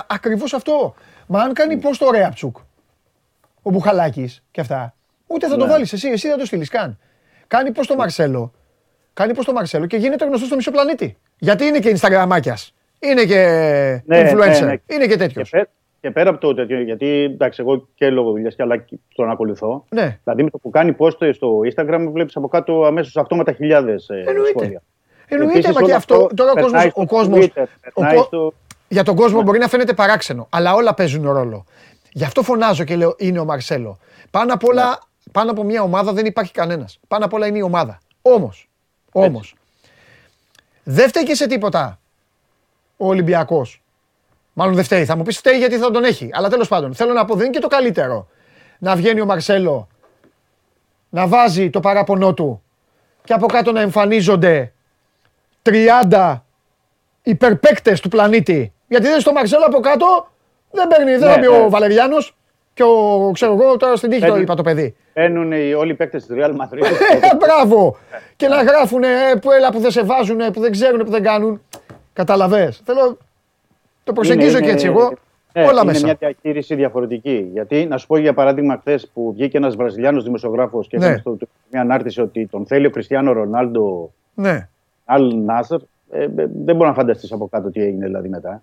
[SPEAKER 1] Ακριβώς αυτό. Μα αν κάνει πώς το Ρέαπτσουκ, ο Μπουχαλάκης και αυτά, ούτε θα το ναι. βάλεις εσύ, εσύ δεν το στείλεις καν. Κάνει πώς το Μαρσέλο, κάνει πώς το Μαρσέλο και γίνεται γνωστός στο μισό πλανήτη. Γιατί είναι και Instagramάκιας. Είναι και ναι, ναι, influencer. Ναι, είναι και τέτοιος.
[SPEAKER 11] Και, και, πέρα από το τέτοιο, γιατί εντάξει, εγώ και λόγω δουλειάς και αλλά τον ακολουθώ.
[SPEAKER 1] Ναι.
[SPEAKER 11] Δηλαδή με το που κάνει post στο Instagram, βλέπεις από κάτω αμέσως αυτόματα χιλιάδες
[SPEAKER 1] ε, σχόλια. Εννοείται, μα και αυτό. Τώρα ο κόσμο. Για τον κόσμο μπορεί να φαίνεται παράξενο, αλλά όλα παίζουν ρόλο. Γι' αυτό φωνάζω και λέω είναι ο Μαρσέλο. Πάνω απ' όλα, πάνω από μια ομάδα δεν υπάρχει κανένας. Πάνω απ' όλα είναι η ομάδα. Όμως, όμως, Δεν φταίει και σε τίποτα ο Ολυμπιακός. Μάλλον δεν φταίει. Θα μου πεις φταίει γιατί θα τον έχει. Αλλά τέλος πάντων, θέλω να πω δεν είναι και το καλύτερο. Να βγαίνει ο Μαρσέλο να βάζει το παράπονό του και από κάτω να εμφανίζονται 30 υπερπαίκτες του πλανήτη. Γιατί δεν στο Μαρσέλο από κάτω δεν παίρνει, δεν ναι, ο ναι. Βαλεριάνος και ο, ξέρω εγώ, τώρα στην τύχη το είπα το παιδί.
[SPEAKER 11] Μπαίνουν όλοι οι παίκτες του Real Madrid. [LAUGHS]
[SPEAKER 1] Μπράβο! και να γράφουν που έλα που δεν σε βάζουν, που δεν ξέρουν, που δεν κάνουν. Καταλαβες. Θέλω, το προσεγγίζω και έτσι εγώ.
[SPEAKER 11] Ναι, Όλα είναι μέσα. μια διαχείριση διαφορετική. Γιατί, να σου πω για παράδειγμα, χθες που βγήκε ένας Βραζιλιάνος δημοσιογράφος και έκανε ναι. μια ανάρτηση ότι τον θέλει ο Κριστιανό Ρονάλντο
[SPEAKER 1] ναι.
[SPEAKER 11] Αλ Νάσερ. Ε, δεν μπορεί να φανταστείς από κάτω τι έγινε δηλαδή μετά.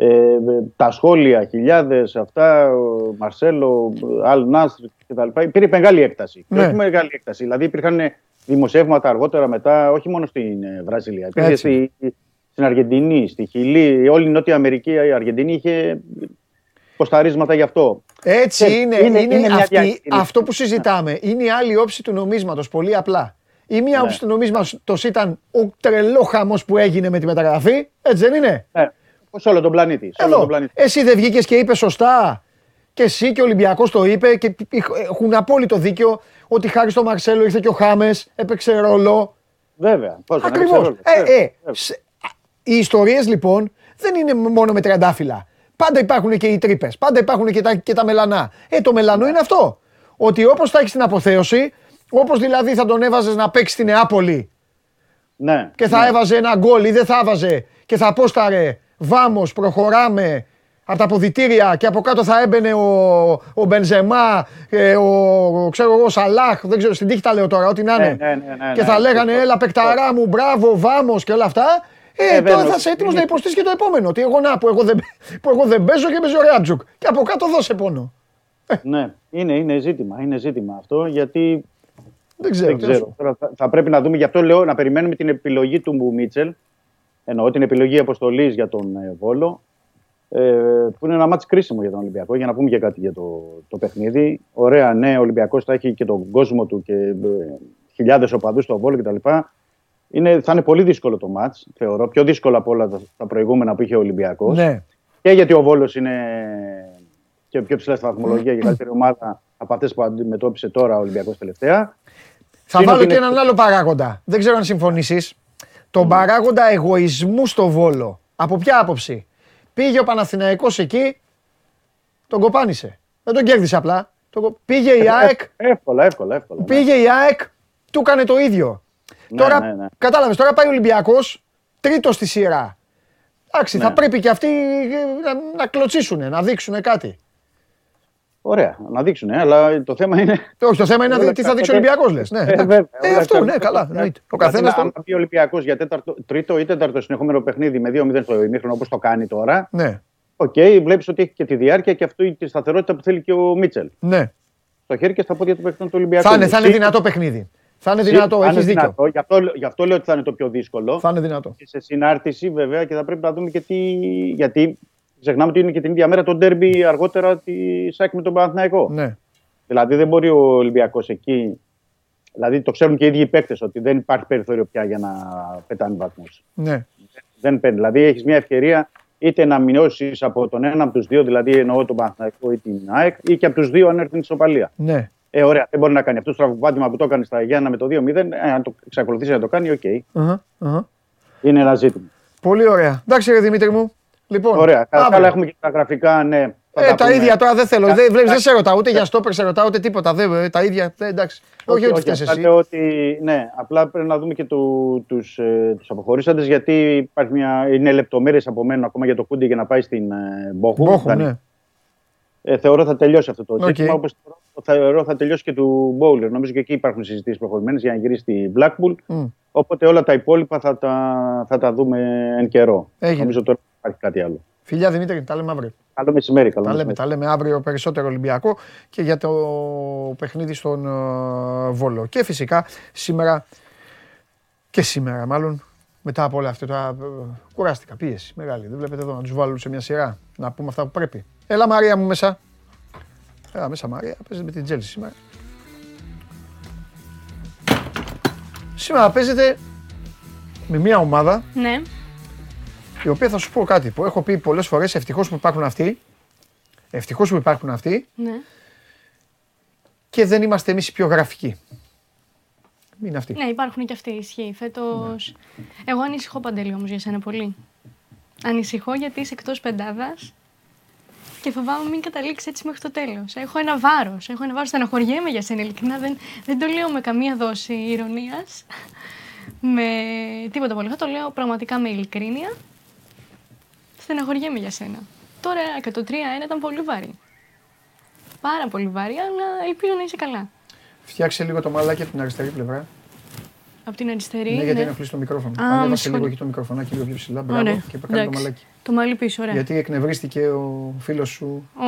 [SPEAKER 11] Ε, τα σχόλια, χιλιάδες, αυτά, ο Μαρσέλο, Αλ Νάσερ κτλ. Υπήρχε μεγάλη έκταση. Ναι. όχι μεγάλη έκταση. Δηλαδή υπήρχαν δημοσιεύματα αργότερα μετά, όχι μόνο στην ε, Βραζιλία. Υπήρχε στη, στην Αργεντινή, στη Χιλή, όλη η Νότια Αμερική, η Αργεντινή είχε ποσταρίσματα γι' αυτό.
[SPEAKER 1] Έτσι είναι, είναι, είναι, είναι αυτή, αυτό που συζητάμε. Είναι η άλλη όψη του νομίσματος, πολύ απλά. Η μία ναι. όψη του νομίσματος ήταν ο τρελό χαμός που έγινε με τη μεταγραφή, έτσι δεν είναι;
[SPEAKER 11] Ναι, σε όλο τον πλανήτη. Σε όλο τον πλανήτη.
[SPEAKER 1] Εσύ δεν βγήκες και είπες σωστά. Και εσύ και ο Ολυμπιακός το είπε και έχουν απόλυτο δίκιο ότι χάρη στο Μαρσέλο ήρθε και ο Χάμες, έπαιξε ρόλο.
[SPEAKER 11] Βέβαια.
[SPEAKER 1] Ακριβώς. Ε, ε, οι ιστορίες λοιπόν δεν είναι μόνο με τριαντάφυλλα. Πάντα υπάρχουν και οι τρύπες. Πάντα υπάρχουν και τα, και τα μελανά. Ε, το μελανό είναι αυτό. Ότι όπως θα έχεις την αποθέωση, όπως δηλαδή θα τον έβαζες να παίξει στην Νεάπολη
[SPEAKER 11] ναι,
[SPEAKER 1] και θα
[SPEAKER 11] ναι.
[SPEAKER 1] έβαζε ένα γκολ ή δεν θα έβαζε και θα απόσταρε Βάμος, προχωράμε από τα αποδητήρια και από κάτω θα έμπαινε ο, ο Μπενζεμά, ε, ο, ξέρω εγώ, Σαλάχ, δεν ξέρω, στην τύχη τα λέω τώρα, ό,τι να είναι.
[SPEAKER 11] Ναι, ναι, ναι,
[SPEAKER 1] και θα λέγανε, έλα παικταρά μου, μπράβο, βάμος και όλα αυτά. Ε, ε τώρα θα είσαι έτοιμος να υποστείς και το επόμενο. Ότι εγώ να που εγώ δεν, που εγώ δεν παίζω και παίζω Ρέατζουκ. Και από κάτω δώσε πόνο.
[SPEAKER 11] Ναι, είναι, είναι ζήτημα. Είναι ζήτημα αυτό γιατί.
[SPEAKER 1] Δεν ξέρω.
[SPEAKER 11] Δεν ξέρω. Τώρα θα, θα, πρέπει να δούμε. Γι' αυτό λέω να περιμένουμε την επιλογή του Μίτσελ. Εννοώ την επιλογή αποστολής για τον ε, Βόλο. Ε, που είναι ένα μάτι κρίσιμο για τον Ολυμπιακό. Για να πούμε και κάτι για το, το παιχνίδι. Ωραία, ναι, ο Ολυμπιακός θα έχει και τον κόσμο του και ε, χιλιάδες οπαδούς στο Βόλο κτλ. Είναι, θα είναι πολύ δύσκολο το μάτς, θεωρώ. Πιο δύσκολο από όλα τα, προηγούμενα που είχε ο Ολυμπιακός.
[SPEAKER 1] Ναι.
[SPEAKER 11] Και γιατί ο Βόλος είναι και πιο ψηλά στη βαθμολογία και [CLEARS THROAT] καλύτερη ομάδα από αυτές που αντιμετώπισε τώρα ο Ολυμπιακός τελευταία.
[SPEAKER 1] Θα βάλω και έναν άλλο παράγοντα. Δεν ξέρω αν συμφωνήσεις. Τον παράγοντα εγωισμού στο Βόλο. Από ποια άποψη; Πήγε ο Παναθηναϊκός εκεί, τον κοπάνισε. Δεν τον κέρδισε απλά. Πήγε η ΑΕΚ.
[SPEAKER 11] Εύκολα, εύκολα, εύκολα.
[SPEAKER 1] Πήγε η ΑΕΚ, του έκανε το ίδιο. Ναι, τώρα, ναι, ναι. κατάλαβες, τώρα πάει ο Ολυμπιακός, τρίτος στη σειρά. Εντάξει, θα ναι. πρέπει και αυτοί να, να κλωτσίσουν, να δείξουν κάτι.
[SPEAKER 11] Ωραία, να δείξουν, αλλά το θέμα είναι.
[SPEAKER 1] Όχι, το θέμα είναι τι θα δείξει ο Ολυμπιακός, λες. Ναι, ε, ε, αυτό, ναι, καλά. Ο καθένας.
[SPEAKER 11] Αν πει ο Ολυμπιακός για τέταρτο, τρίτο ή τέταρτο συνεχόμενο παιχνίδι με 2-0 στο ημίχρονο όπως το κάνει τώρα.
[SPEAKER 1] Ναι.
[SPEAKER 11] OK, okay, βλέπεις ότι έχει και τη διάρκεια και αυτή τη σταθερότητα που θέλει και ο Μίτσελ.
[SPEAKER 1] Ναι.
[SPEAKER 11] Στο χέρι και στα πόδια του παιχνιδιού του Ολυμπιακού.
[SPEAKER 1] Θα είναι, θα είναι δυνατό παιχνίδι. Θα είναι δυνατό, έχεις δίκιο.
[SPEAKER 11] Γι, αυτό, γι' αυτό λέω ότι θα είναι το πιο δύσκολο.
[SPEAKER 1] Θα είναι δυνατό.
[SPEAKER 11] Και σε συνάρτηση βέβαια και θα πρέπει να δούμε και τι. Γιατί ξεχνάμε ότι είναι και την ίδια μέρα το ντέρμπι αργότερα της ΑΕΚ με τον Παναθηναϊκό.
[SPEAKER 1] Ναι.
[SPEAKER 11] Δηλαδή δεν μπορεί ο Ολυμπιακός εκεί. Δηλαδή το ξέρουν και οι ίδιοι οι παίκτες ότι δεν υπάρχει περιθώριο πια για να πετάνε βαθμούς.
[SPEAKER 1] Ναι.
[SPEAKER 11] Δεν παίρνει. Δηλαδή έχεις μια ευκαιρία είτε να μειώσεις από τον ένα από τους δύο, δηλαδή εννοώ τον Παναθηναϊκό ή την ΑΕΚ, ή και από τους δύο αν έρθει την ισοπαλία.
[SPEAKER 1] Ναι.
[SPEAKER 11] Ε, ωραία, δεν μπορεί να κάνει αυτό το στραβοπάτημα που το έκανε στα Γιάννενα με το 2-0. Ε, αν το εξακολουθήσει να το κάνει, OK. Okay.
[SPEAKER 1] Uh-huh, uh-huh.
[SPEAKER 11] Είναι ένα ζήτημα.
[SPEAKER 1] Πολύ ωραία. Εντάξει, ρε Δημήτρη μου. Λοιπόν,
[SPEAKER 11] ωραία. Κατά άλλα έχουμε και τα γραφικά, ναι.
[SPEAKER 1] Ε, τα, ίδια τώρα δεν θέλω. Δεν, βλέπεις, δεν σε ρωτάω ούτε για στόπερ, σε ρωτάω ούτε τίποτα. Δεν, ε, τα ίδια. Ε, εντάξει. Όχι, όχι, όχι εσύ.
[SPEAKER 11] Λέω ότι, ναι, απλά πρέπει να δούμε και του, τους, ε, τους αποχωρήσαντες γιατί υπάρχει μια, είναι λεπτομέρειες από μένα ακόμα για το Κούντι για να πάει στην ε, Μπόχου.
[SPEAKER 1] Μπόχου ναι
[SPEAKER 11] ε, θεωρώ θα τελειώσει αυτό το okay. ζήτημα. Όπως θεωρώ θα τελειώσει και του Μπόουλερ. Νομίζω και εκεί υπάρχουν συζητήσεις προχωρημένες για να γυρίσει στη Blackpool. Mm. Οπότε όλα τα υπόλοιπα θα τα, θα τα δούμε εν καιρό.
[SPEAKER 1] Έγινε.
[SPEAKER 11] Νομίζω τώρα υπάρχει κάτι άλλο.
[SPEAKER 1] Φιλιά Δημήτρη, τα λέμε αύριο.
[SPEAKER 11] Καλό μεσημέρι. Καλό
[SPEAKER 1] τα,
[SPEAKER 11] λέμε,
[SPEAKER 1] τα λέμε αύριο περισσότερο Ολυμπιακό και για το παιχνίδι στον uh, Βόλο. Και φυσικά σήμερα και σήμερα μάλλον μετά από όλα αυτά τώρα κουράστηκα, πίεση μεγάλη. Δεν βλέπετε εδώ να τους βάλουν σε μια σειρά, να πούμε αυτά που πρέπει. Έλα Μαρία μου μέσα. Έλα μέσα Μαρία, παίζετε με την Τζέλση σήμερα. Σήμερα παίζετε με μια ομάδα
[SPEAKER 12] Ναι.
[SPEAKER 1] Η οποία θα σου πω κάτι που έχω πει πολλές φορές ευτυχώς που υπάρχουν αυτοί ευτυχώς που υπάρχουν αυτοί
[SPEAKER 12] Ναι.
[SPEAKER 1] και δεν είμαστε εμείς οι πιο γραφικοί. Είναι αυτοί.
[SPEAKER 12] Ναι, υπάρχουν και αυτοί. Ισχύει. Φέτος. Εγώ ανησυχώ παντελή όμως για σένα πολύ. Ανησυχώ γιατί είσαι εκτός πεντάδας και φοβάμαι μην καταλήξεις έτσι μέχρι το τέλος. Έχω ένα βάρος. Έχω ένα βάρος. Στεναχωριέμαι για σένα, ειλικρινά. Δεν, δεν το λέω με καμία δόση ηρωνίας. με τίποτα πολύ. Το λέω πραγματικά με ειλικρίνεια. Στεναχωριέμαι για σένα. Τώρα και το 3-1 ήταν πολύ βαρύ. Πάρα πολύ βαρύ, αλλά ελπίζω να είσαι καλά.
[SPEAKER 1] Φτιάξε λίγο το μαλάκι από την αριστερή πλευρά.
[SPEAKER 12] Από την αριστερή.
[SPEAKER 1] Ναι, γιατί
[SPEAKER 12] ναι.
[SPEAKER 1] είναι κλείσει το μικρόφωνο.
[SPEAKER 12] Α, με
[SPEAKER 1] Ανέβασε λίγο
[SPEAKER 12] συγχωρείτε.
[SPEAKER 1] εκεί το μικροφωνάκι λίγο πιο ψηλά. Μπράβο.
[SPEAKER 12] Ωραία.
[SPEAKER 1] Και κάνει το
[SPEAKER 12] Εντάξει.
[SPEAKER 1] μαλάκι.
[SPEAKER 12] Το μαλλί πίσω, ωραία.
[SPEAKER 1] Γιατί εκνευρίστηκε ο φίλος σου,
[SPEAKER 12] Ο...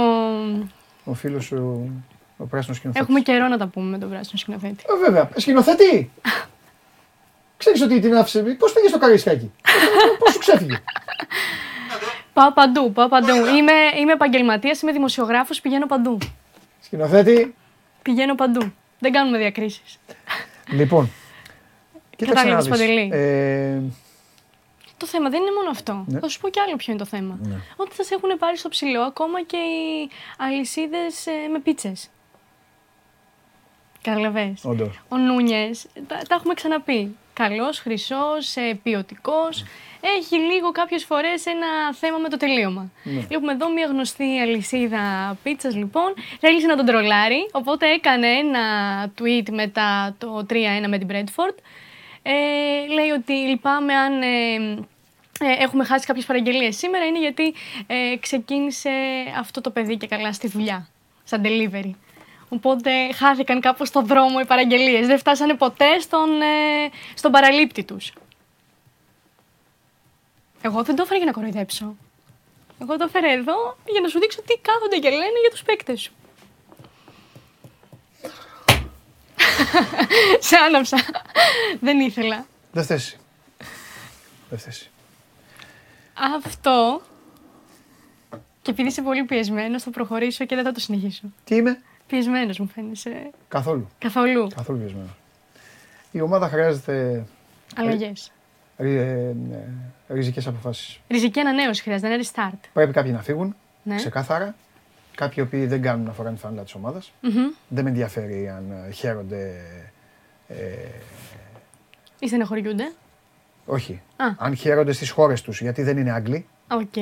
[SPEAKER 1] ο φίλος σου, ο πράσινος σκηνοθέτης.
[SPEAKER 12] Έχουμε καιρό να τα πούμε με τον πράσινο σκηνοθέτη.
[SPEAKER 1] Ε, βέβαια. Σκηνοθέτη! [LAUGHS] Ξέρεις ότι την άφησε. Πώς πήγε στο καρισκάκι; [LAUGHS] Πώς σου ξέφυγε;
[SPEAKER 12] Πάω παντού, πάω παντού. Είμαι, είμαι επαγγελματίας, είμαι δημοσιογράφος, πηγαίνω παντού.
[SPEAKER 1] Σκηνοθέτη.
[SPEAKER 12] Πηγαίνω παντού. Δεν κάνουμε διακρίσεις.
[SPEAKER 1] Λοιπόν. [LAUGHS] κοίταξε να
[SPEAKER 12] Κατάλαβες,
[SPEAKER 1] δεις.
[SPEAKER 12] Παντελή.
[SPEAKER 1] Ε,
[SPEAKER 12] Το θέμα δεν είναι μόνο αυτό.
[SPEAKER 1] Ναι.
[SPEAKER 12] Θα σου πω κι άλλο ποιο είναι το θέμα. Ότι θα σε έχουν πάρει στο ψηλό ακόμα και οι αλυσίδες με πίτσες. Καταλαβέ.
[SPEAKER 1] όντως.
[SPEAKER 12] Ο Νούνιες, τα, τα έχουμε ξαναπεί. Καλός, χρυσός, ποιοτικός. Έχει λίγο κάποιες φορές ένα θέμα με το τελείωμα.
[SPEAKER 13] Ναι.
[SPEAKER 12] Έχουμε εδώ μια γνωστή αλυσίδα πίτσας, λοιπόν. Θέλησε να τον τρολάρει, οπότε έκανε ένα tweet μετά το 3-1 με την Brentford. Ε, λέει ότι λυπάμαι αν ε, ε, έχουμε χάσει κάποιες παραγγελίες σήμερα, είναι γιατί ε, ξεκίνησε αυτό το παιδί και καλά στη δουλειά, σαν delivery. Οπότε χάθηκαν κάπως στο δρόμο οι παραγγελίες. Δεν φτάσανε ποτέ στον, ε, στον παραλήπτη τους. Εγώ δεν το έφερα για να κοροϊδέψω. Εγώ το έφερα εδώ για να σου δείξω τι κάθονται και λένε για τους παίκτες σου. [LAUGHS] Σε άναψα. δεν ήθελα.
[SPEAKER 1] Δεν θέσει. Δεν θέσει.
[SPEAKER 12] Αυτό. Και επειδή είσαι πολύ πιεσμένος, θα προχωρήσω και δεν θα το συνεχίσω.
[SPEAKER 1] Τι είμαι;
[SPEAKER 12] Πιεσμένος μου φαίνεσαι.
[SPEAKER 1] Καθόλου.
[SPEAKER 12] Καθόλου.
[SPEAKER 1] Καθόλου βιασμένο. Η ομάδα χρειάζεται
[SPEAKER 12] Αλλαγές.
[SPEAKER 1] Ρι, ε, ριζικές αποφάσεις.
[SPEAKER 12] Ριζική ανανέωση χρειάζεται, ένα restart.
[SPEAKER 1] Πρέπει κάποιοι να φύγουν,
[SPEAKER 12] Ναι.
[SPEAKER 1] ξεκάθαρα. Κάποιοι οι οποίοι δεν κάνουν να φοράνε τη φανέλα της ομάδας.
[SPEAKER 12] Μμμ.
[SPEAKER 1] Δεν με ενδιαφέρει αν ε, χαίρονται. Ε,
[SPEAKER 12] Ή στεναχωριούνται.
[SPEAKER 1] όχι.
[SPEAKER 12] Α.
[SPEAKER 1] Αν χαίρονται στις χώρες τους, γιατί δεν είναι Άγγλοι.
[SPEAKER 12] Οκ.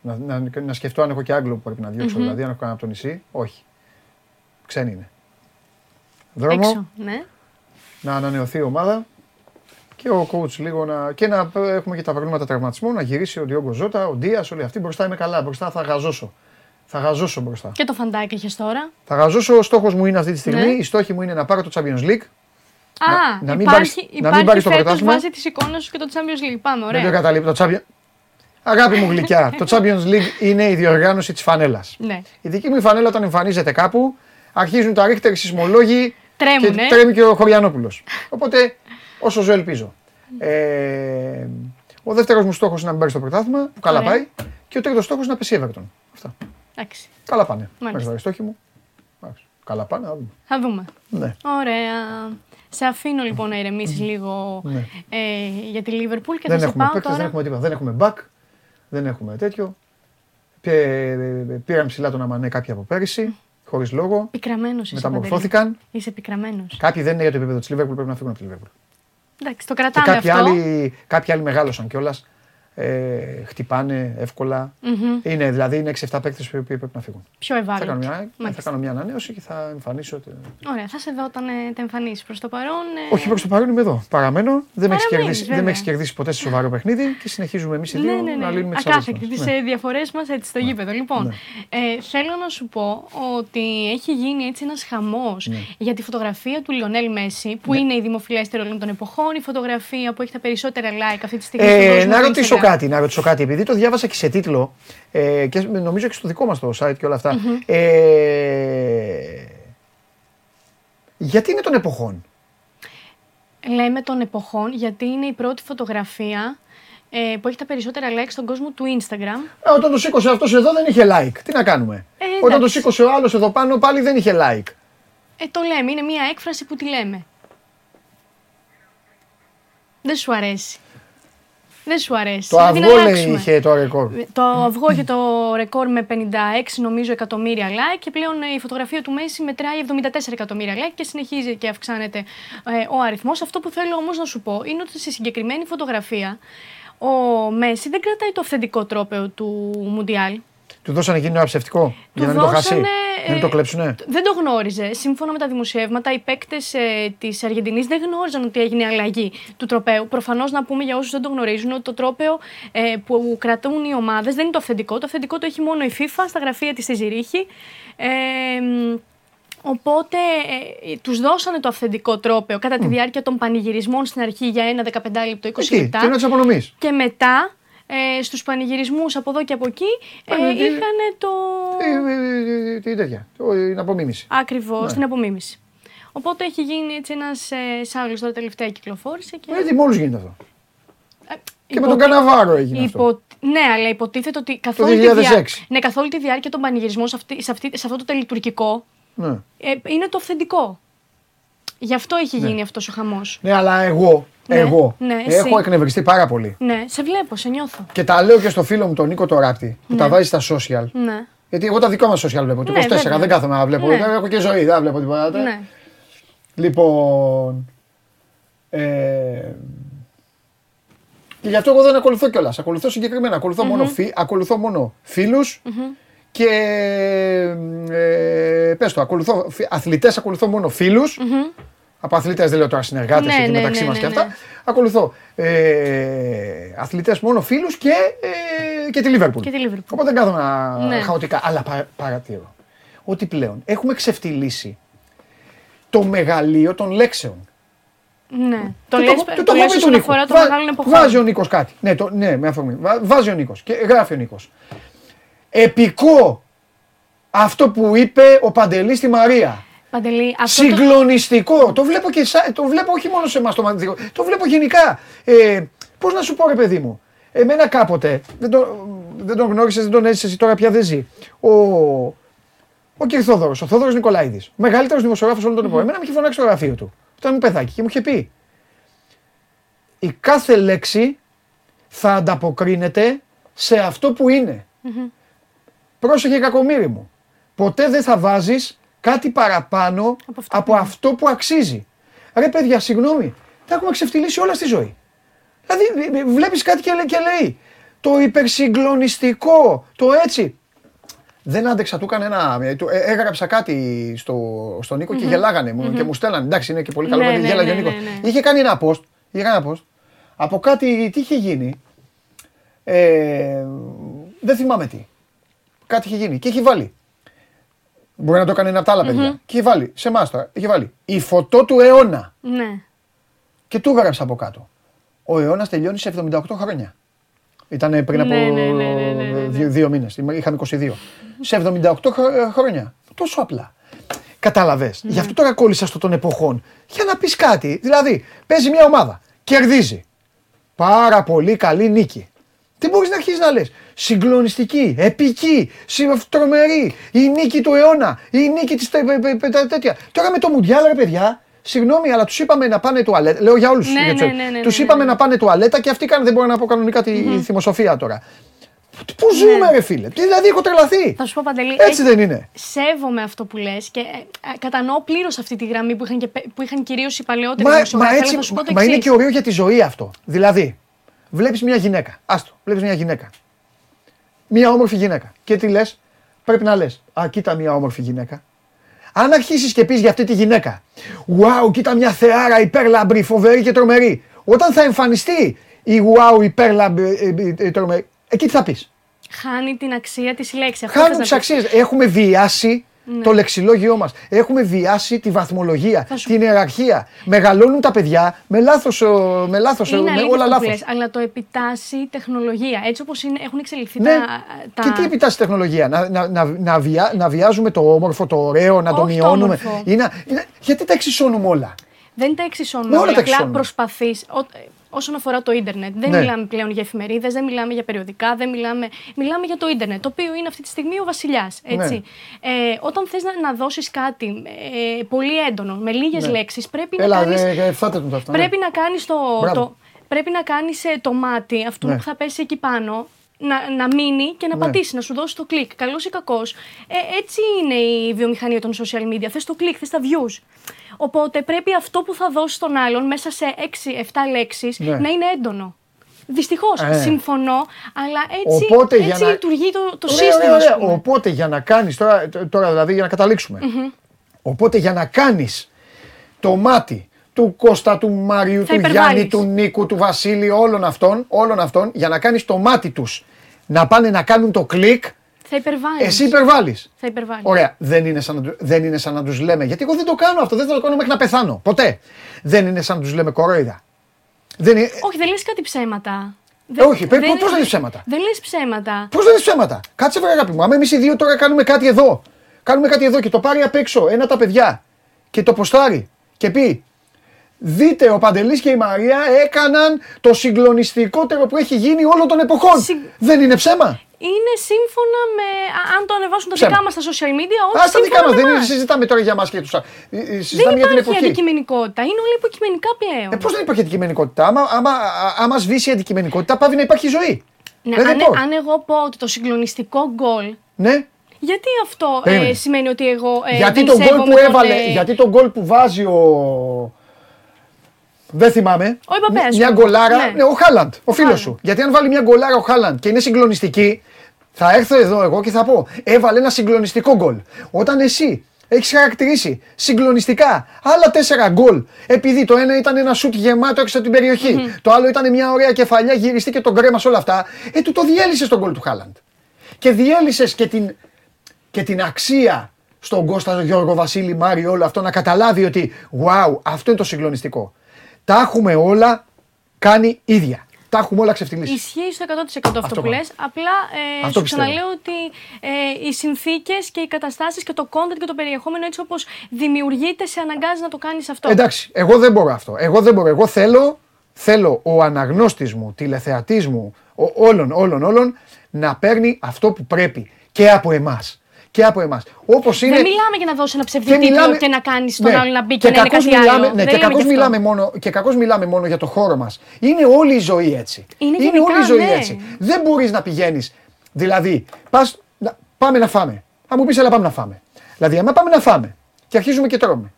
[SPEAKER 1] Να, να, να σκεφτώ αν έχω και Άγγλο που πρέπει να διώξω,
[SPEAKER 12] Μμμ.
[SPEAKER 1] δηλαδή αν έχω κανένα από το νησί. Όχι. Ξένοι είναι. Δρόμο,
[SPEAKER 12] Έξω. Ναι.
[SPEAKER 1] να ανανεωθεί η ομάδα και ο coach λίγο να. και να έχουμε και τα προβλήματα τραυματισμού, να γυρίσει ο Διόγκο Ζώτα, ο Ντίας, όλοι αυτοί μπροστά είμαι καλά. Μπροστά θα γαζώσω. Θα γαζώσω μπροστά.
[SPEAKER 12] Και το φαντάκι είχε τώρα.
[SPEAKER 1] Θα γαζώσω, ο στόχος μου είναι αυτή τη στιγμή.
[SPEAKER 12] Ναι.
[SPEAKER 1] Η στόχη μου είναι να πάρω το Champions League.
[SPEAKER 12] Α,
[SPEAKER 1] να μην
[SPEAKER 12] υπάρχει,
[SPEAKER 1] πάρεις- να μην
[SPEAKER 12] υπάρχει
[SPEAKER 1] πάρεις το
[SPEAKER 12] φέτος
[SPEAKER 1] πρωτάθλημα.
[SPEAKER 12] βάσει τη εικόνα σου και το Champions League. Πάμε,
[SPEAKER 1] Δεν
[SPEAKER 12] ωραία.
[SPEAKER 1] το καταλείπω. Το Champions... Αγάπη μου γλυκιά, [LAUGHS] το Champions League είναι η διοργάνωση της φανέλας.
[SPEAKER 12] Ναι.
[SPEAKER 1] Η δική μου η φανέλα όταν εμφανίζεται κάπου, αρχίζουν τα ρίχτερ σεισμολόγοι
[SPEAKER 12] Τρέμουνε.
[SPEAKER 1] και τρέμει και ο Χωριανόπουλος. Οπότε, όσο ζω, ελπίζω. Ε, ο δεύτερος μου στόχος είναι να μην πάρει το πρωτάθλημα, που καλά
[SPEAKER 12] Ωραία.
[SPEAKER 1] πάει. Και ο τρίτος στόχος είναι να πέσει η Everton. Αυτά.
[SPEAKER 12] Εντάξει.
[SPEAKER 1] Καλά πάνε.
[SPEAKER 12] Μάλιστα.
[SPEAKER 1] Μέχρι τώρα οι στόχοι μου. Εντάξει. Καλά πάνε, να δούμε.
[SPEAKER 12] Θα δούμε.
[SPEAKER 1] Ναι.
[SPEAKER 12] Ωραία. Σε αφήνω λοιπόν να ηρεμήσεις λίγο
[SPEAKER 1] Ναι.
[SPEAKER 12] ε, για τη Liverpool και
[SPEAKER 1] δεν
[SPEAKER 12] θα σε
[SPEAKER 1] έχουμε
[SPEAKER 12] πάω
[SPEAKER 1] παίκτες,
[SPEAKER 12] τώρα.
[SPEAKER 1] δεν έχουμε τίποτα. Δεν έχουμε back, δεν έχουμε τέτοιο. Πέ- Πήραν ψηλά τον Αμανέ κάποιοι από πέρυσι, χωρίς λόγο.
[SPEAKER 12] Πικραμένος είσαι.
[SPEAKER 1] Μεταμορφώθηκαν.
[SPEAKER 12] Παντελή. Είσαι πικραμένος.
[SPEAKER 1] Κάποιοι δεν είναι για το επίπεδο της Liverpool, πρέπει να φύγουν από τη Liverpool.
[SPEAKER 12] Εντάξει, το
[SPEAKER 1] Και
[SPEAKER 12] κρατάμε
[SPEAKER 1] κάποιοι
[SPEAKER 12] αυτό.
[SPEAKER 1] άλλοι, κάποιοι άλλοι μεγάλωσαν κιόλας. Ε, χτυπάνε εύκολα.
[SPEAKER 12] Μμμ.
[SPEAKER 1] Είναι, δηλαδή είναι 6-7 παίκτες που πρέπει να φύγουν.
[SPEAKER 12] Πιο
[SPEAKER 1] Θα
[SPEAKER 12] ευάλωτο.
[SPEAKER 1] κάνω, μια, θα
[SPEAKER 12] Μάλιστα.
[SPEAKER 1] κάνω μια ανανέωση και θα εμφανίσω. τε-
[SPEAKER 12] Ωραία, θα σε δω όταν ε, τα εμφανίσεις. Προς το παρόν. ε,
[SPEAKER 1] Όχι προς το παρόν είμαι εδώ. Παραμένω. Δεν με έχεις
[SPEAKER 12] Παραμένεις,
[SPEAKER 1] κερδίσει, δεν με
[SPEAKER 12] βέβαια.
[SPEAKER 1] έχεις κερδίσει ποτέ σε σοβαρό παιχνίδι και συνεχίζουμε εμείς οι δύο
[SPEAKER 12] ναι, ναι, ναι.
[SPEAKER 1] να λύνουμε τις
[SPEAKER 12] Ακάθεκτη
[SPEAKER 1] απόψει.
[SPEAKER 12] τις διαφορές μας έτσι στο γήπεδο. Λοιπόν, ε, θέλω να σου πω ότι έχει γίνει έτσι ένας χαμός
[SPEAKER 1] Ναι.
[SPEAKER 12] για τη φωτογραφία του Λιονέλ Μέση, που είναι η δημοφιλέστερη όλων των εποχών, η φωτογραφία που έχει τα περισσότερα like αυτή τη στιγμή. στον
[SPEAKER 1] Ε,
[SPEAKER 12] κόσμο
[SPEAKER 1] να
[SPEAKER 12] στο
[SPEAKER 1] ρωτήσω
[SPEAKER 12] Instagram.
[SPEAKER 1] Κάτι, να ρωτήσω κάτι, επειδή το διάβασα και σε τίτλο ε, και νομίζω και στο δικό μας το site και όλα αυτά.
[SPEAKER 12] Μμμ.
[SPEAKER 1] Ε, γιατί είναι των εποχών;
[SPEAKER 12] Λέμε των εποχών γιατί είναι η πρώτη φωτογραφία ε, που έχει τα περισσότερα like στον κόσμο του Instagram.
[SPEAKER 1] Ε, όταν το σήκωσε αυτός εδώ δεν είχε like. Τι να κάνουμε;
[SPEAKER 12] Ε,
[SPEAKER 1] όταν το
[SPEAKER 12] εντάξει.
[SPEAKER 1] σήκωσε ο άλλος εδώ πάνω πάλι δεν είχε like.
[SPEAKER 12] Ε, το λέμε, είναι μια έκφραση που τη λέμε. Δεν σου αρέσει. Δεν σου αρέσει.
[SPEAKER 1] Το
[SPEAKER 12] Δηλαδή, να
[SPEAKER 1] αυγό λέει
[SPEAKER 12] αλλάξουμε.
[SPEAKER 1] είχε το ρεκόρ.
[SPEAKER 12] Το αυγό είχε το ρεκόρ με 56 νομίζω εκατομμύρια like και πλέον ε, η φωτογραφία του Μέση μετράει 74 εκατομμύρια like και συνεχίζει και αυξάνεται ε, ο αριθμός. Αυτό που θέλω όμως να σου πω είναι ότι στη συγκεκριμένη φωτογραφία ο Μέση δεν κρατάει το αυθεντικό τρόπεο του Μουντιάλ.
[SPEAKER 1] Του δώσανε εκείνο ένα ψευτικό για να μην το χάσει. Να μην το κλέψουνε.
[SPEAKER 12] Δεν το γνώριζε. Σύμφωνα με τα δημοσιεύματα, οι παίκτες ε, της Αργεντινής δεν γνώριζαν ότι έγινε αλλαγή του τροπέου. Προφανώς, να πούμε για όσους δεν το γνωρίζουν, ότι το τρόπεο ε, που κρατούν οι ομάδες δεν είναι το αυθεντικό. Το αυθεντικό το έχει μόνο η FIFA στα γραφεία της στη Ζηρίχη. Ε, μ, Οπότε ε, τους δώσανε το αυθεντικό τρόπεο κατά τη διάρκεια των πανηγυρισμών στην αρχή για ένα 15 λεπτό, 20
[SPEAKER 1] Εκεί,
[SPEAKER 12] λεπτά.
[SPEAKER 1] την ώρα της απονομής.
[SPEAKER 12] Και μετά ε, στους πανηγυρισμούς από εδώ και από εκεί ε,
[SPEAKER 1] Πανηγύρι-
[SPEAKER 12] είχαν το...
[SPEAKER 1] Ε, ε, ε, Τι τέτοια. το- Την απομίμηση.
[SPEAKER 12] Ακριβώς,
[SPEAKER 1] Ναι.
[SPEAKER 12] την απομίμηση. Οπότε έχει γίνει έτσι ένας ε, Σάουλος τώρα τελευταία κυκλοφόρησε και...
[SPEAKER 1] Έτσι, με όλους γίνεται αυτό.
[SPEAKER 12] Ε,
[SPEAKER 1] Και με τον Καναβάρο έγινε αυτό.
[SPEAKER 12] Ναι, αλλά υποτίθεται ότι καθ'
[SPEAKER 1] Το
[SPEAKER 12] όλη, τη
[SPEAKER 1] 2006.
[SPEAKER 12] διά... ναι, καθ' όλη τη διάρκεια των πανηγυρισμών σε, αυτή, σε, αυτή, σε αυτό το τελειτουργικό
[SPEAKER 1] Ναι.
[SPEAKER 12] ε, είναι το αυθεντικό. Γι' αυτό έχει γίνει αυτός ο χαμός.
[SPEAKER 1] Ναι, αλλά εγώ,
[SPEAKER 12] Ναι,
[SPEAKER 1] εγώ
[SPEAKER 12] ναι, εσύ.
[SPEAKER 1] έχω εκνευριστεί πάρα πολύ.
[SPEAKER 12] Ναι, σε βλέπω, σε νιώθω.
[SPEAKER 1] Και τα λέω και στο φίλο μου τον Νίκο Τωράπτη που
[SPEAKER 12] Ναι.
[SPEAKER 1] τα βάζει στα social.
[SPEAKER 12] Ναι.
[SPEAKER 1] Γιατί εγώ τα δικά μας social βλέπω. Το
[SPEAKER 12] Ναι,
[SPEAKER 1] 24
[SPEAKER 12] βέβαια.
[SPEAKER 1] δεν κάθομαι να βλέπω.
[SPEAKER 12] Ναι.
[SPEAKER 1] Έχω και ζωή, δεν βλέπω τίποτα.
[SPEAKER 12] ναι.
[SPEAKER 1] Λοιπόν. Ε, και γι' αυτό εγώ δεν ακολουθώ κιόλας. Ακολουθώ συγκεκριμένα. Ακολουθώ μόνο, φι, ακολουθώ μόνο φίλους και ε, πες το, ακολουθώ, φι- αθλητές ακολουθώ μόνο φίλους. Από αθλητές δεν λέω τώρα συνεργάτες
[SPEAKER 12] Ναι,
[SPEAKER 1] εκεί
[SPEAKER 12] ναι,
[SPEAKER 1] μεταξύ
[SPEAKER 12] ναι,
[SPEAKER 1] μας
[SPEAKER 12] ναι,
[SPEAKER 1] και αυτά.
[SPEAKER 12] ναι.
[SPEAKER 1] Ακολουθώ ε, αθλητές μόνο φίλους και, ε, και τη Λίβερπουλ.
[SPEAKER 12] Και τη Liverpool.
[SPEAKER 1] Οπότε δεν κάθομαι να
[SPEAKER 12] Ναι.
[SPEAKER 1] χαοτικά. Αλλά πα, παρατηρώ ότι πλέον έχουμε ξεφτυλίσει το μεγαλείο των λέξεων.
[SPEAKER 12] Ναι. Το
[SPEAKER 1] Και
[SPEAKER 12] λες,
[SPEAKER 1] και
[SPEAKER 12] το
[SPEAKER 1] έχω
[SPEAKER 12] λες
[SPEAKER 1] πει
[SPEAKER 12] όσον
[SPEAKER 1] του Νίκου.
[SPEAKER 12] αφορά το
[SPEAKER 1] Βα-
[SPEAKER 12] μεγάλο εποχών.
[SPEAKER 1] Βάζει ο Νίκος κάτι. Ναι, το, ναι, με αφορμή. Βα- Βάζει ο Νίκος και γράφει ο Νίκος. Επικό αυτό που είπε ο Παντελής στη Μαρία.
[SPEAKER 12] Παντελή, αυτό το...
[SPEAKER 1] Συγκλονιστικό. Το... βλέπω και σα... το βλέπω όχι μόνο σε εμάς το μαθητικό. Το βλέπω γενικά. Ε, Πώς να σου πω, ρε παιδί μου. Εμένα κάποτε, δεν, το, δεν τον γνώρισες, δεν τον έζησες, τώρα πια δεν ζει. Ο, ο κ. Θόδωρος, ο Θόδωρος Νικολάηδης. Μεγαλύτερος δημοσιογράφος όλων των εποχών. Εμένα με είχε φωνάξει στο γραφείο του. Ήταν μου παιδάκι και μου είχε πει. Η κάθε λέξη θα ανταποκρίνεται σε αυτό που είναι. Πρόσεχε κακομύρι μου. Ποτέ δεν θα βάζεις κάτι παραπάνω από αυτό, που αξίζει. Ρε παιδιά, συγγνώμη, τα έχουμε ξεφτυλίσει όλα στη ζωή. Δηλαδή βλέπεις κάτι και, λέ- και λέει το υπερσυγκλονιστικό, το έτσι. Δεν άντεξα, του έκανε ένα. ε, του- ε, έγραψα κάτι στο, στον νικο και γελάγανε μου και μου στέλνανε. Εντάξει, είναι και πολύ καλό
[SPEAKER 12] Ναι,
[SPEAKER 1] παιδί,
[SPEAKER 12] ναι,
[SPEAKER 1] γέλαγε ο
[SPEAKER 12] ναι,
[SPEAKER 1] Νίκος.
[SPEAKER 12] ναι, ναι.
[SPEAKER 1] Είχε κάνει ένα post, είχε κάνει ένα post από κάτι, τι είχε γίνει. Ε, δεν θυμάμαι τι. Κάτι είχε γίνει και έχει βάλει. Μπορεί να το έκανε ένα από τα άλλα παιδιά. Και έχει βάλει, σε εμάς τώρα, είχε βάλει η φωτό του αιώνα.
[SPEAKER 12] Ναι.
[SPEAKER 1] Και του έγραψε από κάτω. Ο αιώνας τελειώνει σε 78 χρόνια. Ήταν πριν από
[SPEAKER 12] Ναι, ναι, ναι, ναι, ναι, ναι.
[SPEAKER 1] δύο, δύο μήνες. Είχαμε 22. σε 78 χρο- χρόνια. Τόσο απλά. Κατάλαβες.
[SPEAKER 12] Ναι.
[SPEAKER 1] Γι' αυτό τώρα κόλλησα στο των εποχών. Για να πεις κάτι. Δηλαδή, παίζει μια ομάδα. Κερδίζει. Πάρα πολύ καλή νίκη. Τι μπορείς να αρχίσεις να λες; Συγκλονιστική, επική, συ- τρομερή, η νίκη του αιώνα, η νίκη της τέτοια. Τώρα με το Μουντιάλ, ρε παιδιά, συγγνώμη, αλλά τους είπαμε να πάνε τουαλέτα. Λέω για όλους
[SPEAKER 12] Ναι, ναι, ναι, ναι,
[SPEAKER 1] Τους
[SPEAKER 12] ναι,
[SPEAKER 1] είπαμε
[SPEAKER 12] ναι.
[SPEAKER 1] να πάνε τουαλέτα και αυτοί κάνουν, δεν μπορώ να πω κανονικά τη θυμοσοφία τώρα. Πού ζούμε, ρε φίλε; Τι δηλαδή, έχω τρελαθεί.
[SPEAKER 12] Ναι. Θα σου πω Παντελή.
[SPEAKER 1] Έτσι
[SPEAKER 12] ε,
[SPEAKER 1] δεν είναι.
[SPEAKER 12] Σέβομαι αυτό που λες και ε, ε, κατανοώ πλήρως αυτή τη γραμμή που είχαν, και, πε- που είχαν κυρίως οι παλαιότεροι
[SPEAKER 1] Μα, μα,
[SPEAKER 12] δημοσιογράφοι. αλλά
[SPEAKER 1] έτσι,
[SPEAKER 12] θα σου πω το
[SPEAKER 1] μα είναι
[SPEAKER 12] εξής.
[SPEAKER 1] και ωραίο για τη ζωή αυτό. Δηλαδή, βλέπεις μια γυναίκα. Άστο, βλέπεις μια γυναίκα. Μια όμορφη γυναίκα. Και τι λες, πρέπει να λες. Α, κοίτα μια όμορφη γυναίκα. Αν αρχίσεις και πεις για αυτή τη γυναίκα, Wow, κοίτα μια θεάρα υπέρλαμπρη, φοβερή και τρομερή. Όταν θα εμφανιστεί η Wow, υπέρλαμπρη, ε, ε, ε, τρομερή, εκεί τι θα πεις;
[SPEAKER 12] Χάνει την αξία της λέξης. Αυτό
[SPEAKER 1] Χάνουν
[SPEAKER 12] θες
[SPEAKER 1] τις
[SPEAKER 12] να πεις.
[SPEAKER 1] αξίες. Έχουμε βιάσει
[SPEAKER 12] Ναι.
[SPEAKER 1] το λεξιλόγιό μας. Έχουμε βιάσει τη βαθμολογία,
[SPEAKER 12] Θα σου-
[SPEAKER 1] την ιεραρχία. Μεγαλώνουν τα παιδιά με λάθος. Με λάθος,
[SPEAKER 12] Είναι
[SPEAKER 1] με
[SPEAKER 12] αλήθεια
[SPEAKER 1] όλα
[SPEAKER 12] αυτό που
[SPEAKER 1] λάθος.
[SPEAKER 12] λες, αλλά το επιτάσσει η τεχνολογία. Έτσι όπως έχουν εξελιχθεί
[SPEAKER 1] Ναι.
[SPEAKER 12] τα, τα...
[SPEAKER 1] Και τι επιτάσσει τεχνολογία, να, να, να, να, βιά- να βιάζουμε το όμορφο, το ωραίο, να το
[SPEAKER 12] Όχι το
[SPEAKER 1] μειώνουμε;
[SPEAKER 12] όμορφο.
[SPEAKER 1] Ή να- ή να- γιατί τα εξισώνουμε όλα;
[SPEAKER 12] Δεν τα εξισώνουμε
[SPEAKER 1] Με όλα
[SPEAKER 12] όλα.
[SPEAKER 1] τα
[SPEAKER 12] Απλά
[SPEAKER 1] εξισώνουμε.
[SPEAKER 12] προσπαθείς. Όσον αφορά το ίντερνετ, δεν
[SPEAKER 1] Ναι.
[SPEAKER 12] μιλάμε πλέον για εφημερίδες, δεν μιλάμε για περιοδικά, δεν μιλάμε, μιλάμε για το ίντερνετ, το οποίο είναι αυτή τη στιγμή ο βασιλιάς.
[SPEAKER 1] Ναι.
[SPEAKER 12] Ε, όταν θες να, να δώσεις κάτι ε, πολύ έντονο, με λίγες
[SPEAKER 1] Ναι.
[SPEAKER 12] λέξεις, πρέπει
[SPEAKER 1] Έλα,
[SPEAKER 12] να κάνει.
[SPEAKER 1] ε, ε, φάτε τον το αυτό. ναι.
[SPEAKER 12] Πρέπει να κάνεις το,
[SPEAKER 1] Μπράβο.
[SPEAKER 12] το. πρέπει να κάνεις το μάτι αυτού
[SPEAKER 1] Ναι.
[SPEAKER 12] που θα πέσει εκεί πάνω. Να, να μείνει και να
[SPEAKER 1] Ναι.
[SPEAKER 12] πατήσει, να σου δώσει το κλικ. Καλός ή κακός. Ε, έτσι είναι η βιομηχανία των social media. Θες το κλικ, θες τα views. Οπότε πρέπει αυτό που θα δώσει στον άλλον μέσα σε 6-7 λέξεις
[SPEAKER 1] Ναι.
[SPEAKER 12] να είναι έντονο. Δυστυχώς,
[SPEAKER 1] Ε.
[SPEAKER 12] συμφωνώ, αλλά έτσι,
[SPEAKER 1] Οπότε, για
[SPEAKER 12] έτσι
[SPEAKER 1] να-
[SPEAKER 12] λειτουργεί το, το
[SPEAKER 1] Ωραία,
[SPEAKER 12] σύστημα.
[SPEAKER 1] ωραία,
[SPEAKER 12] ας
[SPEAKER 1] ωραία.
[SPEAKER 12] πούμε.
[SPEAKER 1] Οπότε για να κάνει. Τώρα, τώρα δηλαδή για να καταλήξουμε.
[SPEAKER 12] Μμμ.
[SPEAKER 1] Οπότε για να κάνεις το μάτι του Κώστα, του Μάριου,
[SPEAKER 12] Θα
[SPEAKER 1] του
[SPEAKER 12] υπερβάλλεις.
[SPEAKER 1] Γιάννη, του Νίκου, του Βασίλη, όλων αυτών, όλων αυτών, για να κάνεις το μάτι τους να πάνε να κάνουν το κλικ,
[SPEAKER 12] Θα υπερβάλλεις.
[SPEAKER 1] εσύ υπερβάλλεις.
[SPEAKER 12] Θα υπερβάλλεις.
[SPEAKER 1] Ωραία. Δεν είναι, σαν να, του- δεν είναι σαν να τους λέμε. Γιατί εγώ δεν το κάνω αυτό. Δεν θα το κάνω μέχρι να πεθάνω. Ποτέ. Δεν είναι σαν να τους λέμε κορόιδα. Δεν είναι...
[SPEAKER 12] Όχι, δεν λες κάτι ψέματα.
[SPEAKER 1] Ε, όχι, πρέπει- πώς δεν λες ψέματα;
[SPEAKER 12] Δεν λες ψέματα.
[SPEAKER 1] Πώς δεν είναι ψέματα; Κάτσε βρε αγάπη μου. Άμα εμείς οι δύο τώρα κάνουμε κάτι εδώ. Κάνουμε κάτι εδώ και το πάρει απ' έξω ένα τα παιδιά και το ποστάρει και πει Δείτε, ο Παντελής και η Μαρία έκαναν το συγκλονιστικότερο που έχει γίνει όλων των εποχών. Δεν είναι ψέμα;
[SPEAKER 12] Είναι σύμφωνα με. α- Αν το ανεβάσουν τα
[SPEAKER 1] Ψέμα.
[SPEAKER 12] δικά μας στα social media, όχι.
[SPEAKER 1] Α τα δικά
[SPEAKER 12] σύμφωνα
[SPEAKER 1] μας.
[SPEAKER 12] με
[SPEAKER 1] Δεν είναι,
[SPEAKER 12] εμάς.
[SPEAKER 1] συζητάμε τώρα για μας και τους άλλου.
[SPEAKER 12] Δεν
[SPEAKER 1] Συζητάμε για την
[SPEAKER 12] υπάρχει
[SPEAKER 1] εποχή.
[SPEAKER 12] αντικειμενικότητα. Είναι όλα υποκειμενικά πλέον.
[SPEAKER 1] Ε, Πώς δεν υπάρχει αντικειμενικότητα; Άμα, άμα, α- άμα σβήσει η αντικειμενικότητα, πάβει να υπάρχει ζωή.
[SPEAKER 12] Ναι,
[SPEAKER 1] Δηλαδή,
[SPEAKER 12] αν,
[SPEAKER 1] πώς;
[SPEAKER 12] αν εγώ πω ότι το συγκλονιστικό γκολ.
[SPEAKER 1] Ναι.
[SPEAKER 12] Γιατί αυτό ε,
[SPEAKER 1] Περίμενε.
[SPEAKER 12] σημαίνει ότι εγώ. Ε,
[SPEAKER 1] γιατί
[SPEAKER 12] δεν
[SPEAKER 1] το γκολ
[SPEAKER 12] σέβομαι
[SPEAKER 1] που
[SPEAKER 12] τον,
[SPEAKER 1] έβαλε,
[SPEAKER 12] ε,
[SPEAKER 1] γιατί το γκολ που βάζει ο. Δεν θυμάμαι.
[SPEAKER 12] Ο Εμπαπέ,
[SPEAKER 1] Μια
[SPEAKER 12] ας πούμε.
[SPEAKER 1] γκολάρα.
[SPEAKER 12] Ναι.
[SPEAKER 1] Ναι, ο Χάλαντ, ο φίλος σου. Γιατί αν βάλει μια γκολάρα ο Χάλαντ και είναι συγκλονιστική, θα έρθω εδώ εγώ και θα πω: Έβαλε ένα συγκλονιστικό γκολ. Όταν εσύ έχεις χαρακτηρίσει συγκλονιστικά άλλα τέσσερα γκολ, επειδή το ένα ήταν ένα σουτ γεμάτο έξω από την περιοχη το άλλο ήταν μια ωραία κεφαλιά γυριστή και τον κρέμα όλα αυτά, ε, του το διέλυσες τον γκολ του Χάλαντ. Και διέλυσες και την, και την αξία στον Κώστα Γιώργο Βασίλη Μάριο όλο αυτό να καταλάβει ότι wow, αυτό είναι το συγκλονιστικό. Τα έχουμε όλα κάνει ίδια. Τα έχουμε όλα ξεφτυλίσει.
[SPEAKER 12] Ισχύει στο 100% αυτό,
[SPEAKER 1] Αυτό
[SPEAKER 12] που
[SPEAKER 1] πάνω.
[SPEAKER 12] λες. Απλά ε,
[SPEAKER 1] Αυτό
[SPEAKER 12] σου
[SPEAKER 1] πιστεύω.
[SPEAKER 12] ξαναλέω ότι ε, οι συνθήκες και οι καταστάσεις και το content και το περιεχόμενο έτσι όπως δημιουργείται σε αναγκάζει να το κάνεις αυτό.
[SPEAKER 1] Εντάξει, εγώ δεν μπορώ αυτό. Εγώ δεν μπορώ. Εγώ θέλω, θέλω ο αναγνώστης μου, τηλεθεατής μου, ο, όλων, όλων, όλων, να παίρνει αυτό που πρέπει και από εμάς. Και από εμάς. Όπως είναι...
[SPEAKER 12] Δεν μιλάμε για να δώσει ένα ψευδή
[SPEAKER 1] Και
[SPEAKER 12] τίτλο
[SPEAKER 1] μιλάμε-
[SPEAKER 12] και να κάνει τον
[SPEAKER 1] Ναι.
[SPEAKER 12] άλλο να μπει και, να είναι
[SPEAKER 1] κακώς
[SPEAKER 12] κάτι
[SPEAKER 1] μιλάμε,
[SPEAKER 12] άλλο.
[SPEAKER 1] Ναι,
[SPEAKER 12] Δεν
[SPEAKER 1] και
[SPEAKER 12] λέμε
[SPEAKER 1] κακώς
[SPEAKER 12] γι' αυτό.
[SPEAKER 1] μιλάμε, μόνο, και κακώς μιλάμε μόνο για το χώρο μας. Είναι όλη η ζωή έτσι.
[SPEAKER 12] Είναι
[SPEAKER 1] όλη
[SPEAKER 12] γενικά,
[SPEAKER 1] η ζωή
[SPEAKER 12] ναι.
[SPEAKER 1] έτσι. Δεν μπορείς να πηγαίνεις. Δηλαδή, πας, να- πάμε να φάμε. Θα μου πεις, έλα πάμε να φάμε. Δηλαδή, άμα πάμε να φάμε και αρχίζουμε και τρώμε.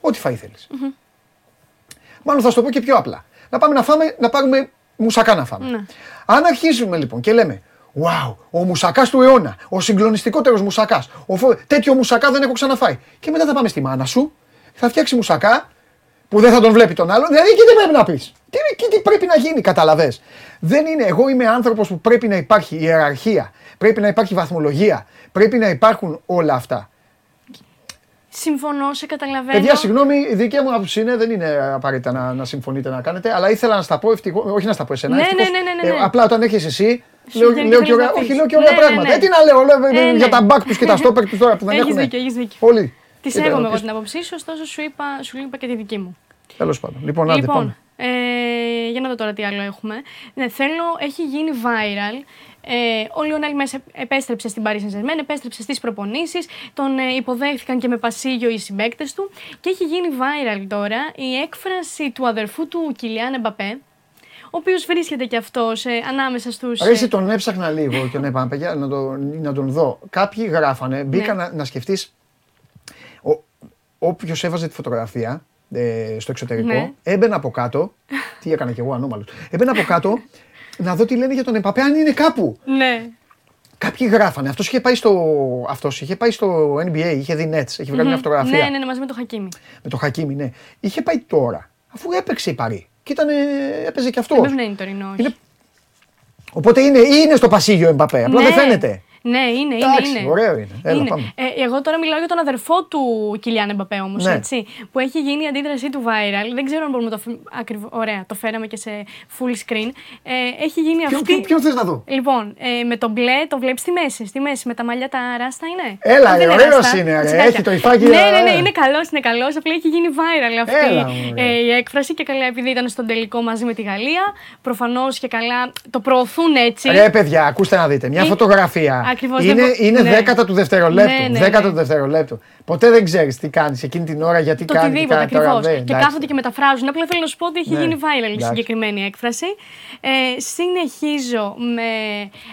[SPEAKER 1] Ό,τι φάει θέλεις. Μάλλον θα σου το πω και πιο απλά. Να πάμε να φάμε, να πάρουμε μουσακά να φάμε.
[SPEAKER 12] Ναι.
[SPEAKER 1] Αν αρχίζουμε λοιπόν και λέμε Wow, ο μουσακάς του αιώνα, ο συγκλονιστικότερος μουσακάς. Τέτοιο μουσακά δεν έχω ξαναφάει. Και μετά θα πάμε στη μάνα σου, θα φτιάξει μουσακά που δεν θα τον βλέπει τον άλλον. Δηλαδή, και τι πρέπει να πεις; Τι, και τι πρέπει να γίνει, καταλαβέ. Δεν είναι. Εγώ είμαι άνθρωπος που πρέπει να υπάρχει ιεραρχία, πρέπει να υπάρχει βαθμολογία, πρέπει να υπάρχουν όλα αυτά.
[SPEAKER 12] Συμφωνώ, σε καταλαβαίνω.
[SPEAKER 1] Παιδιά, συγγνώμη, η δική μου άποψη είναι, δεν είναι απαραίτητα να, να συμφωνείτε να κάνετε, αλλά ήθελα να στα πω ευτυχώς, όχι να στα πω εσένα.
[SPEAKER 12] Ναι,
[SPEAKER 1] ευτυχώς,
[SPEAKER 12] ναι, ναι, ναι, ναι.
[SPEAKER 1] ε, απλά όταν έρχεσαι εσύ,
[SPEAKER 12] Σου
[SPEAKER 1] λέω,
[SPEAKER 12] βγαίνει
[SPEAKER 1] λέω
[SPEAKER 12] τι
[SPEAKER 1] και
[SPEAKER 12] θέλεις
[SPEAKER 1] ωραία,
[SPEAKER 12] να
[SPEAKER 1] όχι,
[SPEAKER 12] πεις.
[SPEAKER 1] λέω και ωραία
[SPEAKER 12] Ναι, ναι,
[SPEAKER 1] πράγματα.
[SPEAKER 12] ναι.
[SPEAKER 1] Ε, τι να λέω, λέω
[SPEAKER 12] Ε,
[SPEAKER 1] για
[SPEAKER 12] ναι.
[SPEAKER 1] τα μπακ τους και τα στόπερ τους τώρα που δεν
[SPEAKER 12] Έχεις
[SPEAKER 1] έχουν.
[SPEAKER 12] δίκιο, έχεις δίκιο.
[SPEAKER 1] Πολύ.
[SPEAKER 12] Τη
[SPEAKER 1] Κοίτα,
[SPEAKER 12] σέβομαι εγώ
[SPEAKER 1] ποιος-
[SPEAKER 12] την άποψή σου, ωστόσο σου είπα, σου είπα και τη δική μου.
[SPEAKER 1] Τέλος πάντων. Λοιπόν, άντε, πάμε.
[SPEAKER 12] Λοιπόν, ε, για να δω τώρα τι άλλο έχουμε. Ναι, θέλω, έχει γίνει viral. Ε, ο Λιονέλ Μέση επέστρεψε στην Paris Saint-Germain, επέστρεψε στις προπονήσεις, τον ε, υποδέχθηκαν και με πασίγιο οι συμπαίκτες του και έχει γίνει viral τώρα η έκφραση του αδερφού του Κιλιάν Εμπαπέ, ο οποίος βρίσκεται και αυτός ε, ανάμεσα στους...
[SPEAKER 1] Ρε, εσύ
[SPEAKER 12] ε,
[SPEAKER 1] τον έψαχνα λίγο και τον είπαμε, παιδιά, να, το, να τον δω. Κάποιοι γράφανε, μπήκα
[SPEAKER 12] Ναι.
[SPEAKER 1] να, να σκεφτείς. Όποιος έβαζε τη φωτογραφία ε, στο εξωτερικό,
[SPEAKER 12] Ναι.
[SPEAKER 1] έμπαινα από κάτω. τι έκανα κι εγώ, ανώμαλος. Έμπαινα από κάτω να δω τι λένε για τον Εμπαπέ, αν είναι κάπου.
[SPEAKER 12] ναι.
[SPEAKER 1] Κάποιοι γράφανε. Αυτός είχε πάει στο, αυτός είχε πάει στο NBA, είχε δει Nets, είχε βγάλει μια φωτογραφία.
[SPEAKER 12] Ναι, ναι, ναι, μαζί με τον Χακίμι.
[SPEAKER 1] Με το Χακίμι, ναι. Είχε πάει τώρα, αφού έπαιξε η Παρή. Και ήταν, έπαιζε κι αυτός.
[SPEAKER 12] Δεν πρέπει να είναι τωρινό, όχι.
[SPEAKER 1] Είναι- Οπότε είναι, είναι στο πασίγιο Εμπαπέ, απλά
[SPEAKER 12] Ναι.
[SPEAKER 1] δεν φαίνεται.
[SPEAKER 12] Ναι, είναι, είναι.
[SPEAKER 1] Εντάξει,
[SPEAKER 12] είναι.
[SPEAKER 1] ωραίο είναι. Έλα, πάμε.
[SPEAKER 12] Ε, εγώ τώρα μιλάω για τον αδερφό του Κιλιάν Εμπαπέ όμως,
[SPEAKER 1] Ναι.
[SPEAKER 12] έτσι. Που έχει γίνει η αντίδρασή του viral. Δεν ξέρω αν μπορούμε να το. φι- Ακριβ... Ωραία, το φέραμε και σε full screen. Ε, έχει γίνει
[SPEAKER 1] Ποιο-
[SPEAKER 12] αυτή.
[SPEAKER 1] ποιο- ποιον θες να δω;
[SPEAKER 12] Λοιπόν, ε, με το μπλε το βλέπεις στη μέση. Στη μέση, με τα μαλλιά τα ράστα είναι;
[SPEAKER 1] Έλα,
[SPEAKER 12] Αν
[SPEAKER 1] ρε,
[SPEAKER 12] δεν
[SPEAKER 1] ωραίος
[SPEAKER 12] ράστα,
[SPEAKER 1] είναι, ρε.
[SPEAKER 12] τσικάκια.
[SPEAKER 1] Έχει το υφάκι,
[SPEAKER 12] Ναι, ναι, ναι,
[SPEAKER 1] ε.
[SPEAKER 12] είναι καλός, είναι καλός. Απλά έχει γίνει viral αυτή
[SPEAKER 1] Έλα, μωρέ.
[SPEAKER 12] ε, η έκφραση και καλά επειδή ήταν στον τελικό μαζί με τη Γαλλία. Προφανώς και καλά το προωθούν έτσι.
[SPEAKER 1] Ρε παιδιά, ακούστε να δείτε. Μια
[SPEAKER 12] Ε,
[SPEAKER 1] φωτογραφία.
[SPEAKER 12] Ακριβώς,
[SPEAKER 1] Είναι,
[SPEAKER 12] δεν μπο-
[SPEAKER 1] είναι
[SPEAKER 12] ναι.
[SPEAKER 1] δέκατα του δευτερολέπτου.
[SPEAKER 12] Ναι, ναι,
[SPEAKER 1] δέκατα
[SPEAKER 12] ναι.
[SPEAKER 1] του δευτερολέπτου. Ποτέ δεν ξέρεις τι κάνεις εκείνη την ώρα, γιατί
[SPEAKER 12] Το
[SPEAKER 1] κάνει. τι
[SPEAKER 12] οτιδήποτε
[SPEAKER 1] κάνει τώρα.
[SPEAKER 12] ακριβώς.
[SPEAKER 1] δεν,
[SPEAKER 12] Και
[SPEAKER 1] εντάξει.
[SPEAKER 12] κάθονται και μεταφράζουν. Απλά θέλω να σου πω ότι έχει
[SPEAKER 1] Ναι,
[SPEAKER 12] γίνει viral η
[SPEAKER 1] εντάξει.
[SPEAKER 12] συγκεκριμένη έκφραση. Ε, συνεχίζω με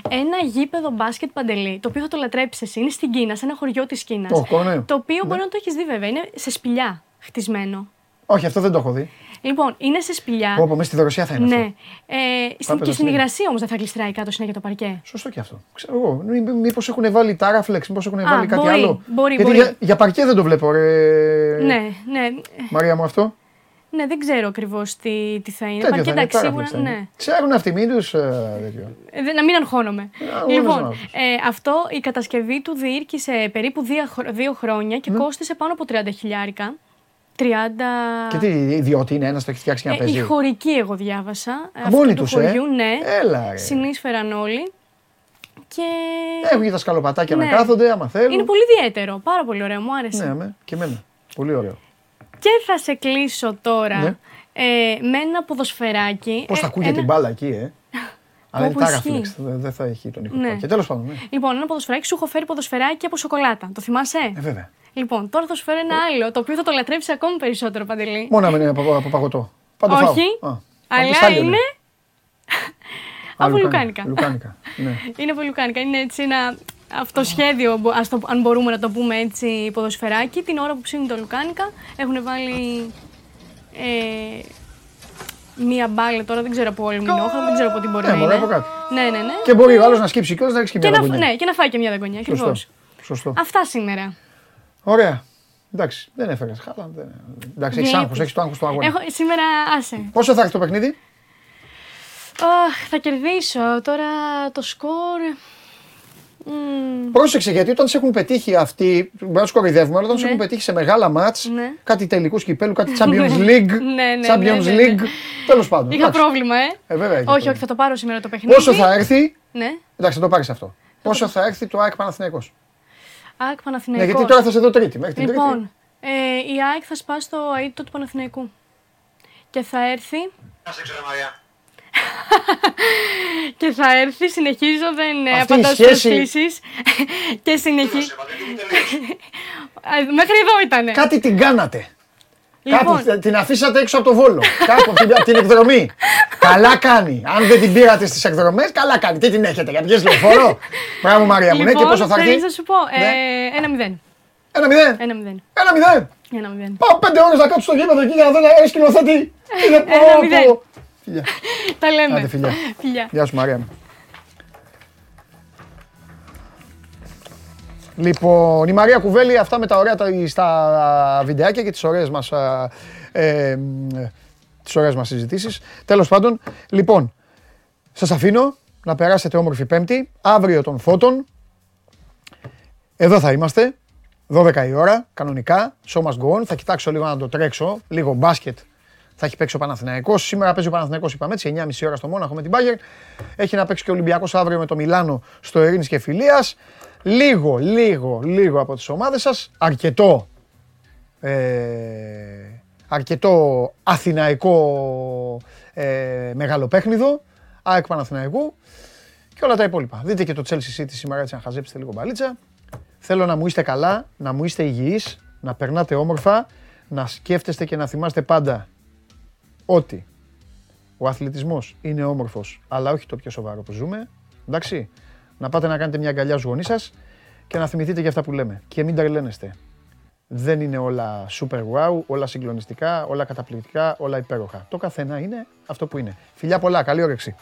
[SPEAKER 12] ένα γήπεδο μπάσκετ παντελή, το οποίο θα το λατρέψεις εσύ. Είναι στην Κίνα, σε ένα χωριό της Κίνας.
[SPEAKER 1] Το έχω, ναι.
[SPEAKER 12] Το οποίο
[SPEAKER 1] Ναι.
[SPEAKER 12] μπορεί να το έχεις δει βέβαια. Είναι σε σπηλιά χτισμένο.
[SPEAKER 1] Όχι, αυτό δεν το έχω δει.
[SPEAKER 12] Λοιπόν, είναι σε σπηλιά.
[SPEAKER 1] Όπω μέσα στη Ρωσία θα είναι
[SPEAKER 12] ναι.
[SPEAKER 1] αυτό.
[SPEAKER 12] Ε, στην,
[SPEAKER 1] παίζα
[SPEAKER 12] και στην
[SPEAKER 1] στην
[SPEAKER 12] υγρασία όμως δεν θα γλιστράει κάτω συνέχεια το παρκέ.
[SPEAKER 1] Σωστό και αυτό. Ξέρω εγώ. Μήπως έχουν βάλει τάραφλεξ, μήπως έχουν βάλει κάτι
[SPEAKER 12] μπορεί,
[SPEAKER 1] άλλο.
[SPEAKER 12] μπορεί,
[SPEAKER 1] Γιατί
[SPEAKER 12] μπορεί.
[SPEAKER 1] Για, για παρκέ δεν το βλέπω, ρε.
[SPEAKER 12] Ναι, ναι.
[SPEAKER 1] Μαρία μου αυτό.
[SPEAKER 12] Ναι, δεν ξέρω ακριβώς τι, τι θα είναι.
[SPEAKER 1] Τέτοιο
[SPEAKER 12] Παρκέ,
[SPEAKER 1] θα είναι,
[SPEAKER 12] εντάξει, σίγουρα.
[SPEAKER 1] τάραφλεξ θα είναι.
[SPEAKER 12] Ναι.
[SPEAKER 1] Ξέρουν αυτοί, μην τους. τέτοιο.
[SPEAKER 12] Ε, δεν- να μην αγχώνομαι.
[SPEAKER 1] αγχώνεσαι
[SPEAKER 12] λοιπόν,
[SPEAKER 1] να
[SPEAKER 12] ε, αυτό η κατασκευή του διήρκησε περίπου δύο, χρο- δύο χρόνια
[SPEAKER 1] Ναι.
[SPEAKER 12] και κόστησε πάνω από 30 χιλιάρικα. 30...
[SPEAKER 1] Και τι, ιδιότι είναι ένας το έχεις φτιάξει για να
[SPEAKER 12] Ε, η
[SPEAKER 1] παίζει.
[SPEAKER 12] χωρική εγώ διάβασα.
[SPEAKER 1] Α, μόνοι
[SPEAKER 12] του
[SPEAKER 1] τους, ε;
[SPEAKER 12] χωριού, ναι.
[SPEAKER 1] Έλα, ρε.
[SPEAKER 12] Συνείσφεραν όλοι. Και...
[SPEAKER 1] Έχουν και τα σκαλοπατάκια
[SPEAKER 12] Ναι.
[SPEAKER 1] να κάθονται, άμα θέλουν.
[SPEAKER 12] Είναι πολύ ιδιαίτερο. Πάρα πολύ ωραίο. Μου άρεσε.
[SPEAKER 1] Ναι, αμέ, και εμένα. Πολύ ωραίο.
[SPEAKER 12] Και θα σε κλείσω τώρα
[SPEAKER 1] Ναι.
[SPEAKER 12] ε, με ένα ποδοσφαιράκι.
[SPEAKER 1] Πώς θα
[SPEAKER 12] Ε,
[SPEAKER 1] ακούγεται
[SPEAKER 12] ένα-
[SPEAKER 1] την μπάλα εκεί, ε; [LAUGHS] Αλλά είναι
[SPEAKER 12] Όπου
[SPEAKER 1] τάραφλεξ.
[SPEAKER 12] ισχύει.
[SPEAKER 1] Δεν δεν θα έχει τον ήχο.
[SPEAKER 12] Ναι.
[SPEAKER 1] Και τέλος πάντων. Ναι.
[SPEAKER 12] Λοιπόν, ένα ποδοσφαιράκι σου έχω φέρει ποδοσφαιράκι από σοκολάτα. Το θυμάσαι;
[SPEAKER 1] Ε, βέβαια.
[SPEAKER 12] Λοιπόν, τώρα θα σου φέρω ένα άλλο, το οποίο θα το λατρέψει ακόμη περισσότερο, Παντελή.
[SPEAKER 1] Μόνο να μην είναι από, από παγωτό. Πάντα φάω.
[SPEAKER 12] Όχι,
[SPEAKER 1] Α, από
[SPEAKER 12] αλλά
[SPEAKER 1] πιστάλιο
[SPEAKER 12] είναι. [LAUGHS]
[SPEAKER 1] Α,
[SPEAKER 12] από
[SPEAKER 1] λουκάνικα.
[SPEAKER 12] λουκάνικα.
[SPEAKER 1] Λουκάνικα. Ναι. [LAUGHS]
[SPEAKER 12] είναι από λουκάνικα. Είναι έτσι ένα αυτοσχέδιο, μπο- ας το, αν μπορούμε να το πούμε έτσι, ποδοσφαιράκι. Την ώρα που ψήνουν το λουκάνικα έχουν βάλει ε, μία μπάλα τώρα, δεν ξέρω από αλουμινόχρωμα, δεν ξέρω από τι μπορεί
[SPEAKER 1] Ναι,
[SPEAKER 12] να
[SPEAKER 1] μπορεί
[SPEAKER 12] είναι.
[SPEAKER 1] από κάτω.
[SPEAKER 12] Ναι, ναι, ναι.
[SPEAKER 1] Και μπορεί ο άλλος να σκύψει κιόλας να ρίξει και
[SPEAKER 12] Και
[SPEAKER 1] μια
[SPEAKER 12] να,
[SPEAKER 1] δαγκονιά.
[SPEAKER 12] ναι, και να φάει και μια δαγκονιά, ακριβώς.
[SPEAKER 1] Σωστό. Σωστό.
[SPEAKER 12] Αυτά σήμερα.
[SPEAKER 1] Ωραία. Εντάξει, δεν έφερες. Χάλα. Δεν... Εντάξει, έχεις
[SPEAKER 12] Δεν
[SPEAKER 1] άγχος, έχεις το άγχος του αγώνα.
[SPEAKER 12] Έχω, σήμερα, άσε.
[SPEAKER 1] Πόσο θα έχει το παιχνίδι,
[SPEAKER 12] Αχ, θα κερδίσω. Τώρα το σκορ. Μμμ,
[SPEAKER 1] Πρόσεξε γιατί όταν σε έχουν πετύχει αυτοί, μπορεί να τους κοροϊδεύουμε, αλλά όταν σε
[SPEAKER 12] Ναι.
[SPEAKER 1] έχουν πετύχει σε μεγάλα μάτς,
[SPEAKER 12] Ναι.
[SPEAKER 1] κάτι τελικού κυπέλου, κάτι Champions League.
[SPEAKER 12] Ναι, ναι,
[SPEAKER 1] Champions
[SPEAKER 12] ναι, ναι,
[SPEAKER 1] League.
[SPEAKER 12] ναι.
[SPEAKER 1] Τέλος πάντων.
[SPEAKER 12] Είχα
[SPEAKER 1] εντάξει.
[SPEAKER 12] πρόβλημα, ε.
[SPEAKER 1] Ε, βέβαια, έχεις
[SPEAKER 12] όχι,
[SPEAKER 1] πρόβλημα.
[SPEAKER 12] όχι, θα το πάρω σήμερα το παιχνίδι.
[SPEAKER 1] Πόσο θα έρθει;
[SPEAKER 12] Ναι.
[SPEAKER 1] Εντάξει, θα το πάρεις αυτό. Πόσο θα έρθει το ΑΕΚ Παναθηναϊκός;
[SPEAKER 12] ΑΕΚ
[SPEAKER 1] Ναι,
[SPEAKER 12] Παναθηναϊκός.
[SPEAKER 1] γιατί τώρα θα σε δω τρίτη. Μέχρι την τρίτη.
[SPEAKER 12] Λοιπόν, ε, η ΑΕΚ θα σπάσει το αίτητο του Παναθηναϊκού. Και θα έρθει.
[SPEAKER 5] Να σε ξέρω, Μαρία. [LAUGHS]
[SPEAKER 12] Και θα έρθει, συνεχίζω, δεν ε,
[SPEAKER 1] Αυτή η
[SPEAKER 12] απαντάω στις
[SPEAKER 1] σχέση-
[SPEAKER 12] προσκλήσεις. [LAUGHS] και συνεχίζει. [LAUGHS] Μέχρι εδώ ήτανε.
[SPEAKER 1] Κάτι την κάνατε.
[SPEAKER 12] Λοιπόν.
[SPEAKER 1] Κάπου την αφήσατε έξω από το βόλο. [LAUGHS] Κάπου από την, από την εκδρομή. καλά κάνει. Αν δεν την πήρατε στις εκδρομές, καλά κάνει. Τι την έχετε, για πιες λεωφόρο; [LAUGHS] Μπράβο Μαρία μου, ναι, και
[SPEAKER 12] Λοιπόν,
[SPEAKER 1] πόσο θα έρθει.
[SPEAKER 12] θέλεις να σου πω,
[SPEAKER 1] Ναι.
[SPEAKER 12] ε, ένα μηδέν.
[SPEAKER 1] Ένα μηδέν.
[SPEAKER 12] Ένα μηδέν.
[SPEAKER 1] Ένα μηδέν.
[SPEAKER 12] Ένα μηδέν.
[SPEAKER 1] Πάω πέντε ώρες να κάτσω στο γήπεδο εκεί για να δω ένα σκηνοθέτη. Είναι
[SPEAKER 12] Ένα
[SPEAKER 1] πω,
[SPEAKER 12] μηδέν.
[SPEAKER 1] πω. Φιλιά.
[SPEAKER 12] Τα λέμε.
[SPEAKER 1] Άντε, φιλιά.
[SPEAKER 12] Φιλιά.
[SPEAKER 1] Γεια σου Μαρία μου. Λοιπόν, η Μαρία Κουβέλη, αυτά με τα ωραία τα, στα βιντεάκια και τις ωραίες μας, α, ε, μ, τις ωραίες μας συζητήσεις. Τέλος πάντων, λοιπόν, σας αφήνω να περάσετε όμορφη Πέμπτη, αύριο των Φώτων. Εδώ θα είμαστε, 12 η ώρα, κανονικά, show must go on. Θα κοιτάξω λίγο να το τρέξω, λίγο μπάσκετ θα έχει παίξει ο Παναθηναϊκός. Σήμερα παίζει ο Παναθηναϊκός, είπαμε έτσι, 9.30 ώρα στο Μόναχο με την Bayern. Έχει να παίξει και ο Ολυμπιακός αύριο με το Μιλάνο στο Ειρήνης και Φιλίας. Λίγο, λίγο, λίγο από τις ομάδες σας. Αρκετό, ε, αρκετό αθηναϊκό ε, μεγαλοπέχνιδο. ΑΕΚ Παναθηναϊκού και όλα τα υπόλοιπα. Δείτε και το Chelsea City σήμερα έτσι να χαζέψετε λίγο μπαλίτσα. Θέλω να μου είστε καλά, να μου είστε υγιείς, να περνάτε όμορφα, να σκέφτεστε και να θυμάστε πάντα ότι ο αθλητισμός είναι όμορφος, αλλά όχι το πιο σοβαρό που ζούμε. Εντάξει, να πάτε να κάνετε μια αγκαλιά στους γονείς σας και να θυμηθείτε για αυτά που λέμε. Και μην τρελαίνεστε. Δεν είναι όλα super wow, όλα συγκλονιστικά, όλα καταπληκτικά, όλα υπέροχα. Το καθένα είναι αυτό που είναι. Φιλιά πολλά, καλή όρεξη.